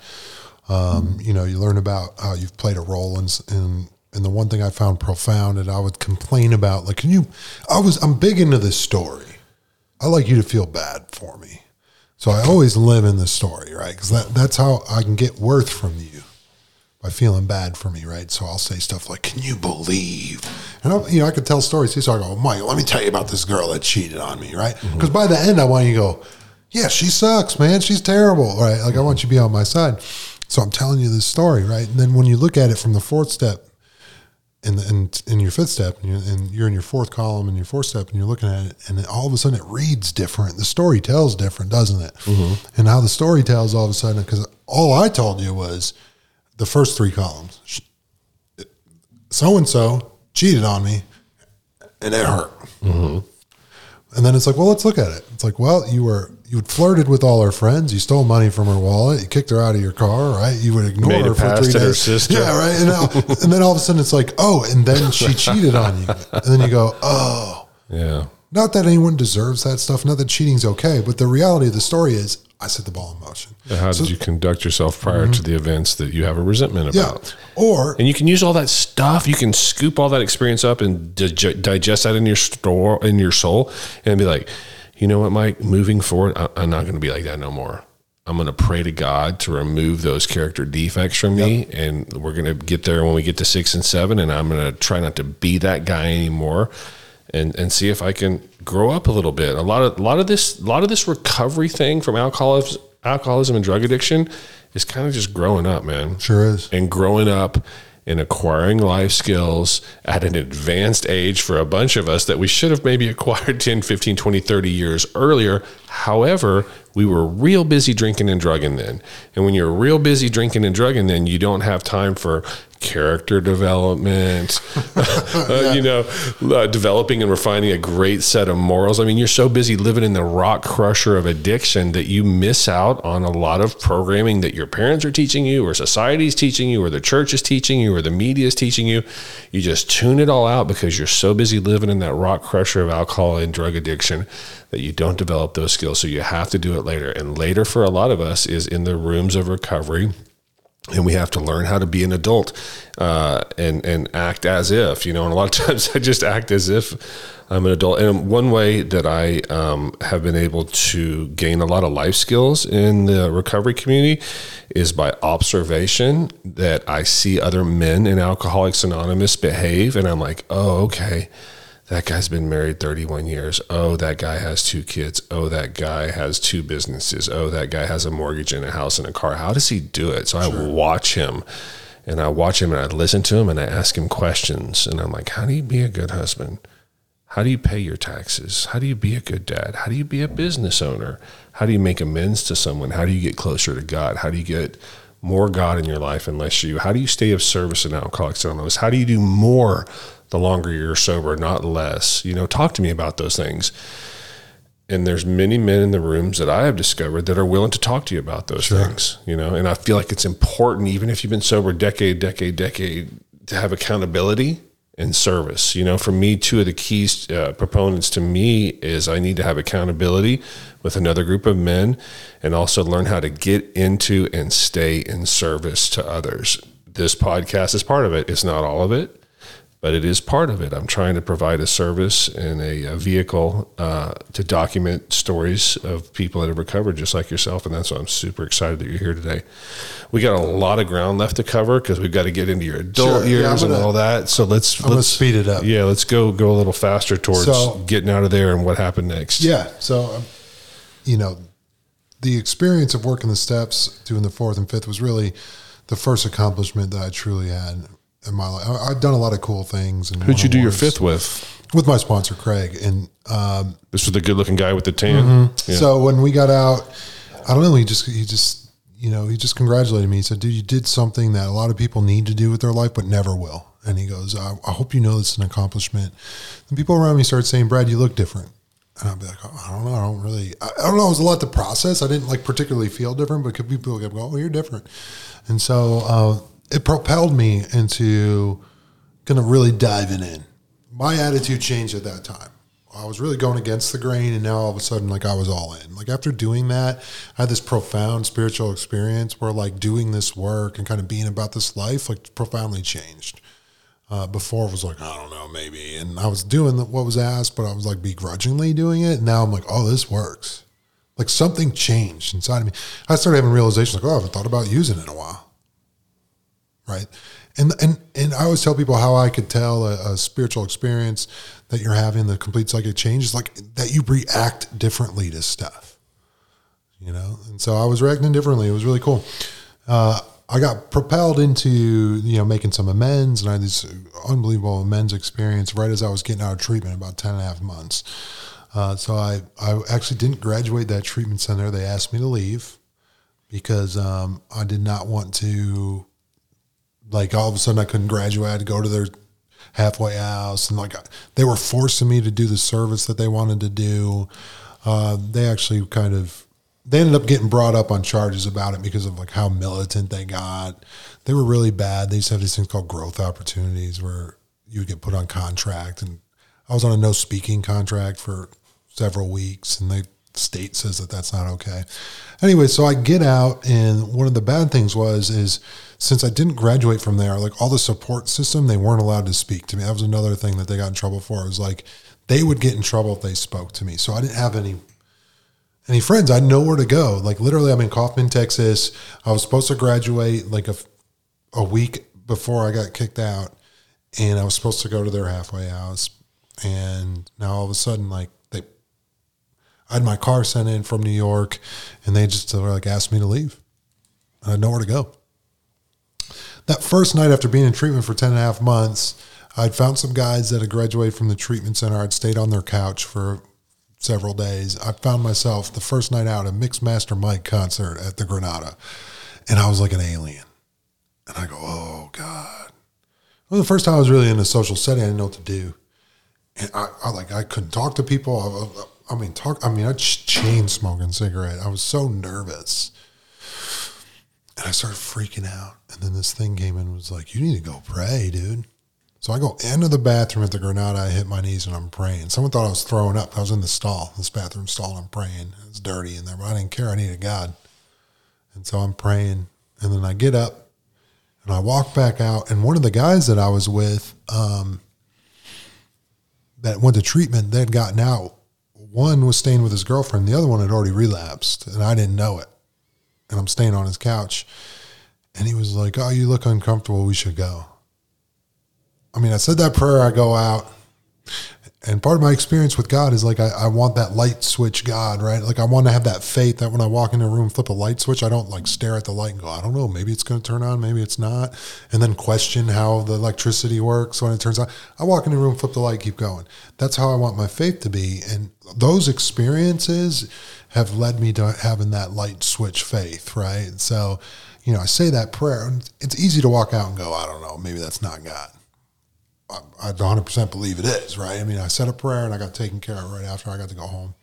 Um, you know, you learn about how you've played a role in, in and the one thing I found profound, and I would complain about, like, can you? I was I'm big into this story. I like you to feel bad for me, so I always live in the story, right? Because that that's how I can get worth from you by feeling bad for me, right? So I'll say stuff like, "Can you believe?" And I, you know, I could tell stories too. So I go, "Mike, let me tell you about this girl that cheated on me," right? Mm-hmm. Because by the end, I want you to go, "Yeah, she sucks, man. She's terrible," right? Like I want you to be on my side. So I'm telling you this story, right? And then when you look at it from the fourth step, in the, in, in your fifth step, and you're, and you're in your fourth column and your fourth step, and you're looking at it, and all of a sudden it reads different. The story tells different, doesn't it? Mm-hmm. And how the story tells all of a sudden, because all I told you was the first three columns. So and so cheated on me, and it hurt. Mm-hmm. And then it's like, well, let's look at it. It's like, well, you were you had flirted with all her friends. You stole money from her wallet. You kicked her out of your car, right? You would ignore Made her for three days. Yeah, right. And, now, and then all of a sudden it's like, oh, and then she cheated on you. And then you go, oh, Yeah. Not that anyone deserves that stuff, not that cheating's okay, but the reality of the story is I set the ball in motion. How did you conduct yourself prior to mm-hmm. the events that you have a resentment Yeah. about? Or And you can use all that stuff. You can scoop all that experience up and dig- digest that in your store, in your soul, and be like, you know what, Mike? Moving forward, I- I'm not going to be like that no more. I'm going to pray to God to remove those character defects from me, and we're going to get there when we get to six and seven. And I'm going to try not to be that guy anymore, and and see if I can grow up a little bit. A lot of a lot of this a lot of this recovery thing from alcoholism, alcoholism and drug addiction is kind of just growing up, man sure is. and growing up and acquiring life skills at an advanced age for a bunch of us that we should have maybe acquired 10, 15, 20, 30 years earlier. However, we were real busy drinking and drugging then. And when you're real busy drinking and drugging then, you don't have time for character development, uh, you know, uh, developing and refining a great set of morals. I mean, you're so busy living in the rock crusher of addiction that you miss out on a lot of programming that your parents are teaching you, or society's teaching you, or the church is teaching you, or the media is teaching you. You just tune it all out because you're so busy living in that rock crusher of alcohol and drug addiction that you don't develop those skills. So you have to do it later. And later for a lot of us is in the rooms of recovery and we have to learn how to be an adult uh, and and act as if you know. And a lot of times I just act as if I'm an adult. And one way that I um, have been able to gain a lot of life skills in the recovery community is by observation. That I see other men in Alcoholics Anonymous behave, and I'm like, oh, okay that guy's been married 31 years. Oh, that guy has two kids. Oh, that guy has two businesses. Oh, that guy has a mortgage and a house and a car. How does he do it? So I watch him and I watch him and I listen to him and I ask him questions. And I'm like, how do you be a good husband? How do you pay your taxes? How do you be a good dad? How do you be a business owner? How do you make amends to someone? How do you get closer to God? How do you get more God in your life and less you? How do you stay of service in Alcoholics Anonymous? How do you do more the longer you're sober, not less? You know, talk to me about those things. And there's many men in the rooms that I have discovered that are willing to talk to you about those things, you know, and I feel like it's important, even if you've been sober decade, decade, decade, to have accountability and service. You know, for me, two of the keys uh, proponents to me is I need to have accountability with another group of men and also learn how to get into and stay in service to others. This podcast is part of it. It's not all of it, but it is part of it. I'm trying to provide a service and a, a vehicle uh, to document stories of people that have recovered, just like yourself. And that's why I'm super excited that you're here today. We got a lot of ground left to cover because we've got to get into your adult Sure. Years and gonna- all that. So let's I'm let's speed it up. Yeah, let's go go a little faster towards So- getting out of there and what happened next. Yeah. So, um, you know, the experience of working the steps, doing the fourth and fifth was really the first accomplishment that I truly had in my life. I, I've done a lot of cool things. And Who'd you do your fifth with? With my sponsor, Craig. And um, This was the good looking guy with the tan. Mm-hmm. Yeah. so when we got out, I don't know, he just, he just, you know, he just congratulated me. He said, dude, you did something that a lot of people need to do with their life, but never will. And he goes, I, I hope you know it's an accomplishment. And people around me started saying, Brad, you look different. And I'd be like, oh, I don't know. I don't really, I, I don't know. It was a lot to process. I didn't like particularly feel different, but people kept going, oh, you're different. And so uh, it propelled me into kind of really diving in. My attitude changed at that time. I was really going against the grain, and now all of a sudden, like I was all in. Like after doing that, I had this profound spiritual experience where, like, doing this work and kind of being about this life, like, profoundly changed. Uh, before it was like I don't know, maybe, and I was doing what was asked, but I was like begrudgingly doing it. And now I'm like, oh, this works. Like something changed inside of me. I started having realizations like, oh, I haven't thought about using it in a while right? And and and I always tell people how I could tell a, a spiritual experience that you're having, the complete psychic change, is like that you react differently to stuff, you know. And so I was reacting differently. It was really cool. Uh, I got propelled into you know making some amends, and I had this unbelievable amends experience right as I was getting out of treatment, about 10 and a half months. Uh, so I I actually didn't graduate that treatment center. They asked me to leave because um, I did not want to like all of a sudden I couldn't graduate. I had to go to their halfway house, and like they were forcing me to do the service that they wanted to do. Uh, they actually kind of they ended up getting brought up on charges about it because of like how militant they got. They were really bad. They used to have these things called growth opportunities where you would get put on contract and I was on a no speaking contract for several weeks, and the state says that that's not okay. Anyway, so I get out, and one of the bad things was is since I didn't graduate from there, like all the support system, they weren't allowed to speak to me. That was another thing that they got in trouble for. It was like they would get in trouble if they spoke to me. So I didn't have any any friends. I had nowhere to go. Like literally, I'm in Kaufman, Texas. I was supposed to graduate like a a week before I got kicked out, and I was supposed to go to their halfway house. And now all of a sudden, like they, I had my car sent in from New York, and they just like asked me to leave. I had nowhere to go. That first night after being in treatment for 10 and a half months, I'd found some guys that had graduated from the treatment center. I'd stayed on their couch for several days. I found myself the first night out at a Mixmaster Mike concert at the Granada, and I was like an alien. And I go, oh God. Well, the first time I was really in a social setting, I didn't know what to do. And I, I like I couldn't talk to people. I, I mean, talk. I mean, I chain smoking cigarette. I was so nervous, and I started freaking out. And then this thing came in and was like, "You need to go pray, dude." So I go into the bathroom at the Granada. I hit my knees and I'm praying. Someone thought I was throwing up. I was in the stall, this bathroom stall. I'm praying. It's dirty in there, but I didn't care. I needed God, and so I'm praying. And then I get up and I walk back out. And one of the guys that I was with, um, that went to treatment, they had gotten out. One was staying with his girlfriend, the other one had already relapsed, and I didn't know it. And I'm staying on his couch. And he was like, Oh, you look uncomfortable. We should go. I mean, I said that prayer, I go out. And part of my experience with God is like, I, I want that light switch God, right? Like, I want to have that faith that when I walk into a room, flip a light switch, I don't like stare at the light and go, I don't know, maybe it's going to turn on, maybe it's not. And then question how the electricity works when it turns on. I walk in a room, flip the light, keep going. That's how I want my faith to be. And those experiences have led me to having that light switch faith, right? So, you know, I say that prayer. It's easy to walk out and go, I don't know, maybe that's not God. I 100% believe it is, right? I mean, I said a prayer and I got taken care of right after I got to go home.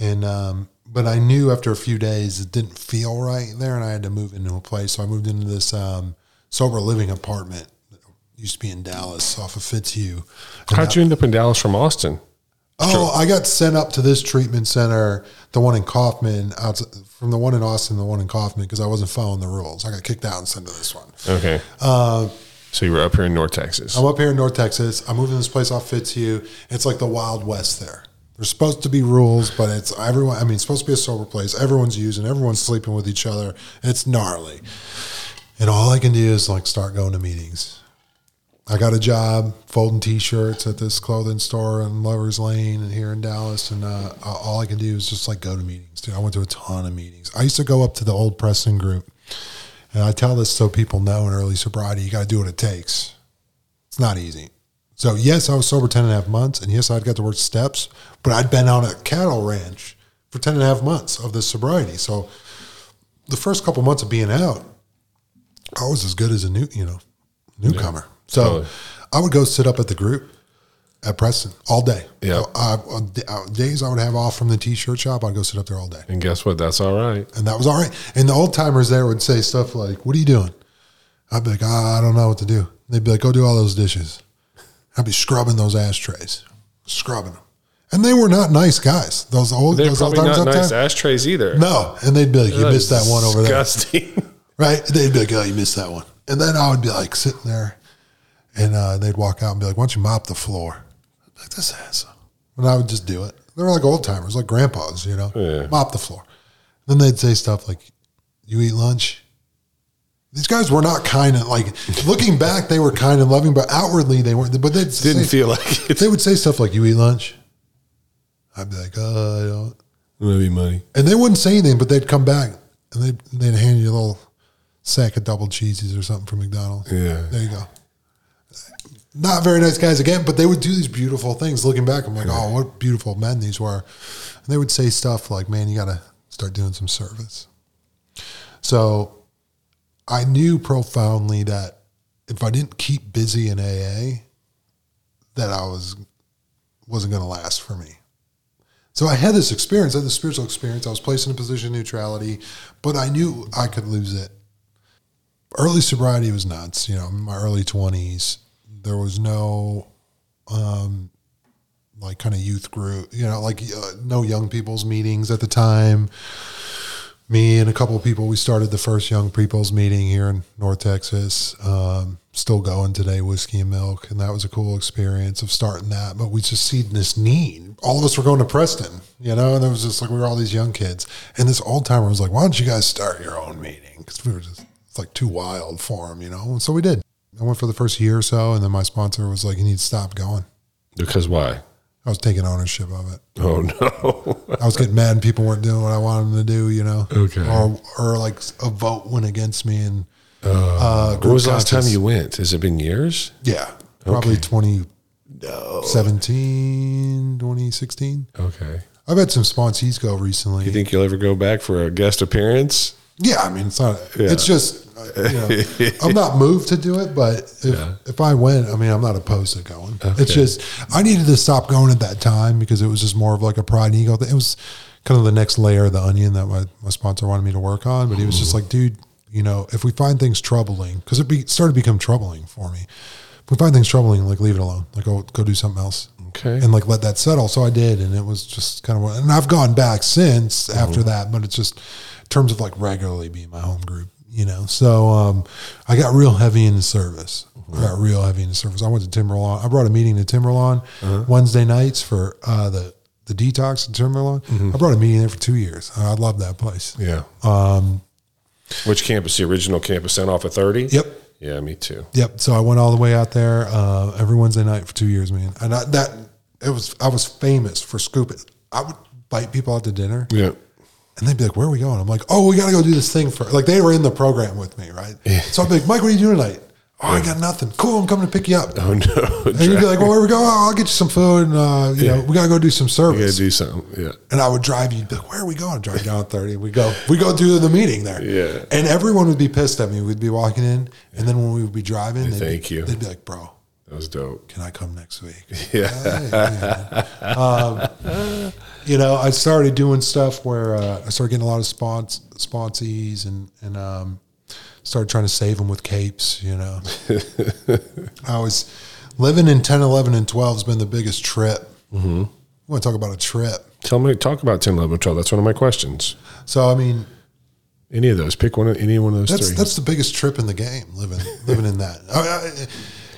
And, um, but I knew after a few days it didn't feel right there and I had to move into a place. So I moved into this um, sober living apartment that used to be in Dallas off of Fitzhugh. How'd you end up in Dallas from Austin? Oh, I got sent up to this treatment center, the one in Kaufman, out from the one in Austin, the one in Kaufman, because I wasn't following the rules. I got kicked out and sent to this one. Okay. Uh, so you were up here in North Texas. I'm up here in North Texas. I moved in this place off Fitzhugh. It's like the Wild West there. There's supposed to be rules, but it's everyone. I mean, it's supposed to be a sober place. Everyone's using, everyone's sleeping with each other. It's gnarly. And all I can do is like start going to meetings. I got a job folding T-shirts at this clothing store in Lovers Lane and here in Dallas, and uh, all I can do is just like go to meetings. Dude, I went to a ton of meetings. I used to go up to the old Preston group and I tell this so people know in early sobriety, you got to do what it takes. It's not easy. So, yes, I was sober 10 and a half months. And yes, I'd got to work steps, but I'd been on a cattle ranch for 10 and a half months of this sobriety. So, the first couple months of being out, I was as good as a new, you know, newcomer. Yeah, so, totally. I would go sit up at the group at Preston all day. Yeah. Uh, uh, days I would have off from the t-shirt shop, I'd go sit up there all day. And guess what? That's all right. And that was all right. And the old timers there would say stuff like, "What are you doing?" I'd be like, oh, "I don't know what to do." They'd be like, "Go do all those dishes." I'd be scrubbing those ashtrays, scrubbing them. And they were not nice guys. Those old, they're those probably old not nice ashtrays either. No, and they'd be like, "You missed that one over disgusting. there." Right? They'd be like, "Oh, you missed that one." And then I would be like sitting there, and uh, they'd walk out and be like, "Why don't you mop the floor?" Like this asshole. And I would just do it. They were like old timers, like grandpas, you know, yeah. mop the floor. Then they'd say stuff like, "You eat lunch." These guys were not kind of like looking back. They were kind and loving, but outwardly they weren't. But they didn't say, feel like it. They would say stuff like, "You eat lunch." I'd be like, "Uh, I don't." Maybe money. And they wouldn't say anything, but they'd come back and they'd they'd hand you a little sack of double cheeses or something from McDonald's. Yeah, there you go not very nice guys again, but they would do these beautiful things. Looking back, I'm like, oh, what beautiful men these were. And they would say stuff like, man, you got to start doing some service. So I knew profoundly that if I didn't keep busy in AA, that I was wasn't going to last for me. So I had this experience, I had this spiritual experience. I was placed in a position of neutrality, but I knew I could lose it. Early sobriety was nuts. You know, in my early twenties, there was no um, like kind of youth group, you know, like uh, no young people's meetings at the time. Me and a couple of people, we started the first young people's meeting here in North Texas. Um, still going today, whiskey and milk, and that was a cool experience of starting that. But we just seen this need. All of us were going to Preston, you know, and it was just like we were all these young kids. And this old timer was like, "Why don't you guys start your own meeting?" Because we were just it's like too wild for him, you know. And so we did. I went for the first year or so, and then my sponsor was like, "You need to stop going." Because why? I was taking ownership of it. Oh no. I was getting mad and people weren't doing what I wanted them to do, you know. Okay. Or or like a vote went against me and uh, When was the last time you went? Has it been years? Yeah, probably 2017, 2016. Okay. I've had some sponsees go recently. You think you'll ever go back for a guest appearance? yeah, I mean it's not. Yeah. It's just uh, you know, I'm not moved to do it, but if Yeah. if I went, I mean I'm not opposed to going. It's just I needed to stop going at that time because it was just more of like a pride and ego. thing. It was kind of the next layer of the onion that my, my sponsor wanted me to work on, but he was just like, dude, you know, if we find things troubling, because it be, started to become troubling for me. If we find things troubling, like leave it alone, like go go do something else Okay. and like let that settle. So I did, and it was just kind of, and I've gone back since after that, but it's just in terms of like regularly being my home group, you know. So um, I got real heavy into service. I got real heavy into service. I went to Timberlawn. I brought a meeting to Timberlawn Wednesday nights for uh, the the detox at Timberlawn. I brought a meeting there for two years. I love that place. yeah. Um, Which campus? The original campus sent off at 30? Yep. Yeah, me too. Yep. So I went all the way out there uh, every Wednesday night for two years, man. And I, that it was I was famous for scooping. I would bite people out to dinner. Yeah. And they'd be like, "Where are we going?" I'm like, "Oh, we got to go do this thing for." Like they were in the program with me, right? So I'd be like, "Mike, what are you doing tonight?" "Oh, I got nothing." "Cool, I'm coming to pick you up." Oh, no. And you'd be like, "Well, where we go? Oh, I'll get you some food, and uh, you know, we got to go do some service." to do something. Yeah. and I would drive you. You'd be like, "Where are we going?" I'd drive down 30. We go, we go do the meeting there. Yeah. And everyone would be pissed at me. We'd be walking in, and then when we would be driving, they'd thank be, you. They'd be like, "Bro, That was dope. can I come next week?" Yeah. Hey, yeah. um, you know, I started doing stuff where uh, I started getting a lot of spons- sponsees and and um, started trying to save them with capes. You know, I was living in 10, 11, and 12 has been the biggest trip. Mm-hmm. I want to talk about a trip. Tell me, talk about 10, 11, 12. That's one of my questions. So, I mean, Any of those. Pick one of any one of those that's three. that's the biggest trip in the game. Living living in that. I, I,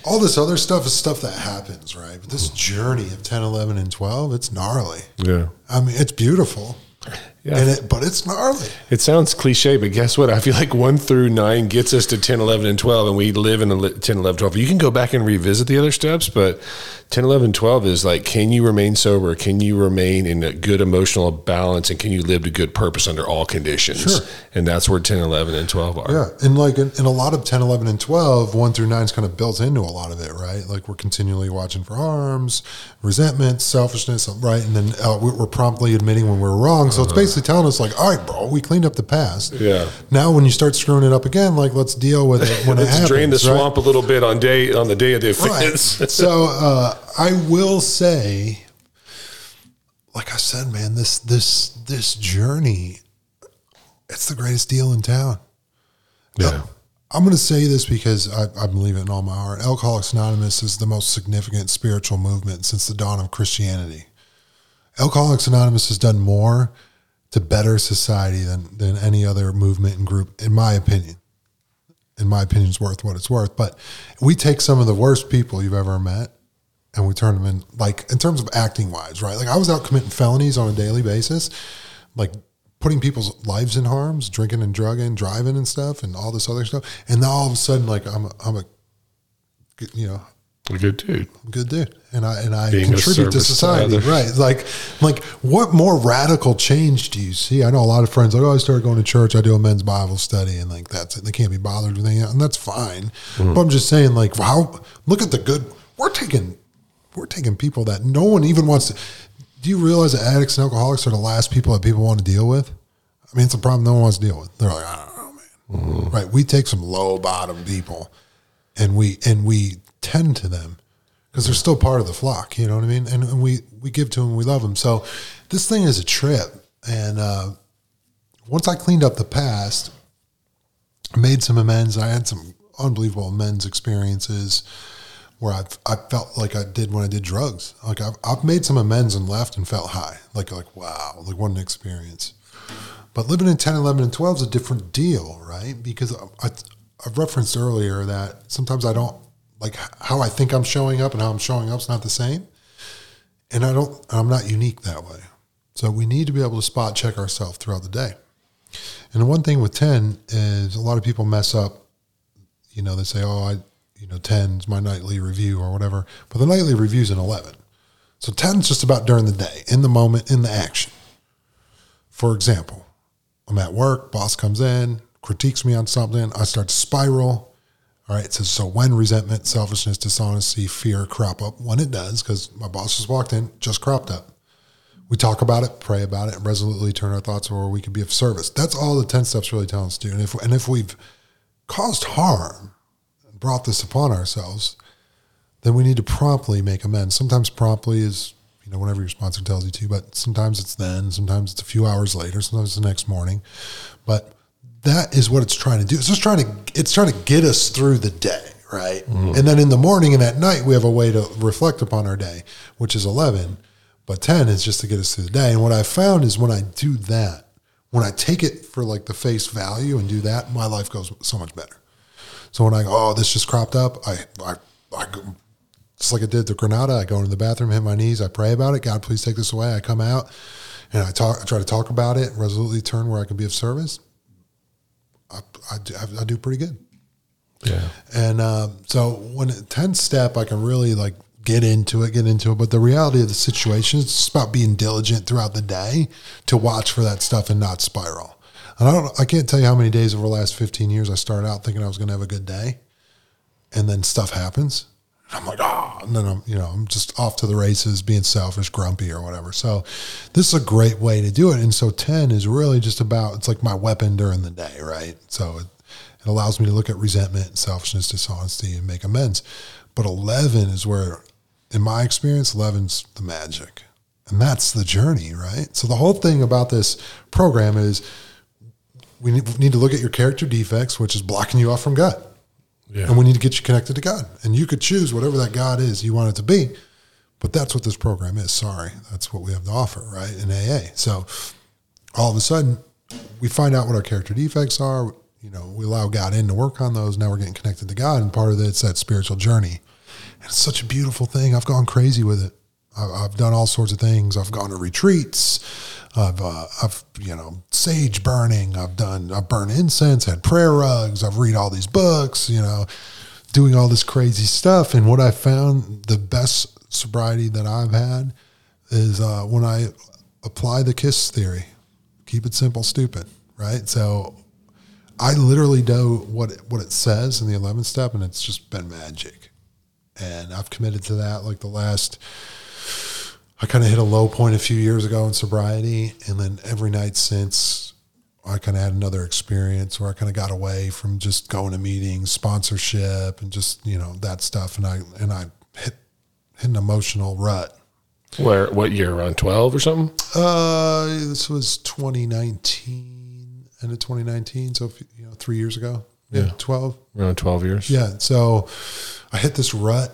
all this other stuff is stuff that happens, right? But this journey of 10, 11, and 12, it's gnarly. yeah. I mean, it's beautiful. Yeah. And it, but it's gnarly. It sounds cliche, but guess what? I feel like 1 through 9 gets us to 10, 11, and 12, and we live in a 10, 11, 12. You can go back and revisit the other steps, but 10, 11, 12 is like, can you remain sober? Can you remain in a good emotional balance? And can you live to good purpose under all conditions? Sure. And that's where 10, 11, and 12 are. Yeah. And like in, in a lot of 10, 11, and 12, 1 through 9 is kind of built into a lot of it, right? Like we're continually watching for harms, resentment, selfishness, right? And then uh, we- we're promptly admitting when we're wrong. So it's basically telling us, like, all right, bro, we cleaned up the past. Yeah. Now, when you start screwing it up again, like, let's deal with it when it Let's happens. drain the right? swamp a little bit on day on the day of the Right. offense. so uh, I will say, like I said, man, this this this journey, it's the greatest deal in town. yeah. I'm going to say this because I, I believe it in all my heart. Alcoholics Anonymous is the most significant spiritual movement since the dawn of Christianity. Alcoholics Anonymous has done more to better society than, than any other movement and group, in my opinion. In my opinion, it's worth what it's worth. But we take some of the worst people you've ever met and we turn them in, like, in terms of acting wise, right? Like, I was out committing felonies on a daily basis, like putting people's lives in harms, drinking and drugging, driving and stuff, and all this other stuff. And now all of a sudden, like, I'm a, I'm a, good- you know, A good dude. Good dude, and I and I Being contribute to service to society, right? Like, like what more radical change do you see? I know a lot of friends like, oh, I started going to church. I do a men's Bible study, and like that's it. They can't be bothered with anything, and that's fine. Mm-hmm. But I'm just saying, like, how look at the good. We're taking, we're taking people that no one even wants to. Do you realize that addicts and alcoholics are the last people that people want to deal with? I mean, it's a problem no one wants to deal with. They're like, I don't know, man. Mm-hmm. Right? We take some low bottom people, and we and we tend to them because they're still part of the flock. You know what I mean? And, and we we give to them, we love them. So this thing is a trip. And uh, once I cleaned up the past, made some amends. I had some unbelievable amends experiences where I've I felt like I did when I did drugs. Like I've I've made some amends and left and felt high. Like like wow, like what an experience. But living in 10, 11, and 12 is a different deal, right? Because I, I've referenced earlier that sometimes I don't like how I think I'm showing up and how I'm showing up is not the same. And I don't, I'm not unique that way. So we need to be able to spot check ourselves throughout the day. And the one thing with 10 is a lot of people mess up. You know, they say, oh, I, you know, 10 is my nightly review or whatever. But the nightly review is an 11. So 10 is just about during the day, in the moment, in the action. For example, I'm at work, boss comes in, critiques me on something, I start to spiral. All right, so, so when resentment, selfishness, dishonesty, fear crop up, when it does, because my boss just walked in, just cropped up. We talk about it, pray about it, and resolutely turn our thoughts where we can be of service. That's all the 10 steps really tell us to do. And if, and if we've caused harm brought this upon ourselves, then we need to promptly make amends. Sometimes promptly is you know, whenever your sponsor tells you to, but sometimes it's then, sometimes it's a few hours later, sometimes it's the next morning. But that is what it's trying to do. It's just trying to it's trying to get us through the day, right? Mm-hmm. And then in the morning and at night we have a way to reflect upon our day, which is 11, but 10 is just to get us through the day. And what I found is when I do that, when I take it for like the face value and do that, my life goes so much better. So when I go, oh, this just cropped up, I I, I just like I did the Granada. I go into the bathroom, hit my knees, I pray about it. God, please take this away. I come out and I talk, I try to talk about it, resolutely turn where I can be of service. I, I, I do pretty good. Yeah. And um, so when 10 step, I can really like get into it, get into it. But the reality of the situation is it's about being diligent throughout the day to watch for that stuff and not spiral. I don't, I can't tell you how many days over the last 15 years I started out thinking I was going to have a good day. And then stuff happens I'm like, ah, oh. and then I'm, you know, I'm just off to the races, being selfish, grumpy, or whatever. So, this is a great way to do it. And so, ten is really just about it's like my weapon during the day, right? So it, it allows me to look at resentment, selfishness, dishonesty, and make amends. But eleven is where, in my experience, 11's the magic, and that's the journey, right? So the whole thing about this program is we need to look at your character defects, which is blocking you off from God yeah. And we need to get you connected to God. And you could choose whatever that God is you want it to be. But that's what this program is. Sorry. That's what we have to offer, right? In AA. So all of a sudden, we find out what our character defects are. You know, we allow God in to work on those. Now we're getting connected to God. And part of it's that spiritual journey. And it's such a beautiful thing. I've gone crazy with it. I've done all sorts of things. I've gone to retreats. I've, uh, I've, you know, sage burning. I've done, I've burned incense, had prayer rugs. I've read all these books, you know, doing all this crazy stuff. And what I found the best sobriety that I've had is uh, when I apply the KISS theory, keep it simple, stupid, right? So I literally do what it, what it says in the 11th step, and it's just been magic. And I've committed to that like the last I kind of hit a low point a few years ago in sobriety, and then every night since, I kind of had another experience where I kind of got away from just going to meetings, sponsorship, and just you know that stuff, and I and I hit hit an emotional rut. Where what year? Around twelve or something? Uh, this was 2019, end of 2019, so you know three years ago. Yeah, yeah. 12. Around 12 years. Yeah, so I hit this rut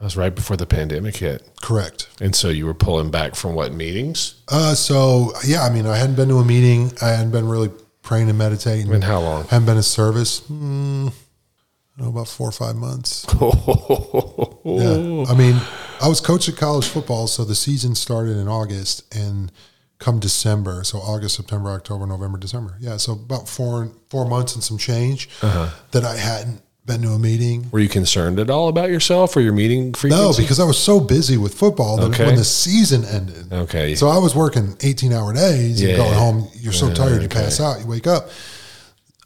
that was right before the pandemic hit. Correct. And so you were pulling back from what meetings? Uh, so yeah, I mean, I hadn't been to a meeting. I hadn't been really praying and meditating. And how long? Hadn't been a service. Mm, I know about four or five months. yeah. I mean, I was coaching college football, so the season started in August, and come December, so August, September, October, November, December. Yeah, so about four four months and some change uh-huh. that I hadn't been to a meeting. Were you concerned at all about yourself or your meeting frequency? No, because I was so busy with football that okay. when the season ended. Okay. So I was working 18 hour days yeah. and going home. You're so tired, okay. you pass out, you wake up.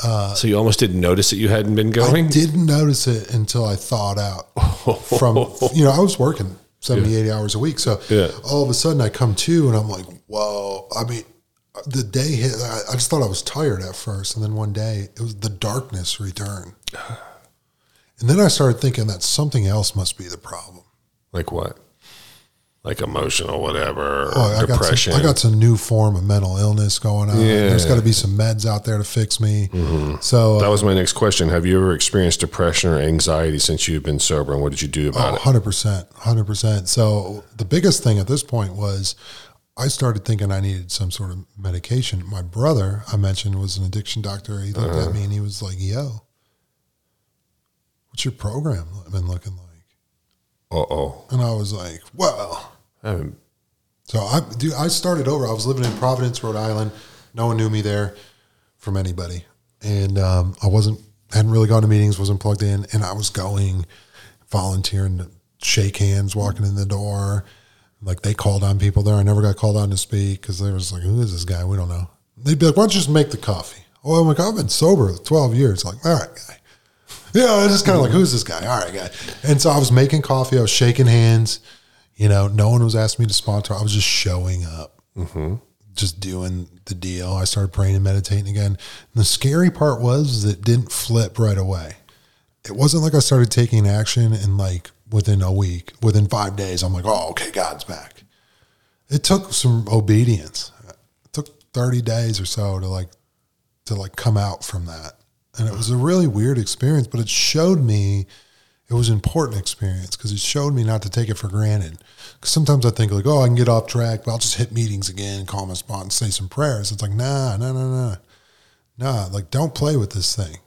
Uh, so you almost didn't notice that you hadn't been going? I didn't notice it until I thawed out from, you know, I was working 70, yeah. 80 hours a week. So yeah. all of a sudden I come to and I'm like, whoa. I mean, the day hit, I just thought I was tired at first. And then one day it was the darkness returned. And then I started thinking that something else must be the problem. Like what? like emotional whatever, Oh, I got, depression. some, I got some new form of mental illness going on. Yeah. Mm-hmm. There's got to be some meds out there to fix me. So, that uh, was my next question. Have you ever experienced depression or anxiety since you've been sober, and what did you do about oh, it? 100%. 100%. So, the biggest thing at this point was I started thinking I needed some sort of medication. My brother, I mentioned, was an addiction doctor. He looked Uh-huh. at me and he was like, Yo, what's your program been looking like? Uh oh. And I was like, Well, I So I do. I started over. I was living in Providence, Rhode Island. No one knew me there from anybody, and um, I wasn't hadn't really gone to meetings. wasn't plugged in, and I was going volunteering to shake hands, walking in the door. Like they called on people there. I never got called on to speak because they was like, "Who is this guy? We don't know." They'd be like, "Why don't you just make the coffee?" Oh, I'm like, "I've been sober twelve years." Like, all right, guy. Yeah, it's just kind of like, "Who's this guy?" All right, guy. And so I was making coffee. I was shaking hands. You know, no one was asking me to sponsor. I was just showing up, mm-hmm. just doing the deal. I started praying and meditating again. And the scary part was that it didn't flip right away. It wasn't like I started taking action and like within a week, within five days, I'm like, oh, okay, God's back. It took some obedience. It took 30 days or so to like to like come out from that. And it was a really weird experience, but it showed me it was an important experience because it showed me not to take it for granted. Because sometimes I think like, oh, I can get off track, but I'll just hit meetings again, call my spot, and say some prayers. It's like, nah, nah, nah, nah, nah. Like, don't play with this thing.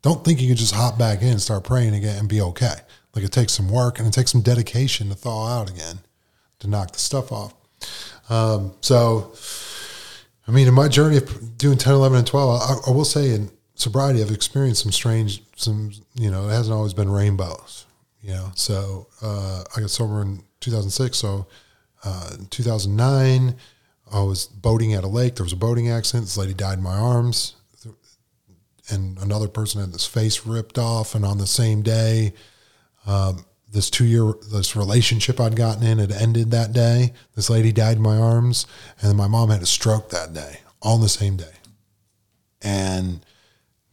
Don't think you can just hop back in and start praying again and be okay. Like, it takes some work and it takes some dedication to thaw out again, to knock the stuff off. Um, so, I mean, in my journey of doing 10, 11, and 12, I, I will say in sobriety, I've experienced some strange, some, you know, it hasn't always been rainbows, you know. So uh, I got sober in 2006. So uh, in 2009, I was boating at a lake. There was a boating accident. This lady died in my arms. And another person had his face ripped off. And on the same day, um, this two year this relationship I'd gotten in had ended that day. This lady died in my arms, and my mom had a stroke that day, all on the same day. And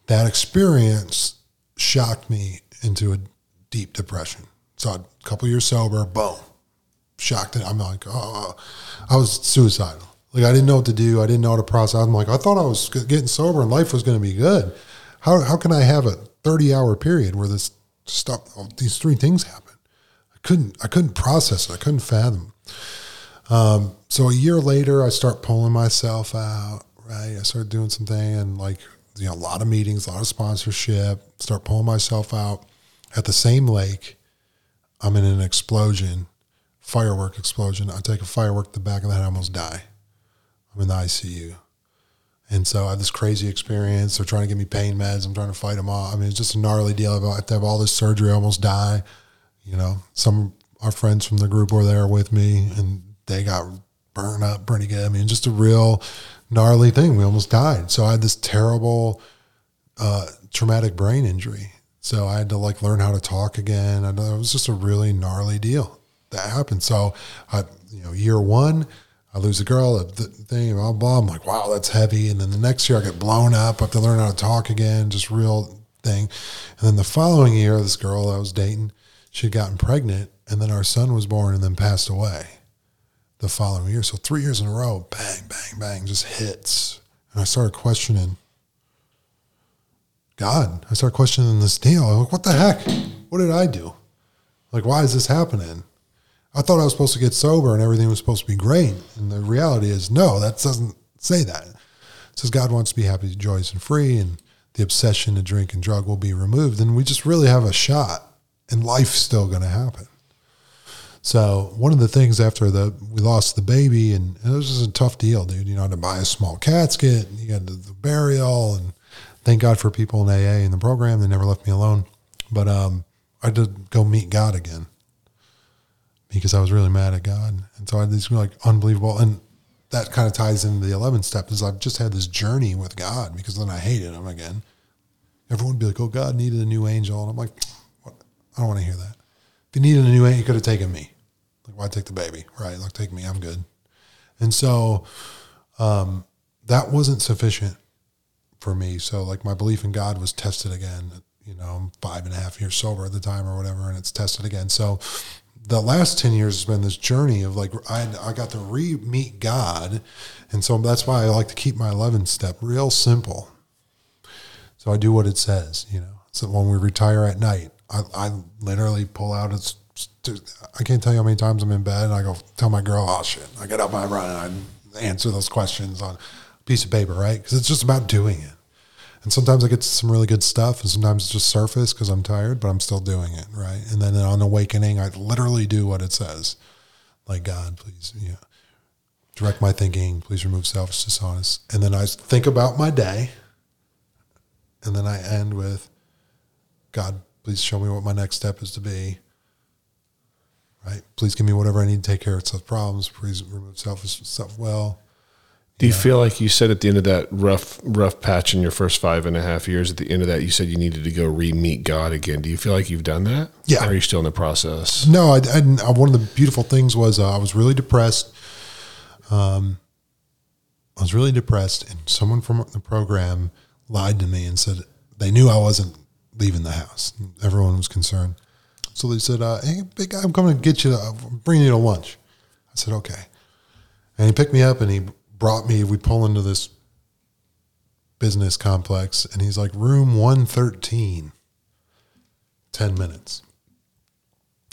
that experience shocked me into a deep depression. So a couple years sober, boom, shocked it. I'm like, oh, I was suicidal. Like I didn't know what to do. I didn't know how to process. I'm like, I thought I was getting sober and life was going to be good. How how can I have a 30 hour period where this stuff, these three things happen? I couldn't I couldn't process it. I couldn't fathom. Um, so a year later, I start pulling myself out. Right, I started doing something and like you know a lot of meetings, a lot of sponsorship. Start pulling myself out at the same lake. I'm in an explosion, firework explosion. I take a firework to the back of the head, I almost die. I'm in the ICU. And so I have this crazy experience. They're trying to give me pain meds. I'm trying to fight them off. I mean, it's just a gnarly deal. I have to have all this surgery, I almost die. You know, some our friends from the group were there with me and they got burned up pretty good. I mean, just a real gnarly thing. We almost died. So I had this terrible uh, traumatic brain injury. So I had to like learn how to talk again. I it was just a really gnarly deal that happened. So I, you know, year one, I lose a girl, the thing, blah, blah. I'm like, wow, that's heavy. And then the next year I get blown up. I have to learn how to talk again, just real thing. And then the following year, this girl I was dating, she'd gotten pregnant and then our son was born and then passed away the following year. So three years in a row, bang, bang, bang, just hits. And I started questioning God. I started questioning this deal. I'm like, what the heck? What did I do? Like, why is this happening? I thought I was supposed to get sober and everything was supposed to be great. And the reality is, no, that doesn't say that. It says God wants to be happy, joyous, and free, and the obsession to drink and drug will be removed. And we just really have a shot, and life's still going to happen. So one of the things after the we lost the baby, and it was just a tough deal, dude. You know, to buy a small casket, and you got the, the burial, and thank God for people in AA in the program. They never left me alone. But um, I had to go meet God again because I was really mad at God, and so I had this like unbelievable, and that kind of ties into the 11th step is I've just had this journey with God because then I hated Him again. Everyone would be like, "Oh, God needed a new angel," and I'm like, what? "I don't want to hear that." If he needed a new angel, he could have taken me. Why take the baby? Right? Like, take me. I'm good. And so um, that wasn't sufficient for me. So, like, my belief in God was tested again. You know, I'm five and a half years sober at the time or whatever, and it's tested again. So the last 10 years has been this journey of like I, I got to re-meet god and so that's why i like to keep my 11 step real simple so i do what it says you know so when we retire at night i, I literally pull out i can't tell you how many times i'm in bed and i go tell my girl oh shit i get up and i run and i answer those questions on a piece of paper right? Because it's just about doing it. And sometimes I get some really good stuff, and sometimes it's just surface because I'm tired, but I'm still doing it, right? And then on awakening, I literally do what it says, like God, please, yeah, direct my thinking, please remove selfish, dishonest, and then I think about my day, and then I end with, God, please show me what my next step is to be. Right? Please give me whatever I need to take care of self problems. Please remove selfish stuff well do you yeah. feel like you said at the end of that rough rough patch in your first five and a half years? At the end of that, you said you needed to go re meet God again. Do you feel like you've done that? Yeah. Or are you still in the process? No, I, I, one of the beautiful things was uh, I was really depressed. Um, I was really depressed, and someone from the program lied to me and said they knew I wasn't leaving the house. Everyone was concerned, so they said, uh, "Hey, big guy, I'm coming to get you. To, bring you to lunch." I said, "Okay," and he picked me up and he brought me, we pull into this business complex, and he's like, room 113, 10 minutes.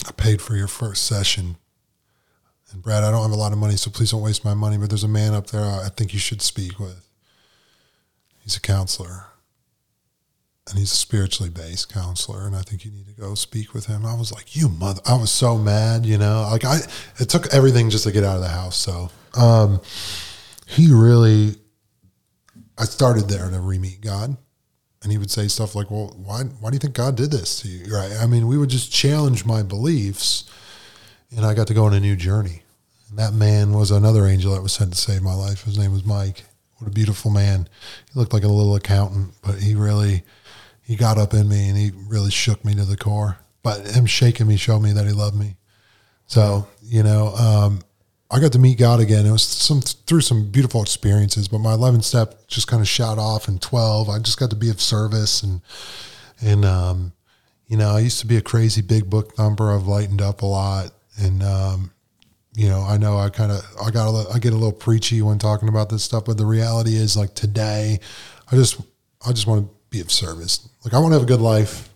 I paid for your first session. And Brad, I don't have a lot of money, so please don't waste my money, but there's a man up there I think you should speak with. He's a counselor. And he's a spiritually based counselor, and I think you need to go speak with him. I was like, "You mother!" I was so mad, you know. Like I, it took everything just to get out of the house. So, um, he really, I started there to re-meet God. And he would say stuff like, well, why, why do you think God did this to you? Right. I mean, we would just challenge my beliefs and I got to go on a new journey. And that man was another angel that was sent to save my life. His name was Mike. What a beautiful man. He looked like a little accountant, but he really, he got up in me and he really shook me to the core. But him shaking me showed me that he loved me. So, you know, um, I got to meet God again. It was some through some beautiful experiences, but my 11 step just kind of shot off in 12. I just got to be of service and, and, um, you know, I used to be a crazy big book thumper. I've lightened up a lot. And, um, you know, I know I kind of, I got, a, I get a little preachy when talking about this stuff, but the reality is like today, I just, I just want to be of service. Like I want to have a good life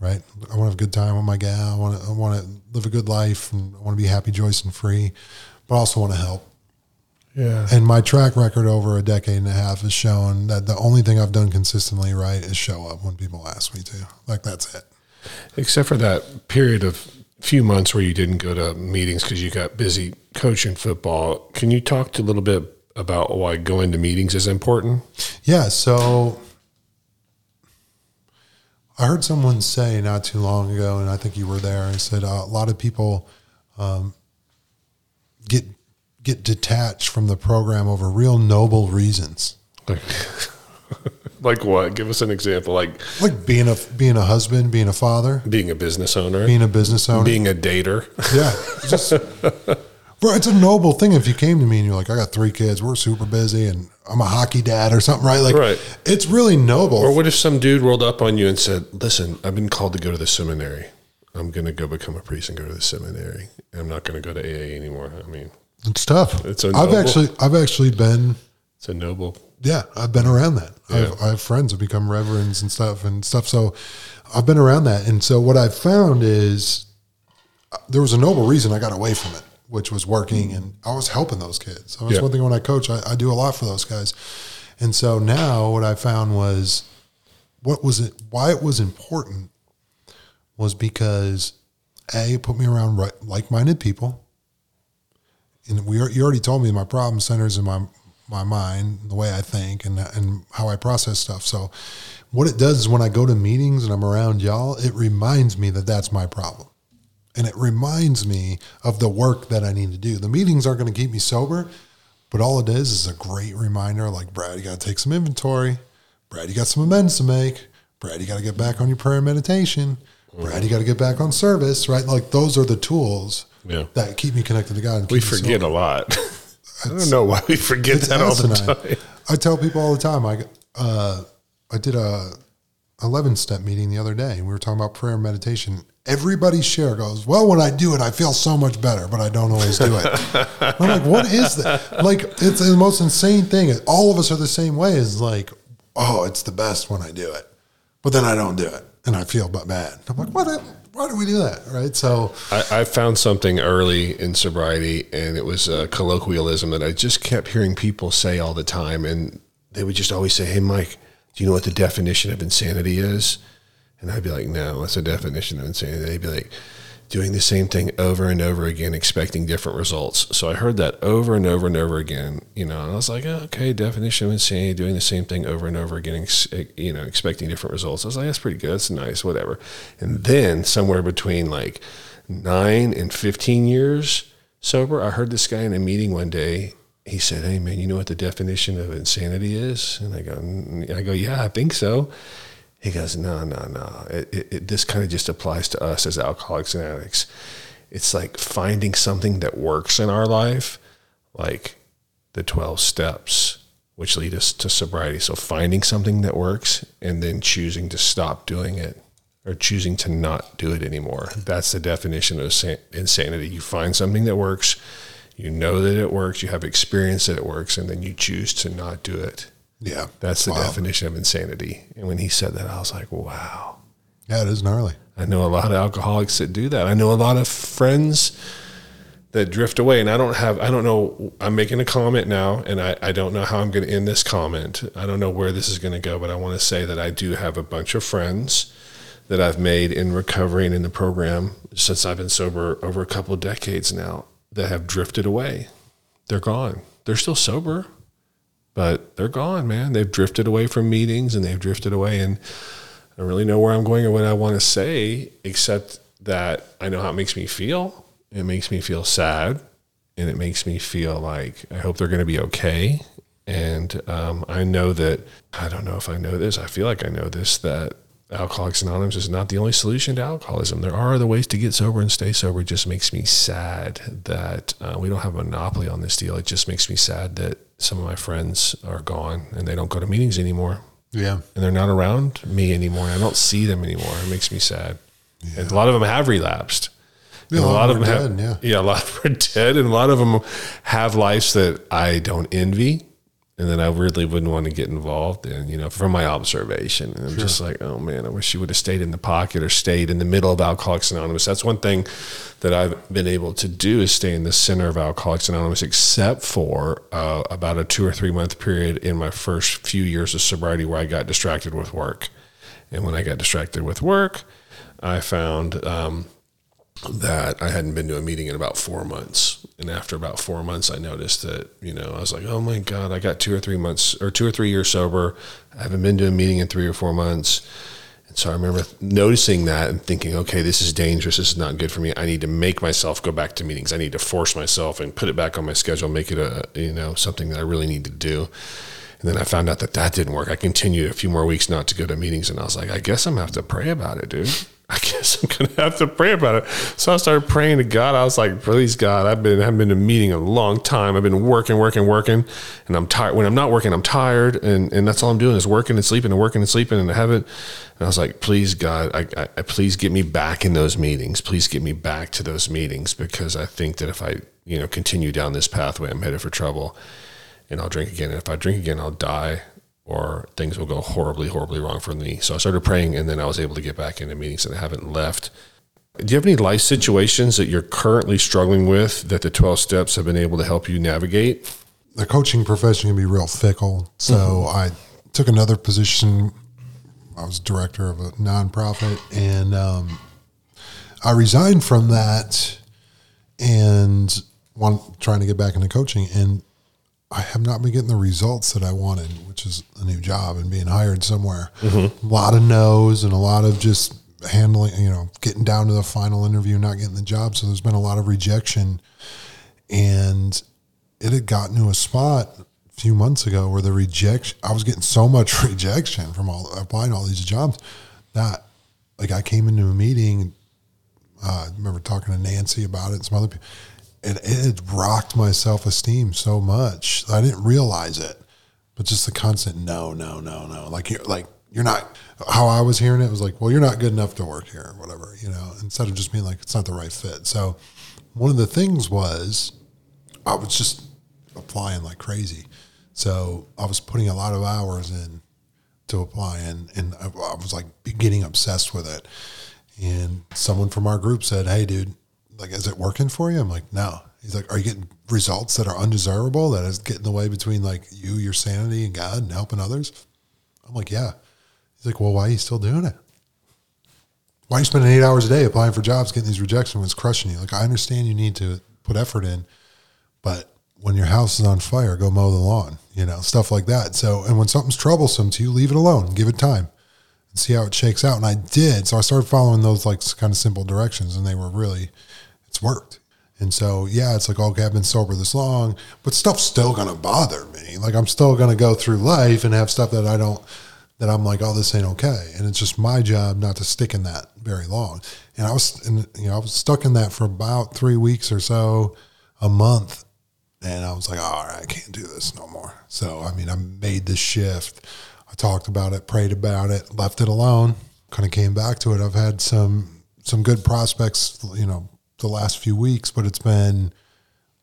right? I want to have a good time with my gal. I want to, I want to live a good life and I want to be happy, joyous, and free, but I also want to help. Yeah. And my track record over a decade and a half has shown that the only thing I've done consistently right is show up when people ask me to. Like that's it. Except for that period of few months where you didn't go to meetings because you got busy coaching football. Can you talk a little bit about why going to meetings is important? Yeah. So I heard someone say not too long ago, and I think you were there. I said uh, a lot of people um, get get detached from the program over real noble reasons. Like, like what? Give us an example. Like like being a being a husband, being a father, being a business owner, being a business owner, being a dater. Yeah, just It's a noble thing if you came to me and you're like, I got three kids, we're super busy, and I'm a hockey dad or something, right? Like, right. it's really noble. Or what if some dude rolled up on you and said, Listen, I've been called to go to the seminary. I'm going to go become a priest and go to the seminary. I'm not going to go to AA anymore. I mean, it's tough. It's a I've actually, I've actually been. It's a noble. Yeah, I've been around that. Yeah. I've, I have friends who become reverends and stuff and stuff. So I've been around that. And so what I've found is uh, there was a noble reason I got away from it which was working, and I was helping those kids. So that's yeah. one thing when I coach, I, I, do a lot for those guys. And so now what I found was what was it, why it was important was because A, put me around right, like-minded people. And we are, you already told me my problem centers in my, my mind, the way I think and, and how I process stuff. So what it does is when I go to meetings and I'm around y'all, it reminds me that that's my problem and it reminds me of the work that I need to do. The meetings aren't going to keep me sober, but all it is is a great reminder like, Brad, you got to take some inventory. Brad, you got some amends to make. Brad, you got to get back on your prayer and meditation. Brad, you got to get back on service, right? Like those are the tools yeah. that keep me connected to God. we forget a lot. I don't know why we forget that all the time. I tell people all the time. I uh, I did a 11 step meeting the other day and we were talking about prayer and meditation. Everybody share goes, Well, when I do it, I feel so much better, but I don't always do it. I'm like, What is that? Like, it's the most insane thing. All of us are the same way. Is like, Oh, it's the best when I do it, but then I don't do it and I feel but bad. I'm like, What? Why do we do that? Right. So I, I found something early in sobriety, and it was a colloquialism that I just kept hearing people say all the time. And they would just always say, Hey, Mike, do you know what the definition of insanity is? And I'd be like, no, that's the definition of insanity? They'd be like, doing the same thing over and over again, expecting different results. So I heard that over and over and over again, you know, and I was like, oh, okay, definition of insanity, doing the same thing over and over again, ex- you know, expecting different results. I was like, that's pretty good. That's nice, whatever. And then somewhere between like nine and 15 years sober, I heard this guy in a meeting one day. He said, hey, man, you know what the definition of insanity is? And I go, I go, yeah, I think so. He goes, no, no, no. It, it, it, this kind of just applies to us as alcoholics and addicts. It's like finding something that works in our life, like the 12 steps, which lead us to sobriety. So finding something that works and then choosing to stop doing it or choosing to not do it anymore. Hmm. That's the definition of insanity. You find something that works, you know that it works, you have experience that it works, and then you choose to not do it. Yeah. That's the wow. definition of insanity. And when he said that, I was like, wow. Yeah, it is gnarly. I know a lot of alcoholics that do that. I know a lot of friends that drift away. And I don't have, I don't know, I'm making a comment now, and I, I don't know how I'm going to end this comment. I don't know where this is going to go, but I want to say that I do have a bunch of friends that I've made in recovery and in the program since I've been sober over a couple of decades now that have drifted away. They're gone. They're still sober but they're gone, man. They've drifted away from meetings and they've drifted away. And I don't really know where I'm going or what I want to say, except that I know how it makes me feel. It makes me feel sad and it makes me feel like I hope they're going to be okay. And um, I know that, I don't know if I know this, I feel like I know this, that Alcoholics Anonymous is not the only solution to alcoholism. There are other ways to get sober and stay sober. It just makes me sad that uh, we don't have a monopoly on this deal. It just makes me sad that some of my friends are gone and they don't go to meetings anymore. Yeah. And they're not around me anymore. I don't see them anymore. It makes me sad. Yeah. And a lot of them have relapsed. Yeah, a lot, of them dead, have, yeah. yeah, a lot of them are dead, and a lot of them have lives that I don't envy and then I really wouldn't want to get involved in, you know, from my observation. And I'm sure. just like, oh man, I wish you would have stayed in the pocket or stayed in the middle of Alcoholics Anonymous. That's one thing that I've been able to do is stay in the center of Alcoholics Anonymous, except for uh, about a two or three month period in my first few years of sobriety where I got distracted with work. And when I got distracted with work, I found um, that I hadn't been to a meeting in about four months. And after about four months, I noticed that, you know, I was like, oh my God, I got two or three months or two or three years sober. I haven't been to a meeting in three or four months. And so I remember noticing that and thinking, okay, this is dangerous. This is not good for me. I need to make myself go back to meetings. I need to force myself and put it back on my schedule, make it a, you know, something that I really need to do. And then I found out that that didn't work. I continued a few more weeks not to go to meetings. And I was like, I guess I'm going to have to pray about it, dude. I guess I'm gonna have to pray about it. So I started praying to God. I was like, please God, I've been haven't been to meeting a long time. I've been working, working, working, and I'm tired. When I'm not working, I'm tired, and and that's all I'm doing is working and sleeping and working and sleeping, and I haven't. And I was like, please God, I, I please get me back in those meetings. Please get me back to those meetings because I think that if I you know continue down this pathway, I'm headed for trouble, and I'll drink again. And if I drink again, I'll die or things will go horribly, horribly wrong for me. So I started praying, and then I was able to get back into meetings, and I haven't left. Do you have any life situations that you're currently struggling with that the 12 steps have been able to help you navigate? The coaching profession can be real fickle. So mm-hmm. I took another position. I was director of a nonprofit, and um, I resigned from that and one trying to get back into coaching. And I have not been getting the results that I wanted, which is a new job and being hired somewhere. Mm-hmm. A lot of no's and a lot of just handling, you know, getting down to the final interview, not getting the job. So there's been a lot of rejection. And it had gotten to a spot a few months ago where the rejection, I was getting so much rejection from all applying all these jobs that like I came into a meeting. Uh, I remember talking to Nancy about it and some other people it, it rocked my self esteem so much. I didn't realize it, but just the constant no, no, no, no. Like you're like you're not. How I was hearing it was like, well, you're not good enough to work here, or whatever, you know. Instead of just being like, it's not the right fit. So, one of the things was, I was just applying like crazy. So I was putting a lot of hours in to apply, and and I, I was like getting obsessed with it. And someone from our group said, "Hey, dude, like, is it working for you?" I'm like, "No." He's like, "Are you getting results that are undesirable? That is getting in the way between like you, your sanity, and God, and helping others?" I'm like, "Yeah." He's like, "Well, why are you still doing it? Why are you spending eight hours a day applying for jobs, getting these rejections when it's crushing you? Like, I understand you need to put effort in, but when your house is on fire, go mow the lawn, you know, stuff like that. So, and when something's troublesome to you, leave it alone, give it time and see how it shakes out. And I did. So I started following those like kind of simple directions and they were really, it's worked. And so, yeah, it's like, okay, I've been sober this long, but stuff's still going to bother me. Like I'm still going to go through life and have stuff that I don't, that I'm like, oh, this ain't okay. And it's just my job not to stick in that very long. And I was, in, you know, I was stuck in that for about three weeks or so, a month and I was like, all right, I can't do this no more. So, I mean, I made this shift. I talked about it, prayed about it, left it alone, kind of came back to it. I've had some, some good prospects, you know, the last few weeks, but it's been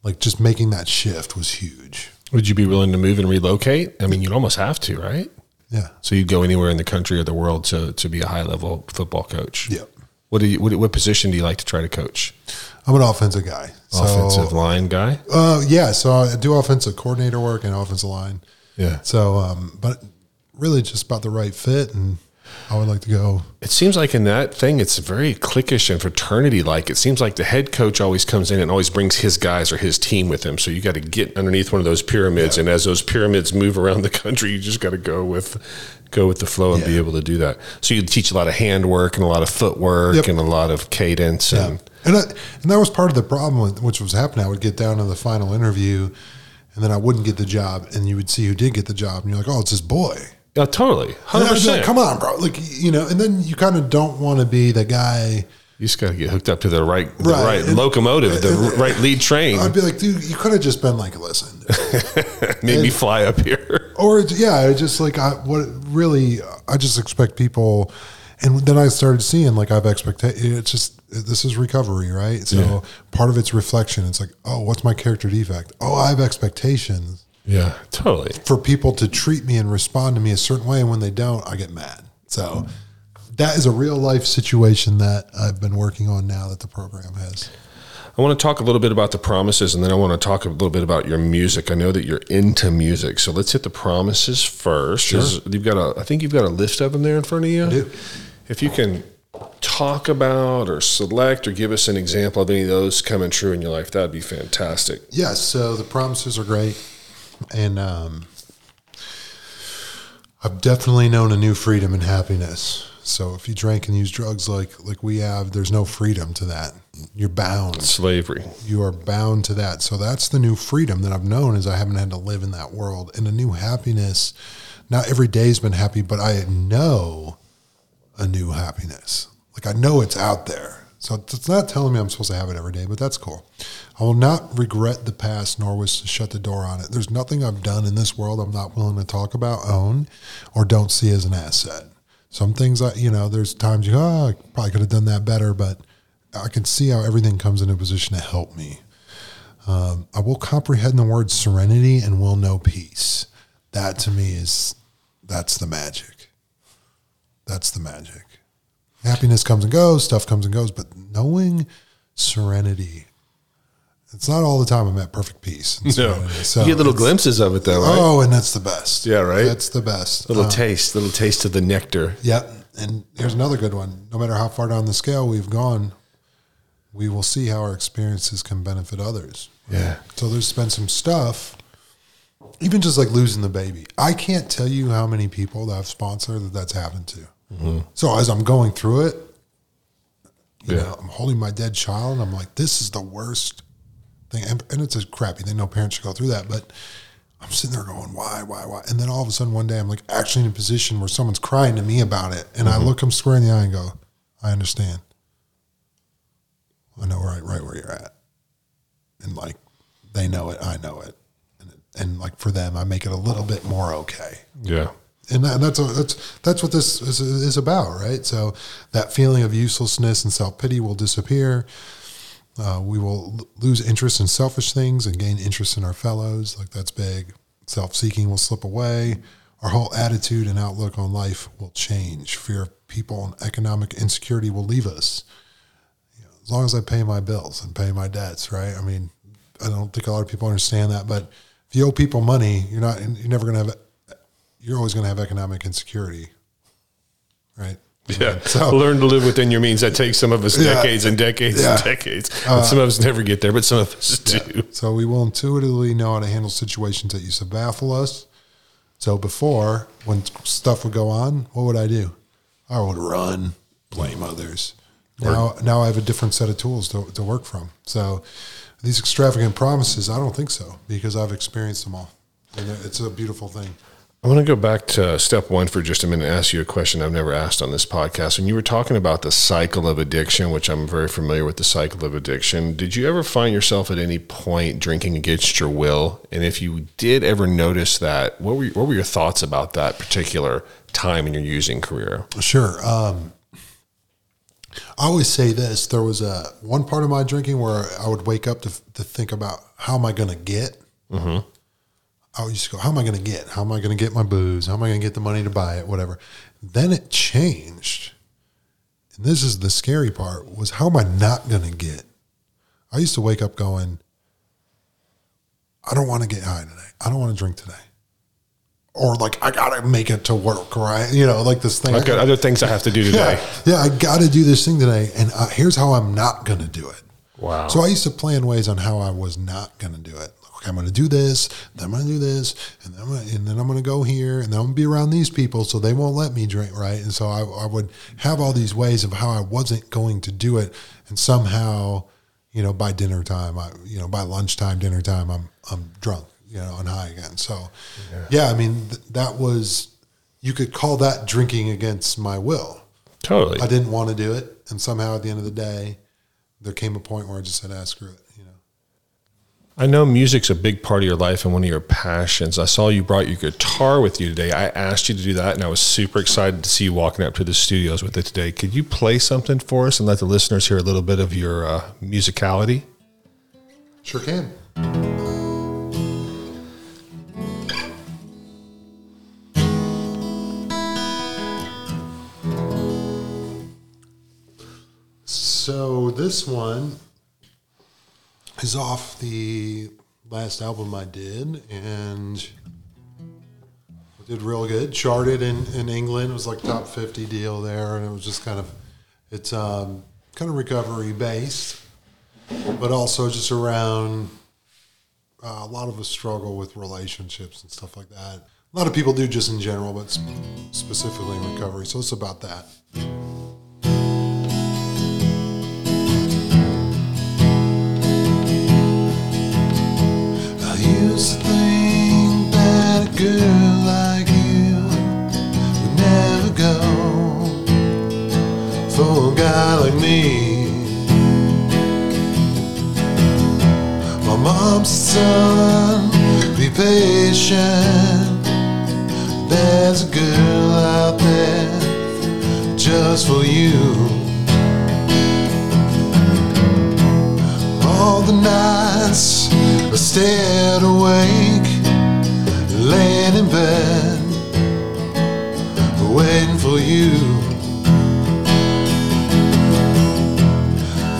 like just making that shift was huge. Would you be willing to move and relocate? I mean, you'd almost have to, right? Yeah. So you'd go anywhere in the country or the world to, to be a high level football coach. Yep. What do you, what, what position do you like to try to coach? I'm an offensive guy. So, Offensive line guy. Uh, yeah. So I do offensive coordinator work and offensive line. Yeah. So, um, but really just about the right fit. And I would like to go. It seems like in that thing, it's very cliquish and fraternity like. It seems like the head coach always comes in and always brings his guys or his team with him. So you got to get underneath one of those pyramids, and as those pyramids move around the country, you just got to go with go with the flow and be able to do that. So you teach a lot of handwork and a lot of footwork Yep. and a lot of cadence. And And I, and that was part of the problem, which was happening. I would get down to the final interview, and then I wouldn't get the job, and you would see who did get the job, and you're like, "Oh, it's this boy." Yeah, totally, hundred I'd like, percent. Come on, bro. Like you know, and then you kind of don't want to be the guy. You just got to get hooked up to the right, the Right. right, And- locomotive, the right lead train. I'd be like, dude, you could have just been like, listen, Made me fly up here. or yeah, I just like I what really I just expect people, and then I started seeing like I've expectation. It's just this is recovery, right? So Yeah. part of it's reflection. It's like, oh, what's my character defect? Oh, I have expectations. Yeah, totally. for people to treat me and respond to me a certain way, and when they don't, I get mad. So that is a real life situation that I've been working on now that the program has. I want to talk a little bit about the promises, and then I want to talk a little bit about your music. I know that you're into music, so let's hit the promises first. Is- You've got a, I think you've got a list of them there in front of you. do. If you can talk about or select or give us an example of any of those coming true in your life, that'd be fantastic. Yes, so the promises are great, and um, I've definitely known a new freedom and happiness. So if you drink and use drugs like like we have, there's no freedom to that. You're bound. Slavery. you are bound to that. So that's the new freedom that I've known is I haven't had to live in that world. And a new happiness. Not every day's been happy, but I know a new happiness. Like I know it's out there. So it's not telling me I'm supposed to have it every day, but that's cool. I will not regret the past nor wish to shut the door on it. There's nothing I've done in this world I'm not willing to talk about, own, or don't see as an asset. Some things I, you know, there's times you, go, oh, I probably could have done that better, but I can see how everything comes in a position to help me. Um, I will comprehend the word serenity and will know peace. That to me is that's the magic. That's the magic. Happiness comes and goes, stuff comes and goes, but knowing serenity, it's not all the time I'm at perfect peace. No. So you get little glimpses of it though, right? Oh, and that's the best. Yeah, right? That's the best. little Uh, taste, little taste of the nectar. Yep. And here's another good one. No matter how far down the scale we've gone, we will see how our experiences can benefit others. Yeah. So there's been some stuff, even just like losing the baby. I can't tell you how many people that I've sponsored that that's happened to. So as I'm going through it, you Yeah. know, I'm holding my dead child, and I'm like, this is the worst thing. And, and it's a crappy thing. No parents should go through that, but. I'm sitting there going, why, why, why? And then all of a sudden one day I'm like actually in a position where someone's crying to me about it. And I mm-hmm. look them square in the eye and go, I understand. I know right, right where you're at. And like, they know it, I know it. And, and like for them, I make it a little bit more okay. Yeah. And, that, and that's that's that's what this is, is about, right? So that feeling of uselessness and self pity will disappear. Uh, we will lose interest in selfish things and gain interest in our fellows. Like that's big. Self seeking will slip away. Our whole attitude and outlook on life will change. Fear of people and economic insecurity will leave us. You know, as long as I pay my bills and pay my debts, right? I mean, I don't think a lot of people understand that, but if you owe people money, you're not, you're never going to have, you're always going to have economic insecurity, right? Yeah. So- Learn to live within your means. That takes some of us Yeah. decades and decades Yeah. Uh, and decades. and some of us never get there, but some of us do. So we will intuitively know how to handle situations that used to baffle us. So before, when stuff would go on, what would I do? I would run, blame others. Now, now I have a different set of tools to, to work from. So these extravagant promises, I don't think so because I've experienced them all, and it's a beautiful thing. I want to go back to step one for just a minute and ask you a question I've never asked on this podcast. When you were talking about the cycle of addiction, which I'm very familiar with the cycle of addiction, did you ever find yourself at any point drinking against your will? And if you did ever notice that, what were, what were your thoughts about that particular time in your using career? Sure. Um, I always say this: there was a one part of my drinking where I would wake up to, to think about how am I going to get. Mm-hmm. I used to go, how am I going to get? How am I going to get my booze? How am I going to get the money to buy it? Whatever. Then it changed, and this is the scary part: was how am I not going to get? I used to wake up going, I don't want to get high today. I don't want to drink today. Or like I gotta make it to work, right? You know, like this thing. I've got other things I have to do today. Yeah, yeah, I got to do this thing today, and uh, here's how I'm not going to do it. Wow. So I used to plan ways on how I was not going to do it. Okay, I'm going to do this, then I'm going to do this, and then I'm gonna, and then I'm going to go here, and then I'm going to be around these people, so they won't let me drink, right? And so I, I would have all these ways of how I wasn't going to do it, and somehow, you know, by dinner time, I, you know, by lunchtime, dinner time, I'm I'm drunk, you know, and high again. So, yeah, I mean, th- that was you could call that drinking against my will. Totally. I didn't want to do it, and somehow at the end of the day, there came a point where I just said, "Ah, screw it,". I know music's a big part of your life and one of your passions. I saw you brought your guitar with you today. I asked you to do that, and I was super excited to see you walking up to the studios with it today. Could you play something for us and let the listeners hear a little bit of your uh, musicality? Sure can. So this one is off the last album I did, and did real good. Charted in, in England. It was like top fifty deal there, and it was just kind of it's um, kind of recovery based but also just around uh, a lot of us struggle with relationships and stuff like that. A lot of people do just in general, but sp- specifically in recovery. So it's about that. Girl like you would never go for a guy like me. My mom's son, be patient. There's a girl out there just for you. All the nights I awake, laying in bed, waiting for you.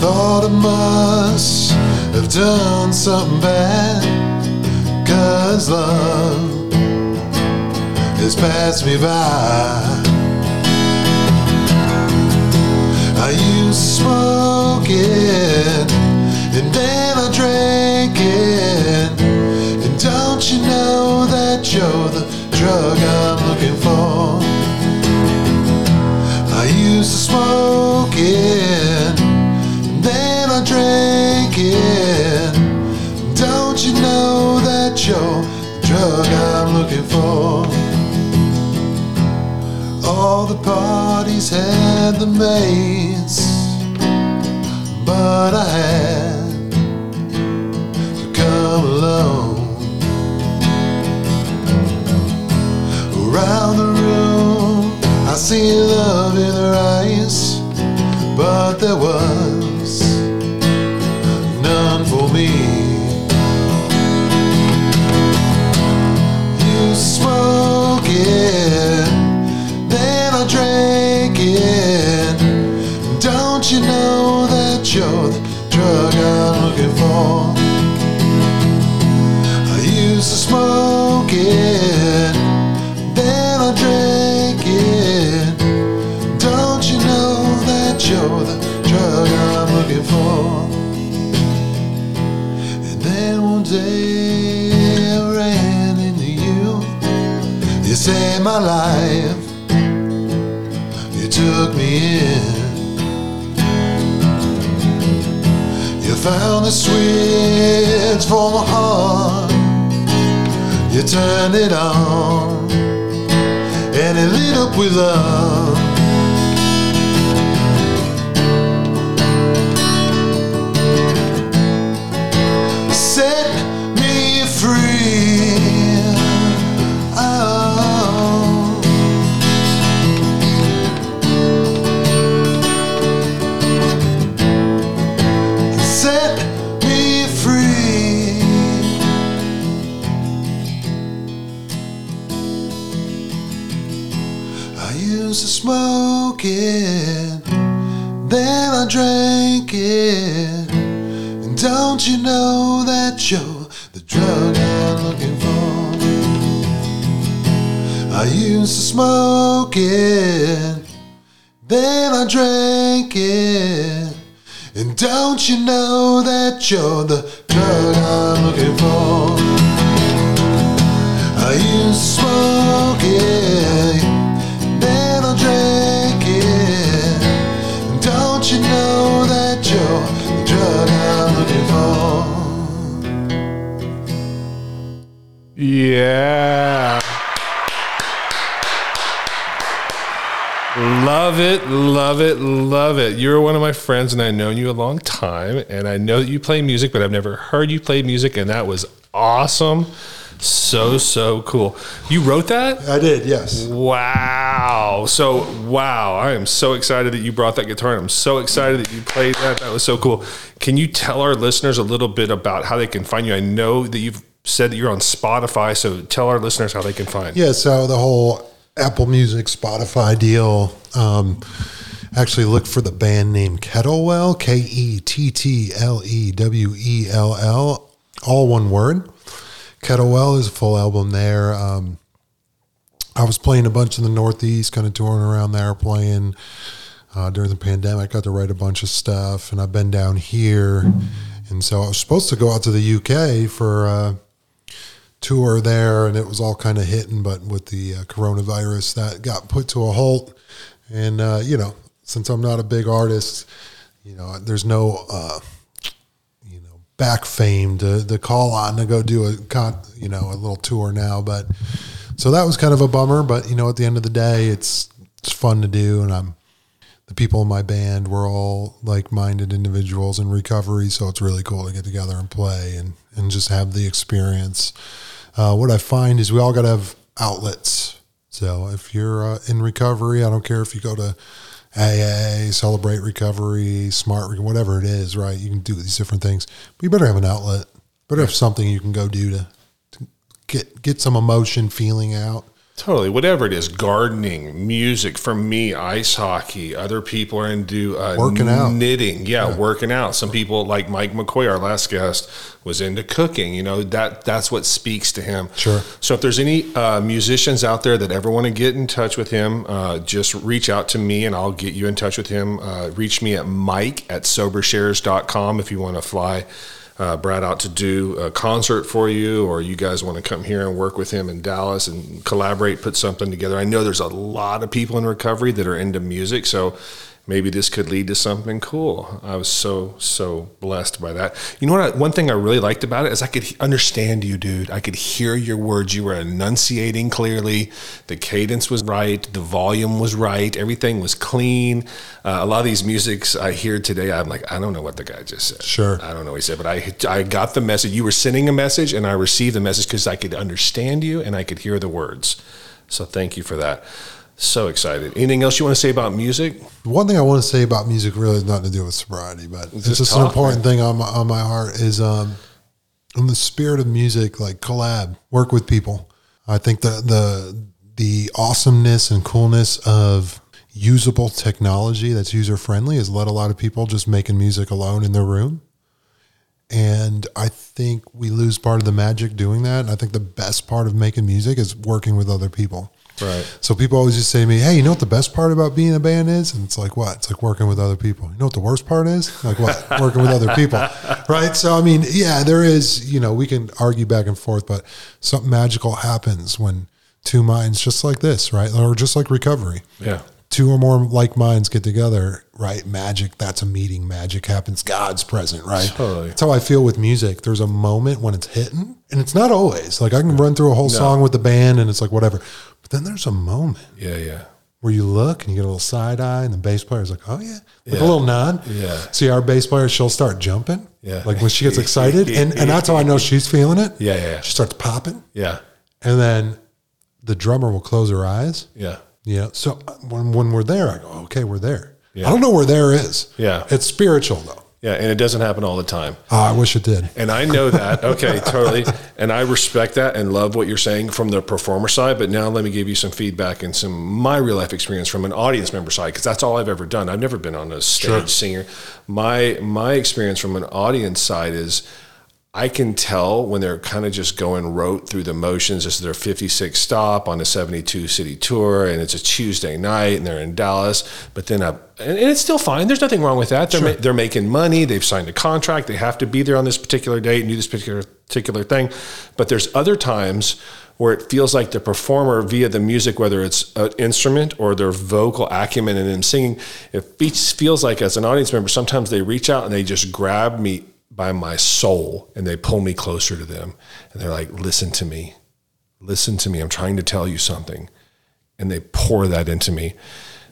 Thought I must have done something bad, cause love has passed me by. I used to smoke it, and then I drank it. You know that you're the drug I'm looking for? I used to smoke it, then I drank it. Don't you know that you're the drug I'm looking for? All the parties had the maids, but I had Around the room, I see love in her eyes, but there was none for me. You smoke it, found the switch for my heart. You turned it on, and it lit up with love. It, then I drank it. And don't you know that you're the drug I'm looking for? I used to smoke it, then I drank it. And don't you know that you're the drug I'm looking for? I used to smoke it, Yeah. Love it, love it, love it. You're one of my friends, and I've known you a long time, and I know that you play music, but I've never heard you play music, and that was awesome. So, so cool. You wrote that? I did, yes. Wow. So, wow. I am so excited that you brought that guitar. and I'm so excited that you played that. That was so cool. Can you tell our listeners a little bit about how they can find you? I know that you've said that you're on Spotify, so tell our listeners how they can find. Yeah, so the whole Apple Music, Spotify deal. Um, actually, look for the band name Kettlewell, K E T T L E W E L L, all one word. Kettlewell is a full album there. Um, I was playing a bunch in the Northeast, kind of touring around there, playing uh, during the pandemic. Got to write a bunch of stuff, and I've been down here. And so I was supposed to go out to the UK for uh, tour there, and it was all kind of hitting. But with the uh, coronavirus, that got put to a halt. And uh, you know, since I'm not a big artist, you know, there's no uh, you know back fame to, to call on to go do a con, you know a little tour now. But so that was kind of a bummer. But you know, at the end of the day, it's it's fun to do, and I'm the people in my band were all like-minded individuals in recovery, so it's really cool to get together and play and and just have the experience. Uh, what I find is we all got to have outlets. So if you're uh, in recovery, I don't care if you go to AA, Celebrate Recovery, Smart, whatever it is, right? You can do these different things, but you better have an outlet. Better have something you can go do to, to get get some emotion feeling out. Totally. Whatever it is, gardening, music, for me, ice hockey. Other people are into uh, Working out. knitting. Yeah, working out. Some people, like Mike McCoy, our last guest, was into cooking. You know, that that's what speaks to him. Sure. So if there's any uh, musicians out there that ever want to get in touch with him, uh, just reach out to me and I'll get you in touch with him. Uh, reach me at mike at sobershares.com if you want to fly uh, Brad out to do a concert for you, or you guys want to come here and work with him in Dallas and collaborate, put something together. I know there's a lot of people in recovery that are into music, so maybe this could lead to something cool. I was so so blessed by that. You know what? I, one thing I really liked about it is I could understand you, dude. I could hear your words. You were enunciating clearly. The cadence was right. The volume was right. Everything was clean. Uh, a lot of these musics I hear today, I'm like, I don't know what the guy just said. Sure. I don't know what he said, but I I got the message. You were sending a message, and I received the message because I could understand you and I could hear the words. So thank you for that. So excited. Anything else you want to say about music? One thing I want to say about music really has nothing to do with sobriety, but it's Just just an talk, important thing on my, on my heart is um, in the spirit of music, like collab, work with people. I think the the the awesomeness and coolness of usable technology that's user friendly has led a lot of people just making music alone in their room. And I think we lose part of the magic doing that. And I think the best part of making music is working with other people. Right. So people always just say to me, "Hey, you know what the best part about being a band is?" And it's like, "What?" It's like working with other people. You know what the worst part is? Like what? working with other people, right? So I mean, yeah, there is. You know, we can argue back and forth, but something magical happens when two minds, just like this, right, or just like recovery, Yeah. two or more like minds get together, right? Magic. That's a meeting. Magic happens. God's present, right? Totally. That's how I feel with music. There's a moment when it's hitting, and it's not always. Like I can run through a whole song with the band, and it's like whatever. But then there's a moment Yeah, yeah. where you look and you get a little side eye, and the bass player's like, "Oh yeah," like Yeah. a little nod. Yeah. See, our bass player, she'll start jumping. Yeah. Like when she gets excited, and and that's how I know she's feeling it. Yeah, yeah, yeah. She starts popping, Yeah. and then the drummer will close her eyes. Yeah. Yeah. So uh, when when we're there, I go, "Okay, we're there." Yeah. I don't know where there is. Yeah. It's spiritual though. Yeah. And it doesn't happen all the time. Oh, I wish it did. And I know that. Okay, totally. And I respect that and love what you're saying from the performer side. But now let me give you some feedback and some my real life experience from an audience member side because that's all I've ever done. I've never been on a stage Sure. singer. My my experience from an audience side is I can tell when they're kind of just going rote through the motions. This is their 56 stop on a 72 city tour, and it's a Tuesday night, and they're in Dallas. But then, I, and it's still fine. There's nothing wrong with that. They're ma- they're making money. They've signed a contract. They have to be there on this particular date and do this particular particular thing. But there's other times where it feels like the performer via the music, whether it's an instrument or their vocal acumen and them singing, it feels like as an audience member, sometimes they reach out and they just grab me by my soul and they pull me closer to them and they're like, listen to me, listen to me. I'm trying to tell you something. And they pour that into me.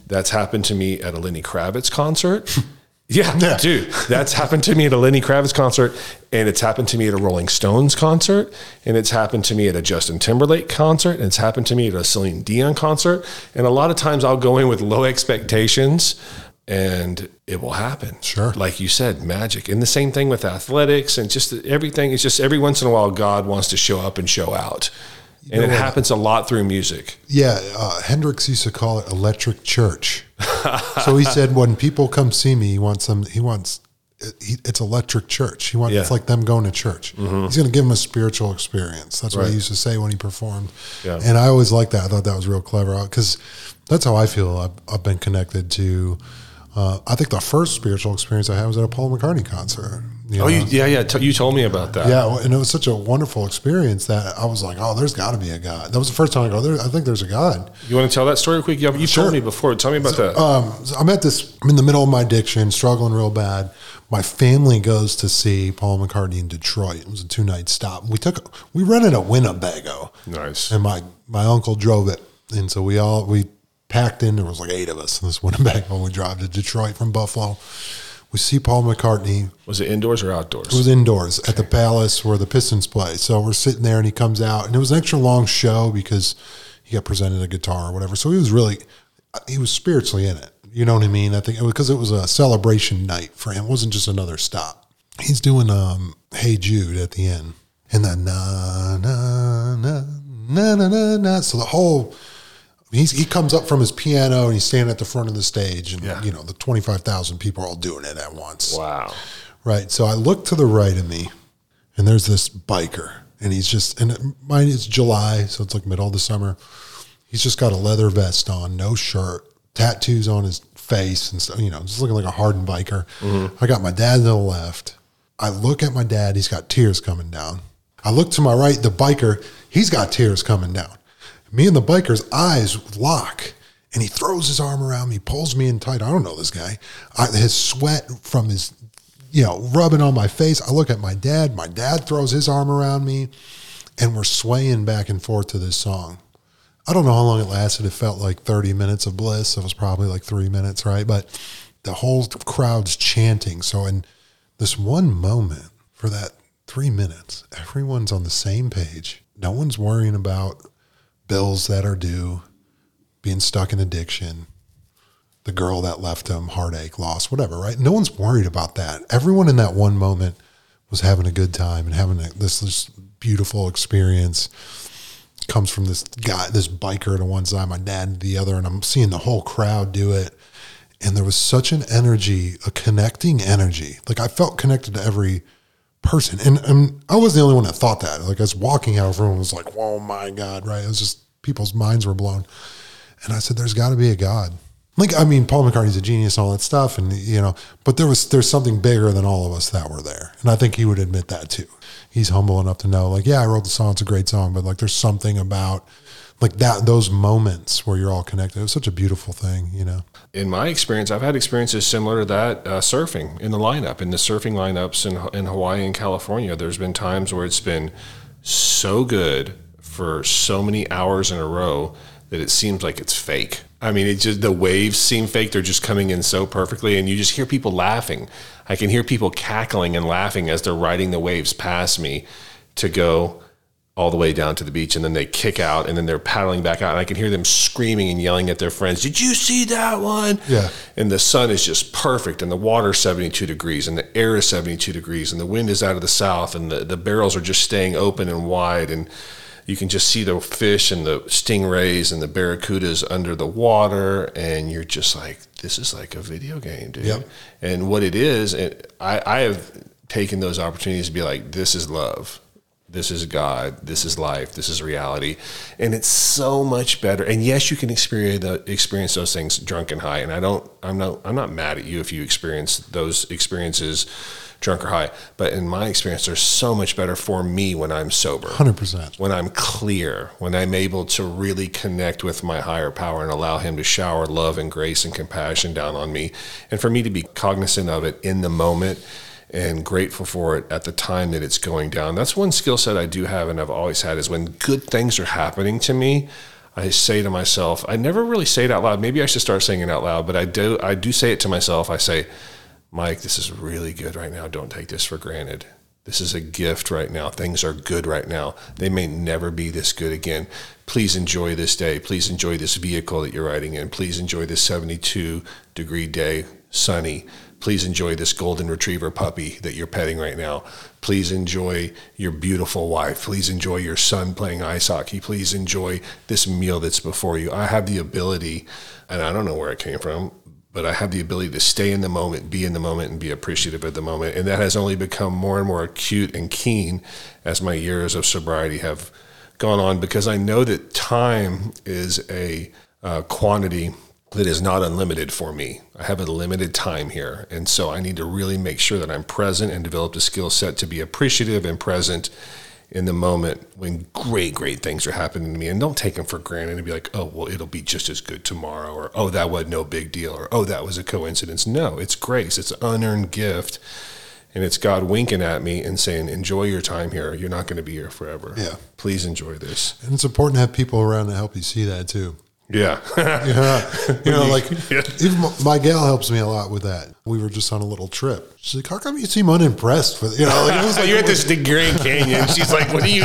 That's happened to me at a Lenny Kravitz concert. Yeah, Yeah. dude, that's happened to me at a Lenny Kravitz concert, and it's happened to me at a Rolling Stones concert, and it's happened to me at a Justin Timberlake concert, and it's happened to me at a Celine Dion concert. And a lot of times I'll go in with low expectations and it will happen. Sure. Like you said, magic. And the same thing with athletics and just everything. It's just every once in a while, God wants to show up and show out. And it what? happens a lot through music. Yeah, uh, Hendrix used to call it electric church. so he said when people come see me, he wants them. He wants he, it's electric church. He wants Yeah. it's like them going to church. He's going to give them a spiritual experience. That's what he used to say when he performed. Yeah. And I always liked that. I thought that was real clever because that's how I feel. I've, I've been connected to. Uh, I think the first spiritual experience I had was at a Paul McCartney concert. you Oh, you, yeah, yeah. T- you told me about that. Yeah, and it was such a wonderful experience that I was like, "Oh, there's got to be a God." That was the first time I go, there, "I think there's a God." You want to tell that story real quick? Yeah, you Sure. told me before. Tell me about that. Um, so I'm at this. I'm in the middle of my addiction, struggling real bad. My family goes to see Paul McCartney in Detroit. It was a two night stop. We took we rented a Winnebago, nice. and my my uncle drove it, and so we all we packed in. There was like eight of us in this Winnebago. When we drive to Detroit from Buffalo. We see Paul McCartney. Was it indoors or outdoors? It was indoors at the Palace where the Pistons play. So we're sitting there, and he comes out, and it was an extra long show because he got presented a guitar or whatever. So he was really, he was spiritually in it. You know what I mean? I think because it was a celebration night for him. It wasn't just another stop. He's doing um, "Hey Jude" at the end, and then na na na na na na na. So the whole. He's, he comes up from his piano and he's standing at the front of the stage, and Yeah. you know the twenty five thousand people are all doing it at once. wow. Right. So I look to the right of me, and there's this biker, and he's just, and it- mine is July, so it's like middle of the summer. He's just got a leather vest on, no shirt, tattoos on his face, and stuff, you know, just looking like a hardened biker. Mm-hmm. I got my dad to the left. I look at my dad, he's got tears coming down. I look to my right, the biker, he's got tears coming down. Me and the biker's eyes lock, and he throws his arm around me, pulls me in tight. I don't know this guy. I, his sweat from his, you know, rubbing on my face. I look at my dad. My dad throws his arm around me, and we're swaying back and forth to this song. I don't know how long it lasted. It felt like 30 minutes of bliss. It was probably like three minutes, right? But the whole crowd's chanting. So, in this one moment for that three minutes, everyone's on the same page. No one's worrying about bills that are due. being stuck in addiction, the girl that left him, heartache, loss, whatever, right? No one's worried about that. Everyone in that one moment was having a good time and having a, this, this beautiful experience. Comes from this guy, this biker to one side, my dad to the other, and I'm seeing the whole crowd do it. And there was such an energy, a connecting energy. Like I felt connected to every person. And, and I was the only one that thought that. Like I was walking out, everyone was like, oh my God, right? It was just people's minds were blown. And I said, there's got to be a God. Like, I mean, Paul McCartney's a genius and all that stuff. And, you know, but there was, there's something bigger than all of us that were there. And I think he would admit that too. He's humble enough to know, like, yeah, I wrote the song. It's a great song, but like, there's something about like that, those moments where you're all connected. It was such a beautiful thing, you know? in my experience, I've had experiences similar to that uh, surfing in the lineup, in the surfing lineups in, in Hawaii and California. There's been times where it's been so good for so many hours in a row that it seems like it's fake. I mean, it just the waves seem fake. They're just coming in so perfectly, and you just hear people laughing. I can hear people cackling and laughing as they're riding the waves past me to go all the way down to the beach and then they kick out and then they're paddling back out and I can hear them screaming and yelling at their friends, "Did you see that one?" Yeah. And the sun is just perfect and the water's 72 degrees and the air is 72 degrees and the wind is out of the south and the, the barrels are just staying open and wide and you can just see the fish and the stingrays and the barracudas under the water and you're just like this is like a video game dude Yep. and what it is I, I have taken those opportunities to be like this is love this is God, this is life, this is reality, and it's so much better. And yes, you can experience the, experience those things drunk and high. And I don't, I'm not, I'm not mad at you if you experience those experiences drunk or high. But in my experience, they're so much better for me when I'm sober, 100%. when I'm clear, when I'm able to really connect with my higher power and allow Him to shower love and grace and compassion down on me, and for me to be cognizant of it in the moment and grateful for it at the time that it's going down. That's one skill set I do have and I've always had is when good things are happening to me, I say to myself, I never really say it out loud. Maybe I should start saying it out loud, but I do I do say it to myself. I say, Mike, this is really good right now. Don't take this for granted. This is a gift right now. Things are good right now. They may never be this good again. Please enjoy this day. Please enjoy this vehicle that you're riding in. Please enjoy this 72 degree day, sunny. Please enjoy this golden retriever puppy that you're petting right now. Please enjoy your beautiful wife. Please enjoy your son playing ice hockey. Please enjoy this meal that's before you. I have the ability, and I don't know where it came from, but I have the ability to stay in the moment, be in the moment, and be appreciative of the moment. And that has only become more and more acute and keen as my years of sobriety have gone on because I know that time is a uh, quantity that is not unlimited for me. I have a limited time here. And so I need to really make sure that I'm present and develop the skill set to be appreciative and present in the moment when great, great things are happening to me. And don't take them for granted and be like, oh, well, it'll be just as good tomorrow. Or, oh, that was no big deal. Or, oh, that was a coincidence. No, it's grace. It's an unearned gift. And it's God winking at me and saying, enjoy your time here. You're not going to be here forever. Yeah. Please enjoy this. And it's important to have people around to help you see that too. Yeah. Yeah. You know, like Yeah. even my- my gal helps me a lot with that. We were just on a little trip. She's like, "How come you seem unimpressed with you know?" Like, it was like You're at this Grand Canyon. She's like, what are you?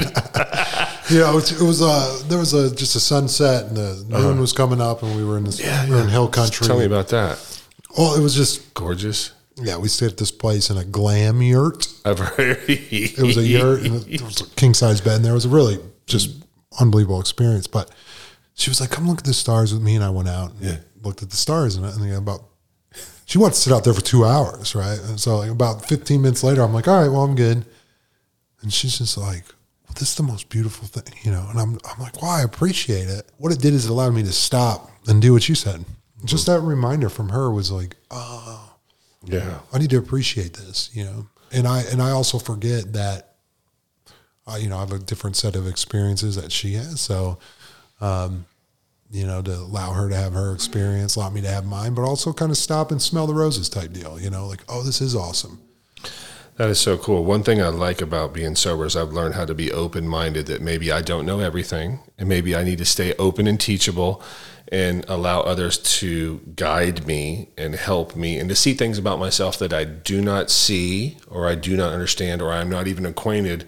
you know, it, it was uh, there was a just a sunset and the moon was coming up and we were in this we were in hill country. Tell me about that. Well, it was just Gorgeous. yeah. We stayed at this place in a glam yurt. I've heard. It was a yurt and there was a king size bed in there. It was a really just unbelievable experience. But she was like, "Come look at the stars with me," and I went out and Yeah. looked at the stars and, and about. She wanted to sit out there for two hours, right? And so like about 15 minutes later, I'm like, all right, well, I'm good. And she's just like, well, this is the most beautiful thing, you know? And I'm, I'm like, wow, I appreciate it. What it did is it allowed me to stop and do what you said. Just that reminder from her was like, oh, yeah. I need to appreciate this, you know? And I, and I also forget that, I, you know, I have a different set of experiences that she has. So, um, you know, to allow her to have her experience, allow me to have mine, but also kind of stop and smell the roses type deal, you know, like, oh, this is awesome. That is so cool. One thing I like about being sober is I've learned how to be open minded that maybe I don't know everything and maybe I need to stay open and teachable and allow others to guide me and help me and to see things about myself that I do not see or I do not understand or I'm not even acquainted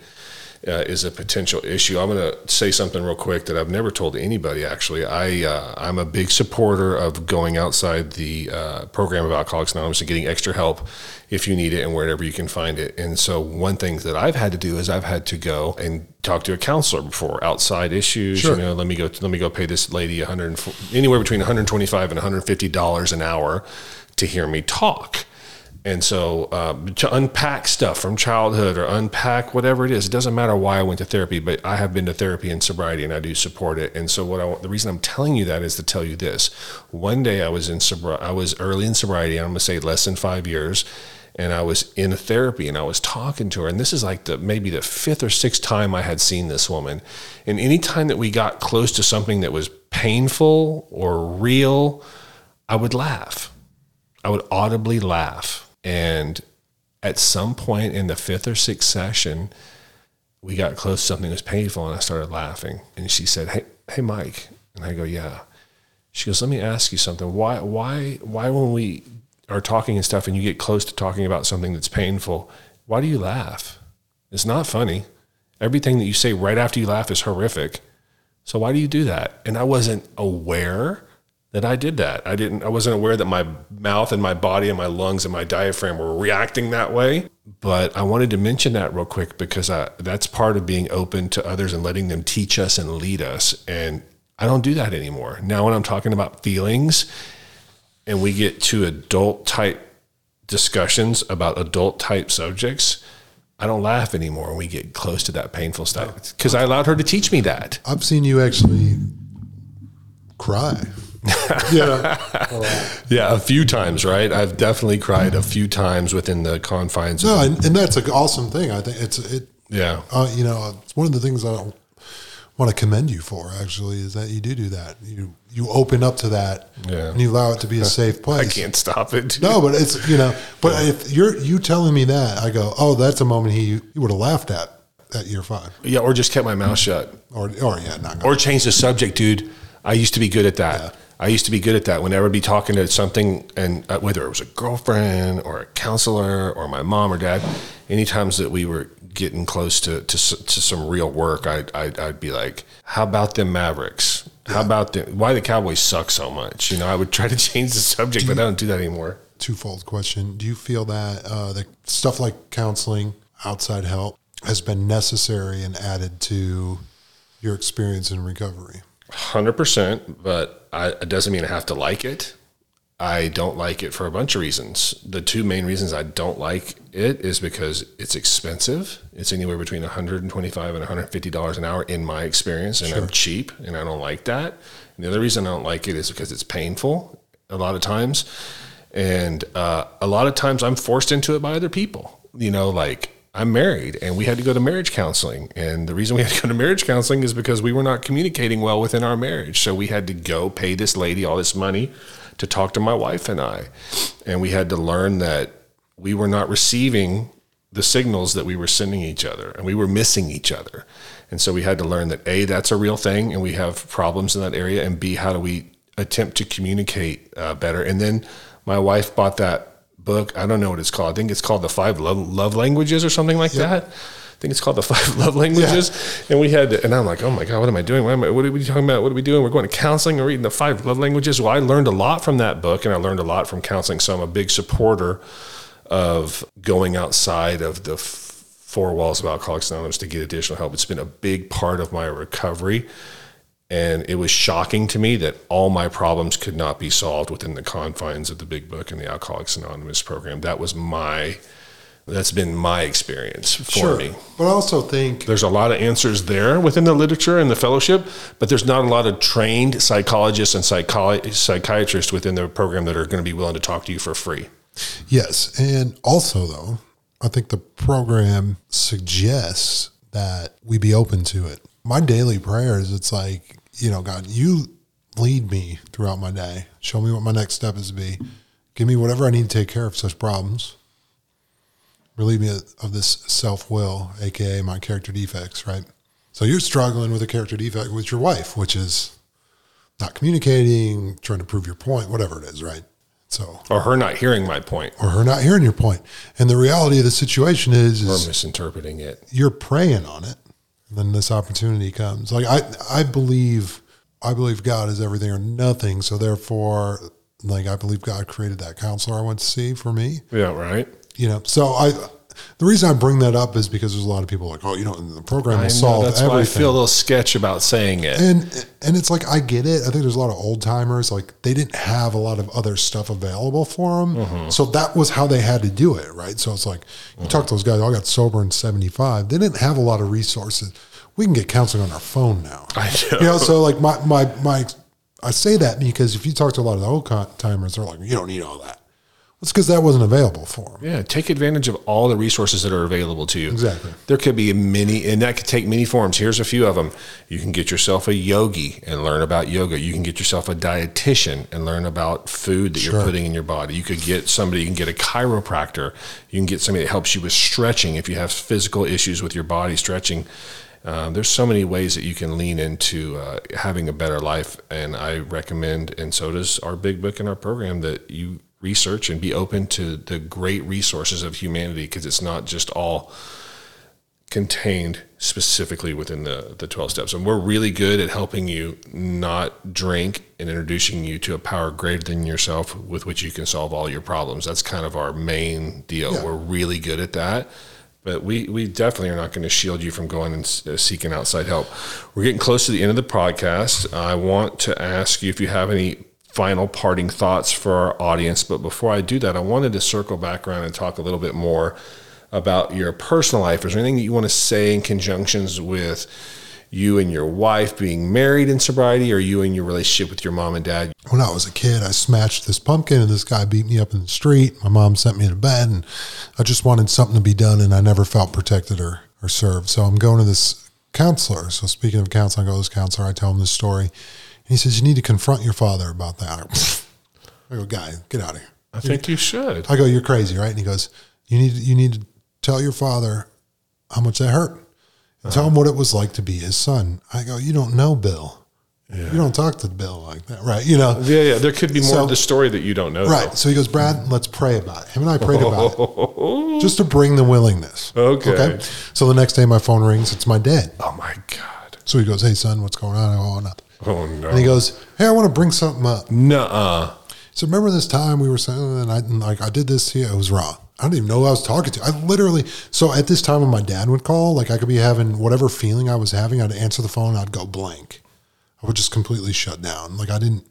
uh, is a potential issue. I'm going to say something real quick that I've never told anybody. Actually, I uh, I'm a big supporter of going outside the uh, program of Alcoholics Anonymous and getting extra help if you need it and wherever you can find it. And so one thing that I've had to do is I've had to go and talk to a counselor before outside issues. Sure. You know, let me go let me go pay this lady 100 anywhere between 125 and 150 dollars an hour to hear me talk. And so um, to unpack stuff from childhood or unpack whatever it is, it doesn't matter why I went to therapy, but I have been to therapy and sobriety and I do support it. And so what I want, the reason I'm telling you that is to tell you this. One day I was in sobriety, I was early in sobriety, I'm going to say less than five years. And I was in therapy and I was talking to her. And this is like the maybe the fifth or sixth time I had seen this woman. And any time that we got close to something that was painful or real, I would laugh. I would audibly laugh. And at some point in the fifth or sixth session, we got close to something that was painful and I started laughing. And she said, Hey, hey Mike. And I go, Yeah. She goes, Let me ask you something. Why why why when we are talking and stuff and you get close to talking about something that's painful, why do you laugh? It's not funny. Everything that you say right after you laugh is horrific. So why do you do that? And I wasn't aware that I did that. I didn't I wasn't aware that my mouth and my body and my lungs and my diaphragm were reacting that way. But I wanted to mention that real quick because I, that's part of being open to others and letting them teach us and lead us. And I don't do that anymore. Now when I'm talking about feelings and we get to adult type discussions about adult type subjects, I don't laugh anymore when we get close to that painful stuff because I allowed her to teach me that. I've seen you actually cry. yeah. Yeah, a few times, right? I've definitely cried a few times within the confines. Of, No, and, and that's an awesome thing. I think it's it. yeah, Uh, you know, it's one of the things I want to commend you for. Actually, is that you do do that. You you open up to that, Yeah. and you allow it to be a safe place. I can't stop it. No, but it's you know. But if you're you telling me that, I go, oh, that's a moment he he would have laughed at at year five, Yeah, or just kept my mouth shut, or or yeah, not or change the subject, dude. I used to be good at that. I used to be good at that. Whenever I'd be talking to something, and uh, whether it was a girlfriend or a counselor or my mom or dad, any times that we were getting close to to, to some real work, I'd, I'd I'd be like, "How about them Mavericks? How about the why the Cowboys suck so much?" You know, I would try to change the subject, but I don't do that anymore. twofold question. Do you feel that uh, the stuff like counseling, outside help, has been necessary and added to your experience in recovery? Hundred percent, but I, it doesn't mean I have to like it. I don't like it for a bunch of reasons. The two main reasons I don't like it is because it's expensive. It's anywhere between 125 and 150 dollars an hour in my experience, and I'm cheap, and I don't like that. And the other reason I don't like it is because it's painful a lot of times, and uh, a lot of times I'm forced into it by other people. You know, like I'm married and we had to go to marriage counseling. And the reason we had to go to marriage counseling is because we were not communicating well within our marriage. So we had to go pay this lady all this money to talk to my wife and I. And we had to learn that we were not receiving the signals that we were sending each other and we were missing each other. And so we had to learn that A, that's a real thing and we have problems in that area. And B, how do we attempt to communicate uh, better? And then my wife bought that book. I don't know what it's called. I think it's called The Five Love, love Languages or something like that. I think it's called The Five Love Languages. And we had to, and I'm like, oh my God, what am I doing? What, am I, what are we talking about? What are we doing? We're going to counseling and reading The Five Love Languages. Well, I learned a lot from that book and I learned a lot from counseling. So I'm a big supporter of going outside of the four walls of Alcoholics Anonymous to get additional help. It's been a big part of my recovery. And it was shocking to me that all my problems could not be solved within the confines of the big book and the Alcoholics Anonymous program. That was my, that's been my experience for me. But I also think There's a lot of answers there within the literature and the fellowship, but there's not a lot of trained psychologists and psycholo- psychiatrists within the program that are going to be willing to talk to you for free. Yes. And also, though, I think the program suggests that we be open to it. My daily prayers, it's like, you know, God, you lead me throughout my day. Show me what my next step is to be. Give me whatever I need to take care of such problems. Relieve me of this self will, AKA my character defects, right? So you're struggling with a character defect with your wife, which is not communicating, trying to prove your point, whatever it is, right? So Or her not hearing my point or her not hearing your point. And the reality of the situation is, or is misinterpreting it. you're praying on it. And then this opportunity comes. Like I, I believe, I believe God is everything or nothing. So therefore, like I believe God created that counselor I went to see for me. Yeah, right. You know, so I, the reason I bring that up is because there's a lot of people like, oh, you know, the program will I know, solve that's everything. why I feel a little sketch about saying it. and and it's like I get it. I think there's a lot of old timers like they didn't have a lot of other stuff available for them, Mm-hmm. so that was how they had to do it, right? So it's like you talk to those guys. I got sober in '75. They didn't have a lot of resources. We can get counseling on our phone now. I know. You know, so like my my my, I say that because if you talk to a lot of the old timers, they're like, you don't need all that. It's because that wasn't available for them. Yeah, take advantage of all the resources that are available to you. Exactly. There could be many, and that could take many forms. Here's a few of them. You can get yourself a yogi and learn about yoga. You can get yourself a dietitian and learn about food that Sure. you're putting in your body. You could get somebody, you can get a chiropractor. You can get somebody that helps you with stretching if you have physical issues with your body stretching. Um, there's so many ways that you can lean into uh, having a better life, and I recommend, and so does our big book and our program, that you research and be open to the great resources of humanity because it's not just all contained specifically within the, the 12 steps. And we're really good at helping you not drink and introducing you to a power greater than yourself with which you can solve all your problems. That's kind of our main deal. Yeah. We're really good at that. But we, we definitely are not going to shield you from going and uh, seeking outside help. We're getting close to the end of the podcast. I want to ask you if you have any final parting thoughts for our audience. But before I do that, I wanted to circle back around and talk a little bit more about your personal life. Is there anything that you want to say in conjunctions with you and your wife being married in sobriety or you and your relationship with your mom and dad? when I was a kid, I smashed this pumpkin and this guy beat me up in the street. My mom sent me to bed and I just wanted something to be done and I never felt protected or, or served. So I'm going to this counselor. So speaking of counseling, I go to this counselor, I tell him this story. He says, You need to confront your father about that. I go, guy, get out of here. I think you should. I go, You're crazy, right? And he goes, You need you need to tell your father how much that hurt. And tell him what it was like to be his son. I go, You don't know Bill. You don't talk to Bill like that, right? You know, Yeah, yeah. There could be more So- of the story that you don't know. Right. So he goes, Brad, let's pray about it. Him and I prayed about it just to bring the willingness. Okay. So the next day my phone rings. It's my dad. Oh my God. So he goes, Hey, son, what's going on? I go, Oh, nothing. Oh no. And he goes, Hey, I want to bring something up. Nuh-uh. So remember this time we were saying, and I and like I did this here. It was wrong. I don't even know who I was talking to. I literally. So at this time when my dad would call, like I could be having whatever feeling I was having, I'd answer the phone, I'd go blank. I would just completely shut down. Like I didn't,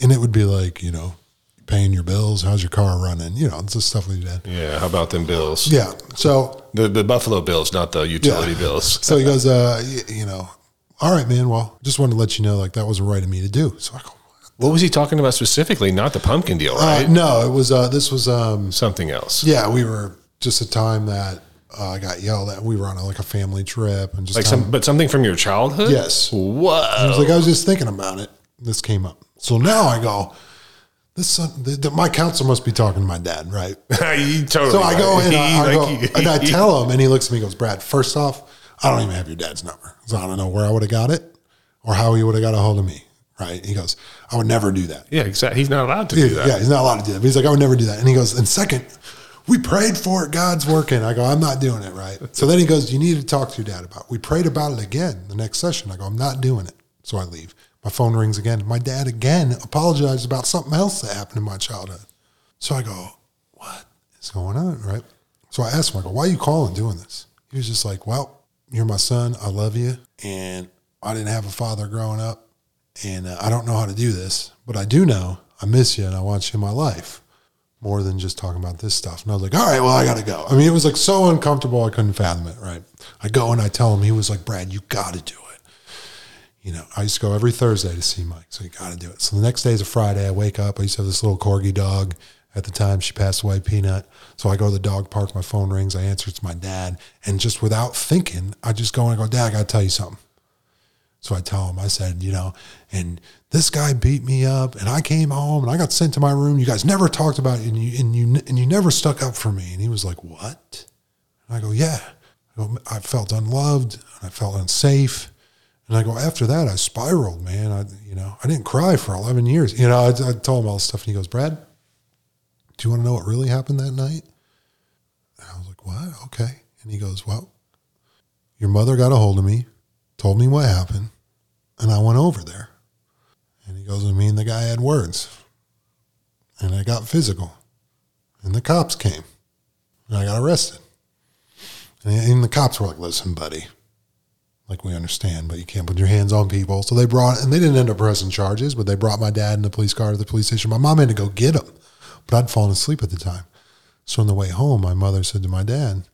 and it would be like you know, paying your bills. How's your car running? You know, it's the stuff we did. Yeah. How about them bills? Yeah. So The the Buffalo Bills, not the utility Yeah. bills. so he goes, uh, y- you know, all right, man. Well, just wanted to let you know, like that was right of me to do. So I go, What was he talking about specifically? Not the pumpkin deal, uh, right? no, it was. Uh, this was. Um, Something else. Yeah, we were just a time that uh, I got yelled at. We were on a, like a family trip and just Like time- some, but something from your childhood. Yes. Whoa. I was like, I was just thinking about it. This came up. So now I go, this son, the, the, my counselor must be talking to my dad, right? totally. So I go in, I, I Like, go, and I tell him, and he looks at me, and goes, Brad, first off, I don't even have your dad's number, so I don't know where I would have got it or how he would have got a hold of me, right? He goes, I would never do that. Yeah, exactly. He's not allowed to Yeah, do that. yeah, he's not allowed to do that. But he's like, I would never do that. And he goes, and second, we prayed for it. God's working. I go, I'm not doing it, right? So then he goes, you need to talk to your dad about it. We prayed about it again the next session. I go, I'm not doing it. So I leave. My phone rings again. My dad again apologized about something else that happened in my childhood. So I go, what is going on, right? So I asked him, I go, why are you calling doing this? He was just like, well, you're my son. I love you. And I didn't have a father growing up. And uh, I don't know how to do this, but I do know I miss you and I want you in my life more than just talking about this stuff. And I was like, all right, well, I got to go. I mean, it was like so uncomfortable. I couldn't fathom it, right? I go and I tell him, he was like, Brad, you got to do it. You know, I used to go every Thursday to see Mike, so you got to do it. So the next day is a Friday. I wake up. I used to have this little corgi dog. At the time, she passed away, Peanut. So I go to the dog park. My phone rings. I answer. It's my dad. And just without thinking, I just go and I go, Dad, I got to tell you something. So I tell him, I said, you know, and this guy beat me up, and I came home and I got sent to my room. You guys never talked about it, and you and you and you never stuck up for me. And he was like, "What?" And I go, "Yeah." I, go, I felt unloved, and I felt unsafe. And I go, after that, I spiraled, man. I, you know, I didn't cry for 11 years. You know, I, I told him all this stuff, and he goes, Brad, do you want to know what really happened that night? And I was like, what? Okay. And he goes, well, your mother got a hold of me told me what happened, and I went over there. And he goes, I mean, the guy had words. And I got physical. And the cops came. And I got arrested. And even the cops were like, Listen, buddy, like we understand, but you can't put your hands on people. So they brought, and they didn't end up pressing charges, but they brought my dad in the police car to the police station. My mom had to go get him, but I'd fallen asleep at the time. So on the way home, my mother said to my dad,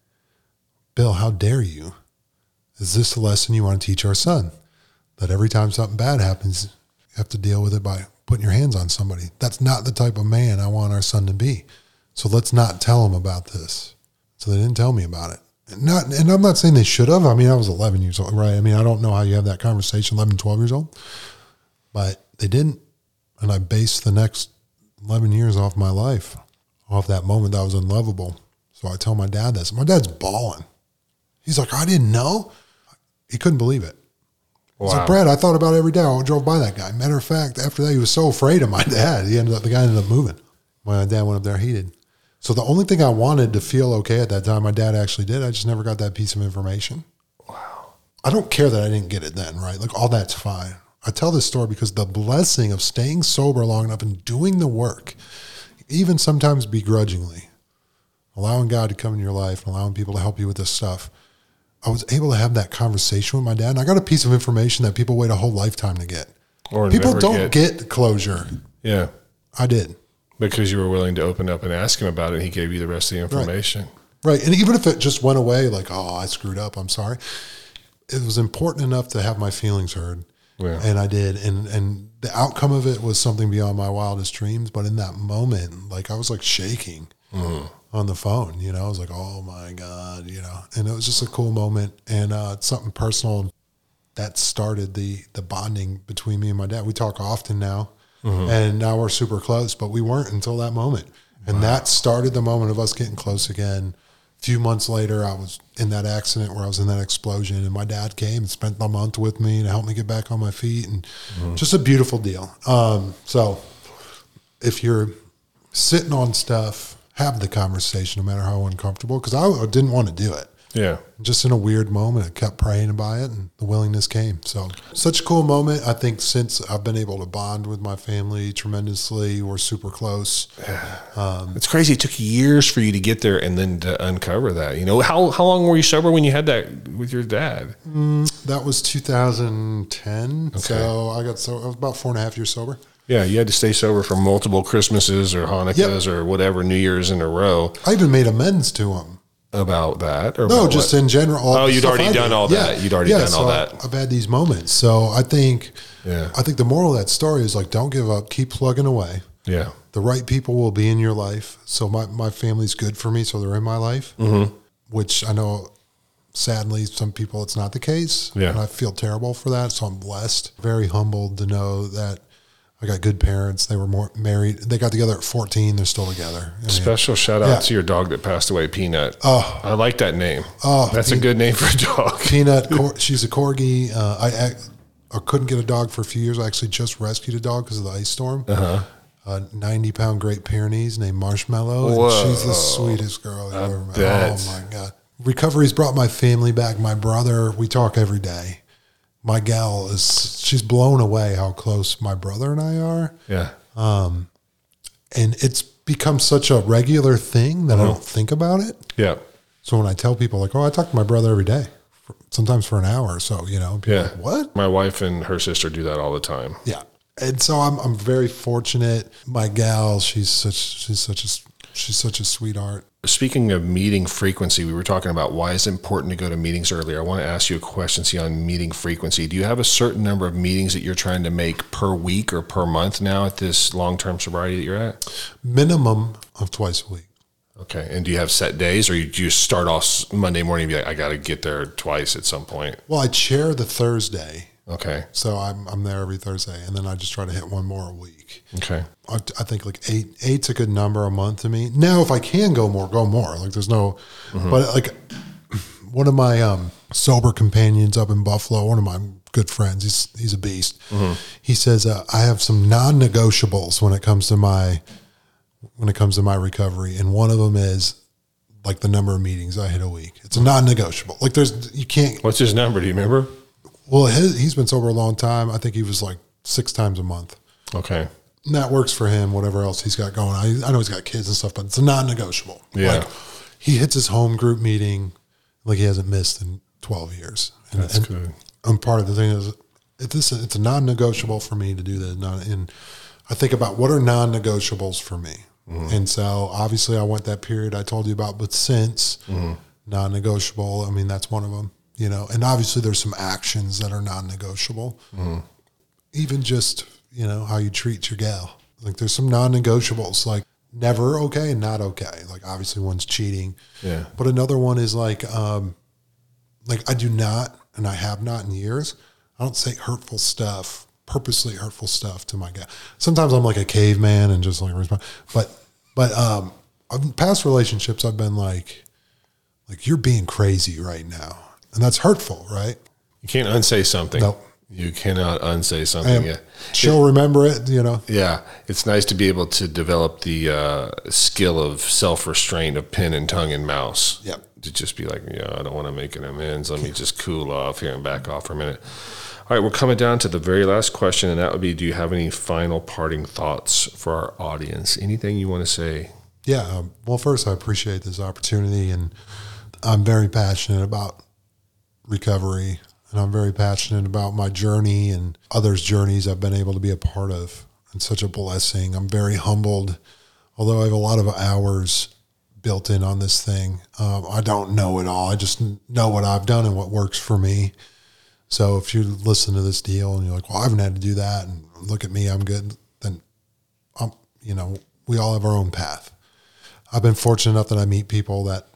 Bill, how dare you? Is this the lesson you want to teach our son? That every time something bad happens, you have to deal with it by putting your hands on somebody. That's not the type of man I want our son to be. So let's not tell him about this. So they didn't tell me about it. And not, and I'm not saying they should have. I mean, I was 11 years old, right? I mean, I don't know how you have that conversation, 11, 12 years old, but they didn't. And I based the next 11 years off my life, off that moment that I was unlovable. So I tell my dad this. My dad's bawling. He's like, I didn't know. He couldn't believe it. He's Wow. like, Brad, I thought about it every day. I drove by that guy. Matter of fact, after that, he was so afraid of my dad. He ended up, the guy ended up moving. My dad went up there, he did. So the only thing I wanted to feel okay at that time, my dad actually did. I just never got that piece of information. Wow. I don't care that I didn't get it then, right? Like all that's fine. I tell this story because the blessing of staying sober long enough and doing the work, even sometimes begrudgingly, allowing God to come in your life and allowing people to help you with this stuff. I was able to have that conversation with my dad, and I got a piece of information that people wait a whole lifetime to get. Or People don't get- get closure. Yeah. I did. Because you were willing to open up and ask him about it, and he gave you the rest of the information. Right. And even if it just went away, like, oh, I screwed up, I'm sorry. It was important enough to have my feelings heard. Yeah. And I did. And and the outcome of it was something beyond my wildest dreams. But in that moment, like I was like shaking on the phone, you know, I was like, oh my God, you know. And it was just a cool moment and uh something personal that started the the bonding between me and my dad. We talk often now. And now we're super close, but we weren't until that moment. And that started the moment of us getting close again. A few months later, I was in that accident where I was in that explosion, and my dad came and spent the month with me and helped me get back on my feet, and just a beautiful deal. Um, so, if you're sitting on stuff, have the conversation, no matter how uncomfortable, because I didn't want to do it Yeah. just in a weird moment, I kept praying about it, and the willingness came. So, such a cool moment. I think since I've been able to bond with my family tremendously, we're super close. Um, it's crazy. It took years for you to get there and then to uncover that. You know, how how long were you sober when you had that with your dad? Mm, that was 2010. So I got so I was about four and a half years sober. Yeah, you had to stay sober for multiple Christmases or Hanukkahs or whatever New Year's in a row I even made amends to him. About that. Or No, just what? in general. Oh, you'd already done all that. You'd already done all that. I've had these moments. So I think, Yeah. I think the moral of that story is like, don't give up. Keep plugging away. yeah, the right people will be in your life. So my, my family's good for me, so they're in my life. Mm-hmm. Which I know, sadly, some people it's not the case. Yeah. and I feel terrible for that. So I'm blessed, very humbled to know that I got good parents. They were more married. They got together at 14. They're still together. I mean, Special shout out Yeah. to your dog that passed away, Peanut. Oh. I like that name. Oh, that's a good name for a dog. Peanut, cor- she's a corgi. Uh, I, I I couldn't get a dog for a few years. I actually just rescued a dog because of the ice storm. Uh-huh. A 90 pound Great Pyrenees named Marshmallow. And Whoa. she's the sweetest girl you've ever met. Oh my God. Recovery's brought my family back. My brother, we talk every day. My gal is, she's blown away how close my brother and I are. Yeah, um, And it's become such a regular thing that I uh-huh. don't think about it. yeah, So when I tell people, like, oh, I talk to my brother every day, for, sometimes for an hour or so, you know, yeah. like, what? My wife and her sister do that all the time. Yeah. And so I'm, I'm very fortunate. My gal, she's such, she's such a, she's such a sweetheart. Speaking of meeting frequency, we were talking about why it's important to go to meetings earlier. I want to ask you a question see, on meeting frequency. Do you have a certain number of meetings that you're trying to make per week or per month now at this long term sobriety that you're at? Minimum of twice a week. Okay. And do you have set days or do you just start off Monday morning and be like, I got to get there twice at some point? Well, I chair the Thursday. Okay. So I'm, I'm there every Thursday. And then I just try to hit one more a week. Okay. I, I think like eight, eight's a good number a month to me. Now, if I can go more, go more. Like there's no, but like one of my um, sober companions up in Buffalo, one of my good friends, he's he's a beast. He says uh, I have some non-negotiables when it comes to my when it comes to my recovery, and one of them is like the number of meetings I hit a week. It's a non-negotiable. Like there's you can't What's his number? Do you remember? Well, his, he's been sober a long time. I think he was like six times a month. Okay. And that works for him, whatever else he's got going. I, I know he's got kids and stuff, but it's a non negotiable. Yeah. Like, he hits his home group meeting like he hasn't missed in 12 years. And, That's and, good. And part of the thing is, it, this, it's a non negotiable for me to do that. Not, and I think about what are non negotiables for me. Mm-hmm. And so obviously I went that period I told you about, but since mm-hmm. non negotiable, I mean, that's one of them, you know, and obviously there's some actions that are non negotiable. Even just, you know, how you treat your gal. Like there's some non negotiables, like never okay and not okay. Like obviously one's cheating. Yeah. But another one is like, um, like I do not, and I have not in years. I don't say hurtful stuff, purposely hurtful stuff to my guy. Sometimes I'm like a caveman and just like respond. But, but um, in past relationships, I've been like, like you're being crazy right now, and that's hurtful, right? You can't unsay something. Nope. You cannot unsay something. Yeah. she'll remember it, you know. Yeah, it's nice to be able to develop the uh, skill of self restraint of pen and tongue and mouse. Yep. To just be like, yeah, I don't want to make an amends. Let me just cool off here and back off for a minute. All right, we're coming down to the very last question, and that would be Do you have any final parting thoughts for our audience? Anything you want to say? Yeah. Um, well, first, I appreciate this opportunity, and I'm very passionate about recovery, and I'm very passionate about my journey and others' journeys I've been able to be a part of. It's such a blessing. I'm very humbled, although I have a lot of hours built in on this thing. Um, I don't know it all. I just know what I've done and what works for me. So if you listen to this deal and you're like, well, I haven't had to do that, and look at me, I'm good, then, um, you know, we all have our own path. I've been fortunate enough that I meet people that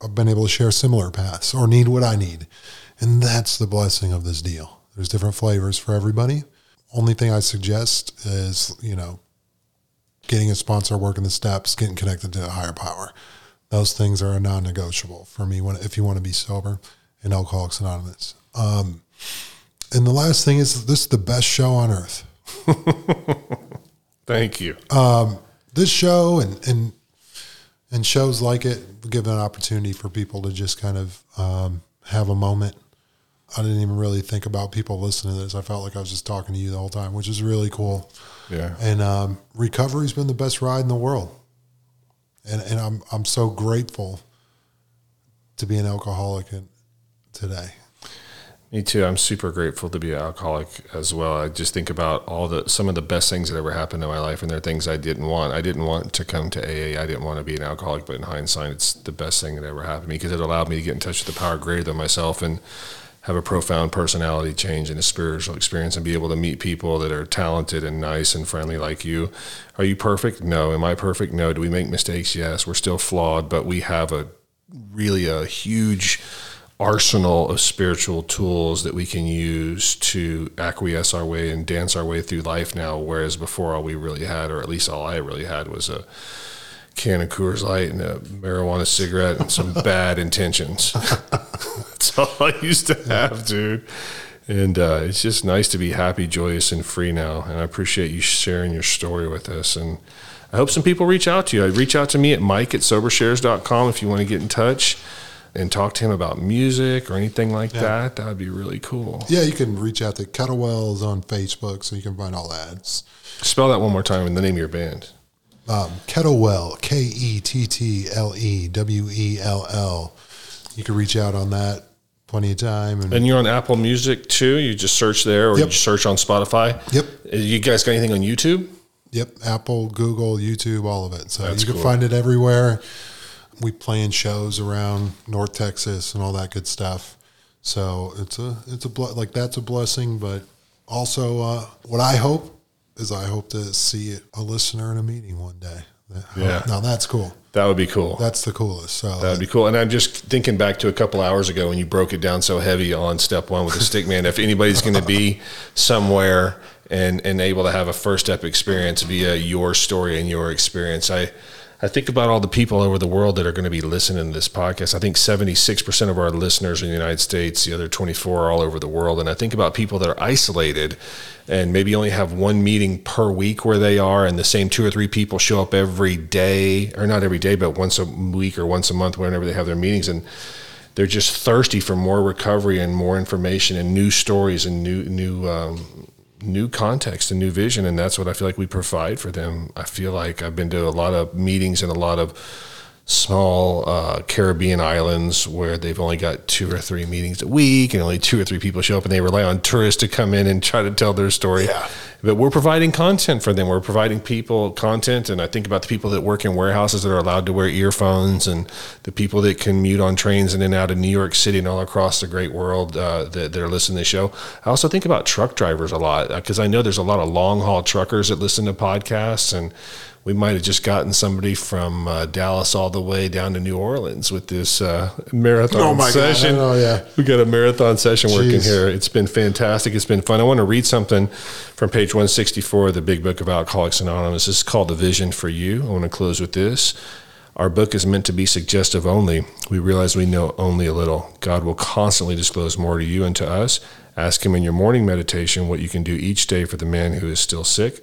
have been able to share similar paths or need what I need. And that's the blessing of this deal. There's different flavors for everybody. Only thing I suggest is, you know, getting a sponsor, working the steps, getting connected to a higher power. Those things are a non-negotiable for me when if you want to be sober in Alcoholics Anonymous. Um, and the last thing is this is the best show on earth. Thank you. this show and and and shows like it give an opportunity for people to just kind of um, have a moment. I didn't even really think about people listening to this. I felt like I was just talking to you the whole time, which is really cool. yeah. And um, recovery's been the best ride in the world, and and I'm I'm so grateful to be an alcoholic today. Me too. I'm super grateful to be an alcoholic as well. I just think about all the some of the best things that ever happened in my life, and there are things I didn't want. I didn't want to come to AA. I didn't want to be an alcoholic, but in hindsight, it's the best thing that ever happened to me because it allowed me to get in touch with the power greater than myself and have a profound personality change and a spiritual experience and be able to meet people that are talented and nice and friendly like you. Are you perfect? No. Am I perfect? No. Do we make mistakes? Yes. We're still flawed, but we have a really a huge arsenal of spiritual tools that we can use to acquiesce our way and dance our way through life now. Whereas before, all we really had, or at least all I really had, was a can of Coors Light and a marijuana cigarette and some bad intentions. That's all I used to have, dude. And uh, it's just nice to be happy, joyous, and free now. And I appreciate you sharing your story with us. And I hope some people reach out to you. Reach out to me at mike at sobershares.com if you want to get in touch and talk to him about music or anything like that. That would be really cool. Yeah, you can reach out to Kettlewells on Facebook, so you can find all that. Spell that one more time in the name of your band. um, Kettlewell, K E T T L E W E L L. You can reach out on that plenty of time. And, And you're on Apple Music too. You just search there, or Yep. you search on Spotify. Yep. Uh, You guys got anything on YouTube? yep, Apple, Google, YouTube, all of it. So That's you can cool. find it everywhere. We playing shows around North Texas and all that good stuff. So it's a it's a like that's a blessing, but also uh, what I hope is I hope to see a listener in a meeting one day. Yeah. Now that's cool. That would be cool. That's the coolest. So That'd be cool. And I'm just thinking back to a couple hours ago when you broke it down so heavy on step one with the stick man. If anybody's going to be somewhere and, and able to have a first step experience via your story and your experience, I, I think about all the people over the world that are going to be listening to this podcast. I think 76% of our listeners are in the United States, the other 24 are all over the world. And I think about people that are isolated and maybe only have one meeting per week where they are, and the same two or three people show up every day, or not every day, but once a week or once a month, whenever they have their meetings. And they're just thirsty for more recovery and more information and new stories and new new um, new context and new vision and that's what I feel like we provide for them. I feel like I've been to a lot of meetings and a lot of small uh, Caribbean islands where they've only got two or three meetings a week and only two or three people show up and they rely on tourists to come in and try to tell their story. Yeah. But we're providing content for them. We're providing people content. And I think about the people that work in warehouses that are allowed to wear earphones and the people that commute on trains in and out of New York City and all across the great world uh, that, that are listening to the show. I also think about truck drivers a lot because I know there's a lot of long haul truckers that listen to podcasts and we might have just gotten somebody from uh, Dallas all the way down to New Orleans with this uh, marathon Oh my God, session. know, yeah. We got a marathon session working here. It's been fantastic. It's been fun. I want to read something from page 164 of the Big Book of Alcoholics Anonymous. This is called The Vision for You. I want to close with this. Our book is meant to be suggestive only. We realize we know only a little. God will constantly disclose more to you and to us. Ask Him in your morning meditation what you can do each day for the man who is still sick.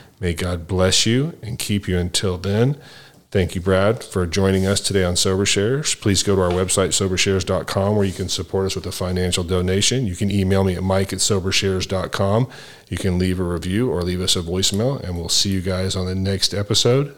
May God bless you and keep you until then. Thank you, Brad, for joining us today on Sober Shares. Please go to our website, sobershares.com, where you can support us with a financial donation. You can email me at mike at sobershares.com. You can leave a review or leave us a voicemail, and we'll see you guys on the next episode.